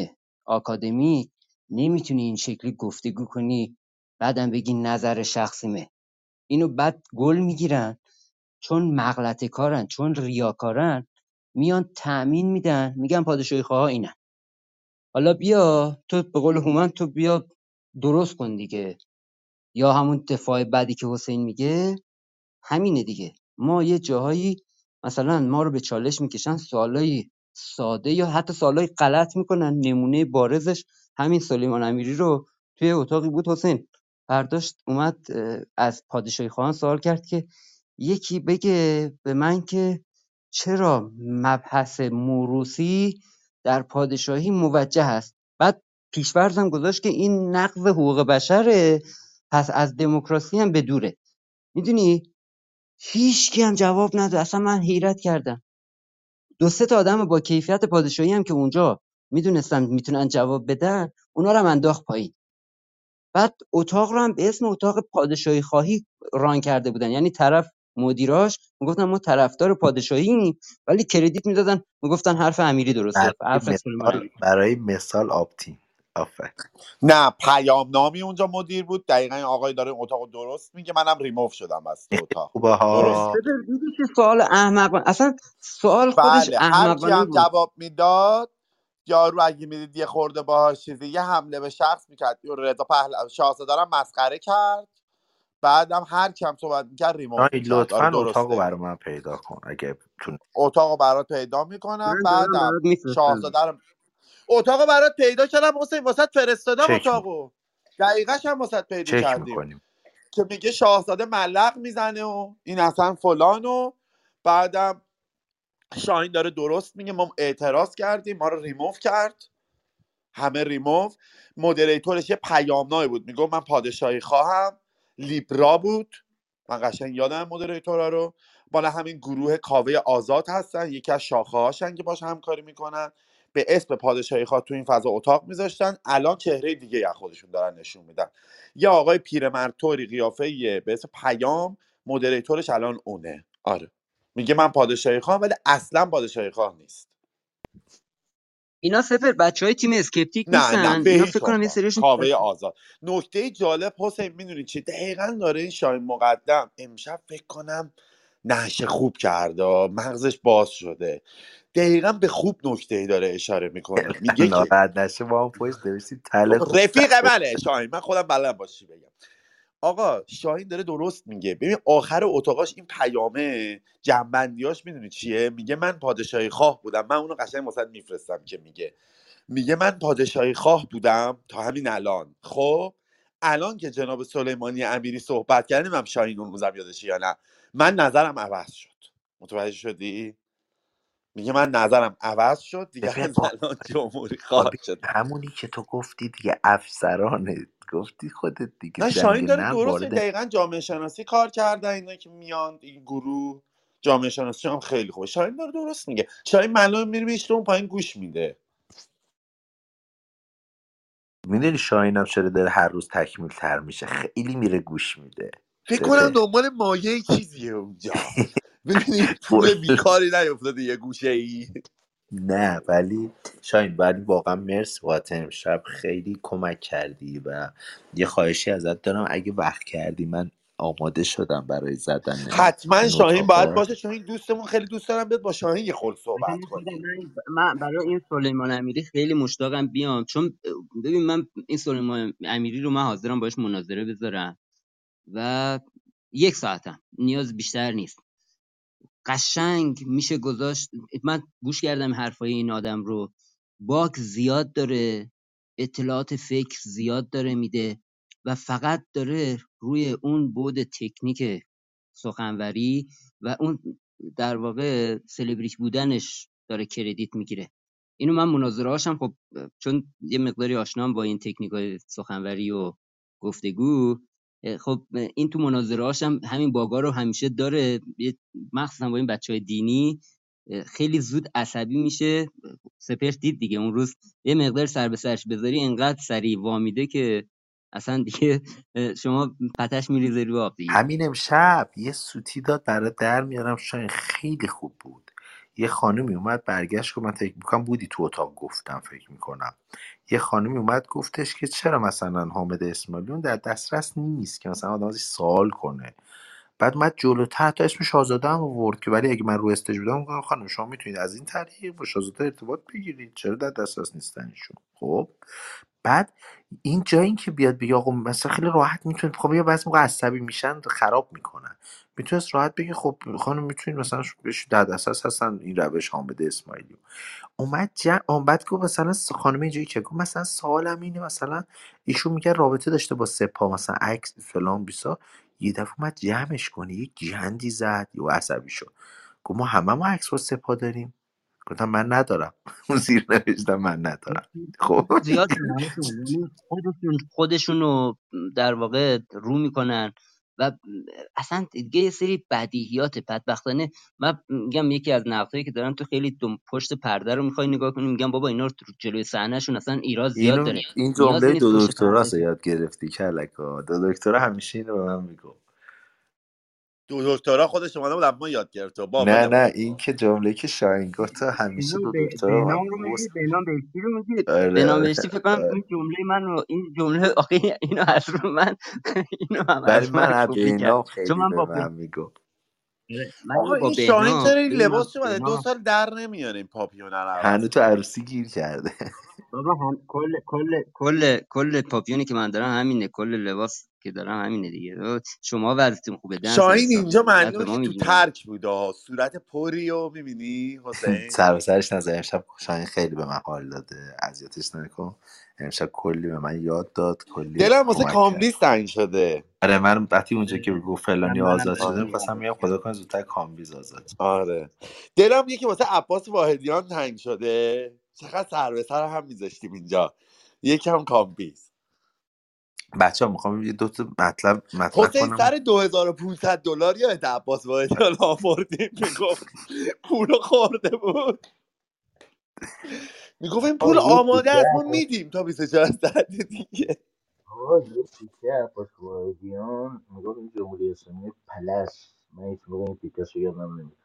آکادمی نمی‌تونی این شکلی گفتگو کنی بعدم بگی نظر شخصیمه. اینو بعد گل می‌گیرن. چون مغلطه کارن چون ریاکارن میان تأمین میدن میگن پادشاهی خواه اینن. حالا بیا تو به قول هومن تو بیا درست کن دیگه. یا همون دفاع بعدی که حسین میگه همینه دیگه. ما یه جاهایی مثلا ما رو به چالش می‌کشن سوالای ساده یا حتی سوالای غلط می‌کنن نمونه بارزش. همین سلیمان امیری رو توی اتاقی بود حسین. برداشت اومد از پادشاهی خواهان سوال کرد که یکی بگه به من که چرا مبحث موروثی در پادشاهی موجه است؟ بعد پیشورزم گذاشت که این نقض حقوق بشره پس از دموکراسی هم بدوره. می‌دونی؟ هیچکی هم جواب نداد. اصلا من حیرت کردم. دو سه تا آدم با کیفیت پادشاهی هم که اونجا می‌دونستن می‌تونن جواب بدن اونا رو هم انداخت پایین. بعد اتاق رو هم به اسم اتاق پادشاهی خواهی ران کرده بودن. یعنی طرف مدیراش می‌گفتن ما طرفدار پادشاهیم ولی کردیت می‌دادن می‌گفتن حرف امیری درسته. برای حرف مثال برای مثال آپتین آفر نه پیام نامی اونجا مدیر بود. دقیقا این آقای داره این اتاق درست میگه. منم ریموف شدم از تو اتاق. که سوال احمق اصلا سوال خودش بله هم بود. جواب می‌داد یارو اگه می‌دید یه خورده باهاش چیزی یه حمله به شخص می‌کرد. رضا پهل شاهزاده مسخره کرد. بعدم هر کی هم صحبت می‌کرد شاین می‌کرد. آره لطفا اتاق برای من پیدا کن اگه تون اتاق رو برات پیدا می‌کنم. بعدم شاهزاده رو اتاق رو برات پیدا کردم حسین واسه فرستادم. اتاقو. دقیقش هم واسه پیدا چک کردیم. می‌کنیم. که میگه شاهزاده ملق می‌زنه و این اصلا فلان و بعدم شاهین داره درست میگه ما اعتراض کردیم ما رو ریموف کرد. همه ریموو مودریتورش یه پیامنامه بود می‌گفت من پادشاهی خواهم لیبرا بود. من قشنگ یادم مودریتورا رو. بالا همین گروه کاوه آزاد هستن یکی از شاخه هاشن که باش همکاری می‌کنن. به اسم پادشاهی خواه تو این فضا اتاق میذاشتن. الان چهره دیگه از خودشون دارن نشون میدن. یه آقای پیرمرد طوری قیافه به اسم پیام مودریتورش الان اونه. آره. میگه من پادشاهی خواهم ولی اصلا پادشاهی خواه نیست. اینا سپر بچه های تیم اسکپتیک نه نه نیستن. به اینا فکر کنم یه سریشون کاوه آزاد. نکته جالب حسین می‌دونی چی؟ دقیقا داره این شاهین مقدم امشب فکر کنم نشه خوب کرده مغزش باز شده. دقیقا به خوب نکته ای داره اشاره می‌کنه. میگه که نشه ما هم پشت نوشتیم رفیق منه شاهین. من خودم بلدم باشی بگم. آقا شاهین داره درست میگه. ببین آخر اتاقاش این پیامه جنبندیاش می‌دونی چیه؟ میگه من پادشاهی خواه بودم. من اونو قشنگ واسه میفرستم که میگه. میگه من پادشاهی خواه بودم تا همین الان. خب؟ الان که جناب سلیمانی امیری صحبت کردیم هم شاهین اون روزم یادشه یا نه؟ من نظرم عوض شد. متوجه شدی؟ میگه من نظرم عوض شد دیگه از الان جمهوری خواه آبی شدم همونی که تو گفتی دیگه افسرانه. گفتی خودت دیگه نه شاهین داره درست دقیقا جامعه شناسی کار کردن اینا که میان این گروه جامعه شناسی هم خیلی خوبه. شاهین داره درست میگه. شاهین معلومه میره میشته اون پایین گوش میده. می‌دونی شاهینم چرا داره هر روز تکمیل تر میشه؟ خیلی میره گوش میده. فکر کنم دنبال مایه چیزیه اونجا. ببینی پول بیکاری نیفتاده یه گوشه ای نه ولی شاین ولی واقعا مرسی بابت امشب خیلی کمک کردی و یه خواهشی ازت دارم. اگه وقت کردی من آماده شدم برای زدن حتما شاهین باید باشه. چون این دوستمون خیلی دوست دارم بیاد با شاهین یه خورده صحبت ببین خودم کنی من, من برای این سلیمان امیری خیلی مشتاقم بیام. چون ببین من این سلیمان امیری رو من حاضرم باش مناظره بذارم و یک ساعتم. نیاز بیشتر نیست. قشنگ میشه گذاشت. من گوش کردم حرفای این آدم رو. باک زیاد داره اطلاعات فکر زیاد داره میده و فقط داره روی اون بود تکنیک سخنوری و اون در واقع سلبریتی بودنش داره کردیت می‌گیره. اینو من مناظره هاشم. خب چون یه مقداری آشنام با این تکنیک های سخنوری و گفتگو خب این تو مناظره هاشم همین باگا رو همیشه داره. مخصوصا با این بچه های دینی خیلی زود عصبی میشه. سپر دید دیگه اون روز یه مقدار سر به سرش بذاری انقدر سریع وامیده که اصلا دیگه شما پتش میریزه رو آب دیگه. همین امشب یه سوتی داد برای در میارم. شاید خیلی خوب بود. یه خانمی اومد برگشت که من فکر می‌کنم بودی تو اتاق گفتم فکر می‌کنم. یه خانمی اومد گفتش که چرا مثلا حامد اسماعیلیون در دسترس نیست که مثلا آدم ازش سوال کنه. بعد اومد جلوتر تا اسم شاهزاده هم آورد که ولی اگه من رو استیج بودم میگم خانم شما می‌تونید از این طریق با شاهزاده ارتباط بگیرید. چرا در دسترس نیستن ایشون؟ خب. بعد این جایی که بیاد بگه آقا مثلا خیلی راحت می‌تونید. خب یه بعضی موقع عصبی میشن خراب می‌کنن. می‌تونست راحت بگه خب خانم می‌تونید مثلا بهش در دسترس هستن این روش حامد اسماعیلی اومد جمع بعد گفت مثلا خانم اینجوری که گفت مثلا سوالم اینه مثلا ایشون میگه رابطه داشته با سپاه مثلا عکس فلان بیسا. یه دفعه اومد جمعش کنه یه گندی زد یا عصبی شد. گفت ما همه ما عکس با سپاه داریم. گفتم من ندارم. اون زیر نوشتم من ندارم. خب. خودشون خودشونو در واقع رو می‌کنن. و اصلا دیگه یه سری بدیهیات بدبختانه من میگم یکی از نقدهایی که دارن تو خیلی دم پشت پرده رو می‌خوای نگاه کنی میگم بابا اینا رو جلوی صحنهشون اصلا ایراد زیاد داره. این جمله دو پرده یاد گرفتی کلکا. دو دکترا همیشه اینو به من می‌گفت. دو دکترا خودش اومده بود اما یاد گرفته با نه نه این که جمله که شاهین گفت تا همیشه دو دکترا بهنام رو میگی بهنام بهشتی رو میگی. آره بهنام آره بهشتی فکر کنم این جمله من رو این جمله آخه اینو از رو من اینو هم از من کپی کرد چون من با. من آقا اینو با این شاهین چرا این لباسش اومده؟ دو سال در نمیاره این هنوز عوض تو عروسی گیر کرده. بابا هم کل کل کل کل پاپیونی که من دارم همینه. کل لباس که دارم همینه دیگه. شما وضعیتون خوبه دن شاهین اینجا معلومه تو ترک بوده ها. صورت پری و می‌بینی حسین؟ سر به سرش نزد امشب شاهین خیلی به من حال داده. اذیتش نکن. امشب کلی به من یاد داد. کلی دلم واسه کامبیز تنگ شده. آره من وقتی اونجا که گفت فلانی آزاد شده می‌خواستم میگم ازش خدا کنه زودتر کامبیز آزاد. آره. دلم یکی واسه عباس واحدیان تنگ شده. چقدر سر به سر هم میذاشتیم اینجا. یکم کامبیز بچه ها می‌خوام یه دو تا مطلب مطرح حسین کنم. سر 2500 دلار یا عباس واحدیان آوردیم می‌گفت پولو خورده بود. می‌گفت این پول آقا یه آماده تیکه است ما عباس میدیم تا 24 ساعت دیگه. آقا یه تیکه عباس قائدیان می‌گفت این جمهوری اسلامی پلس. من هیچ موقع این تیکه رو یادم نمیاد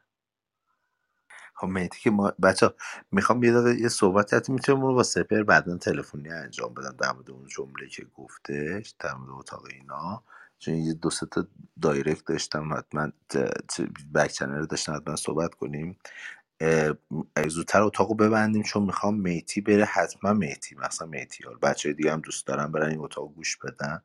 خب مهدی که ما بچه می‌خوام یه دقیقه یه صحبت حتی می‌تونم با سپر بعدا تلفنی انجام بدم در مورد اون جمله که گفتش در مورد اتاق اینا. چون یه دو سه تا دایرکت داشتم حتما بک چنل داشتم حتما صحبت کنیم. زودتر اتاقو ببندیم چون می‌خوام میتی بره حتما میتی مثلا میتی ها بچه دیگه هم دوست دارم برن این اتاق گوش بدن.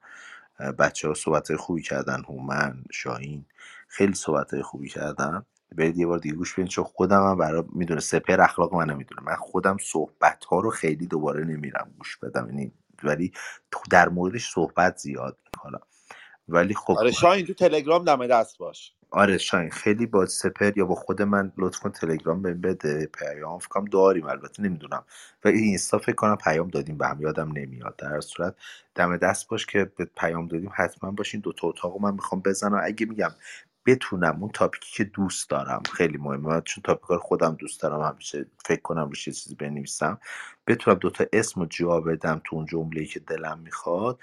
بچه ها صحبت خوبی کردن هومن شاهین خیلی صحبت خوبی کردن. برید یه بار دیگه گوش بدین چون خودم هم برای می‌دونه سپر اخلاق من نمی‌دونه من خودم صحبت ها رو خیلی دوباره نمیرم گوش بدم. یعنی ولی در موردش صحبت زیاد. می‌کنم ولی خب آره شاین تو تلگرام دم دست باش. آره شاین خیلی با سپر یا با خود من لطف کن تلگرام بهم بده. پیام فکر کنم داریم البته نمی‌دونم. و این اینستا فکر کنم پیام دادیم به هم یادم نمیاد. در هر صورت دم دست باش که به پیام دادیم حتما باشین. دو تا اتاقو من می‌خوام بزنم. اگه میگم بتونم اون تاپیکی که دوست دارم خیلی مهمه. من چون تاپیکا رو خودم دوست دارم همیشه فکر کنم روش یه چیزی بنویسم. بتونم دوتا اسم رو جا بدم تو اون جمله که دلم می‌خواد.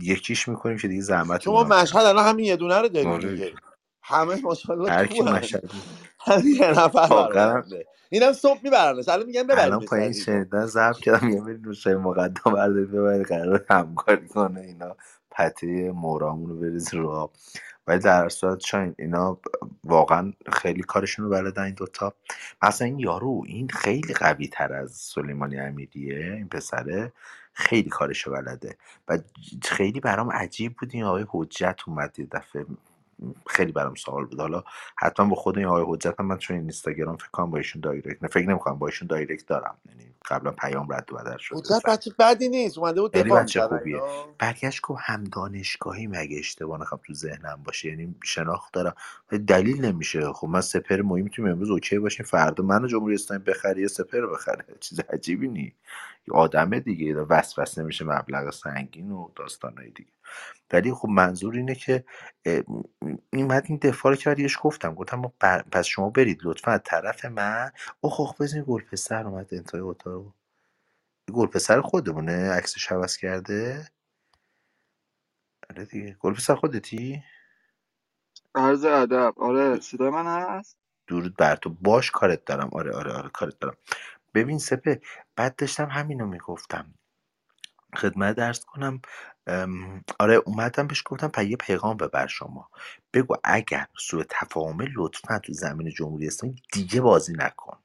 یکیش می‌کنیم که دیگه زحمت شما مشهد الان همین یه دونه رو داریم آره. همه ماشاءالله یه نفر برآورده اینم صبح میبرنش. الان میگن الان ببریمش پایین شنیدن ضبط کردم یه بری روشای مقدم برداری ببری قرار همکاری کنه اینا. پته مورامون رو بریز رو آب. ولی در صورت شاین اینا واقعا خیلی کارشون رو بلدن این دوتا مثلا این یارو این خیلی قوی تر از سلیمانی امیریه این پسره خیلی کارشو بلده. و خیلی برام عجیب بود این آقای حجت اومد یه دفعه خیلی برام سوال بود. حالا حتما با خود این آقای حجت هم من چون این اینستاگرام فکر کنم با ایشون دایرکت نه فکر نمی‌کنم با ایشون دایرکت دارم. یعنی قبلا پیام رد و بدل شده حجت بچه بدی نیست اومده بود دفاع خوبیه. برگشت گفت هم دانشگاهی مگه اشتباه نکنم تو ذهنم باشه یعنی شناخت دارم. ولی دلیل نمیشه. خب من سپر مهم می‌تونیم امروز اوکی باشیم فردا منو جمهوری اسلامی بخره یا سپر بخره. چیز عجیبی نی یه آدمه دیگه وسوسه نمیشه مبلغ سنگین و داستانای دیگه. ولی خب منظور اینه که این این دفاع رو که برایش گفتم گفتم بر- پس شما برید لطفا از طرف من. اوه اوه بزنین گل پسر اومد انتهای اتاق. گل پسر خودمونه؟ عکسش عوض کرده؟ آره دیگه. گل پسر خودتی؟ عرض ادب. آره صدای من هست؟ درود بر تو. باش کارت دارم. آره آره آره کارت دارم. ببین سپه بعد داشتم همینو می‌گفتم. خدمت درس کنم. آره اومدم بهش گفتم پس یه پیغام ببر شما. بگو اگر سوء تفاهمه لطفا تو زمین جمهوری اسلامی دیگه بازی نکن.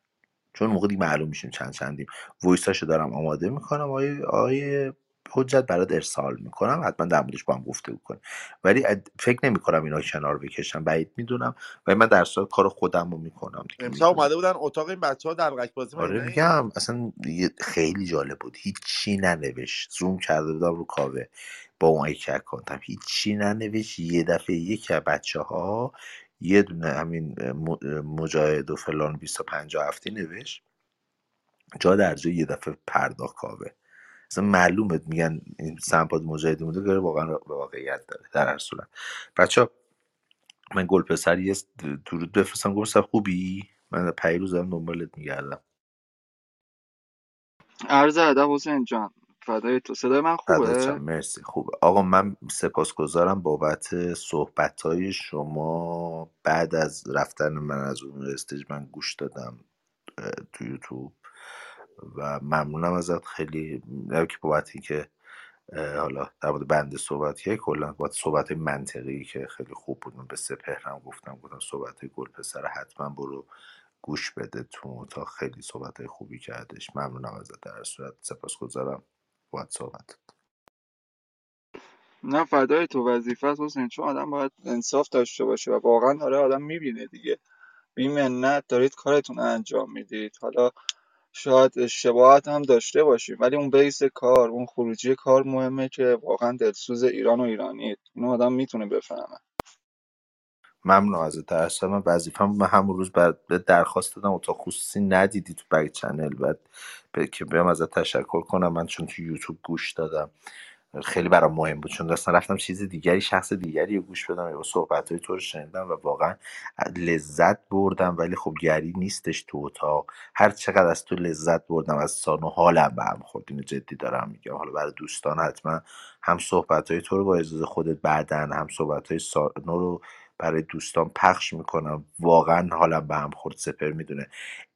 چون موقع دیگه معلوم میشیم چند چندیم. وایساشو دارم آماده می‌کنم. آیه آیه حجت برات ارسال می‌کنم حتما در موردش با هم گفته کنیم. ولی فکر نمی‌کنم اینا کنار بکشم بعید می‌دونم. و من در صورت کار خودم رو می‌کنم می‌دونم اومده بودن اتاق این بچه ها در بازی آره میگم اصلا خیلی جالب بود. هیچی ننوشت. زوم کرده بودم رو کاوه. با اون یک اکانتم هیچی ننوشت. یه دفعه یکی از بچه ها یه دونه همین مجاهد و فلان 25 هفته نوشت. جا در جا یه دفعه پرداخت کاوه. اصلا معلومه میگن این سمپاد مجاهدی بوده داره واقعا واقعیت داره در هر صورت. بچه من گل پسر یه درود بفرستم. گل پسر خوبی؟ من پیروز دارم دنبالت میگردم. عرض ادب حسین جان فدای تو. صدای من خوبه؟ مرسی خوبه. آقا من سپاسگزارم بابت صحبت های شما. بعد از رفتن من از اون استیج من گوش دادم تو یوتیوب. و ممنونم ازت. خیلی نه که بابت اه، حالا در مورد بنده صحبت که کلا بابت صحبت منطقی که خیلی خوب بود. به سپهرم گفتم گفتم صحبت گل پسر حتما برو گوش بده تو اتاق. خیلی صحبت خوبی کردش. ممنونم ازت در صورت. سپاسگزارم بابت صحبت نه فدای تو. وظیفه است حسین. چون آدم باید انصاف داشته باشه و واقعا داره آدم می‌بینه دیگه. بی منت دارید کارتون انجام می‌دید. حالا شاید اشتباهات هم داشته باشیم. ولی اون بیس کار اون خروجی کار مهمه که واقعا دلسوز ایران و ایرانیت اینو آدم می‌تونه بفهمه. ممنون ازت درستم من وظیفم من همون روز به درخواست دادم اتاق خصوصی ندیدی تو بک چنل. بعد که بیام ازت تشکر کنم. من چون تو یوتیوب گوش دادم. خیلی برام مهم بود. چون اصلا رفتم چیز دیگری شخص دیگری رو گوش بدم یا صحبت های تو رو شنیدم و واقعا لذت بردم. ولی خب گری نیستش تو اتاق. هر چقدر از تو لذت بردم از سانو حالم به هم خورد. اینو جدی دارم میگم. حالا برای دوستان حتما هم صحبت های تو رو با اجازه خودت بعدن هم صحبت های سانو رو برای دوستان پخش می‌کنم. واقعا حالم به هم خورد سپر می‌دونه.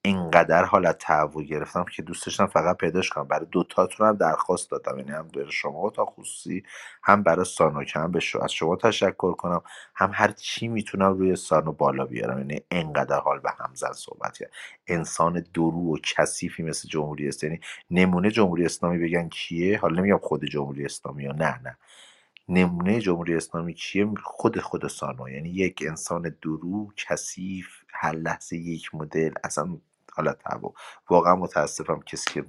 اینقدر حالت تهوع گرفتم که دوست فقط پیداش کنم. برای دوتاتون هم درخواست دادم. یعنی هم برای شما تا خصوصی هم برای سانو که هم به شما از شما تشکر کنم. هم هر چی می‌تونم روی سانو بالا بیارم. یعنی اینقدر حال به هم زن صحبت کرد. انسان درو و کثیفی مثل جمهوری اسلامی. یعنی نمونه جمهوری اسلامی بگن کیه؟ حالا نمیگم خود جمهوری اسلامی یا نه نه. نمونه جمهوری اسلامی کیه خود خود سانو. یعنی یک انسان درو کثیف هر لحظه یک مدل اصلا حالت هوا واقعا متاسفم کسی که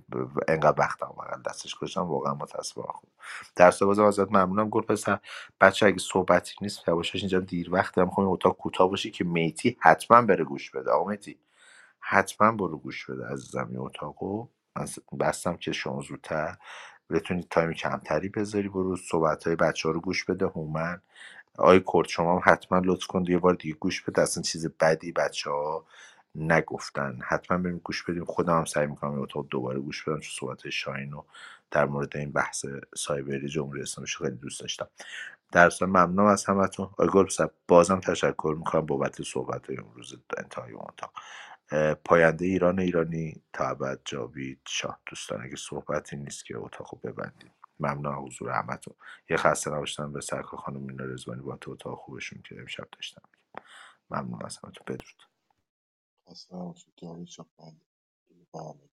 انقدر وقتم واقعا دستش گذاشتم واقعا متاسفم. خود در بازم ازت ممنونم گل پسر. بچه اگه صحبتی نیست یواشاش اینجا دیر وقت هم خواهیم اتاق کوتاه باشه که میتی حتما بره گوش بده. آقا میتی حتما برو گوش بده عزیزم. این اتاقو من بستم که شما زودتر. بتونید تایم کمتری بذاری برو صحبت های بچه ها رو گوش بده هومن. آقای کرد شما هم حتما لطف کن یه بار دیگه گوش بده اصلا چیز بدی بچه ها نگفتن. حتما بریم گوش بدیم. خودم هم سعی می‌کنم این اتاق دوباره گوش بدم چون صحبت شاهین رو در مورد این بحث سایبری جمهوری اسلامی خیلی دوست داشتم. در اصل ممنونم از همتون. آقای گلبسب بازم تشکر می‌کنم بابت صحبت های امروز انتهای اتاق. پاینده ایران ایرانی تا ابد جاوید شاه. دوستان اگه صحبتی نیست که اتاقو ببندیم. ممنون از حضور همتون. یه خسته نباشتم به سرکار خانم مینا رزوانی با تو اتاق خوبشون که امشب داشتم. ممنون از همتون. بدرود. اصلا نباشید. جاوید شاه بنده. با همه.